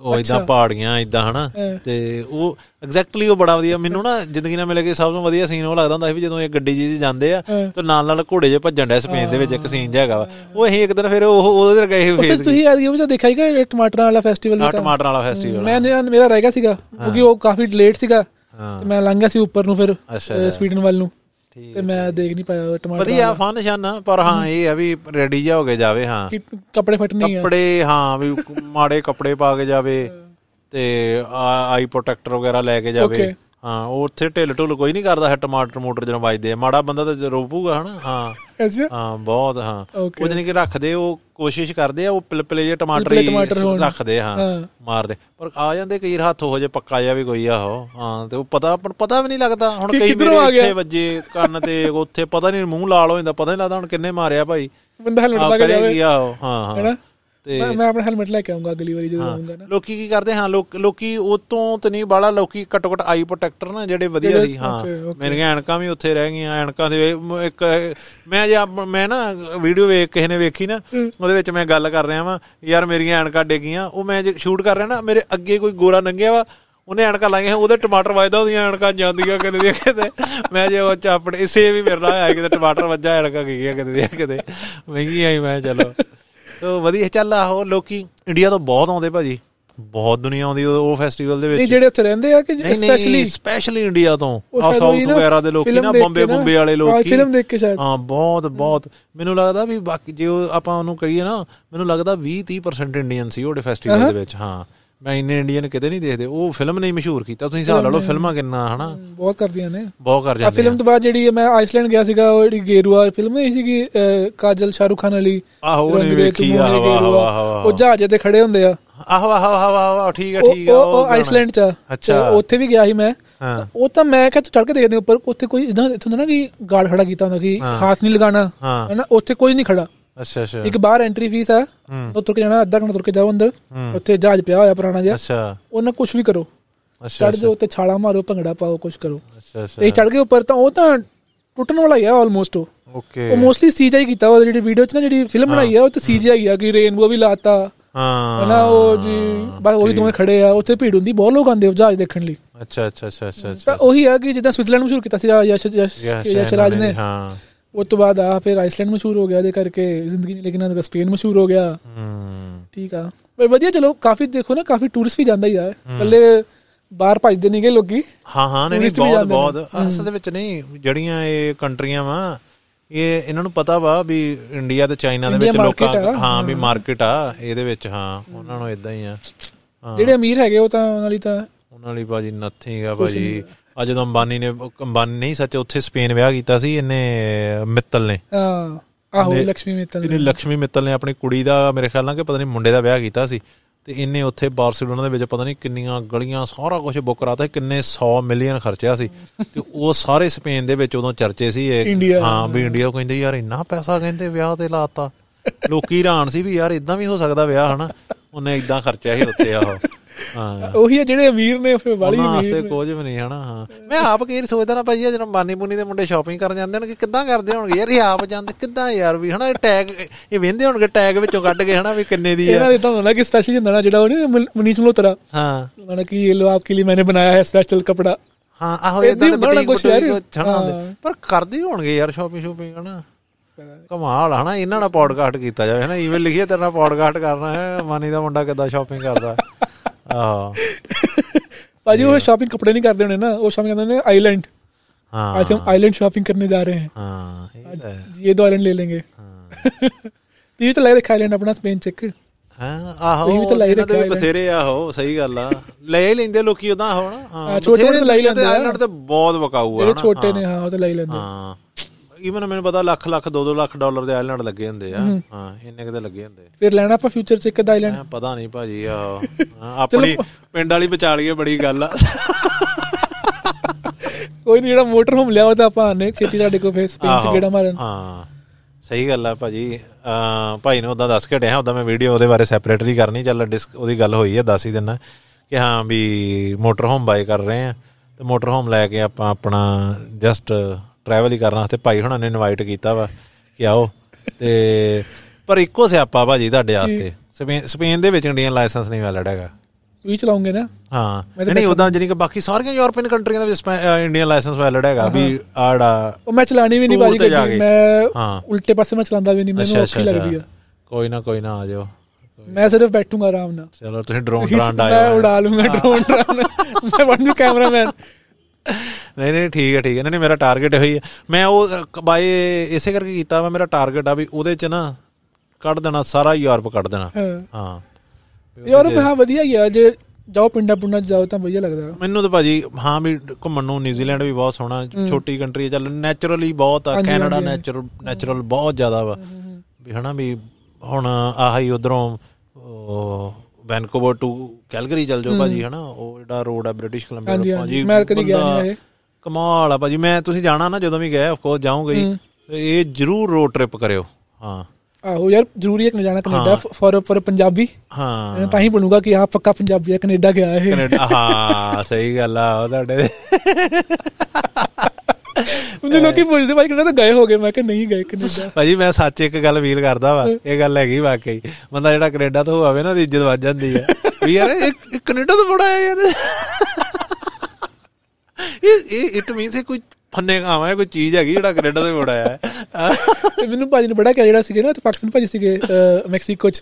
ਉਹ ਇਦਾਂ ਪਹਾੜੀਆਂ ਇਦਾਂ ਹਨਾ। ਤੇ ਉਹ ਐਗਜ਼ੈਕਟਲੀ ਉਹ ਬੜਾ ਵਧੀਆ ਮੈਨੂੰ ਨਾ ਜ਼ਿੰਦਗੀ ਨਾਲ ਮਿਲ ਕੇ ਸਭ ਤੋਂ ਵਧੀਆ ਸੀਨ ਉਹ ਲੱਗਦਾ ਹੁੰਦਾ ਸੀ ਵੀ ਜਦੋਂ ਇਹ ਗੱਡੀ ਜੀ ਜਾਂਦੇ ਆ। ਤੇ ਨਾਲ ਨਾਲ ਘੋੜੇ 'ਚ ਭੱਜਣ ਡੈ ਸਪੇਨ ਦੇ ਵਿੱਚ ਇੱਕ ਸੀਨ ਜਿਹਾ ਹੈਗਾ ਉਹ ਅਸੀਂ ਇੱਕ ਦਿਨ ਫਿਰ ਉਹ ਉਹਦੇ ਗਏ ਉਸੇ ਫੇਸ ਤੁਸੀਂ ਆਦੀ ਉਹ ਦੇਖਿਆ ਸੀਗਾ ਇਹ ਟਮਾਟਰਾਂ ਵਾਲਾ ਫੈਸਟੀਵਲ ਆ ਟਮਾਟਰ ਵਾਲਾ ਫੈਸਟੀਵਲ ਮੈਂ ਮੇਰਾ ਰਹਿ ਗਿਆ ਸੀਗਾ ਕਿਉਂਕਿ ਉਹ ਕਾਫੀ ਲੇਟ ਸੀਗਾ। ਤੇ ਮੈਂ ਲੰਘ ਗਿਆ ਸੀ ਉੱਪਰ ਨੂੰ ਫਿਰ ਸਵੀਡਨ ਵੱਲ ਨੂੰ। ਤੇ ਮੈਂ ਦੇਖ ਨਹੀਂ ਪਾਇਆ ਟਮਾਟਰ ਵਧੀਆ ਫਨ ਨਿਸ਼ਾਨਾ ਪਰ ਹਾਂ ਇਹ ਆ ਵੀ ਰੈਡੀ ਜਾ ਹੋ ਕੇ ਜਾਵੇ ਹਾਂ। ਕੱਪੜੇ ਫਟਣੀ ਆ। ਕੱਪੜੇ ਹਾਂ ਵੀ ਮਾੜੇ ਕੱਪੜੇ ਪਾ ਕੇ ਜਾਵੇ ਤੇ ਆਈ ਪ੍ਰੋਟੈਕਟਰ ਵਗੈਰਾ ਲੈ ਕੇ ਜਾਵੇ. ਹਾਂ ਉਹ ਉੱਥੇ ਢਿੱਲ ਢੁੱਲ ਕੋਈ ਨਹੀਂ ਕਰਦਾ ਹੈ ਟਮਾਟਰ ਮੋਟਰ ਜਦੋਂ ਵੱਜਦੇ ਆ। ਮਾੜਾ ਬੰਦਾ ਤਾਂ ਰੋਪੂਗਾ ਹਨਾ ਹਾਂ। ਹਾਂ ਬਹੁਤ ਹਾਂ. ਉਹ ਜਾਨੀ ਕਿ ਰੱਖਦੇ ਉਹ ਕੋਸ਼ਿਸ਼ ਕਰਦੇ ਆ ਉਹ ਪਿਲਪਲੇ ਜੇ ਟਮਾਟਰ ਹੀ। ਰੱਖਦੇ ਹਾਂ। ਮਾਰਦੇ। ਪਰ ਆ ਜਾਂਦੇ ਕਈ ਹੱਥ ਹੋ ਜੇ ਪੱਕਾ ਜਾ ਵੀ ਕੋਈ ਆਹੋ ਹਾਂ ਤੇ ਉਹ ਪਤਾ ਪਤਾ ਵੀ ਨਹੀਂ ਲੱਗਦਾ। ਹੁਣ ਕਈ ਆ ਮੇਰੇ ਗਿਆ? ਇੱਥੇ ਵੱਜੇ ਕੰਨ ਤੇ ਉੱਥੇ ਪਤਾ ਨਹੀਂ ਮੂੰਹ ਲਾਲ ਹੋ ਜਾਂਦਾ ਪਤਾ ਨਹੀਂ ਲੱਗਦਾ ਹੁਣ ਕਿੰਨੇ ਮਾਰਿਆ ਭਾਈ। ਬੰਦਾ ਹੈਲਮਟ ਆ ਲਾ ਕੇ ਕਰੇ ਜਾਵੇ। ਕੀ ਆਹੋ ਹਾਂ ਹਾਂ। ਤੇ ਮੈਂ ਆਪਣਾ ਹੈਲਮਟ ਲੈ ਕੇ ਆਉਂਗਾ ਅਗਲੀ ਵਾਰੀ ਜਦੋਂ ਆਉਂਗਾ ਨਾ। ਲੋਕੀ ਕੀ ਕਰਦੇ ਹਾਂ ਲੋਕ ਲੋਕੀ ਉਤੋਂ ਤੇ ਨਹੀਂ ਬਾਲਾ ਲੋਕੀ ਘੱਟੋ ਘੱਟ ਆਈ ਪ੍ਰੋਟੈਕਟਰ ਨਾ ਜਿਹੜੇ ਵਧੀਆ ਸੀ ਹਾਂ. ਮੇਰੀਆਂ ਐਨਕਾਂ ਵੀ ਉੱਥੇ ਰਹਿ ਗਈਆਂ ਐਨਕਾਂ ਦੇ ਇੱਕ ਮੈਂ ਜੇ ਮੈਂ ਨਾ ਵੀਡੀਓ ਵੇਖ ਕਿਸੇ ਨੇ ਵੇਖੀ ਨਾ ਉਹਦੇ ਵਿੱਚ ਮੈਂ ਗੱਲ ਕਰ ਰਿਹਾ ਵਾਂ ਯਾਰ ਮੇਰੀਆਂ ਐਨਕਾਂ ਡਿੱਗੀਆਂ ਉਹ ਮੈਂ ਜੇ ਸ਼ੂਟ ਕਰ ਰਿਹਾ ਨਾ ਮੇਰੇ ਅੱਗੇ ਕੋਈ ਗੋਰਾ ਲੰਘਿਆ ਵਾ ਉਹਨੇ ਐਨਕਾਂ ਲਾਈਆਂ ਉਹਦੇ ਟਮਾਟਰ ਵੱਜਦਾ ਉਹਦੀਆਂ ਐਨਕਾਂ ਜਾਂਦੀਆਂ ਕਿਤੇ ਦੀਆਂ ਕਿਤੇ। ਮੈਂ ਜੇ ਉਹ ਚਾਪੜੇ ਇਸੇ ਵੀ ਮੇਰੇ ਨਾਲ ਆਇਆ ਕਿਤੇ ਟਮਾਟਰ ਵੱਜਾ ਐਨਕਾਂ ਗਈਆਂ ਕਿਤੇ ਦੀਆਂ ਕਿਤੇ। ਮਹਿੰਗੀ ਆਈ ਮੈਂ ਚਲੋ। ਤੋ ਵਧੀਆ ਚੱਲ ਆਹੋ ਲੋਕੀ ਇੰਡੀਆ ਤੋਂ ਬਹੁਤ ਆਉਂਦੇ ਭਾਜੀ। ਬਹੁਤ ਦੁਨੀਆ ਆਉਂਦੀ ਉਹ ਫੈਸਟੀਵਲ ਦੇ ਨਹੀਂ ਵਿੱਚ। ਜਿਹੜੇ ਉੱਥੇ ਰਹਿੰਦੇ ਆ ਕਿ ਨਹੀਂ ਸਪੈਸ਼ਲੀ ਨਹੀਂ ਸਪੈਸ਼ਲੀ ਇੰਡੀਆ ਤੋਂ। ਆ ਸਾਊਥ ਵਗੈਰਾ ਦੇ ਲੋਕੀ ਨਾ ਬੰਬੇ ਬੰਬੇ ਵਾਲੇ ਲੋਕੀ। film ਦੇਖ ਕੇ ਸ਼ਾਇਦ। ਹਾਂ ਬਹੁਤ ਬਹੁਤ। ਮੈਨੂੰ ਲੱਗਦਾ ਵੀ ਬਾਕੀ ਜੇ ਆਪਾਂ ਉਹਨੂੰ ਕਹੀਏ ਨਾ ਮੈਨੂੰ ਲੱਗਦਾ 20 30% ਇੰਡੀਅਨ ਸੀ ਉਹਦੇ ਫੈਸਟੀਵਲ ਦੇ ਵਿੱਚ ਹਾਂ। ਮੈਂ ਇੰਨੇ ਇੰਡੀਅਨ ਕਿਤੇ ਨਹੀਂ ਦੇਖਦੇ। ਉਹ ਫਿਲਮ ਨੇ ਮਸ਼ਹੂਰ ਕੀਤਾ। ਤੁਸੀਂ ਹਿਸਾਬ ਲਾ ਲਓ ਫਿਲਮਾਂ ਕਿੰਨਾ ਹਨਾ? ਬਹੁਤ ਕਰਦੀਆਂ ਨੇ। ਬਹੁਤ ਕਰ ਆ ਜਾਂਦੇ ਫਿਲਮ ਤੋਂ ਬਾਅਦ ਜਿਹੜੀ ਮੈਂ ਆਈਸਲੈਂਡ ਗਿਆ ਸੀਗਾ ਉਹ ਜਿਹੜੀ ਗੇਰੂਆ ਫਿਲਮ ਨਹੀਂ ਸੀਗੀ ਕਾਜਲ ਸ਼ਾਹਰੁਖ ਖਾਨ ਵਾਲੀ। ਆਹੋ ਉਹਨੇ ਵੇਖੀ ਆਹੋ ਆਹੋ ਉਹ ਜਹਾਜ਼ ਤੇ ਖੜੇ ਹੁੰਦੇ ਆ। ਆਹੋ ਆਹੋ ਆਹੋ ਆਹੋ ਠੀਕ ਆ ਠੀਕ ਆ ਉਹ-। ਆਈਸਲੈਂਡ ਚ ਆ। ਅੱਛਾ। ਉੱਥੇ ਵੀ ਗਿਆ ਸੀ ਮੈਂ। ਹਾਂ। ਉਹ ਤਾਂ ਮੈਂ ਕਿਹਾ ਤੂੰ ਚੜ ਕੇ ਦੇਖਦੇ ਉੱਪਰ ਉੱਥੇ ਕੋਈ ਇਦਾਂ ਇੱਥੋਂ ਨਾ ਕਿ ਗਾਰਡ ਖੜਾ ਕੀਤਾ ਹੁੰਦਾ ਕਿ ਹਾਂ। ਖਾਸ ਨਹੀਂ ਲਗਾਣਾ ਹਾਂ। ਹਨਾ ਉੱਥੇ ਕੋਈ ਨਹੀਂ ਖੜਾ। ਅੱਛਾ ਅੱਛਾ। ਇੱਕ ਬਾਹਰ ਐਂਟਰੀ ਫੀਸ ਆ ਉਹ ਤੁਰ ਕੇ ਜਾਣਾ ਅੱਧਾ ਘੰਟਾ ਤੁਰ ਕੇ ਜਾਓ ਅੰਦਰ। ਉੱਥੇ ਜਹਾਜ਼ ਪਿਆ ਹੋਇਆ ਪੁਰਾਣਾ ਜਿਹਾ। ਅੱਛਾ। ਉਹਨਾਂ ਕੁਝ ਵੀ ਕਰੋ। ਅੱਛਾ ਚੜ ਜਾਓ ਤੇ ਛਾਲਾ ਮਾਰੋ ਭੰਗੜਾ ਪਾਓ ਕੁਝ ਕਰੋ। ਅੱਛਾ ਤੇ ਅੱਛਾ ਚੜ ਗਏ ਉੱਪਰ ਤਾਂ ਉਹ ਤਾਂ ਟੁੱਟਣ ਵਾਲਾ ਹੀ ਆ ਆਲਮੋਸਟ ਉਹ। ਓਕੇ। ਉਹ ਮੋਸਟਲੀ ਸੀਜੀਆਈ ਕੀਤਾ ਉਹ ਜਿਹੜੀ ਵੀਡੀਓ ਚ ਨਾ ਜਿਹੜੀ ਫਿਲਮ ਬਣਾਈ ਆ ਉਹ ਤੇ ਸੀਜੀਆਈ ਆ ਕਿ ਰੇਨਬੋ ਵੀ ਲਾਤਾ। ਹਾਂ। ਹਨਾ ਉਹ ਜੀ ਬਸ ਉਹੀ ਦੋਵੇਂ ਖੜੇ ਆ ਉੱਥੇ ਭੀੜ ਹੁੰਦੀ ਬਹੁਤ ਲੋਕ ਆਉਂਦੇ ਆ ਜਹਾਜ਼ ਦੇਖਣ ਲਈ। ਅੱਛਾ ਅੱਛਾ ਅੱਛਾ ਅੱਛਾ ਤਾਂ ਉਹੀ ਆ ਕਿ ਜਿੱਦਾਂ ਸਵਿਟਜ਼ਰਲੈਂਡ ਮਸ਼ਹੂਰ ਕੀਤਾ ਸੀ ਯਸ਼ ਯਸ਼ ਯਸ, ਯਸ਼ ਰਾਜ ਨੇ। ਹਾਂ। ਉਸ ਤੋਂ ਬਾਅਦ ਆ ਫਿਰ ਆਈਸਲੈਂਡ ਮਸ਼ਹੂਰ ਹੋ ਗਿਆ ਉਹਦੇ ਕਰਕੇ ਜ਼ਿੰਦਗੀ ਨਹੀਂ ਲੇਕਿਨ ਉਹਦਾ ਸਪੇਨ ਮਸ਼ਹੂਰ ਹੋ ਗਿਆ। ਠੀਕ ਆ। ਪਰ ਵਧੀਆ ਚਲੋ ਕਾਫੀ ਦੇਖੋ ਨਾ ਕਾਫੀ ਟੂਰਿਸਟ ਵੀ ਜਾਂਦਾ ਹੀ ਆ। ਕੱਲੇ ਬਾਹਰ ਭੱਜਦੇ ਨਹੀਂਗੇ ਲੋਕੀ। ਹਾਂ ਹਾਂ ਨਹੀਂ ਬਹੁਤ। ਬਹੁਤ। ਅਸਲ ਦੇ ਵਿੱਚ ਨਹੀਂ ਜਿਹੜੀਆਂ ਇਹ ਕੰਟਰੀਆਂ ਵਾ ਇਹ ਇਹਨਾਂ ਨੂੰ ਪਤਾ ਵਾ ਵੀ ਇੰਡੀਆ ਤੇ ਚਾਈਨਾ ਦੇ ਵਿੱਚ ਲੋਕਾਂ ਆ, ਹਾਂ ਵੀ ਮਾਰਕੀਟ ਆ ਇਹਦੇ ਵਿੱਚ ਹਾਂ ਉਹਨਾਂ ਨੂੰ ਇਦਾਂ ਹੀ ਆ। ਜਿਹੜੇ ਅਮੀਰ ਹੈਗੇ ਉਹ ਤਾਂ ਉਹਨਾਂ ਲਈ ਤਾਂ ਉਹਨਾਂ ਲਈ ਭਾਜੀ ਨਥਿੰਗ ਆ ਭਾਜੀ। ਆ ਜਦੋਂ ਅੰਬਾਨੀ ਨੇ ਅੰਬਾਨੀ ਨਹੀਂ ਸੱਚ ਉੱਥੇ ਸਪੇਨ ਵਿਆਹ ਕੀਤਾ ਸੀ ਇਹਨੇ ਮਿੱਤਲ ਨੇ। ਆਹੋ ਲక్ష్ਮੀ ਮਿੱਤਲ ਨੇ। ਲక్ష్ਮੀ ਮਿੱਤਲ ਨੇ ਆਪਣੀ ਕੁੜੀ ਦਾ ਮੇਰੇ ਖਿਆਲ ਨਾਲ ਕਿ ਪਤਾ ਨਹੀਂ ਮੁੰਡੇ ਦਾ ਵਿਆਹ ਕੀਤਾ ਸੀ। ਤੇ ਇਹਨੇ ਉੱਥੇ ਬਾਰਸੀਲੋਨਾ ਦੇ ਵਿੱਚ ਪਤਾ ਨਹੀਂ ਕਿੰਨੀਆਂ ਗਲੀਆਂ ਸਾਰਾ ਕੁਝ ਬੁੱਕ ਕਰਾਤਾ ਕਿੰਨੇ 100 ਮਿਲੀਅਨ ਖਰਚਿਆ ਸੀ। ਤੇ ਉਹ ਸਾਰੇ ਸਪੇਨ ਦੇ ਵਿੱਚ ਉਦੋਂ ਚਰਚੇ ਸੀ ਹਾਂ ਵੀ ਇੰਡੀਆ ਕਹਿੰਦੇ ਯਾਰ ਇੰਨਾ ਪੈਸਾ ਕਹਿੰਦੇ ਵਿਆਹ ਤੇ ਲਾਤਾ। ਲੋਕੀ ਹੈਰਾਨ ਸੀ ਵੀ ਯਾਰ ਇਦਾਂ ਵੀ ਹੋ ਸਕਦਾ ਵਿਆਹ ਹਨਾ? ਉਹਨੇ ਇਦਾਂ ਖਰਚਿਆ ਸੀ ਉੱਥੇ ਆਹ। ਹਾਂ। ਉਹੀ ਆ ਜਿਹੜੇ ਅਮੀਰ ਨੇ ਫਿਰ ਬਾਲੀ ਅਮੀਰ ਨੇ। ਵਾਸਤੇ ਕੁਝ ਵੀ ਨਹੀਂ ਹਨਾ? ਹਾਂ। ਮੈਂ ਆਪ ਕਈ ਸੋਚਦਾ ਨਾ ਭਾਈ ਜਦੋਂ ਮਾਨੀ ਮੁਨੀ ਦੇ ਮੁੰਡੇ ਸ਼ਾਪਿੰਗ ਕਰਨ ਜਾਂਦੇ ਨੇ ਕਿ ਕਿੱਦਾਂ ਕਰਦੇ ਹੋਣਗੇ? ਯਾਰ ਇਹ ਆਪ ਜਾਂਦੇ ਕਿੱਦਾਂ ਯਾਰ ਵੀ ਹਨਾ? ਇਹ ਟੈਗ ਇਹ ਵੇਂਦੇ ਹੋਣਗੇ ਟੈਗ ਵਿੱਚੋਂ ਕੱਢ ਕੇ ਹਨਾ ਵੀ ਕਿੰਨੇ ਦੀ ਆ। ਇਹਨਾਂ ਦੇ ਤਾਂ ਹੁੰਦਾ ਕਿ ਸਪੈਸ਼ਲ ਹੁੰਦਾ ਨਾ ਜਿਹੜਾ ਉਹ ਨਹੀਂ ਮਨੀਸ਼ ਮਲੋਤਰਾ ਹਾਂ। ਮਨ ਕਿ ਇਹ ਲੋ ਆਪਕੇ ਲਈ ਮੈਨੇ ਬਣਾਇਆ ਹੈ ਸਪੈਸ਼ਲ ਕਪੜਾ। ਹਾਂ ਆਹੋ ਇਦਾਂ ਦੇ ਬੁਟੀਕ ਛਣਾਉਂਦੇ ਪਰ ਕਰਦੇ ਹੋਣਗੇ ਯਾਰ ਸ਼ਾਪਿੰਗ ਸ਼ਾਪਿੰਗ ਹਨਾ? ਕਮਾਲ ਹਨਾ? ਇਹਨਾਂ ਨਾਲ ਪੌਡਕਾਸਟ ਕੀਤਾ ਜਾਵੇ ਹਨਾ? ਈਵਨ ਲਿਖਿਆ ਤੇਰਾ ਪੌਡਕਾਸਟ ਕਰਨਾ ਹੈ ਮਾਨੀ ਦਾ ਮੁੰਡਾ ਕਿੱਦਾਂ ਸ਼ਾਪਿੰਗ ਕਰਦਾ। ਆਹ ਭਾਜੀ वो शॉपिंग कपड़े नहीं करते होने ना वो शॉपिंग करते हैं आइलैंड ਹਾਂ आज हम आइलैंड शॉपिंग करने जा रहे हैं ਹਾਂ ਇਹ ਤਾਂ ਹੈ। ये दो आइलैंड ले लेंगे ਹਾਂ तीन तो लग रखा आइलैंड अपना स्पेन चेक ਹਾਂ ਆਹੋ ਤੁਸੀਂ ਵੀ ਤਾਂ ਲਾਈ ਇਹਨਾਂ ਦੇ ਵੀ ਰੱਖਿਆ ਬਥੇਰੇ ਆਹੋ ਸਹੀ ਗੱਲ ਆ ਲੈ ਹੀ ਲੈਂਦੇ ਲੋਕੀ ਉਦਾਂ ਆਹੋ ਨਾ ਹਾਂ, ਛੋਟੇ ਬਥੇਰੇ ਮੋਟੇ ਲਾਈ ਦੁਨੀਆ ਤੇ ਲੈਂਦੇ ਆ। ਆਈਲੈਂਡ ਤੇ ਬਹੁਤ ਵਕਾਊ ਆ ਜਿਹੜੇ ਹਨਾ, ਛੋਟੇ ਹਾਂ, ਨੇ ਹਾਂ ਉਹ ਤਾਂ ਲੈ ਲੈਂਦੇ ਹਾਂ ਈਵਨ ਮੈਨੂੰ ਪਤਾ ਲੱਖ ਲੱਖ 2-2 ਲੱਖ ਡਾਲਰ ਦੇ ਆਈਲੈਂਡ ਲੱਗੇ ਹੁੰਦੇ ਆ। ਹਾਂ। ਇੰਨੇ ਕਿਤੇ ਲੱਗੇ ਹੁੰਦੇ। ਫਿਰ ਲੈਣਾ ਆਪਾਂ ਫਿਊਚਰ ਚ ਇੱਕ ਆਈਲੈਂਡ ਮੈਂ ਪਤਾ ਨਹੀਂ ਭਾਜੀ ਹਾਂ, ਆਪਣੀ ਪਿੰਡ ਵਾਲੀ ਬਚਾ ਲਈਏ ਬੜੀ ਗੱਲ ਆ। ਕੋਈ ਨਹੀਂ ਜਿਹੜਾ ਮੋਟਰ ਹੋਮ ਲਿਆ ਉਹ ਤਾਂ ਆਪਾਂ ਆਨੇ ਖੇਤੀ ਸਾਡੇ ਕੋਲ ਫਿਰ ਸਪੇਨ ਚ ਆਹੋ, ਗੇੜਾ ਮਾਰਨ। ਹਾਂ ਸਹੀ ਗੱਲ ਆ ਭਾਜੀ। ਭਾਈ ਨੇ ਉਦਾਂ ਦੱਸ ਕੇ ਡਿਆ ਉਦਾਂ ਮੈਂ ਵੀਡੀਓ ਉਹਦੇ ਬਾਰੇ ਸੈਪਰੇਟਲੀ ਕਰਨੀ ਚੱਲ ਡਿਸਕ ਉਹਦੀ ਗੱਲ ਹੋਈ ਆ ਦੱਸ ਹੀ ਦਿੰਨਾ ਕਿ ਹਾਂ ਵੀ ਮੋਟਰ ਹੋਮ ਬਾਏ ਕਰ ਰਹੇ ਆ। ਤੇ ਮੋਟਰ ਹੋਮ ਲੈ ਕੇ ਆਪਾਂ ਆਪਣਾ ਜਸਟ ਟਰੈਵਲ ਹੀ ਕਰਨ ਵਾਸਤੇ ਭਾਈ ਹੁਣਾਂ ਨੇ ਇਨਵਾਈਟ ਕੀਤਾ ਵਾ ਕਿ ਆਓ। ਤੇ ਪਰ ਇੱਕੋ ਸਿਆਪਾ ਭਾਜੀ ਤੁਹਾਡੇ ਵਾਸਤੇ। ਸਪੇਨ ਸਪੇਨ ਦੇ ਵਿੱਚ ਇੰਡੀਅਨ ਲਾਇਸੈਂਸ ਨਹੀਂ ਵੈਲਿਡ ਹੈਗਾ। ਵੀ ਚਲਾਉਂਗੇ ਨਾ? ਹਾਂ। ਮੈਂ ਨਹੀਂ ਉਦਾਂ ਜਿਹੜੀ ਕਿ ਬਾਕੀ ਸਾਰੀਆਂ ਯੂਰਪੀਅਨ ਕੰਟਰੀਆਂ ਦੇ ਵਿੱਚ ਇੰਡੀਅਨ ਲਾਇਸੈਂਸ ਵੈਲਿਡ ਹੈਗਾ ਵੀ ਆੜਾ। ਉਹ ਮੈਂ ਚਲਾਣੀ ਵੀ ਨਹੀਂ ਬਾਜੀ ਤੇ ਜਾ ਗੱਡੀ ਕੇ। ਮੈਂ ਉਲਟੇ ਪਾਸੇ ਮੈਂ ਚਲਾਉਂਦਾ ਵੀ ਨਹੀਂ। ਮੈਨੂੰ ਔਖੀ ਲੱਗਦੀ ਆ। ਕੋਈ ਨਾ ਕੋਈ ਨਾ ਆ ਜਾਓ। ਮੈਂ ਸਿਰਫ ਬੈਠੂੰਗਾ ਆਰਾਮ ਨਾਲ। ਚਲੋ ਤੁਸੀਂ ਡਰੋਨ ਡਰਾਂਡ ਮੈਂ ਆਇਓ। ਉਡਾ ਲੂੰਗਾ ਡਰੋਨ ਡਰਾਨ ਮੈਂ ਬਣ ਜੂ ਕੈਮਰਾਮੈਨ ਨਹੀਂ ਨਹੀਂ ਠੀਕ ਹੈ ਠੀਕ ਹੈ। ਨਹੀਂ ਨਹੀਂ ਮੇਰਾ ਟਾਰਗੇਟ ਇਹੋ ਹੀ ਹੈ। ਮੈਂ ਉਹ ਬਾਈ ਇਸੇ ਕਰਕੇ ਕੀਤਾ ਵਾ ਮੇਰਾ ਟਾਰਗੇਟ ਆ ਵੀ ਉਹਦੇ ਚ ਨਾ ਕੱਢ ਦੇਣਾ ਸਾਰਾ ਯੂਰਪ ਕੱਢ ਦੇਣਾ। ਹਾਂ। ਹਾਂ। ਯਾਰ ਹਾਂ ਵਧੀਆ ਹੀ ਆ। ਜੇ ਜਾਓ ਪਿੰਡਾਂ ਪੁੰਡਾਂ ਜਾਓ ਤਾਂ ਵਧੀਆ ਲੱਗਦਾ। ਮੈਨੂੰ ਤਾਂ ਭਾਜੀ ਹਾਂ ਵੀ ਘੁੰਮਣ ਨੂੰ ਨਿਊਜ਼ੀਲੈਂਡ ਵੀ ਬਹੁਤ ਸੋਹਣਾ ਛੋਟੀ ਕੰਟਰੀ ਹੈ। ਚੱਲ ਨੈਚੁਰਲੀ ਬਹੁਤ ਆ ਕੈਨੇਡਾ ਨੈਚੁਰਲ ਨੈਚੁਰਲ ਬਹੁਤ ਜ਼ਿਆਦਾ ਵਾ। ਵੀ ਹਨਾ ਵੀ ਹੁਣ ਆਹੀ ਉਧਰੋਂ ਵੈਨਕੂਵਰ ਟੂ ਕੈਲਗਰੀ ਚੱਲ ਜਾਓ ਭਾਜੀ ਹਨਾ? ਉਹ ਜਿਹੜਾ ਰੋਡ ਆ ਬ੍ਰਿਟਿਸ਼ ਕੋਲੰਬੀਆ ਹਾਂਜੀ, ਮੈਂ ਕਦੀ ਗਿਆ ਨਹੀਂ ਇਹ। ਕਮਾਲ ਆ ਭਾਜੀ। ਮੈਂ ਤੁਸੀਂ ਜਾਣਾ ਨਾ ਜਦੋਂ ਵੀ ਗਏ ਆਫ ਕੋਰਸ ਜਾਊਂਗਾ ਹੀ। ਇਹ ਜਰੂਰ ਰੋਡ ਟ੍ਰਿਪ ਕਰਿਓ। ਹਾਂ। ਆਹੋ ਯਾਰ ਜ਼ਰੂਰੀ ਹੈ Canada Canada for for Punjabi. ਹਾਂ। ਤਾਂ ਹੀ ਬਣੂਗਾ ਕਿ ਆਹ ਪੱਕਾ ਪੰਜਾਬੀ ਹੈ ਕੈਨੇਡਾ ਗਿਆ ਇਹ। ਕੈਨੇਡਾ ਹਾਂ ਸਹੀ ਗੱਲ ਆ ਉਹ ਤੁਹਾਡੇ। ਉਹਨੇ ਲੋਕੀ ਪੁੱਛਦੇ ਭਾਈ ਕੈਨੇਡਾ ਤਾਂ ਗਏ ਹੋਗੇ ਮੈਂ ਕਿ ਨਹੀਂ ਗਏ ਕੈਨੇਡਾ। ਭਾਜੀ ਮੈਂ ਸੱਚ ਇੱਕ ਗੱਲ ਫੀਲ ਕਰਦਾ ਵਾ ਇਹ ਗੱਲ ਹੈਗੀ ਵਾਕਈ। ਬੰਦਾ ਜਿਹੜਾ ਕੈਨੇਡਾ ਤੋਂ ਹੋਵੇ ਨਾ ਉਹਦੀ ਇੱਜ਼ਤ ਵੱਜ ਜਾਂਦੀ ਹੈ ਵੀ ਯਾਰ ਇਹ ਕੈਨੇਡਾ ਤੋਂ ਬੜਾ ਹੈ ਯਾਰ। ਇਹ ਇਹ ਇਟ ਮੀਨਸ ਇਹ ਕੋਈ ਫੰਨੇ ਹੈ ਕੋਈ ਚੀਜ਼ ਹੈਗੀ ਜਿਹੜਾ ਕੈਨੇਡਾ ਤੋਂ ਬੜਾ ਹੈ। ਮੈਨੂੰ ਭਾਜੀ ਨੇ ਬੜਾ ਕਿਹਾ ਜਿਹੜਾ ਸੀਗੇ ਨਾ ਤੇ ਪਾਕਿਸਤਾਨ ਭਾਜੀ ਸੀਗੇ ਮੈਕਸੀਕੋ 'ਚ।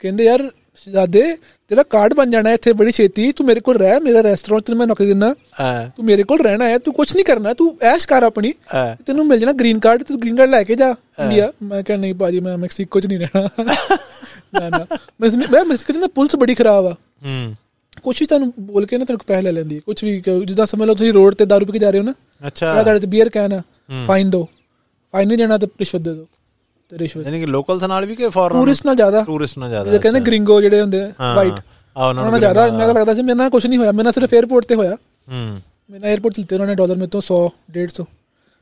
ਕਹਿੰਦੇ ਯਾਰ ਸ਼ਹਜ਼ਾਦੇ ਤੇਰਾ ਕਾਰਡ ਬਣ ਜਾਣਾ ਇੱਥੇ ਬੜੀ ਛੇਤੀ। ਤੂੰ ਮੇਰੇ ਕੋਲ ਰਹਿ ਮੇਰਾ ਰੈਸਟੋਰੈਂਟ ਤੇ ਮੈਂ ਨੌਕਰੀ ਹਾਂ। ਤੂੰ ਮੇਰੇ ਕੋਲ ਰਹਿਣਾ ਹੈ ਤੂੰ ਕੁਝ ਨਹੀਂ ਕਰਨਾ ਤੂੰ ਐਸ਼ ਕਰ ਆਪਣੀ। ਤੈਨੂੰ ਮਿਲ ਜਾਣਾ ਗ੍ਰੀਨ ਕਾਰਡ ਤੂੰ ਗ੍ਰੀਨ ਕਾਰਡ ਲੈ ਕੇ ਜਾ ਇੰਡੀਆ ਮੈਂ ਕਿਹਾ ਨਹੀਂ ਭਾਜੀ ਮੈਂ ਮੈਕਸੀਕੋ 'ਚ ਨਹੀਂ ਰਹਿਣਾ। ਨਾ ਨਾ। ਮੈਂ ਮੈਂ ਮੈਕਸੀਕੋ ਨਾ ਪੁਲਿਸ ਬੜੀ ਖਰਾਬ ਆ। ਹੂੰ। ਕੁਝ ਵੀ ਤੁਹਾਨੂੰ ਬੋਲ ਕੇ ਨਾ ਤੁਹਾਨੂੰ ਪੈਸੇ ਲੈ ਲੈਂਦੀ ਹੈ। ਕੁਝ ਵੀ ਜਿੱਦਾਂ ਸਮਝ ਲਓ ਤੁਸੀਂ ਰੋਡ ਤੇ ਦਾਰੂ ਪੀ ਕੇ ਜਾ ਰਹੇ ਹੋ ਨਾ। ਅੱਛਾ। ਤੁਹਾਡੇ ਤੇ ਬੀਅਰ ਕੈਨ ਆ। ਫਾਈਨ ਦਿਓ ਫਾਈਨ ਨਹੀਂ ਦੇਣਾ ਤੇ ਰਿਸ਼ਵਤ ਦੇ ਦਿਓ ਰਿਸ਼ਵਤ। ਯਾਨੀ ਕਿ ਲੋਕਲਸ ਨਾਲ ਵੀ ਕਿ ਫੋਰਨ ਟੂਰਿਸਟ ਨਾਲ ਜ਼ਿਆਦਾ। ਟੂਰਿਸਟ ਨਾਲ ਜ਼ਿਆਦਾ ਕਹਿੰਦੇ ਗ੍ਰਿੰਗੋ ਜਿਹੜੇ ਹੁੰਦੇ ਆ ਵਾਈਟ ਆ ਉਹਨਾਂ ਨੂੰ ਜ਼ਿਆਦਾ ਇੰਨਾ ਲੱਗਦਾ ਸੀ ਮੇਰੇ ਨਾਲ ਕੁਝ ਨਹੀਂ ਹੋਇਆ ਮੇਰੇ ਨਾਲ ਸਿਰਫ 에어ਪੋਰਟ ਤੇ ਹੋਇਆ। ਹੂੰ। ਮੇਰੇ ਨਾਲ 에어ਪੋਰਟ ਚਲਤੇ ਉਹਨਾਂ ਨੇ ਡਾਲਰ ਮੇਰੇ ਤੋਂ 100 150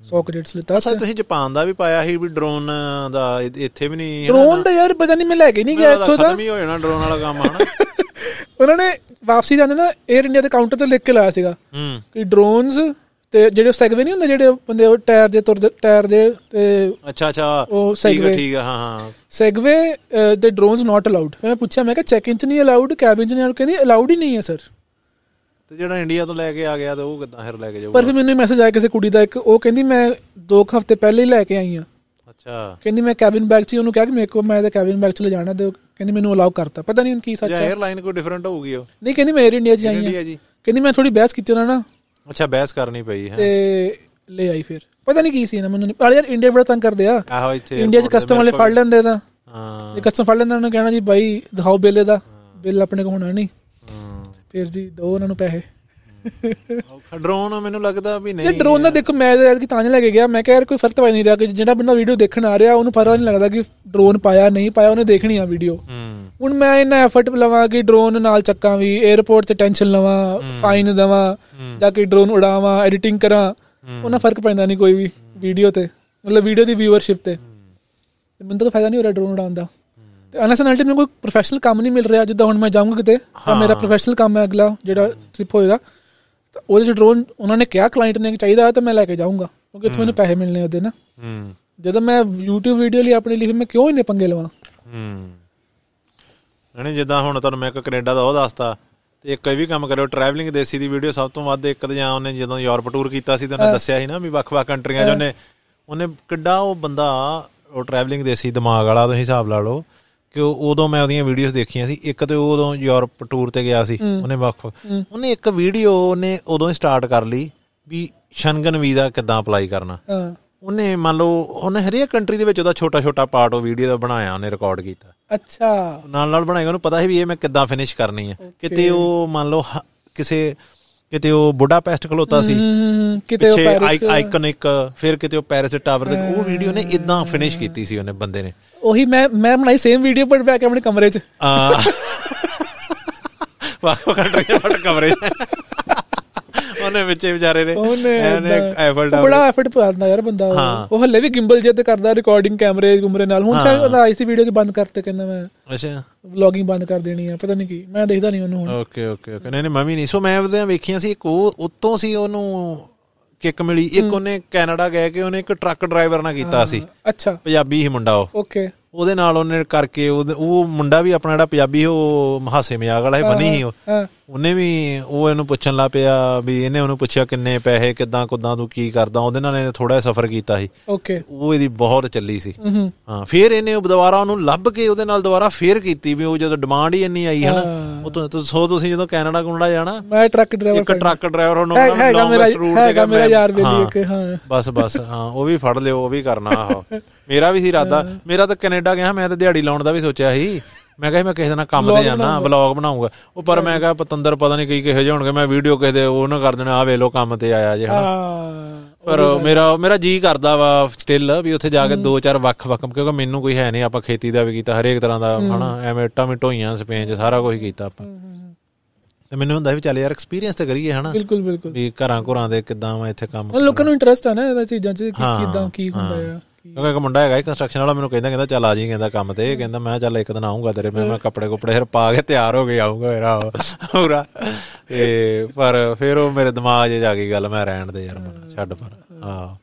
100 ਕ੍ਰੈਡਿਟਸ ਲਿੱਤਾ ਅੱਛਾ ਤੁਸੀਂ ਜਾਪਾਨ ਦਾ ਵੀ ਪਾਇਆ ਸੀ ਵੀ ਡਰੋਨ ਦਾ ਇੱਥੇ ਵੀ ਨਹੀਂ ਡਰੋਨ ਦਾ ਯਾਰ ਪਤਾ ਨਹੀਂ ਮੈਂ ਲੈ ਕੇ ਨਹੀਂ ਗਿਆ ਇੱਥੋਂ ਤਾਂ। ਖਤਮ ਹੀ ਹੋ ਜਾਣਾ ਡਰੋਨ ਵਾਲਾ ਕੰਮ ਹਨਾ। ਉਹਨਾਂ ਨੇ ਵਾਪਸੀ ਜਾਂਦੇ ਨਾ 에ਅਰ ਇੰਡੀਆ ਦੇ ਕਾਊਂਟਰ ਤੇ ਲਿਖ ਕੇ ਲਾਇਆ ਸੀਗਾ ਕਿ ਡਰੋਨਸ ਤੇ ਜਿਹੜੇ ਸੈਗਵੇ ਨਹੀਂ ਹੁੰਦੇ ਜਿਹੜੇ ਬੰਦੇ ਉਹ ਟਾਇਰ ਦੇ ਤੁਰਦੇ ਟਾਇਰ ਦੇ ਤੇ ਅੱਛਾ ਅੱਛਾ ਉਹ Segway। ਠੀਕ ਹੈ ਹਾਂ। ਹਾਂ ਸੈਗਵੇ ਦੇ ਡਰੋਨਸ ਨਾਟ ਅਲਾਉਡ ਮੈਂ ਪੁੱਛਿਆ ਮੈਂ ਕਿਹਾ ਚੈੱਕ ਇਨ ਚ ਨਹੀਂ ਅਲਾਉਡ ਕੈਬਿਨ ਚ ਨਹੀਂ? ਕਹਿੰਦੀ ਅਲਾਉਡ ਹੀ ਨਹੀਂ ਹੈ ਸਰ ਤੇ ਜਿਹੜਾ ਇੰਡੀਆ ਤੋਂ ਲੈ ਕੇ ਆ ਗਿਆ ਤੇ ਉਹ ਕਿੱਦਾਂ ਫਿਰ ਲੈ ਕੇ ਪਰ ਜਾਊਗਾ ਫਿਰ ਮੈਨੂੰ ਮੈਸੇਜ ਆਇਆ ਕਿਸੇ ਕੁੜੀ ਦਾ ਇੱਕ ਉਹ ਕਹਿੰਦੀ ਮੈਂ 2 ਹਫ਼ਤੇ ਪਹਿਲੇ ਹੀ ਲੈ ਕੇ ਆਈ ਆ ਅੱਛਾ। ਕਹਿੰਦੀ ਮੈਂ ਕੈਬਿਨ ਬੈਗ ਚ ਉਹਨੂੰ ਕਿਹਾ ਕਿ ਮੇਰੇ ਕੋਲ ਮੈਂ ਤਾਂ ਕੈਬਿਨ ਬੈਗ ਚ ਲੈ ਜਾਣਾ ਤੇ ਕਹਿੰਦੀ ਮੈਨੂੰ ਅਲਾਉ ਕਰਤਾ। ਪਤਾ ਨਹੀਂ ਹੁਣ ਕੀ ਸੱਚ ਹੈ 에ਅਰਲਾਈਨ ਕੋਈ ਡਿਫਰੈਂਟ ਹੋਊਗੀ ਉਹ? ਨਹੀਂ ਕਹਿੰਦੀ ਮੈਂ 에ਅਰ ਇੰਡੀਆ ਚ ਆਈ ਆ ਕਹਿੰਦੀ ਮੈਂ ਥੋੜੀ ਬਹਿਸ ਕੀਤੀ ਉਹਨਾਂ ਨਾਲ। ਅੱਛਾ ਬਹਿਸ ਕਰਨੀ ਪਈ ਹੈ। ਤੇ ਲੈ ਆਈ ਫਿਰ। ਪਤਾ ਨਹੀਂ ਕੀ ਸੀ ਨਾ ਮੈਨੂੰ ਪਰ ਯਾਰ ਇੰਡੀਆ ਬੜਾ ਤੰਗ ਕਰਦੇ ਆ। ਆਹੋ ਇੱਥੇ ਇੰਡੀਆ ਚ ਕਸਟਮ ਵਾਲੇ ਫੜ ਲੈਂਦੇ ਤਾਂ। ਹਾਂ। ਜੇ ਕਸਟਮ ਫੜ ਲੈਂਦੇ ਉਹਨਾਂ ਨੇ ਕਹਿਣਾ ਜੀ ਬਾਈ ਦਿਖਾਓ ਬਿੱਲ ਇਹਦਾ। ਬਿੱਲ ਆਪਣੇ ਕੋਲ ਹੋਣਾ ਨਹੀਂ ਹਾਂ। ਫਿਰ ਜੀ ਦੋ ਉਹਨਾਂ ਨੂੰ ਪੈਸੇ। ਡਰੋਨ ਮੈਨੂੰ ਲੱਗਦਾ ਵੀ ਇਹ ਨਹੀਂ ਡਰੋਨ ਦਾ ਦੇਖੋ ਮੈਂ ਤਾਂ ਕਿ ਤਾਂ ਲੈ ਕੇ ਗਿਆ। ਮੈਂ ਕਿਹਾ ਯਾਰ ਕੋਈ ਫ਼ਰਕ ਤਾਂ ਪੈ ਨਹੀਂ ਰਿਹਾ ਕਿ ਜਿਹੜਾ ਬੰਦਾ ਵੀਡੀਓ ਦੇਖਣ ਆ ਰਿਹਾ ਉਹਨੂੰ ਪਤਾ ਨਹੀਂ ਲੱਗਦਾ ਕਿ ਡਰੋਨ ਪਾਇਆ ਨਹੀਂ ਪਾਇਆ ਉਹਨੇ ਦੇਖਣੀ ਆ ਵੀਡੀਓ। ਹੁਣ ਮੈਂ ਇੰਨਾ ਐਫਰਟ ਲਵਾਂ ਕਿ ਡਰੋਨ ਨਾਲ ਚੱਕਾਂ ਵੀ 에어ਪੋਰਟ ਤੇ ਟੈਨਸ਼ਨ ਲਵਾਂ ਫਾਈਨ ਦਵਾਂ। ਜਾਂ ਕਿ ਡਰੋਨ ਉਡਾਵਾਂ ਐਡੀਟਿੰਗ ਕਰਾਂ ਉਹਨਾਂ ਫ਼ਰਕ ਪੈਂਦਾ ਨਹੀਂ ਕੋਈ ਵੀ ਵੀਡੀਓ ਤੇ। ਮਤਲਬ ਵੀਡੀਓ ਦੀ ਵਿਊਅਰਸ਼ਿਪ ਤੇ। ਤੇ ਮੈਨੂੰ ਤਾਂ ਫਾਇਦਾ ਨਹੀਂ ਹੋ ਰਿਹਾ ਡਰੋਨ ਉਡਾਉਣ ਦਾ। ਤੇ ਅਨਸਨੈਲਿਟੀ ਮੈਨੂੰ ਕੋਈ ਪ੍ਰੋਫੈਸ਼ਨਲ ਕੰਮ ਨਹੀਂ ਮਿਲ ਰਿਹਾ ਜਿੱਦਾਂ ਹੁਣ ਮੈਂ ਜਾਊਂਗਾ ਕਿਤੇ ਤਾਂ ਮੇਰਾ ਪ੍ਰੋਫੈਸ਼ਨਲ ਕੰਮ ਹੈ ਅਗਲਾ ਜਿਹੜਾ ਟ੍ਰਿਪ ਹੋਏਗਾ। ਉਹਦੇ ਚ ਡਰੋਨ ਉਹਨਾਂ ਨੇ ਕਿਹਾ ਕਲਾਇੰਟ ਨੇ ਚਾਹੀਦਾ ਹੈ ਤਾਂ ਮੈਂ ਲੈ ਕੇ ਜਾਊਂਗਾ ਕਿਉਂਕਿ ਇੱਥੋਂ ਮੈਨੂੰ ਪੈਸੇ ਮਿਲਣੇ ਉਹਦੇ ਨਾ ਹੂੰ। ਜਦੋਂ ਮੈਂ YouTube ਵੀਡੀਓ ਲਈ ਆਪਣੇ ਲਈ ਫਿਰ ਮੈਂ ਕਿਉਂ ਇੰਨੇ ਪੰਗੇ ਲਵਾਂ? ਹੂੰ। ਨਹੀਂ ਜਿੱਦਾਂ ਹੁਣ ਤੁਹਾਨੂੰ ਮੈਂ ਇੱਕ ਕੈਨੇਡਾ ਦਾ ਉਹ ਦੱਸਤਾ ਤੇ ਇੱਕ ਇਹ ਵੀ ਕੰਮ ਕਰਿਓ ਟਰੈਵਲਿੰਗ ਦੇਸੀ ਦੀ ਵੀਡੀਓ ਸਭ ਤੋਂ ਵੱਧ ਇੱਕ ਤੇ ਜਾਂ ਉਹਨੇ ਜਦੋਂ ਯੂਰਪ ਟੂਰ ਕੀਤਾ ਸੀ ਤਾਂ ਉਹਨੇ ਦੱਸਿਆ ਸੀ ਨਾ ਵੀ ਵੱਖ-ਵੱਖ ਕੰਟਰੀਆਂ 'ਚ ਉਹਨੇ ਉਹਨੇ ਕਿੱਡਾ ਉਹ ਬੰਦਾ ਉਹ ਟਰੈਵਲਿੰਗ ਦੇਸੀ ਦਿਮਾਗ ਵਾਲਾ ਤੁਸੀਂ ਹਿਸਾਬ ਲਾ ਲਓ। ਕਿ ਉਦੋਂ ਮੈਂ ਉਹਦੀਆਂ ਵੀਡੀਓਜ਼ ਦੇਖੀਆਂ ਸੀ। ਇੱਕ ਤੇ ਉਦੋਂ ਯੂਰਪ ਟੂਰ ਤੇ ਗਿਆ ਸੀ। ਉਹਨੇ ਵੱਖ ਉਹਨੇ ਇੱਕ ਵੀਡੀਓ ਉਹਨੇ ਉਦੋਂ ਹੀ ਸਟਾਰਟ ਕਰ ਲਈ ਵੀ ਸ਼ੰਗਨ ਵੀਜ਼ਾ ਕਿੱਦਾਂ ਅਪਲਾਈ ਕਰਨਾ। ਉਹਨੇ ਮੰਨ ਲਓ ਉਹਨੇ ਹਰੇਕ ਕੰਟਰੀ ਦੇ ਵਿੱਚ ਉਹਦਾ ਛੋਟਾ ਛੋਟਾ ਪਾਰਟ ਉਹ ਵੀਡੀਓ ਦਾ ਬਣਾਇਆ ਉਹਨੇ ਰਿਕਾਰਡ ਕੀਤਾ। ਅੱਛਾ। ਨਾਲ ਨਾਲ ਬਣਾਏਗਾ ਉਹਨੂੰ ਪਤਾ ਸੀ ਵੀ ਇਹ ਮੈਂ ਕਿੱਦਾਂ ਫਿਨਿਸ਼ ਕਰਨੀ ਹੈ। ਕਿਤੇ ਉਹ ਮੰਨ ਲਓ ਕਿਸੇ ਕਿਤੇ ਉਹ ਬੁਡਾਪੈਸਟ ਖਲੋਤਾ ਸੀ। ਕਿਤੇ ਉਹ ਪੈਰਿਸ ਆਈਕਨਿਕ ਫਿਰ ਕਿਤੇ ਉਹ ਪੈਰਿਸ ਟਾਵਰ ਦੇ ਉਹ ਵੀਡੀਓ ਨੇ ਇਦਾਂ ਫਿਨਿਸ਼ ਕੀਤੀ ਸੀ ਉਹਨੇ ਬੰਦੇ ਨੇ। ਉਹੀ ਮੈਂ ਮੈਂ ਬਣਾਈ ਸੇਮ ਵੀਡੀਓ ਪਰ ਬੈਕ ਆਪਣੇ ਕਮਰੇ 'ਚ। ਆ ਵਾਹ ਕੰਟਰੀ ਦਾ ਕਵਰੇਜ ਉਹਨੇ ਵਿੱਚੇ ਵਿਚਾਰੇ ਨੇ। ਉਹਨੇ ਟਾਵਰ ਬੜਾ ਐਫਰਟ ਪਾਉਂਦਾ ਯਾਰ ਬੰਦਾ ਉਹ। ਹੱਲੇ ਵੀ ਗਿੰਬਲ ਜੇ ਤੇ ਕਰਦਾ ਰਿਕਾਰਡਿੰਗ ਕੈਮਰੇ ਗੁਮਰੇ ਨਾਲ। ਹੁਣ ਸ਼ਾਇਦ ਉਹਦਾ ਆਈ ਸੀ ਵੀਡੀਓ ਕਿ ਬੰਦ ਕਰਤੇ ਕਹਿੰਦਾ ਮੈਂ। ਅੱਛਾ। ਵਲੌਗਿੰਗ ਬੰਦ ਕਰ ਦੇਣੀ ਆ ਪਤਾ ਨਹੀਂ ਕੀ। ਮੈਂ ਦੇਖਦਾ ਨਹੀਂ ਉਹਨੂੰ ਹੁਣ। ਓਕੇ ਓਕੇ ਓਕੇ ਨਹੀਂ ਨਹੀਂ ਮੈਂ ਵੀ ਨਹੀਂ। ਸੋ ਮੈਂ ਉਹਦੀਆਂ ਵੇਖੀਆਂ ਸੀ ਇੱਕ ਉਹ ਉਤੋਂ ਸੀ ਉਹਨੂੰ ਕਿੱਕ ਮਿਲੀ। ਇੱਕ ਉਹਨੇ ਕੈਨੇਡਾ ਗਏ ਕਿ ਉਹਨੇ ਇੱਕ ਟਰੱਕ ਡਰਾਈਵਰ ਨਾਲ ਕੀਤਾ ਸੀ। ਅੱਛਾ। ਪੰਜਾਬੀ ਹੀ ਮੁੰਡਾ ਉਹ। ਓਕੇ ਉਹਦੇ ਨਾਲ ਉਹਨੇ ਕਰਕੇ ਉਹਦੇ- ਉਹ ਮੁੰਡਾ ਵੀ ਆਪਣਾ ਜਿਹੜਾ ਪੰਜਾਬੀ ਉਹ ਹਾਸੇ ਮਜ਼ਾਕ ਵਾਲਾ ਹੀ ਬਣੀ ਸੀ ਉਹ। ਉਹਨੇ ਵੀ ਉਹ ਇਹਨੂੰ ਪੁੱਛਣ ਲੱਗ ਪਿਆ ਵੀ ਇਹਨੇ ਉਹਨੂੰ ਪੁੱਛਿਆ ਕਿੰਨੇ ਪੈਸੇ ਕਿੱਦਾਂ ਕੁੱਦਾਂ ਤੂੰ ਕੀ ਕਰਦਾ? ਉਹਦੇ ਨਾਲ ਇਹਨੇ ਥੋੜਾ ਜਿਹਾ ਸਫ਼ਰ ਕੀਤਾ ਸੀ। ਓਕੇ ਉਹ ਇਹਦੀ ਬਹੁਤ ਚੱਲੀ ਸੀ। ਹੂੰ ਫਿਰ ਇਹਨੇ ਉਹ ਦੁਬਾਰਾ ਉਹਨੂੰ ਲੱਭ ਕੇ ਉਹਦੇ ਨਾਲ ਦੁਬਾਰਾ ਫੇਰ ਕੀਤੀ ਵੀ ਉਹ ਜਦੋਂ ਡਿਮਾਂਡ ਹੀ ਇੰਨੀ ਆਈ ਹੈ ਨਾ ਹਾਂ। ਉਹ ਤੋਂ ਤੋਂ- ਸੋ ਤੁਸੀਂ ਜਦੋਂ ਕੈਨੇਡਾ ਕੁੰਡਾ ਜਾਣਾ ਮੈਂ ਟਰੱਕ ਡਰਾਈਵਰ ਇੱਕ ਟਰੱਕ ਡਰਾਈਵਰ ਉਹਨੂੰ ਹੈਗਾ ਮੇਰਾ ਹੈਗਾ ਮੇਰਾ ਯਾਰ ਬੇਲੀ। ਇੱਕ ਹਾਂ। ਬਸ ਬਸ ਹਾਂ ਉਹ ਵੀ ਫੜ ਲਿਓ ਉਹ ਵੀ ਕਰਨਾ ਆਹੋ। ਮੇਰਾ ਵੀ ਸੀ ਇਰਾਦਾ। ਮੇਰਾ ਤਾਂ ਕੈਨੇਡਾ ਗਿਆ ਮੈਂ ਤਾਂ ਦਿਹਾੜੀ ਲਾਉਣ ਦਾ ਵੀ ਸੋਚਿਆ ਸੀ। ਮੈਂ ਕਿਹਾ ਮੈਂ ਕਿਸੇ ਦਿਨ ਕੰਮ ਤੇ ਜਾਣਾ ਵਲੌਗ ਬਣਾਉਂਗਾ। ਉਹ ਪਰ ਮੈਂ ਕਿਹਾ ਪਤੰਦਰ ਪਤਾ ਨਹੀਂ ਕਈ ਕਿਹੋ ਜਿਹੇ ਹੋਣਗੇ। ਮੈਂ ਵੀਡੀਓ ਕਿਸੇ ਦੇ ਉਹ ਨਾ ਕਰ ਦੇਣਾ ਆ ਵੇ ਲੋ ਕੰਮ ਤੇ ਆਇਆ ਜੇ ਹਨਾ। ਹਾਂ ਪਰ ਮੇਰਾ ਮੇਰਾ ਜੀ ਕਰਦਾ ਵਾ ਸਟਿਲ ਵੀ ਉੱਥੇ ਜਾ ਕੇ ਦੋ ਚਾਰ ਵੱਖ ਵੱਖ ਕਿਉਂਕਿ ਮੈਨੂੰ ਕੋਈ ਹੈ ਨਹੀਂ ਆਪਾਂ ਖੇਤੀ ਦਾ ਵੀ ਕੀਤਾ ਹਰੇਕ ਤਰ੍ਹਾਂ ਦਾ ਹਨਾ ਐਵੇਂ ਟਾਮੀ ਢੋਈਆਂ ਸਪੇਨ ਚ ਸਾਰਾ ਕੁਝ ਕੀਤਾ ਆਪਾਂ। ਤੇ ਮੈਨੂੰ ਹੁੰਦਾ ਵੀ ਚੱਲ ਯਾਰ ਐਕਸਪੀਰੀਅੰਸ ਤੇ ਕਰੀਏ ਹਨਾ। ਬਿਲਕੁਲ ਬਿਲਕੁਲ। ਵੀ ਘਰਾਂ ਘਰਾਂ ਦੇ ਕਿੱਦਾਂ ਵਾ ਇੱਥੇ ਕੰਮ ਲੋਕਾਂ ਨੂੰ ਇੰਟਰਸਟ ਆ ਨਾ ਇਹਦਾ ਚੀਜ਼ਾਂ 'ਚ ਕਿ ਕਿਦਾਂ ਕੀ ਹੁੰਦਾ ਆ। ਕਿਉਂਕਿ ਇੱਕ ਮੁੰਡਾ ਹੈਗਾ ਕੰਸਟਰਕਸ਼ਨ ਵਾਲਾ ਮੈਨੂੰ ਕਹਿੰਦਾ ਕਹਿੰਦਾ ਚੱਲ ਆ ਜੀ ਕਹਿੰਦਾ ਕੰਮ ਤੇ। ਕਹਿੰਦਾ ਮੈਂ ਚੱਲ ਇੱਕ ਦਿਨ ਆਉਂਗਾ ਤੇਰੇ ਮੈਂ ਮੈਂ ਕੱਪੜੇ ਕੁਪੜੇ ਫਿਰ ਪਾ ਕੇ ਤਿਆਰ ਹੋ ਕੇ ਆਉਂਗਾ ਮੇਰਾ ਪੂਰਾ। ਤੇ ਪਰ ਫਿਰ ਉਹ ਮੇਰੇ ਦਿਮਾਗ 'ਚ ਜਾ ਗਈ ਗੱਲ ਮੈਂ ਰਹਿਣ ਦੇ ਯਾਰ ਮੈਂ ਛੱਡ ਪਰ। ਹਾਂ।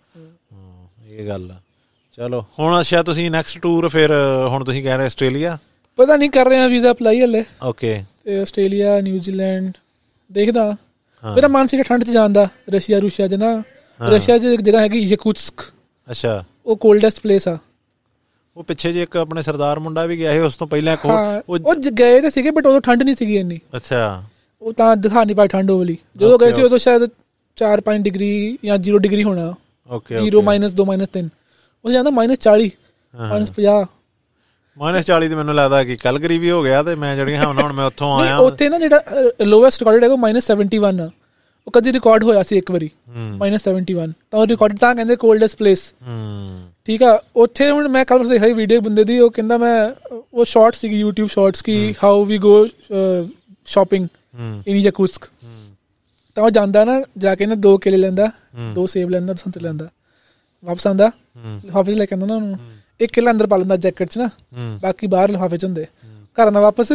ਇਹ ਗੱਲ। ਚਲੋ ਹੁਣ ਅੱਛਾ ਤੁਸੀਂ ਨੈਕਸਟ ਟੂਰ ਫਿਰ ਹੁਣ ਤੁਸੀਂ ਕਹਿ ਰਹੇ ਆਸਟ੍ਰੇਲੀਆ? ਪਤਾ ਨਹੀਂ ਕਰ ਰਹੇ ਆ ਵੀਜ਼ਾ ਅਪਲਾਈ ਹਲੇ। ਓਕੇ ਤੇ ਆਸਟ੍ਰੇਲੀਆ ਨਿਊਜ਼ੀਲੈਂਡ ਦੇਖਦਾ। ਮੇਰਾ ਮਨ ਸੀਗਾ ਠੰਡ 'ਚ ਜਾਣ ਦਾ ਰਸ਼ੀਆ ਰੂਸ਼ੀਆ 'ਚ ਨਾ। ਰਸ਼ੀਆ 'ਚ ਇੱਕ ਜਗ੍ਹਾ ਹੈਗੀ ਯਕੂਤਸਕ। ਅੱਛਾ। ਉਹ ਕੋਲਡੈਸਟ ਪਲੇਸ ਆ। ਉਹ ਪਿੱਛੇ ਜੇ ਇੱਕ ਆਪਣੇ ਸਰਦਾਰ ਮੁੰਡਾ ਵੀ ਗਿਆ ਸੀ ਉਸ ਤੋਂ ਪਹਿਲਾਂ ਉਹ ਗਏ ਤੇ ਸੀਗੇ ਬਟ ਉਦੋਂ ਠੰਡ ਨਹੀਂ ਸੀਗੀ ਇੰਨੀ। ਅੱਛਾ। ਉਹ ਤਾਂ ਦਿਖਾ ਨਹੀਂ ਪਾਈ ਠੰਡ ਉਹ ਵਾਲੀ ਜਦੋਂ ਗਏ ਸੀ ਉਦੋਂ ਸ਼ਾਇਦ 4-5 ਡਿਗਰੀ ਜਾਂ 0 ਡਿਗਰੀ ਹੋਣਾ। ਓਕੇ 0 2 3 ਉਹ ਜਾਂਦਾ -40 ਹਾਂ। -50 -40 ਤੇ ਮੈਨੂੰ ਲੱਗਦਾ ਕਿ ਕਲਗਰੀ ਵੀ ਹੋ ਗਿਆ ਤੇ ਮੈਂ ਜਿਹੜੀਆਂ ਹੁਣ ਹੁਣ ਮੈਂ ਉੱਥੋਂ ਆਇਆ ਉੱਥੇ ਨਾ ਜਿਹੜਾ ਲੋਐਸਟ ਰਿਕਾਰਡਡ ਹੈਗਾ -71 ਆ। ਉਹ ਕਦੀ ਰਿਕਾਰਡ ਹੋਇਆ ਸੀ ਇੱਕ ਵਾਰੀ ਹੂੰ। -71 ਤਾਂ ਉਹ ਰਿਕਾਰਡ ਤਾਂ ਕਹਿੰਦੇ ਕੋਲਡੈਸਟ ਪਲੇਸ ਠੀਕ ਆ ਉੱਥੇ ਹੁਣ ਮੈਂ ਕੱਲ ਦੇਖ ਰਹੀ ਵੀਡੀਓ ਬੰਦੇ ਦੀ ਉਹ ਕਹਿੰਦਾ ਮੈਂ ਉਹ ਸ਼ਾਰਟ ਸੀ YouTube shorts Ki how we go shopping in Yakutsk ਤਾਂ ਉਹ ਜਾਂਦਾ ਨਾ ਜਾ ਕੇ ਨਾ ਦੋ ਕੇਲੇ ਲੈਂਦਾ। ਦੋ ਸੇਬ ਲੈਂਦਾ ਸੰਤਰੇ ਲੈਂਦਾ। ਵਾਪਸ ਆਂਦਾ ਲਿਫਾਫੇ ਲੈ ਕੇ ਆਂਦਾ ਨਾ ਉਹਨੂੰ। ਇੱਕ ਕੇਲਾ ਅੰਦਰ ਪਾ ਲੈਂਦਾ ਜੈਕਟ 'ਚ ਨਾ। ਬਾਕੀ ਬਾਹਰ ਲਿਫਾਫੇ 'ਚ ਹੁੰਦੇ। ਘਰ ਆਂਦਾ ਵਾਪਸ।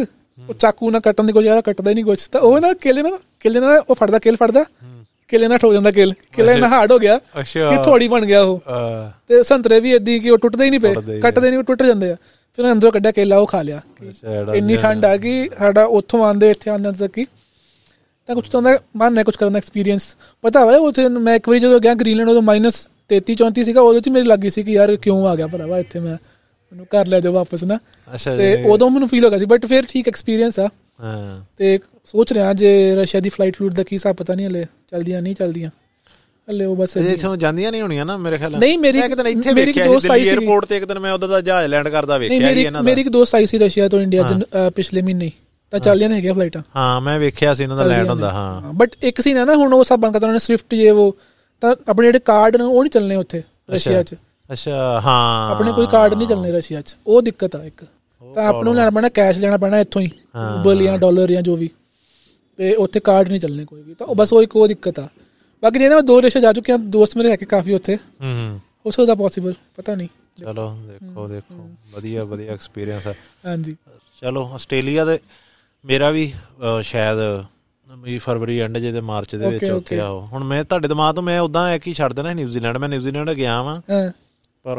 ਉਹ ਚਾਕੂ ਨਾਲ ਕੱਟਣ ਦੀ ਕੋਈ ਯਾਰ ਕੱਟਦਾ ਹੀ ਨਹੀਂ ਕੁਛ। ਤਾਂ ਉਹ ਨਾ ਕੇਲੇ ਨਾਲ ਕੇਲੇ ਨਾਲ ਉਹ ਫੜਦਾ ਕੇਲ ਫੜਦਾ। ਕੇਲੇ ਨਾਲ ਠੋ ਜਾਂਦਾ ਕੇਲ। ਕੇਲੇ ਨਾਲ ਹਾਰਡ ਹੋ ਗਿਆ। ਕਿ ਥੋੜੀ ਬਣ ਗਿਆ ਉਹ। ਤੇ ਸੰਤਰੇ ਵੀ ਇਦਾਂ ਕਿ ਉਹ ਟੁੱਟਦੇ ਹੀ ਨਹੀਂ ਪਏ। ਹੀ ਕੱਟਦੇ ਨਹੀਂ ਉਹ ਟੁੱਟ ਜਾਂਦੇ ਆ। ਫਿਰ ਅੰਦਰੋਂ ਕੱਢਿਆ ਕੇਲਾ ਉਹ ਖਾ ਲਿਆ। ਇੰਨੀ ਠੰਡ ਆ ਗਈ ਸਾਡਾ ਉੱਥੋਂ ਆਂਦੇ ਇੱਥੇ ਆਂਦੇ ਤੱਕ ਕੀ ਤਾਂ ਕੁਝ ਤਾਂ ਮਨ ਹੈ ਕੁਝ ਕਰਨ ਦਾ ਐਕਸਪੀਰੀਅੰਸ ਪਤਾ ਹੋਇਆ ਉੱਥੇ ਮੈਂ ਇੱਕ ਵਾਰੀ ਜਦੋਂ ਗਿਆ ਗ੍ਰੀਨਲੈਂਡ ਉਦੋਂ ਮਾਈਨਸ 33 34 ਸੀਗਾ ਉਦੋਂ ਚ ਮੇਰੀ ਲੱਗੀ ਸੀ ਕਿ ਯਾਰ ਕਿਉਂ ਆ ਗਿਆ ਭਰਾਵਾ ਇੱਥੇ ਮੈਂ ਮੈਨੂੰ ਘਰ ਲੈ ਜਾਓ ਵਾਪਸ ਨਾ। ਅੱਛਾ ਤੇ ਉਦੋਂ ਮੈਨੂੰ ਫੀਲ ਹੋ ਗਿਆ ਸੀ ਬਟ ਫਿਰ ਠੀਕ ਐਕਸਪੀਰੀਅੰਸ ਆ। ਹਾਂ। ਤੇ ਸੋਚ ਰਿਹਾ ਜੇ ਰਸ਼ੀਆ ਦੀ ਫਲਾਈਟ ਫਲੂਟ ਦਾ ਕੀ ਹਿਸਾਬ ਪਤਾ ਨਹੀਂ ਹਲੇ ਚਲਦੀਆਂ ਨਹੀਂ ਚਲਦੀਆਂ। ਹਲੇ ਉਹ ਬਸ ਇਹ ਇਥੋਂ ਜਾਂਦੀਆਂ ਨਹੀਂ ਹੋਣੀਆਂ ਨਾ ਮੇਰੇ ਖਿਆਲ ਨਾਲ। ਨਹੀਂ, ਮੇਰੀ- ਇੱਕ ਦਿਨ ਇੱਥੇ ਵੇਖਿਆ ਸੀ ਦੋਸਤ ਆਈ ਦਿੱਲੀ। 에ਅਰਪੋਰਟ ਤੇ ਇੱਕ ਦਿਨ ਮੈਂ ਉਧਰ ਦਾ ਜਹਾਜ਼ ਲੈਂਡ ਕਰਦਾ ਵੇਖਿਆ ਮੇਰੀ ਇਹਨਾਂ ਦਾ। ਮੇਰੀ ਇੱਕ ਦੋਸਤ ਆਈ ਸੀ ਰਸ਼ੀਆ ਤੋਂ ਇੰਡੀਆ ਪਿਛਲੇ ਮਹੀਨੇ। ਤਾਂ ਚੱਲੀਆਂ ਨੇ ਹੈਗੀਆਂ ਫਲਾਈਟਾਂ ਹਾਂ ਮੈਂ ਵੇਖਿਆ ਸੀ ਇਹਨਾਂ ਦਾ ਲੈਂਡ ਹੁੰਦਾ ਹਾਂ। ਬਟ ਇੱਕ ਸੀ ਨਾ ਹੁਣ ਉਹ ਸਭ ਬੰਦ ਕਰਤਾ ਉਹਨਾਂ ਨੇ ਸਵਿਫਟ ਜੇ ਉਹ ਤਾਂ ਆਪਣੇ ਜਿਹੜੇ ਕਾਰਡ ਨੇ ਉਹ ਨਹੀਂ ਚੱਲਣੇ ਉੱਥੇ ਰਸ਼ੀਆ 'ਚ। ਅੱਛਾ ਹਾਂ। ਆਪਣੇ ਕੋਈ ਕਾਰਡ ਨਹੀਂ ਚੱਲਣੇ ਰਸ਼ੀਆ 'ਚ। ਉਹ ਦਿੱਕਤ ਆ ਇੱਕ। ਤਾਂ ਆਪਾਂ ਨੂੰ ਲੈਣਾ ਪੈਣਾ ਕੈਸ਼ ਲੈਣਾ ਪੈਣਾ ਇੱਥੋਂ ਹੀ। ਰੂਬਲ ਜਾਂ ਡਾਲਰ ਜਾਂ ਜੋ ਵੀ। ਤੇ ਉੱਥੇ ਕਾਰਡ ਨਹੀਂ ਚੱਲਣੇ ਕੋਈ ਵੀ। ਤਾਂ ਉਹ ਬਸ ਉਹ ਇੱਕ ਉਹ ਦਿੱਕਤ ਆ। ਬਾਕੀ ਜੇ ਨਾ ਮੈਂ ਦੋ ਰਸ਼ੀਆ ਜਾ ਚੁੱਕਿਆ ਦੋਸਤ ਮੇਰੇ ਹੈਗੇ ਕਾਫੀ ਉੱਥੇ। ਹੂੰ ਹੂੰ ਹੋ ਸਕਦਾ ਪੋਸੀਬਲ ਪਤਾ ਨਹੀਂ। ਚਲੋ ਦੇਖੋ ਦੇਖੋ। ਵਧੀਆ ਵਧੀਆ ਐਕਸਪੀਰੀਅੰਸ ਹੈ ਹਾਂਜੀ। ਚਲੋ ਆਸਟ੍ਰੇਲੀਆ ਦੇ ਮੇਰਾ ਵੀ ਸ਼ਾਇਦ ਵੀ ਫਰਵਰੀ ਐਂਡ ਜੇ ਤੇ ਮਾਰਚ ਦੇ ਵਿੱਚ ਉੱਥੇ. ਆਓ। ਹੁਣ ਮੈਂ ਤੁਹਾਡੇ ਦਿਮਾਗ ਤੋਂ ਮੈਂ ਉਦਾਂ ਇੱਕ ਹੀ ਛੱਡ ਦੇਣਾ ਨਿਊਜ਼ੀਲੈਂਡ। ਮੈਂ ਨਿਊਜ਼ੀਲੈਂਡ ਗਿਆ ਵਾਂ। ਹਾਂ। ਪਰ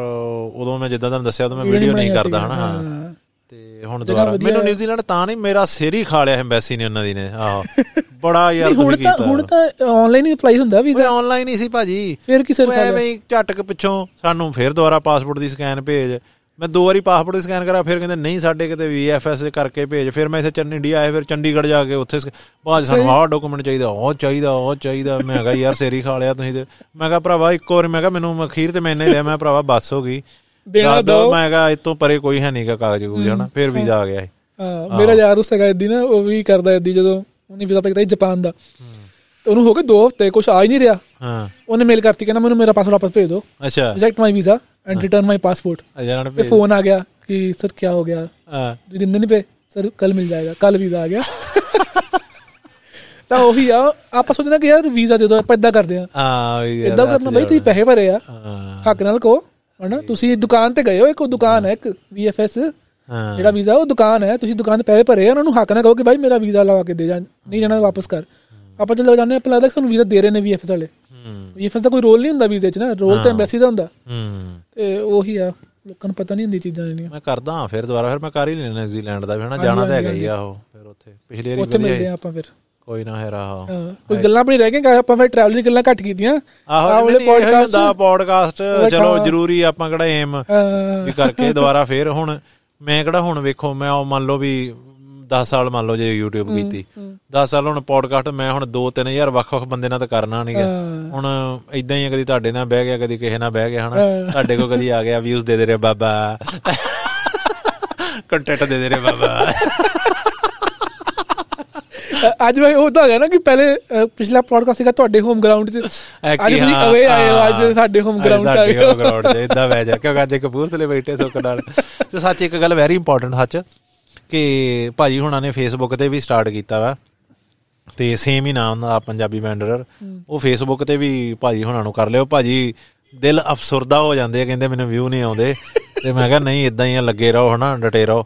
ਉਦੋਂ ਮੈਂ ਜਿੱਦਾਂ ਤੁਹਾਨੂੰ ਦੱਸਿਆ ਉਦੋਂ ਮੈਂ ਵੀਡੀਓ ਨਹੀਂ ਕਰਦਾ ਹਨਾ। ਹਾਂ। ਤੇ ਹੁਣ ਦੁਬਾਰਾ। ਮੈਨੂੰ। ਨਿਊਜ਼ੀਲੈਂਡ ਤਾਂ ਨਹੀਂ ਮੇਰਾ ਸਿਰ ਹੀ ਖਾ ਲਿਆ ਐਮਬੈਸੀ ਨੇ ਉਹਨਾਂ ਦੀ ਨੇ ਆਹੋ। ਬੜਾ ਯਾਰ ਹੁਣ ਤਾਂ ਹੁਣ ਤਾਂ ਆਨਲਾਈਨ ਹੀ ਅਪਲਾਈ ਹੁੰਦਾ ਵੀਜ਼ਾ ਆਨਲਾਈਨ ਹੀ ਸੀ ਭਾਜੀ। ਫਿਰ ਕੀ ਸਿਰ ਉਹ ਖਾ ਐਵੇਂ ਹੀ ਝਟਕ ਪਿੱਛੋਂ ਸਾਨੂੰ ਫਿਰ ਦੁਬਾਰਾ ਪਾਸਪੋਰਟ ਦੀ ਸਕੈਨ ਭੇਜ। ਮੈਂ ਦੋ ਵਾਰੀ ਪਾਸਪੋਰਟ ਦੀ ਸਕੈਨ ਕਰਾ ਫਿਰ ਕਹਿੰਦੇ ਨਹੀਂ ਸਾਡੇ ਕਿਤੇ ਵੀਐਫਐਸ ਕਰਕੇ ਭੇਜ ਫਿਰ ਮੈਂ ਇੱਥੇ ਚੰਨ ਇੰਡੀਆ ਆਇਆ ਫਿਰ ਚੰਡੀਗੜ੍ਹ ਜਾ ਕੇ ਉੱਥੇ ਬਾਅਦ ਸਾਨੂੰ ਆਹ ਡਾਕੂਮੈਂਟ ਚਾਹੀਦਾ ਉਹ ਚਾਹੀਦਾ ਉਹ ਚਾਹੀਦਾ। ਮੈਂ ਕਿਹਾ ਯਾਰ ਸੇਰੀ ਖਾ ਲਿਆ ਤੁਸੀਂ ਤੇ। ਮੈਂ ਕਿਹਾ ਭਰਾਵਾ ਇੱਕ ਵਾਰ ਮੈਂ ਕਿਹਾ ਮੈਨੂੰ ਅਖੀਰ ਤੇ ਮੈਂ ਇੰਨਾ ਹੀ ਲਿਆ ਮੈਂ ਭਰਾਵਾ ਬੱਸ ਹੋ ਗਈ। ਦੇਣਾ ਦਿਓ। ਮੈਂ ਕਿਹਾ ਇਤੋਂ ਪਰੇ ਕੋਈ ਹੈ ਨਹੀਂਗਾ ਕਾਗਜ਼ ਕੂਜ ਹਨਾ? ਫਿਰ ਵੀਜ਼ਾ ਆ ਗਿਆ। ਹਾਂ ਮੇਰਾ ਯਾਰ ਉਸ ਹੈਗਾ ਇਦੀ ਨਾ ਉਹ ਵੀ ਕਰਦਾ ਇਦੀ ਜਦੋਂ ਉਹਨੇ ਵੀਜ਼ਾ ਪਾਇਆ ਜਾਪਾਨ ਦਾ। ਤੇ ਉਹਨੂੰ ਹੋ ਗਏ 2 ਹਫ਼ਤੇ ਕੁਝ ਆ ਹੀ ਨਹੀਂ ਰਿਹਾ। ਹਾਂ। ਉਹਨੇ ਮੇਲ ਕਰਤੀ ਕਹਿੰਦਾ ਮੈਨੂੰ ਮੇਰਾ ਪਾਸਪੋਰਟ ਵਾਪਸ ਭੇਜ ਦਿਓ। ਅੱਛਾ। Reject my visa and return my passport ਅਜਾ ਨੇ ਤੇ ਫੋਨ ਆ ਗਿਆ ਕਿ ਸਰ ਕੀ ਹੋ ਗਿਆ ਹਾਂ ਜੀ ਦਿੰਦੇ ਨਹੀਂ ਪਏ ਸਰ ਕੱਲ ਮਿਲ ਜਾਏਗਾ ਕੱਲ ਵੀਜ਼ਾ ਆ ਗਿਆ ਤਾਂ ਉਹੀ ਆ ਆਪਾਂ ਸੋਚਦੇ ਕਿ ਯਾਰ ਵੀਜ਼ਾ ਦੇ ਦਿਓ ਆਪਾਂ ਇਦਾਂ ਕਰਦੇ ਆ ਹਾਂ ਇਦਾਂ ਕਰਨਾ ਬਈ ਤੁਸੀਂ ਪੈਸੇ ਭਰੇ ਆ ਹੱਕ ਨਾਲ ਕਹੋ ਹਨਾ ਤੁਸੀਂ ਦੁਕਾਨ ਤੇ ਗਏ ਹੋ ਇੱਕ ਦੁਕਾਨ ਹੈ ਇੱਕ ਹਾਂ ਜਿਹੜਾ ਵੀਜ਼ਾ ਉਹ ਦੁਕਾਨ ਹੈ ਤੁਸੀਂ ਦੁਕਾਨ ਤੇ ਪੈਸੇ ਭਰੇ ਆ ਉਹਨਾਂ ਨੂੰ ਹੱਕ ਨਾਲ ਕਹੋ ਕਿ ਭਾਈ ਮੇਰਾ ਵੀਜ਼ਾ ਲਵਾ ਕੇ ਦੇ ਜਾ ਨਹੀਂ ਜਾਣਾ ਵਾਪਸ ਕਰ ਆਪਾਂ ਜਦੋਂ ਜਾਂਦੇ ਆਪਾਂ ਲੱਗਦਾ ਕਿ ਸਾਨੂੰ ਵੀਜ਼ਾ ਦੇ ਰਹੇ ਨੇ VFS ਵਾਲੇ VFS ਦਾ ਕੋਈ ਰੋਲ ਨਹੀਂ ਹੁੰਦਾ ਵੀਜ਼ੇ 'ਚ ਨਾ ਰੋਲ ਤਾਂ ਐਮਬੈਸੀ ਦਾ ਹੁੰਦਾ। ਹੂੰ। ਤੇ ਉਹੀ ਆ ਲੋਕਾਂ ਨੂੰ ਪਤਾ ਨਹੀਂ ਹੁੰਦੀ ਚੀਜ਼ਾਂ ਜਿਹੜੀਆਂ। ਮੈਂ ਕਰਦਾ ਹਾਂ ਫਿਰ ਦੁਬਾਰਾ ਫਿਰ ਮੈਂ ਕਰ ਹੀ ਲੈਣਾ ਨਿਊਜ਼ੀਲੈਂਡ ਦਾ ਵੀ ਹਨਾ ਜਾਣਾ ਤਾਂ ਹੈਗਾ ਹੀ ਆ ਉਹ ਫਿਰ ਉੱਥੇ ਪਿਛਲੀ ਵਾਰੀ ਉੱਥੇ ਮਿਲਦੇ। ਆ ਆਪਾਂ ਫਿਰ। ਕੋਈ ਨਾ ਹੈ ਰਹਾ ਹਾਂ ਕੋਈ ਗੱਲਾਂ ਆਪਣੀ ਰਹਿ ਗਈਆਂ ਆਪਾਂ ਫਿਰ ਟਰੈਵਲ ਦੀ ਗੱਲਾਂ ਘੱਟ ਕੀਤੀਆਂ। ਆਹੋ ਵਾਲੇ ਨਹੀਂ ਹੁੰਦਾ ਪੋਡਕਾਸਟ ਚਲੋ। ਜ਼ਰੂਰੀ ਆਪਾਂ ਕਿਹੜਾ ਏਮ ਵੀ ਕਰਕੇ ਦੁਬਾਰਾ ਫਿਰ ਹੁਣ ਮੈਂ ਕਿਹੜਾ ਹੁਣ ਵੇਖੋ ਮੈਂ ਉਹ ਮੰਨ ਲਓ ਵੀ 10 ਸਾਲ ਮੰਨ ਲਓ ਜੇ YouTube ਕੀਤੀ। 10 ਸਾਲ ਹੁਣ ਪੋਡਕਾਸਟ ਮੈਂ ਹੁਣ 2-3000 ਵੱਖ-ਵੱਖ ਬੰਦੇ ਨਾਲ ਤਾਂ ਕਰਨਾ ਨਹੀਂਗਾ ਹਾਂ। ਹੁਣ ਇਦਾਂ ਹੀ ਕਦੀ ਤੁਹਾਡੇ ਨਾਲ ਬਹਿ ਗਿਆ ਕਦੀ ਕਿਸੇ ਨਾਲ ਬਹਿ ਗਿਆ ਹਨਾ। ਹਾਂ। ਤੁਹਾਡੇ ਕੋਲ ਕਦੀ ਆ ਗਿਆ ਵਿਊਜ਼ ਦੇ ਦੇ ਰੇ ਬਾਬਾ। ਕੰਟੈਂਟ ਦੇ ਦੇ ਰੇ ਬਾਬਾ। ਅੱਜ ਮੈਂ ਉਹ ਤਾਂ ਹੈਗਾ ਨਾ ਕਿ ਪਹਿਲੇ ਪਿਛਲਾ ਪੋਡਕਾਸਟ ਸੀਗਾ ਤੁਹਾਡੇ ਹੋਮ ਗਰਾਊਂਡ 'ਚ। ਅੱਜ ਤੁਸੀਂ ਹਾਂ, ਅਵੇ ਆਏ ਹੋ ਅੱਜ ਹਾਂ। ਸਾਡੇ ਹੋਮ ਗਰਾਊਂਡ 'ਚ ਆ ਸਾਡੇ ਗਏ home ground 'ਚ ਇਦਾਂ ਬਹਿ ਜਾ ਕਿਉਂਕਿ ਅੱਜ ਕਪੂਰਥਲੇ ਬੈਠੇ ਸੁੱਕ ਨਾਲ। ਤੇ ਸੱਚ ਇੱਕ ਗੱਲ ਵੈਰੀ ਇੰਪੋਰਟੈਂਟ ਸੱਚ। ਕਿ ਭਾਜੀ ਹੁਣਾਂ ਨੇ ਫੇਸਬੁੱਕ ਤੇ ਵੀ ਸਟਾਰਟ ਕੀਤਾ ਵਾ ਤੇ ਸੇਮ ਹੀ ਨਾਮ ਦਾ ਪੰਜਾਬੀ ਵੈਂਡਰਰ ਉਹ ਫੇਸਬੁੱਕ ਤੇ ਵੀ ਭਾਜੀ ਹੁਣਾਂ ਨੂੰ ਕਰ ਲਿਓ। ਭਾਜੀ ਦਿਲ ਅਫਸੁਰਦਾ ਹੋ ਜਾਂਦੇ ਆ ਕਹਿੰਦੇ ਮੈਨੂੰ ਵਿਊ ਨਹੀਂ ਆਉਂਦੇ। ਤੇ ਮੈਂ ਕਿਹਾ ਨਹੀਂ ਇਦਾਂ ਹੀ ਲੱਗੇ ਰਹੋ ਹਨਾ ਡਟੇ ਰਹੋ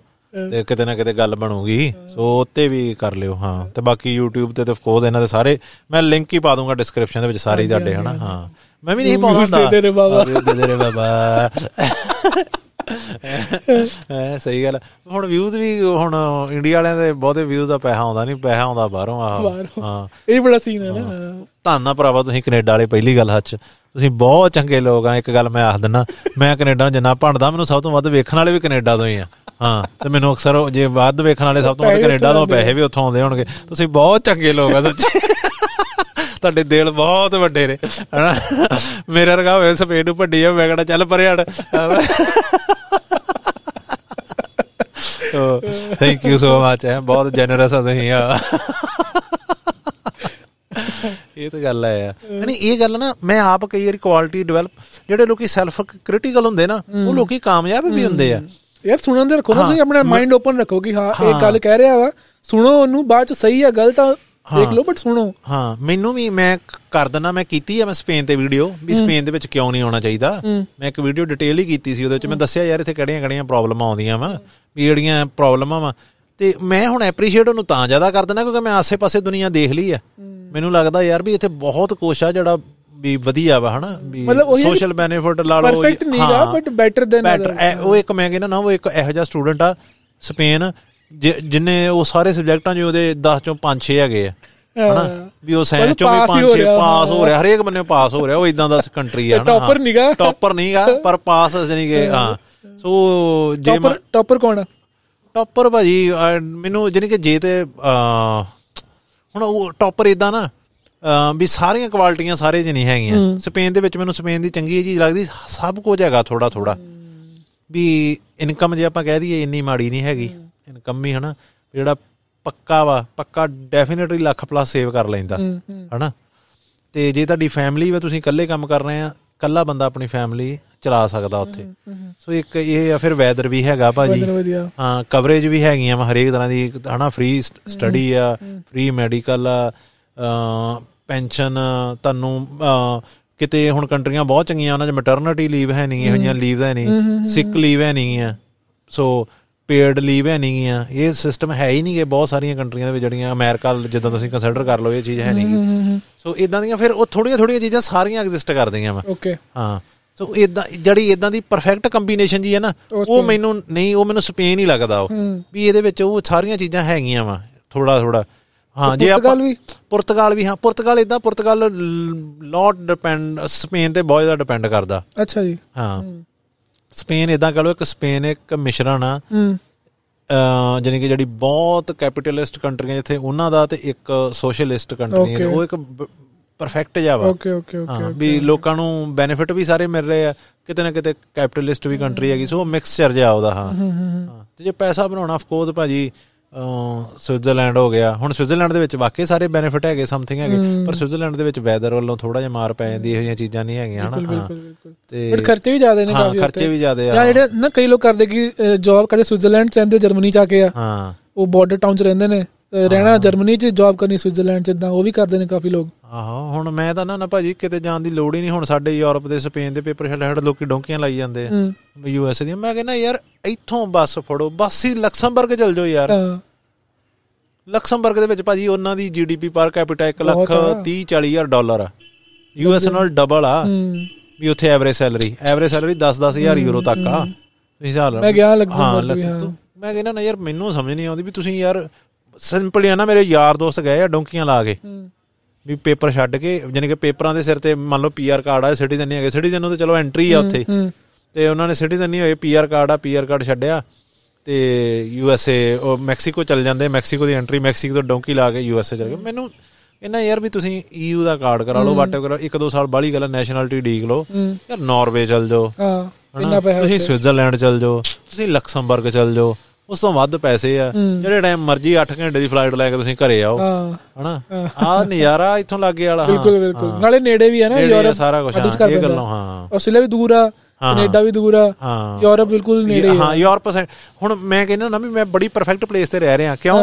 ਤੇ ਕਿਤੇ ਨਾ ਕਿਤੇ ਗੱਲ ਬਣੂਗੀ। ਸੋ ਉੱਤੇ ਵੀ ਕਰ ਲਿਓ ਹਾਂ। ਤੇ ਬਾਕੀ YouTube ਤੇ ਤੇ ਕੋਰਸ ਇਹਨਾਂ ਦੇ ਸਾਰੇ ਮੈਂ ਲਿੰਕ ਹੀ ਪਾ ਦੂੰਗਾ ਡਿਸਕ੍ਰਿਪਸ਼ਨ ਦੇ ਵਿੱਚ ਸਾਰੇ ਹੀ ਤੁਹਾਡੇ ਹਨਾ ਹਾਂ। ਮੈਂ ਵੀ ਨਹੀਂ ਪਾਉਂਦਾ ਦੇ ਦੇ ਰੇ ਬਾਬਾ। ਦੇ ਦੇ ਰੇ ਬਾਬਾ। ਐ ਸਹੀ ਗੱਲ ਆ। ਹੁਣ ਵਿਊਜ਼ ਵੀ ਹੁਣ ਇੰਡੀਆ ਵਾਲਿਆਂ ਦੇ ਬਹੁਤੇ ਵਿਊਜ਼ ਦਾ ਪੈਸਾ ਆਉਂਦਾ ਨਹੀਂ ਪੈਸਾ ਆਉਂਦਾ ਬਾਹਰੋਂ ਆਹ। ਬਾਹਰੋਂ। ਹਾਂ। ਇਹ ਬੜਾ ਸੀਨ ਹੈ ਨਾ। ਧੰਨਾ ਭਰਾਵਾ ਤੁਸੀਂ ਕੈਨੇਡਾ ਵਾਲੇ ਪਹਿਲੀ ਗੱਲ ਹੱਚ ਤੁਸੀਂ ਬਹੁਤ ਚੰਗੇ ਲੋਕ ਆ ਇੱਕ ਗੱਲ ਮੈਂ ਆਖ ਦਿੰਨਾ। ਮੈਂ ਕੈਨੇਡਾ ਜਿੰਨਾ ਭੰਡਦਾ ਮੈਨੂੰ ਸਭ ਤੋਂ ਵੱਧ ਵੇਖਣ ਵਾਲੇ ਵੀ ਕੈਨੇਡਾ ਤੋਂ ਹੀ ਆ। ਹਾਂ ਤੇ ਮੈਨੂੰ ਅਕਸਰ ਜੇ ਵੱਧ ਵੇਖਣ ਵਾਲੇ ਸਭ ਤੋਂ ਵੱਧ ਕੈਨੇਡਾ ਤੋਂ ਪੈਸੇ ਵੀ ਉੱਥੋਂ ਆਉਂਦੇ ਹੋਣਗੇ। ਤੁਸੀਂ ਬਹੁਤ ਚੰਗੇ ਲੋਕ ਆ ਸੱਚੀ। ਤੁਹਾਡੇ ਦਿਲ ਬਹੁਤ ਵੱਡੇ ਨੇ ਹਨਾ? ਮੇਰਾ ਰਗਾ ਹੋਵੇ ਸਪੇਨ ਨੂੰ ਭੱਡੀ ਆ ਮੈਂ ਕਹਣਾ ਚੱਲ ਪਰੇ ਹਟ ਥੈਂਕ ਯੂ ਸੋ ਮਚ ਹੈ ਬਹੁਤ ਜੈਨਰਸ ਆ ਤੁਸੀਂ ਆ ਇਹ ਤਾਂ ਗੱਲ ਹੈ ਨਹੀਂ ਇਹ ਗੱਲ ਨਾ ਮੈਂ ਆਪ ਕਈ ਵਾਰੀ ਕੁਆਲਿਟੀ ਡਿਵੈਲਪ ਜਿਹੜੇ ਲੋਕੀ ਸੈਲਫ ਕ੍ਰਿਟੀਕਲ ਹੁੰਦੇ ਨਾ ਉਹ ਲੋਕੀ ਕਾਮਯਾਬ ਵੀ ਹੁੰਦੇ ਆ। ਯਾਰ ਸੁਣਨ ਦੇ ਰੱਖੋ ਨਾ ਤੁਸੀਂ ਆਪਣਾ ਮਾਈਂਡ ਓਪਨ ਰੱਖੋ ਕਿ ਹਾਂ ਇਹ ਗੱਲ ਕਹਿ ਰਿਹਾ ਵਾ ਸੁਣੋ ਉਹਨੂੰ ਬਾਅਦ ਚ ਸਹੀ ਆ ਗਲਤ ਆ ਦੇਖ ਲਓ ਬਟ ਸੁਣੋ। ਹਾਂ ਮੈਨੂੰ ਵੀ ਮੈਂ ਕਰ ਦਿੰਦਾ ਮੈਂ ਕੀਤੀ ਆ ਮੈਂ ਸਪੇਨ ਤੇ ਵੀਡੀਓ ਵੀ ਸਪੇਨ ਦੇ ਵਿੱਚ ਕਿਉਂ ਨਹੀਂ ਆਉਣਾ ਚਾਹੀਦਾ? ਮੈਂ ਇੱਕ ਵੀਡੀਓ ਡਿਟੇਲ ਹੀ ਕੀਤੀ ਸੀ ਉਹਦੇ ਵਿੱਚ ਮੈਂ ਦੱਸਿਆ ਯਾਰ ਇੱਥੇ ਕਿਹੜੀਆਂ ਕਿਹੜੀਆਂ ਪ੍ਰੋਬਲਮਾਂ ਆਉਂਦੀਆਂ ਵਾ ਵੀ ਜਿਹੜੀਆਂ ਪ੍ਰੋਬਲਮਾਂ ਵਾ। ਤੇ ਮੈਂ ਹੁਣ ਐਪਰੀਸ਼ੀਏਟ ਉਹਨੂੰ ਤਾਂ ਜ਼ਿਆਦਾ ਕਰ ਦਿੰਦਾ ਕਿਉਂਕਿ ਮੈਂ ਆਸੇ-ਪਾਸੇ ਦੁਨੀਆ ਦੇਖ ਲਈ ਆ। ਮੈਨੂੰ ਲੱਗਦਾ ਯਾਰ ਵੀ ਇੱਥੇ ਬਹੁਤ ਕੁਛ ਆ ਜਿਹੜਾ ਵੀ ਵਧੀਆ ਵਾ ਹਨਾ? ਵੀ ਸੋਸ਼ਲ ਬੈਨੀਫਿਟ ਲਾ ਲਓ ਪਰਫੈਕਟ ਨਹੀਂਗਾ ਬਟ ਬੈਟਰ ਦੈਨ ਬੈਟਰ ਉਹ ਇੱਕ ਮੈਂ ਕਹਿੰਦਾ ਨਾ ਉਹ ਇੱਕ ਇਹੋ ਜਿਹਾ ਸਟੂਡੈਂਟ ਆ ਸਪੇਨ ਜਿੰਨੇ ਉਹ ਸਾਰੇ ਸਬਜੈਕਟਾਂ 'ਚ ਉਹਦੇ 10 ਚੋਂ 5-6 ਹੈਗੇ ਆ। ਹਨਾ? ਵੀ ਉਹ ਸਾਇੰਸ ਚੋਂ ਵੀ ਪਾਸ ਹੀ 5 ਹੋ 6 ਰਿਹਾ, ਪਾਸ ਹੋ ਰਿਹਾ। ਹਰੇਕ ਬੰਨੇ ਪਾਸ ਹੋ ਰਿਹਾ। ਉਹ ਇਦਾਂ ਦਾ ਕੰਟਰੀ ਆ ਹਨਾ? ਟੌਪਰ ਨੀਗਾ ਟੌਪਰ ਨਹੀਂਗਾ ਪਰ ਪਾਸ ਜਾਨੀ ਕਿ ਹਾਂ। ਸੋ ਜੇ ਟੌਪਰ ਟੌਪਰ ਕੌਣ ਆ? ਟੌਪਰ ਭਾਜੀ ਮੈਨੂੰ ਜਾਨੀ ਕਿ ਜੇ ਤੇ ਹੁਣ ਉਹ ਟੌਪਰ ਇਦਾਂ ਨਾ ਵੀ ਸਾਰੀਆਂ ਕੁਆਲਿਟੀਆਂ ਸਾਰੇ 'ਚ ਨਹੀਂ ਹੈਗੀਆਂ। ਸਪੇਨ ਦੇ ਵਿੱਚ ਮੈਨੂੰ ਸਪੇਨ ਦੀ ਚੰਗੀ ਚੀਜ਼ ਲੱਗਦੀ ਸਭ ਕੁਝ ਹੈਗਾ ਥੋੜਾ ਥੋੜਾ ਵੀ ਇਨਕਮ ਜੇ ਆਪਾਂ ਕਹਿ ਦਈਏ ਇੰਨੀ ਮਾੜੀ ਨਹੀਂ ਹੈਗੀ। ਇਨਕਮ ਹਨਾ? ਜਿਹੜਾ ਪੱਕਾ ਵਾ ਪੱਕਾ ਡੈਫੀਨਿਟਲੀ ਲੱਖ ਪਲੱਸ ਸੇਵ ਕਰ ਲੈਂਦਾ ਹਨਾ? ਤੇ ਜੇ ਤੁਹਾਡੀ ਫੈਮਿਲੀ ਵਾ ਤੁਸੀਂ ਇਕੱਲੇ ਕੰਮ ਕਰ ਰਹੇ ਆ ਇਕੱਲਾ ਬੰਦਾ ਆਪਣੀ ਫੈਮਿਲੀ ਚਲਾ ਸਕਦਾ ਉੱਥੇ। ਸੋ ਇੱਕ ਇਹ ਆ ਫਿਰ ਵੈਦਰ ਵੀ ਹੈਗਾ ਭਾਜੀ। ਹਾਂ ਕਵਰੇਜ ਵੀ ਹੈਗੀਆਂ ਵਾ ਹਰੇਕ ਤਰ੍ਹਾਂ ਦੀ ਹਨਾ? ਫ੍ਰੀ ਸਟੱਡੀ ਆ ਫ੍ਰੀ ਮੈਡੀਕਲ ਆ ਪੈਨਸ਼ਨ ਤੁਹਾਨੂੰ ਕਿਤੇ ਹੁਣ ਕੰਟਰੀਆਂ ਬਹੁਤ ਚੰਗੀਆਂ ਉਹਨਾਂ 'ਚ ਮੈਟਰਨਿਟੀ ਲੀਵ ਹੈ ਨਹੀਂ ਇਹੋ ਜਿਹੀਆਂ ਲੀਵ ਹੈ ਨਹੀਂ ਸਿਕ ਲੀਵ ਹੈ ਨਹੀਂ ਆ। ਸੋ ਪੇਡ ਲੀਵ ਹੈ ਨਹੀਂ ਆ। ਇਹ ਸਿਸਟਮ ਹੈ ਹੀ ਨਹੀਂਗੇ ਬਹੁਤ ਸਾਰੀਆਂ ਕੰਟਰੀਆਂ ਦੇ ਵਿੱਚ ਜਿਹੜੀਆਂ ਅਮਰੀਕਾ ਜਿੱਦਾਂ ਤੁਸੀਂ ਕੰਸੀਡਰ ਕਰ ਲਓ ਇਹ ਚੀਜ਼ ਹੈ ਨਹੀਂ ਸੋ ਇਦਾਂ ਦੀਆਂ ਫਿਰ ਉਹ ਥੋੜੀਆਂ ਥੋੜੀਆਂ ਚੀਜ਼ਾਂ ਸਾਰੀਆਂ ਐਗਜ਼ਿਸਟ ਕਰਦੀਆਂ ਵਾ। ਓਕੇ ਹਾਂ। ਸੋ ਇਦਾਂ ਜਿਹੜੀ ਇਦਾਂ ਦੀ ਪਰਫੈਕਟ ਕੰਬੀਨੇਸ਼ਨ ਜੀ ਹੈ ਨਾ ਉਹ ਮੈਨੂੰ ਨਹੀਂ ਉਹ ਮੈਨੂੰ ਸਪੇਨ ਹੀ ਲੱਗਦਾ ਉਹ। ਵੀ ਇਹਦੇ ਵਿੱਚ ਉਹ ਸਾਰੀਆਂ ਚੀਜ਼ਾਂ ਹੈਗੀਆਂ ਵਾ ਥੋੜਾ ਥੋੜਾ ਹਾਂ ਜੇ ਆਪਾਂ ਪੁਰਤਗਾਲ ਵੀ? ਪੁਰਤਗਾਲ ਵੀ ਹਾਂ ਪੁਰਤਗਾਲ ਇਦਾਂ ਪੁਰਤਗਾਲ ਲੋਟ ਡਿਪੈਂਡ ਸਪੇਨ ਤੇ ਬਹੁਤ ਜ਼ਿਆਦਾ ਡਿਪੈਂਡ ਕਰਦਾ। ਅੱਛਾ ਜੀ। ਹਾਂ। ਸਪੇਨ ਇਦਾਂ ਕਹ ਲਓ ਇੱਕ ਸਪੇਨ ਇੱਕ ਮਿਸ਼ਰਣ ਆ। ਜਾਣੀ ਕਿ ਜਿਹੜੀ ਬਹੁਤ ਕੈਪੀਟਲਿਸਟ ਕੰਟਰੀਆਂ ਜਿੱਥੇ ਉਹਨਾਂ ਦਾ ਤੇ ਇੱਕ ਸੋਸ਼ਲਿਸਟ ਕੰਟਰੀ ਹੈ ਉਹ ਇੱਕ ਪਰਫੈਕਟ ਜਿਹਾ ਵਾ। ਓਕੇ ਓਕੇ ਓਕੇ ਵੀ ਲੋਕਾਂ ਨੂੰ ਬੈਨੀਫਿਟ ਵੀ ਸਾਰੇ ਮਿਲ ਰਹੇ ਆ ਕਿਤੇ ਨਾ ਕਿਤੇ ਕੈਪੀਟਲਿਸਟ ਵੀ ਕੰਟਰੀ ਹੈਗੀ ਸੋ ਮਿਕਸਚਰ ਜਿਹਾ ਉਹਦਾ ਹਾਂ। ਹਾਂ ਤੇ ਜੇ ਪੈਸਾ ਬਣਾਉਣਾ ਆਫ ਕੋਰਸ ਭਾਜੀ ਸਵਿਟਜ਼ਰਲੈਂਡ ਹੋ ਗਿਆ। ਹੁਣ ਸਵਿਟਜ਼ਰਲੈਂਡ ਦੇ ਵਿੱਚ ਵਾਕਈ ਸਾਰੇ ਬੈਨੀਫਿਟ ਹੈਗੇ ਸਮਥਿੰਗ ਹੈਗੇ ਪਰ ਸਵਿਟਜ਼ਰਲੈਂਡ ਦੇ ਵਿੱਚ ਵੈਦਰ ਵੱਲੋਂ ਥੋੜਾ ਜਿਹਾ ਮਾਰ ਪੈ ਜਾਂਦੀ ਇਹੋ ਜਿਹੀਆਂ ਚੀਜ਼ਾਂ ਨਹੀਂ ਹੈਗੀਆਂ ਹਨਾ? ਹਾਂ। ਤੇ ਬਟ ਖਰਚੇ ਵੀ ਜ਼ਿਆਦਾ ਨੇ ਹਾਂ ਕਾਫੀ ਖਰਚੇ ਵੀ ਜ਼ਿਆਦੇ ਆ। ਜਾਂ ਜਿਹੜੇ ਨਾ ਕਈ ਲੋਕ ਕਰਦੇ ਕਿ ਜੌਬ ਕਰਦੇ ਸਵਿਟਜ਼ਰਲੈਂਡ ਚ ਰਹਿੰਦੇ ਜਰਮਨੀ ਚ ਆ ਕੇ ਆ। ਹਾਂ। ਉਹ ਬਾਰਡਰ ਟਾਊਨ ਚ ਰਹਿੰਦੇ ਨੇ। ਰਹਿਣਾ ਜਰਮਨੀ ਚ ਜੌਬ ਕਰਨੀ ਸਵਿਟਜ਼ਰਲੈਂਡ ਚ ਇਦਾਂ ਉਹ ਵੀ ਕਰਦੇ ਨੇ ਕਾਫੀ ਲੋਕ। ਆਹੋ ਹੁਣ ਮੈਂ ਤਾਂ ਨਾ ਨਾ ਭਾਜੀ ਕਿਤੇ ਜਾਣ ਦੀ ਲੋੜ ਹੀ ਨਹੀਂ। ਹੁਣ ਸਾਡੇ ਯੂਰਪ ਦੇ ਸਪੇਨ ਦੇ ਪੇਪਰ ਛੱਡ ਛੱਡ ਲੋਕੀ ਡੋਂਕੀਆਂ ਲਾਈ ਜਾਂਦੇ ਆ। ਹੂੰ। ਯੂ ਐਸ ਦੀਆਂ। ਮੈਂ ਕਹਿੰਦਾ ਯਾਰ ਇੱਥੋਂ ਬੱਸ ਫੜੋ। ਬੱਸ ਹੀ ਲਕਸਮਬਰਗ ਚਲ ਜਾਓ ਯਾਰ। ਲਕਸਮਬਰਗ ਦੇ ਵਿੱਚ ਭਾਜੀ ਉਹਨਾਂ ਦੀ ਜੀਡੀਪੀ ਪਰ ਕੈਪੀਟਾ 1 ਲੱਖ ਬਹੁਤ ਆ। 30 40 ਹਜ਼ਾਰ ਡਾਲਰ ਆ। ਯੂ ਐਸ ਨਾਲ ਡਬਲ ਆ। ਵੀ ਉੱਥੇ average salary average salary 10 10000 euro ਤੱਕ ਆ। ਤੁਸੀਂ ਹਿਸਾਬ ਲਾ ਮੈਂ ਗਿਆ ਲਗਜ਼ਮਬਰਗ ਹਾਂ। ਮੈਂ ਕਹਿੰਦਾ ਨਾ ਯਾਰ ਮੈਨੂੰ ਸਮਝ ਨਹੀਂ ਆਉਂਦੀ ਵੀ ਤੁਸੀਂ ਯਾਰ ਸਿੰਪਲੀ ਆ ਨਾ ਮੇਰੇ ਯਾਰ ਦੋਸਤ ਗਏ ਆ ਡੋਂਕੀਆਂ ਲਾ ਕੇ। ਵੀ ਪੇਪਰ ਛੱਡ ਕੇ ਯਾਨੀ ਕਿ ਪੇਪਰਾਂ ਦੇ ਸਿਰ ਤੇ ਮੰਨ ਲਓ ਪੀਆਰ ਕਾਰਡ ਆ ਸਿਟੀਜ਼ਨ ਨਹੀਂ ਹੈਗੇ। ਸਿਟੀਜ਼ਨ ਨੂੰ ਤੇ ਚਲੋ ਐਂਟਰੀ ਆ ਉੱਥੇ। ਤੇ ਉਹਨਾਂ ਨੇ ਸਿਟੀਜ਼ਨ ਨਹੀਂ ਹੋਏ ਪੀਆਰ ਕਾਰਡ ਆ ਪੀਆਰ ਕਾਰਡ ਛੱਡਿਆ। ਤੇ ਯੂ ਐਸ ਏ ਉਹ ਮੈਕਸੀਕੋ ਚਲ ਜਾਂਦੇ ਮੈਕਸੀਕੋ ਦੀ ਐਂਟਰੀ ਮੈਕਸੀਕੋ ਤੋਂ ਡੋਂਕੀ ਲਾ ਕੇ ਯੂ ਐਸ ਏ ਚਲ ਗਏ। ਮੈਨੂੰ ਇਹਨਾਂ ਯਾਰ ਵੀ ਤੁਸੀਂ ਈਯੂ ਦਾ ਕਾਰਡ ਕਰਾ ਲਓ ਵਾਟੇ ਕਰੋ ਇੱਕ ਦੋ ਸਾਲ ਬਾਹਲੀ ਗੱਲ ਨੈਸ਼ਨੈਲਿਟੀ ਡੀਕ ਲਓ। ਯਾਰ ਨਾਰਵੇ ਚਲ ਜਾਓ। ਹਾਂ ਤੁਸੀਂ। ਸਵਿਟਜ਼ਰਲੈਂਡ ਚਲ ਜਾਓ ਤੁਸੀਂ ਲਕਸਮਬਰਗ ਚਲ ਜਾਓ। ਉਸ ਤੋਂ ਵੱਧ ਪੈਸੇ ਆ। ਜਿਹੜੇ ਟਾਈਮ ਮਰਜ਼ੀ 8 ਘੰਟੇ ਦੀ ਫਲਾਈਟ ਲੈ ਕੇ ਤੁਸੀਂ ਘਰੇ ਆਓ। ਹਨਾ? ਆ ਨਜ਼ਾਰਾ ਇੱਥੋਂ ਲੱਗੇ ਵਾਲਾ। ਬਿਲਕੁਲ ਬਿਲਕੁਲ। ਨਾਲੇ ਨੇੜੇ ਵੀ ਹੈ ਨਾ ਯੂਰਪ ਸਾਰਾ ਕੁਝ ਇਹ। ਗੱਲਾਂ ਹਾਂ। ਆਸਟ੍ਰੇਲੀਆ ਵੀ ਦੂਰ ਆ। ਕੈਨੇਡਾ ਵੀ ਦੂਰ ਆ ਯੂਰਪ ਬਿਲਕੁਲ ਨੇੜੇ ਹਾਂ ਯੂਰਪ ਹੁਣ ਮੈਂ ਕਹਿੰਦਾ ਨਾ ਵੀ ਮੈਂ ਬੜੀ ਪਰਫੈਕਟ ਪਲੇਸ ਤੇ ਰਹਿ ਰਿਹਾ। ਕਿਉਂ।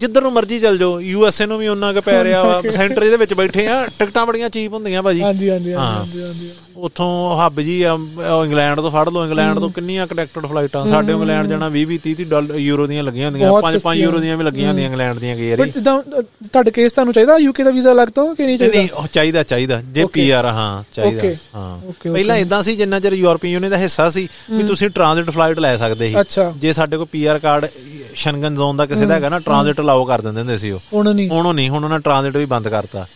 ਜਿੱਧਰ ਨੂੰ ਮਰਜ਼ੀ ਚੱਲ ਜਾਓ ਯੂ ਐਸ ਏ ਨੂੰ ਵੀ ਉਹਨਾਂ ਕੇ ਪੈ ਰਿਹਾ ਵਾ ਸੈਂਟਰ ਇਹਦੇ ਵਿੱਚ ਬੈਠੇ ਆ ਟਿਕਟਾਂ ਬੜੀਆਂ ਚੀਪ ਹੁੰਦੀਆਂ ਭਾਜੀ। ਹਾਂਜੀ ਹਾਂਜੀ। ਹਾਂਜੀ ਹਾਂਜੀ ਉਥੋਂ ਹੱਬ ਜੀ ਇੰਗਲੈਂਡ ਤੋਂ ਫੜ ਲਓ ਇੰਗਲੈਂਡ ਤੋਂ ਕਿੰਨੀਆਂ ਕਨੈਕਟਡ ਫਲਾਈਟਾਂ ਸਾਡੇ ਇੰਗਲੈਂਡ ਜਾਣਾ 20 20 30 ਡਾਲਰ ਯੂਰੋ ਦੀਆਂ ਲੱਗੀਆਂ ਹੁੰਦੀਆਂ ਬਹੁਤ 5 5 ਸਸਤੀਆਂ। ਯੂਰੋ ਦੀਆਂ ਵੀ ਲੱਗੀਆਂ ਹੁੰਦੀਆਂ ਇੰਗਲੈਂਡ ਦੀਆਂ ਜਿੱਦਾਂ ਅ, ਤੁਹਾਡੇ ਕੇਸ ਤੁਹਾਨੂੰ ਚਾਹੀਦਾ ਯੂਕੇ ਦਾ ਵੀਜ਼ਾ ਲੱਗ ਤੋਂ ਕਿ ਨਹੀਂ ਚਾਹੀਦਾ? ਨਹੀਂ ਚਾਹੀਦਾ ਚਾਹੀਦਾ ਜੇ ਪੀਆਰ ਹਾਂ ਚਾਹੀਦਾ. ਹਾਂ। ਪਹਿਲਾਂ ਇਦਾਂ ਸੀ ਜਿੰਨਾ ਚਿਰ ਯੂਰਪੀਅਨ ਯੂਨੀਅਨ ਦਾ ਹਿੱਸਾ ਸੀ ਵੀ ਤੁਸੀਂ ਟ੍ਰਾਂਜ਼ਿਟ ਫਲਾਈਟ ਲੈ ਸਕਦੇ ਸੀ। ਜੇ ਸਾਡੇ ਕੋਲ ਪੀਆਰ ਕਾਰਡ ਸ਼ਨਗਨ ਜ਼ੋਨ ਦਾ ਕਿਸੇ ਦਾ ਹੈਗਾ ਨਾ ਟ੍ਰਾਂਜ਼ਿਟ ਅਲਾਉ ਕਰ ਦਿੰਦੇ ਹੁੰਦੇ ਸੀ ਉਹ। ਹੁਣ ਨਹੀਂ। ਹੁਣ ਨਹੀਂ ਹੁਣ ਉਹਨਾਂ ਟ੍ਰਾਂਜ਼ਿਟ ਵੀ ਬੰਦ ਕਰਤਾ।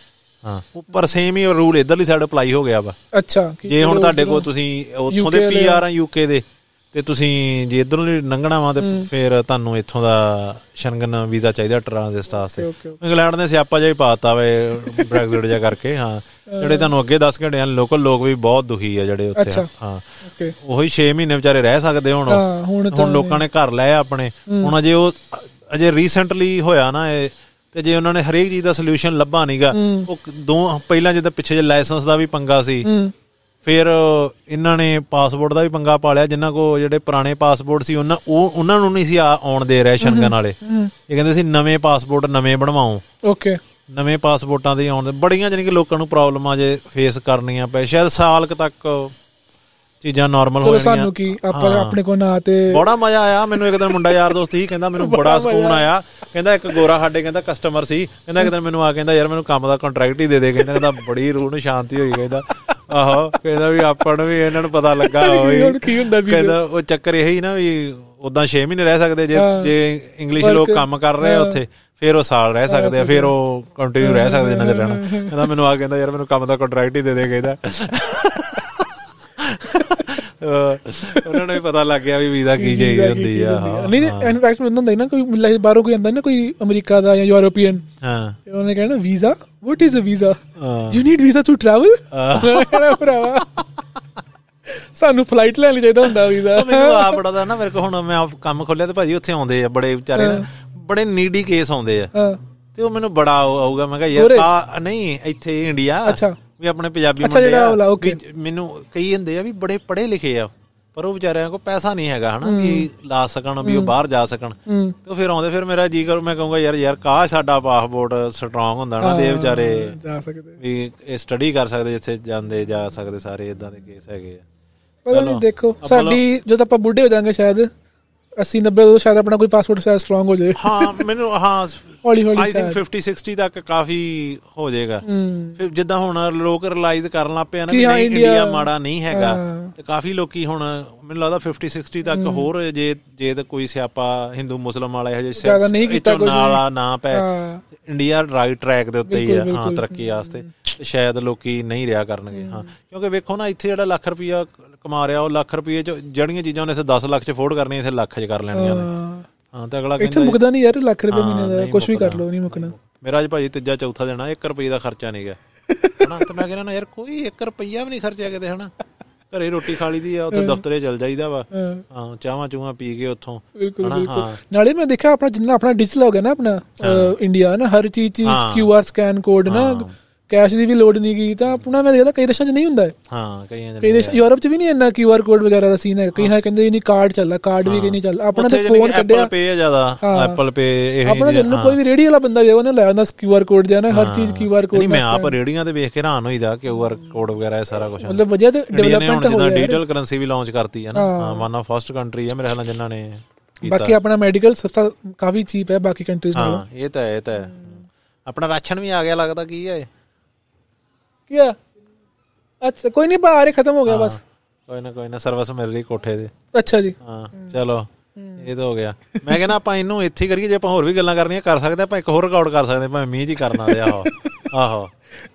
ਹਾਂ ਉੱਪਰ ਸੇਮ ਹੀ ਰੂਲ ਇਧਰਲੀ ਸਾਈਡ ਅਪਲਾਈ ਹੋ ਗਿਆ ਵਾ। ਅੱਛਾ ਜੇ ਹੁਣ ਤੁਹਾਡੇ ਕੋਲ ਤੁਸੀਂ ਉੱਥੋਂ ਦੇ ਪੀਆਰ ਆ ਯੂਕੇ ਦੇ ਤੇ ਤੁਸੀਂ ਜੇ ਇਧਰੋਂ ਲੰਘਣਾ ਵਾ ਤੇ ਫਿਰ ਤੁਹਾਨੂੰ ਇੱਥੋਂ ਦਾ ਸ਼ੰਗਨ ਵੀਜ਼ਾ ਚਾਹੀਦਾ ਟ੍ਰਾਂਜ਼ਿਟ ਵਾਸਤੇ ਇੰਗਲੈਂਡ ਨੇ ਸਿਆਪਾ ਜਿਹਾ ਹੀ ਪਾਤਾ ਵੇ ਬ੍ਰੈਗਜ਼ਿਟ ਜਿਹਾ ਕਰਕੇ ਹਾਂ। ਜਿਹੜੇ ਤੁਹਾਨੂੰ ਅੱਗੇ 10 ਘੰਟੇ ਹਨ ਲੋਕਲ ਲੋਕ ਵੀ ਬਹੁਤ ਦੁਖੀ ਆ ਜਿਹੜੇ ਉੱਥੇ। ਹਾਂ। ਉਹੀ 6 ਮਹੀਨੇ ਵਿਚਾਰੇ ਰਹਿ ਸਕਦੇ ਹੁਣ। ਹੁਣ ਲੋਕਾਂ ਨੇ ਘਰ ਲਏ ਆਪਣੇ। ਹੁਣ ਅਜੇ ਉਹ ਅਜੇ ਰੀਸੈਂਟਲੀ ਹੋਇਆ ਨਾ ਇਹ ਤੇ ਜੇ ਉਹਨਾਂ ਨੇ ਹਰੇਕ ਚੀਜ਼ ਦਾ ਸੋਲੂਸ਼ਨ ਲੱਭਾ ਨਹੀਂਗਾ ਉਹ ਦੋ ਪਹਿਲਾਂ ਜਿੱਦਾਂ ਪਿੱਛੇ ਜੇ ਲਾਇਸੈਂਸ ਦਾ ਵੀ ਪੰਗਾ ਸੀ। ਫਿਰ ਇਹਨਾਂ ਨੇ ਪਾਸਪੋਰਟ ਦਾ ਵੀ ਪੰਗਾ ਪਾ ਲਿਆ ਜਿਨ੍ਹਾਂ ਕੋ ਜਿਹੜੇ ਪੁਰਾਣੇ ਪਾਸਪੋਰਟ ਸੀ ਉਹਨਾਂ ਉਹ ਉਹਨਾਂ ਨੂੰ ਨਹੀਂ ਸੀ ਆਉਣ ਦੇ ਰਹੇ ਸ਼ੰਗਨ ਵਾਲੇ। ਇਹ ਕਹਿੰਦੇ ਸੀ ਨਵੇਂ ਪਾਸਪੋਰਟ ਨਵੇਂ ਬਣਵਾਓ। ਓਕੇ ਨਵੇਂ ਪਾਸਪੋਰਟਾਂ ਦੇ ਆਉਣ ਦੇ ਬੜੀਆਂ ਜਾਨੀ ਕਿ ਲੋਕਾਂ ਨੂੰ ਪ੍ਰੋਬਲਮਾਂ ਜੇ ਫੇਸ ਕਰਨੀਆਂ ਪਏ। ਸ਼ਾਇਦ ਸਾਲ ਕੁ ਤੱਕ ਚੀਜ਼ਾਂ ਨਾਰਮਲ ਹੋ ਜਾਣੀਆਂ। ਸਾਨੂੰ ਕੀ ਆਪਾਂ ਆਪਣੇ ਕੋ ਨਾ ਤੇ ਬੜਾ ਮਜ਼ਾ ਆਇਆ। ਮੈਨੂੰ ਇੱਕ ਦਿਨ ਮੁੰਡਾ ਯਾਰ ਦੋਸਤ ਸੀ ਕਹਿੰਦਾ ਮੈਨੂੰ ਬੜਾ ਸਕੂਨ ਆਇਆ। ਕਹਿੰਦਾ ਇੱਕ ਗੋਰਾ ਸਾਡੇ ਕਹਿੰਦਾ ਕਸਟਮਰ ਸੀ। ਕਹਿੰਦਾ ਇੱਕ ਦਿਨ ਮੈਨੂੰ ਆ ਕਹਿੰਦਾ ਯਾਰ ਮੈਨੂੰ ਕੰਮ ਦਾ ਕੰਟਰੈਕਟ ਹੀ ਦੇ ਦੇ। ਕਹਿੰਦਾ ਕਹਿੰਦਾ ਬੜੀ ਰੂਹ ਨੂੰ ਸ਼ਾਂਤੀ ਹੋਈ ਕਹਿੰਦਾ। ਆਹੋ ਕਹਿੰਦਾ ਵੀ ਆਪਾਂ ਨੂੰ ਵੀ ਇਹਨਾਂ ਨੂੰ ਪਤਾ ਲੱਗਾ ਹੋਈ ਹੁਣ ਕੀ ਹੁੰਦਾ ਵੀ ਕਹਿੰਦਾ ਉਹ ਚੱਕਰ ਇਹ ਹੀ ਨਾ ਵੀ ਉਦਾਂ 6 ਮਹੀਨੇ ਰਹਿ ਸਕਦੇ ਜੇ। ਜੇ ਇੰਗਲਿਸ਼ ਲੋਕ ਕੰਮ ਕਰ ਰਹੇ ਆ ਉੱਥੇ ਫਿਰ ਉਹ ਸਾਲ ਰਹਿ ਸਕਦੇ ਆ ਫਿਰ ਉਹ ਕੰਟੀਨਿਊ ਰਹਿ ਸਕਦੇ ਜਿੰਨਾ ਚਿਰ ਰਹਿਣਾ। ਕਹਿੰਦਾ ਮੈਨੂੰ ਆ ਕਹਿੰਦਾ ਯਾਰ ਮੈਨੂੰ ਕੰਮ ਦਾ ਕੰਟਰੈਕਟ ਹੀ ਦੇ ਦੇ ਕਹਿੰਦਾ। ਉਹਨਾਂ ਨੂੰ ਵੀ ਪਤਾ ਲੱਗ ਗਿਆ ਵੀ ਵੀਜ਼ਾ ਕੀ ਚੀਜ਼ ਹੁੰਦੀ ਆ ਹਾਂ ਨਹੀਂ ਇਨਫੈਕਟ ਮੈਨੂੰ ਹੁੰਦਾ ਨਾ ਕੋਈ ਮਿਲਦਾ ਸੀ ਬਾਹਰੋਂ ਕੋਈ ਆਂਦਾ ਨਾ ਕੋਈ ਅਮਰੀਕਾ ਦਾ ਜਾਂ ਯੂਰੋਪੀਅਨ। ਹਾਂ। ਤੇ ਉਹਨੇ ਕਹਿਣਾ visa? What is a visa. You need visa to travel ਭਰਾਵਾ ਸਾਨੂੰ ਫਲਾਈਟ ਲੈਣੀ ਚਾਹੀਦਾ ਹੁੰਦਾ ਵੀਜ਼ਾ। ਮੈਨੂੰ ਆ ਬੜਾ ਦਾ ਨਾ ਮੇਰੇ ਕੋਲ ਹੁਣ ਮੈਂ ਕੰਮ ਖੋਲਿਆ ਤੇ ਭਾਜੀ ਉੱਥੇ ਆਉਂਦੇ ਆ ਬੜੇ ਵਿਚਾਰੇ ਬੜੇ ਨੀਡੀ ਕੇਸ ਆਉਂਦੇ ਆ। ਤੇ ਉਹ ਮੈਨੂੰ ਬੜਾ ਆਊਗਾ ਮੈਂ ਕਿਹਾ ਯਾਰ? ਆ ਨਹੀਂ ਇੱਥੇ ਇੰਡੀਆ। ਅੱਛਾ। ਵੀ ਆਪਣੇ ਪੰਜਾਬੀ ਮੁੰਡੇ ਆ, ਮੈਨੂੰ ਕਈ ਹੁੰਦੇ ਆ ਵੀ ਬੜੇ ਪੜ੍ਹੇ ਲਿਖੇ ਆ ਪਰ ਉਹ ਵਿਚਾਰਿਆਂ ਕੋਲ ਪੈਸਾ ਨਹੀਂ ਹੈਗਾ ਹਨਾ ਵੀ ਲਾ ਸਕਣ ਵੀ ਉਹ ਬਾਹਰ ਜਾ ਸਕਣ। ਤੇ ਫਿਰ ਆਉਂਦੇ ਫਿਰ ਮੇਰਾ ਜੀ ਕਰ ਮੈਂ ਕਹੂੰਗਾ ਯਾਰ ਯਾਰ ਕਾਹ ਸਾਡਾ ਪਾਸਪੋਰਟ ਸਟਰੋਂਗ ਹੁੰਦਾ ਨਾ ਇਹ ਵਿਚਾਰੇ ਜਾ ਸਕਦੇ। ਵੀ ਇਹ ਸਟੱਡੀ ਕਰ ਸਕਦੇ ਜਿੱਥੇ ਜਾਂਦੇ ਜਾ ਸਕਦੇ ਸਾਰੇ ਇਦਾਂ ਦੇ ਕੇਸ ਹੈਗੇ ਆ। ਨਹੀਂ ਦੇਖੋ ਸਾਡੀ ਜਦੋਂ ਆਪਾਂ ਬੁੱਢੇ ਹੋ ਜਾਾਂਗੇ ਸ਼ਾਇਦ 80 90 ਉਦੋਂ ਸ਼ਾਇਦ ਆਪਣਾ ਕੋਈ ਪਾਸਪੋਰਟ ਸ਼ਾਇਦ ਸਟਰੋਂਗ ਹੋ ਜਾਏ। ਹਾਂ ਮੈਨੂੰ ਹਾਂ ਹੌਲੀ ਹੌਲੀ ਆਈ ਥਿੰਕ 50 60 ਤੱਕ ਕਾਫੀ ਹੋ ਜਾਏਗਾ। ਫਿਰ ਜਿੱਦਾਂ ਹੁਣ ਲੋਕ ਰਿਅਲਾਈਜ਼ ਕਰਨ ਲੱਗ ਪਏ ਨਾ ਕਿ ਨਹੀਂ ਇੰਡੀਆ- ਮਾੜਾ ਨਹੀਂ ਹੈਗਾ। ਤੇ ਕਾਫੀ ਲੋਕੀ ਹੁਣ ਮੈਨੂੰ ਲੱਗਦਾ 50 60 ਤੱਕ ਹੋਰ ਜੇ ਜੇ ਤਾਂ ਕੋਈ ਸਿਆਪਾ ਹਿੰਦੂ ਮੁਸਲਮ ਵਾਲਾ ਇਹੋ ਜਿਹੇ ਜ਼ਿਆਦਾ ਨਹੀਂ ਕੀਤਾ ਵੀ। ਨਾਲਾ ਨਾ ਪੈ। ਇੰਡੀਆ ਰਾਈਟ ਟਰੈਕ ਦੇ ਉੱਤੇ ਹੀ ਆ। ਹਾਂ। ਤਰੱਕੀ ਵਾਸਤੇ। ਤੇ ਸ਼ਾਇਦ ਲੋਕੀ ਨਹੀਂ ਰਿਹਾ ਕਰਨਗੇ ਹਾਂ ਕਿਉਂਕਿ ਵੇਖੋ ਨਾ ਇੱਥੇ ਜਿਹੜਾ ਲੱਖ ਰੁਪਇਆ ਕਮਾ ਰਿਹਾ ਉਹ ਲੱਖ ਰੁਪਏ ਚ ਜਿਹੜੀਆਂ ਚੀਜ਼ਾਂ ਉਹਨੇ ਇੱਥੇ 10 ਲੱਖ ਚ ਅਫੋਰਡ ਕਰਨੀਆਂ ਇੱਥੇ ਲੱਖ ਚ ਕਰ ਲੈਣੀਆਂ ਨੇ ਹਾਂ। ਤੇ ਅਗਲਾ ਇੱਥੇ ਕਹਿੰਦਾ ਮੁਕਦਾ ਨਹੀਂ ਯਾਰ ਲੱਖ ਰੁਪਏ ਮਹੀਨੇ ਦਾ ਕੁਝ ਵੀ ਕਰ। ਲਓ ਨਹੀਂ ਮੁਕਣਾ ਮੇਰਾ ਅੱਜ ਭਾਜੀ ਤੀਜਾ ਚੌਥਾ ਦੇਣਾ 1 ਰੁਪਏ ਦਾ ਖਰਚਾ ਨਹੀਂ ਗਿਆ ਹਨਾ ਤੇ ਮੈਂ ਕਹਿੰਦਾ ਨਾ ਯਾਰ ਕੋਈ 1 ਰੁਪਈਆ ਵੀ ਨਹੀਂ ਖਰਚਿਆ ਕਿਤੇ ਹਨਾ ਘਰੇ ਰੋਟੀ ਖਾ ਲਈਦੀ ਆ ਉੱਥੇ ਦਫ਼ਤਰੇ ਚਲ ਜਾਈਦਾ ਵਾ ਹਾਂ ਚਾਹਾਂ ਚੂਹਾਂ ਪੀ ਕੇ ਉੱਥੋਂ ਬਿਲਕੁਲ ਹਨਾ, ਬਿਲਕੁਲ ਹਾਂ। ਨਾਲੇ ਮੈਂ ਦੇਖਿਆ ਆਪਣਾ ਜਿੰਨਾ ਆਪਣਾ ਡਿਜੀਟਲ ਹੋ ਗਿਆ ਨਾ ਆਪਣਾ ਇੰਡੀਆ ਨਾ ਹਰ ਚੀਜ਼ ਚ ਹਾਂ। ਕਿਊਆਰ ਸਕੈਨ ਕੋਡ ਨਾ। ਕੈਸ਼ ਦੀ ਵੀ ਲੋਡ ਨਹੀਂ ਗਈ ਤਾਂ ਆਪਣਾ ਮੈਂ ਦੇਖਦਾ ਕਈ ਦੇਸ਼ਾਂ 'ਚ ਨਹੀਂ ਹੁੰਦਾ ਹੈ। ਹਾਂ ਕਈਆਂ ਦੇ ਕਈ ਦੇਸ਼ ਯੂਰਪ 'ਚ ਵੀ ਨਹੀਂ ਇੰਨਾ ਕਿਊਆਰ ਕੋਡ ਵਗੈਰਾ ਦਾ ਸੀਨ ਹੈ। ਕਈ ਹੈ ਕਹਿੰਦੇ ਨਹੀਂ ਕਾਰਡ ਚੱਲਦਾ ਕਾਰਡ ਵੀ ਨਹੀਂ ਚੱਲਦਾ। ਆਪਣਾ ਤਾਂ ਫੋਨ ਕੱਢਿਆ। ਐਪਲ ਪੇ ਆ ਜ਼ਿਆਦਾ। ਹਾਂ। ਐਪਲ ਪੇ ਇਹ ਆਪਣਾ ਜਦੋਂ ਕੋਈ ਵੀ ਰੇੜੀ ਵਾਲਾ ਬੰਦਾ ਜਾਵੇ ਉਹਨੇ ਲੈ ਆਉਂਦਾ ਕਿਊਆਰ ਕੋਡ ਜਾਣਾ ਹਰ ਚੀਜ਼ ਕਿਊਆਰ ਕੋਡ ਨਹੀਂ ਮੈਂ ਆਪ ਰੇੜੀਆਂ ਤੇ ਵੇਖ ਕੇ ਹੈਰਾਨ ਹੋਈਦਾ ਕਿ ਓਵਰ ਕੋਡ ਵਗੈਰਾ ਇਹ ਸਾਰਾ ਕੁਝ ਮਤਲਬ ਵਧੀਆ ਤੇ ਡਿਵੈਲਪਮੈਂਟ ਹੋ ਗਿਆ ਡਿਜੀਟਲ ਕਰੰਸੀ ਵੀ ਲਾਂਚ ਕਰਤੀ ਹੈ ਨਾ। ਹਾਂ। ਵਨ ਆਫ ਫਸਟ ਕੰਟਰੀ ਹੈ ਮੇਰੇ ਖਿਆਲ ਨਾਲ ਜਿਨ੍ਹਾਂ ਨੇ ਬਾਕੀ ਆਪਣਾ ਮੈਡੀਕਲ ਸਸਤਾ ਕਾਫੀ ਚੀਪ ਹੈ ਬਾਕੀ ਕੰਟਰੀਜ਼ ਨਾਲੋਂ। ਹਾਂ ਇਹ ਤਾਂ ਹੈ ਇਹ ਤਾਂ ਹੈ। ਆਪਣਾ ਰਾਸ਼ਨ ਵੀ ਆ ਗਿਆ ਲੱਗਦਾ ਕੀ ਹੈ ਕੀ ਅੱਛਾ ਕੋਈ ਨਹੀਂ ਬਾਹਰ ਹੀ ਖਤਮ ਹੋ ਗਿਆ ਬਸ। ਕੋਈ ਨਾ ਕੋਈ ਨਾ ਸਰਵਿਸ ਮਿਲ ਰਹੀ ਕੋਠੇ ਦੇ। ਅੱਛਾ ਜੀ। ਹਾਂ ਚਲੋ ਇਹ ਤਾਂ ਹੋ ਗਿਆ। ਮੈਂ ਕਹਿੰਦਾ ਆਪਾਂ ਇਹਨੂੰ ਇੱਥੇ ਹੀ ਕਰੀਏ ਜੇ ਆਪਾਂ ਹੋਰ ਵੀ ਗੱਲਾਂ ਕਰਨੀਆਂ ਕਰ ਸਕਦੇ ਆਪਾਂ ਇੱਕ ਹੋਰ ਰਿਕਾਰਡ ਕਰ ਸਕਦੇ ਭਾਵੇਂ ਮੀਂਹ ਜੀ ਕਰਨਾ ਤੇ ਆਹੋ ਆਹੋ।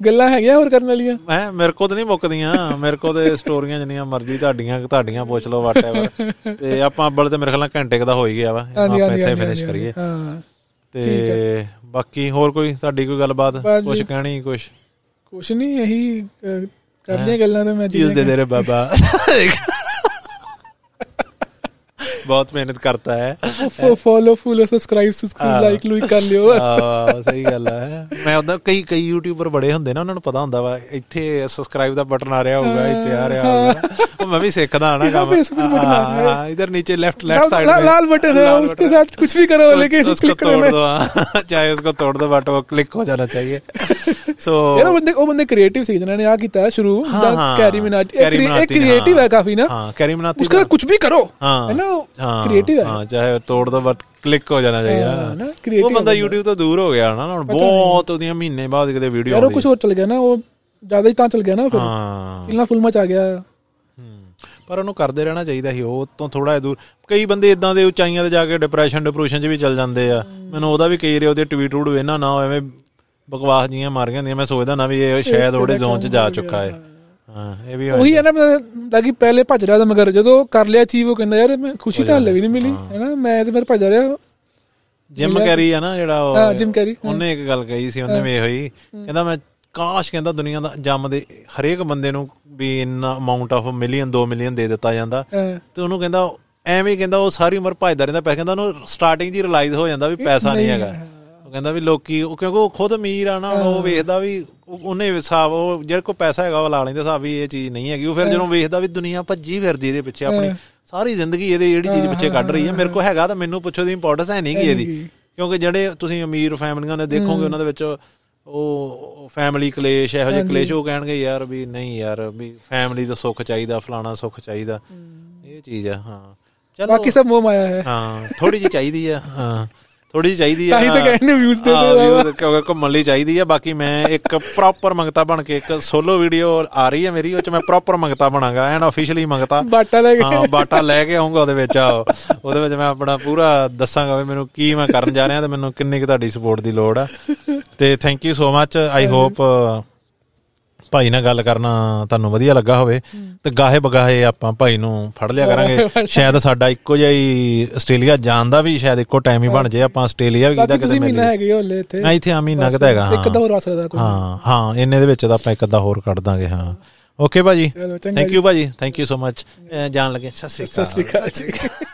ਗੱਲਾਂ ਹੈਗੀਆਂ ਹੋਰ ਕਰਨ ਵਾਲੀਆਂ? ਮੈਂ ਮੇਰੇ ਕੋਲ ਤਾਂ ਨਹੀਂ ਮੁੱਕਦੀਆਂ ਮੇਰੇ ਕੋਲ ਤੇ ਸਟੋਰੀਆਂ ਜਿੰਨੀਆਂ ਮਰਜ਼ੀ ਤੁਹਾਡੀਆਂ ਤੁਹਾਡੀਆਂ ਪੁੱਛ ਲਓ ਵਾਟਐਵਰ ਤੇ ਆਪਾਂ ਅੱਬਲ ਤੇ ਮੇਰੇ ਖਿਆਲ ਨਾਲ ਘੰਟੇ ਕੁ ਦਾ ਹੋ ਹੀ ਗਿਆ ਵਾ ਆਪਾਂ ਇੱਥੇ ਫਿਨਿਸ਼ ਕਰੀਏ। ਹਾਂ। ਤੇ ਬਾਕੀ ਹੋਰ ਕੋਈ ਤੁਹਾਡੀ ਕੋਈ ਗੱਲਬਾਤ ਕੁਝ। ਕਹਿਣੀ ਕੁਝ ਕੁਛ ਨਹੀਂ ਇਹੀ ਅਹ, ਕਰਦੀਆਂ ਗੱਲਾਂ ਤਾਂ ਮੈਂ ਦੇ ਦੇ ਬਾਬਾ? ਬਹੁਤ ਮਿਹਨਤ ਕਰਤਾ ਹੈ। Follow follow subscribe subscribe like Louis ਕਰ ਲਿਓ ਹਾਂ ਸਹੀ ਗੱਲ ਹੈ। ਮੈਂ ਉਹਦਾ ਕਈ ਕਈ ਯੂਟਿਊਬਰ ਬੜੇ ਹੁੰਦੇ ਨੇ ਉਹਨਾਂ ਨੂੰ ਪਤਾ ਹੁੰਦਾ ਵਾ ਇੱਥੇ ਸਬਸਕ੍ਰਾਈਬ ਦਾ ਬਟਨ ਆ ਰਿਹਾ ਹੋਊਗਾ ਇੱਥੇ ਆ ਰਿਹਾ ਹੋਊਗਾ। ਉਹ ਮੈਂ ਵੀ ਸਿੱਖਦਾ ਹਣਾ ਕੰਮ। ਹਾਂ ਇਧਰ ਨੀਚੇ ਲੈਫਟ ਲੈਫਟ ਸਾਈਡ में लाल बटन है उसके साथ कुछ भी करो लेकिन उसको तोड़ दो ਚਾਹੇ ਉਸਕੋ ਤੋੜ ਦੋ ਬਟ ਉਹ ਕਲਿੱਕ ਹੋ ਜਾਣਾ ਚਾਹੀਏ। ਸੋ ਯਾਰ ਉਹ ਬੰਦੇ ਉਹ ਬੰਦੇ ਕ੍ਰੀਏਟਿਵ ਸੀ ਜਿਨ੍ਹਾਂ ਨੇ ਆ ਕੀਤਾ ਸ਼ੁਰੂ ਦਾ ਕੈਰੀ ਮਿਨਾਟੀ ਇੱਕ ਕ੍ਰੀਏਟਿਵ ਹੈ। ਕਾਫੀ ਨਾ। ਹਾਂ ਕੈਰੀ ਮਿਨਾਟੀ ਉਸਕਾ ਕੁਝ ਵੀ ਕਰੋ। ਹੈ ਨਾ? ਹਾਂ ਕ੍ਰੀਏਟਿਵ ਹੈ। ਹਾਂ ਚਾਹੇ ਤੋੜ ਦਾ ਬਟ ਕਲਿੱਕ ਹੋ ਜਾਣਾ ਚਾਹੀਦਾ। ਨਾ ਕ੍ਰੀਏਟਿਵ ਉਹ ਬੰਦਾ YouTube ਤੋਂ ਦੂਰ ਹੋ ਗਿਆ ਹਨਾ ਹੁਣ ਬਹੁਤ ਉਹਦੀਆਂ ਮਹੀਨੇ ਬਾਅਦ ਕਿਤੇ ਵੀਡੀਓ ਯਾਰ ਉਹ ਕੁਝ ਹੋਰ ਚੱਲ ਗਿਆ ਨਾ ਉਹ ਜ਼ਿਆਦਾ ਹੀ ਤਾਂ ਚੱਲ ਗਿਆ ਨਾ ਫਿਰ। ਹਾਂ। ਫਿਲਮਾਂ ਫਿਲਮਾਂ ਚ ਆ ਗਿਆ। ਪਰ ਉਹਨੂੰ ਕਰਦੇ ਰਹਿਣਾ ਚਾਹੀਦਾ ਸੀ ਉਹ ਤੋਂ ਥੋੜਾ ਦੂਰ। ਕਈ ਬੰਦੇ ਇਦਾਂ ਦੇ ਉਚਾਈਆਂ ਤੇ ਜਾ ਕੇ ਡਿਪਰੈਸ਼ਨ ਡਿਪਰੈਸ਼ਨ 'ਚ ਵੀ ਚਲ ਜਾਂਦੇ ਆ। ਮੈਨੂੰ ਉਹਦਾ ਵੀ ਕਈ ਰੇ ਉਹਦੇ ਟਵੀਟ ਟੂਡ ਵੇਨਾ ਨਾ ਐਵੇਂ ਬਕਵਾਸ ਜੀਆਂ ਮਾਰ ਗਈਆਂ ਮੈਂ ਸੋਚਦਾ ਨਾ ਵੀ ਇਹ ਸ਼ਾਇਦ ਉਹਦੇ ਜ਼ੋਨ 'ਚ ਜਾ ਚੁੱਕਾ ਹੈ। ਹਾਂ ਇਹ ਵੀ ਉਹੀ ਹੈ। ਨਾ ਹੁੰਦਾ ਕਿ ਪਹਿਲੇ ਭੱਜ ਰਿਹਾ ਤਾਂ ਮਗਰ ਜਦੋਂ ਕਰ ਲਿਆ ਚੀਜ਼ ਉਹ ਕਹਿੰਦਾ ਯਾਰ ਮੈਂ ਖੁਸ਼ੀ ਤਾਂ ਹਲੇ ਵੀ ਨਹੀਂ ਮਿਲੀ ਹੈਨਾ ਮੈਂ ਤੇ ਫਿਰ ਭੱਜ ਰਿਹਾ। ਜਿਮ ਕੈਰੀ ਆ ਨਾ ਜਿਹੜਾ ਹਾਂ ਉਹ ਜਿਮ ਕੈਰੀ ਉਹਨੇ ਇੱਕ ਗੱਲ ਕਹੀ ਸੀ ਉਹਨੇ ਵੇਖ ਹੋਈ ਕਹਿੰਦਾ ਮੈਂ ਕਾਸ਼ ਕਹਿੰਦਾ ਦੁਨੀਆ ਦਾ ਜੰਮਦੇ ਹਰੇਕ ਬੰਦੇ ਨੂੰ ਵੀ ਇੰਨਾ ਅਮਾਉਂਟ ਆਫ ਮਿਲੀਅਨ 2 ਮਿਲੀਅਨ ਦੇ ਦਿੱਤਾ ਜਾਂਦਾ। ਤੇ ਉਹਨੂੰ ਕਹਿੰਦਾ ਐਵੇਂ ਹੀ ਕਹਿੰਦਾ ਉਹ ਸਾਰੀ ਉਮਰ ਭਜਦਾ ਰਹਿੰਦਾ ਪੈਸਾ ਕਹਿੰਦਾ ਉਹਨੂੰ ਸਟਾਰਟਿੰਗ ਹੀ ਰਿਅਲਾਈਜ਼ ਹੋ ਜਾਂਦਾ ਵੀ ਪੈਸਾ ਨਹੀਂ ਹੈਗਾ। ਉਹ ਕਹਿੰਦਾ ਵੀ ਲੋਕੀ ਉਹ ਕਿਉਂਕਿ ਉਹ ਖੁਦ ਅਮੀਰ ਆ ਨਾ ਉਹ ਵੇਖਦਾ ਵੀ ਉਹਨੇ ਹਿਸਾਬ ਉਹ ਜਿਹੜੇ ਕੋ ਪੈਸਾ ਹੈਗਾ ਉਹ ਲਾ ਲੈਂਦੇ ਹਿਸਾਬ ਵੀ ਇਹ ਚੀਜ਼ ਨਹੀਂ ਹੈਗੀ। ਉਹ ਫਿਰ ਜਦੋਂ ਵੇਖਦਾ ਵੀ ਦੁਨੀਆ ਭੱਜੀ ਫਿਰਦੀ ਇਹਦੇ ਪਿੱਛੇ ਆਪਣੀ ਸਾਰੀ ਜ਼ਿੰਦਗੀ ਇਹਦੇ ਜਿਹੜੀ ਚੀਜ਼ ਪਿੱਛੇ ਕੱਢ ਰਹੀ ਹੈ। ਮੇਰੇ ਕੋ ਹੈਗਾ ਤਾਂ ਮੈਨੂੰ ਪੁੱਛੋ ਦੀ ਇੰਪੋਰਟੈਂਸ ਹੈ ਨਹੀਂ ਕਿ ਇਹਦੀ। ਕਿਉਂਕਿ ਜਿਹੜੇ ਤੁਸੀਂ ਅਮੀਰ ਫੈਮਲੀਆਂ ਨੇ ਦੇਖੋਗੇ ਉਹਨਾਂ ਦੇ ਵਿੱਚ ਉਹ ਫੈਮਿਲੀ ਕਲੇਸ਼ ਇਹੋ ਜਿਹੇ ਕਲੇਸ਼ ਉਹ ਕਹਿਣਗੇ ਯਾਰ ਵੀ ਨਹੀਂ ਯਾਰ ਵੀ ਫੈਮਿਲੀ ਦਾ ਸੁੱਖ ਚਾਹੀਦਾ ਫਲਾਣਾ ਸੁੱਖ ਚਾਹੀਦਾ। ਇਹ ਚੀਜ਼ ਆ ਹਾਂ। ਚਲੋ ਬਾਕੀ ਸਭ ਮੋਹ ਮਾਇਆ ਹੈ। ਹਾਂ ਥੋੜੀ ਜਿਹੀ ਚਾਹੀਦੀ ਆ ਹਾਂ। ਥੋੜੀ ਚਾਹੀਦੀ ਆ। ਤਾਂ ਹੀ ਤਾਂ ਕਹਿੰਦੇ views ਦੇ views ਕਿਉਂਕਿ ਘੁੰਮਣ ਲਈ ਚਾਹੀਦੀ ਆ। ਬਾਕੀ ਮੈਂ ਇੱਕ ਪ੍ਰੋਪਰ ਮੰਗਤਾ ਬਣ ਕੇ ਇੱਕ ਸੋਲੋ ਵੀਡੀਓ ਆ ਰਹੀ ਹੈ ਮੇਰੀ ਉਹ ਚ ਮੈਂ ਪ੍ਰੋਪਰ ਮੰਗਤਾ ਬਣਾਗਾ ਐਨ ਆਫੀਸ਼ੀਅਲੀ ਮੰਗਤਾ। ਬਾਟਾ ਲੈ ਕੇ। ਹਾਂ ਬਾਟਾ ਲੈ ਕੇ ਆਉਂਗਾ ਉਹਦੇ ਵਿੱਚ ਆਓ ਉਹਦੇ ਵਿੱਚ ਮੈਂ ਆਪਣਾ ਪੂਰਾ ਦੱਸਾਂਗਾ ਵੀ ਮੈਨੂੰ ਕੀ ਮੈਂ ਕਰਨ ਜਾ ਰਿਹਾ ਤੇ ਮੈਨੂੰ ਕਿੰਨੀ ਕੁ ਤੁਹਾਡੀ ਸਪੋਰਟ ਦੀ ਲੋੜ ਆ। ਤੇ thank you so much I hope ਭਾਈ ਨਾਲ ਗੱਲ ਕਰਨਾ ਤੁਹਾਨੂੰ ਵਧੀਆ ਲੱਗਾ ਹੋਵੇ ਤੇ ਗਾਹੇ ਬਗਾਹੇ ਆਪਾਂ ਭਾਈ ਨੂੰ ਫੜ ਲਿਆ ਕਰਾਂਗੇ। ਸ਼ਾਇਦ ਸਾਡਾ ਇੱਕੋ ਜਿਹਾ ਹੀ ਆਸਟ੍ਰੇਲੀਆ ਜਾਣ ਦਾ ਵੀ ਸ਼ਾਇਦ ਇੱਕੋ ਟਾਈਮ ਹੀ ਬਣ ਜੇ ਆਪਾਂ ਆਸਟ੍ਰੇਲੀਆ ਵੀ ਕਿਦਾ ਕਿਤੇ ਮਿਲ ਮਹੀਨਾ ਹੈਗੇ ਹੋ ਹਲੇ ਇੱਥੇ। ਮੈਂ ਇੱਥੇ ਆ ਮਹੀਨਾ ਕਿਤਾ ਹੈਗਾ ਇੱਕ ਤਾਂ ਹੋਰ ਆ ਸਕਦਾ ਕੋਈ। ਹਾਂ ਹਾਂ ਇੰਨੇ ਦੇ ਵਿੱਚ ਤਾਂ ਆਪਾਂ ਇੱਕ ਅੱਧਾ ਹੋਰ ਕੱਢ ਦਾਂਗੇ ਹਾਂ। ਓਕੇ ਭਾਜੀ। ਥੈਂਕ ਯੂ ਭਾਜੀ। ਥੈਂਕ ਯੂ ਸੋ ਮਚ ਜਾਣ ਲੱਗੇ। ਸਤਿ ਸ਼੍ਰੀ ਅਕਾਲ। ਸਤਿ ਸ਼੍ਰੀ ਅਕਾਲ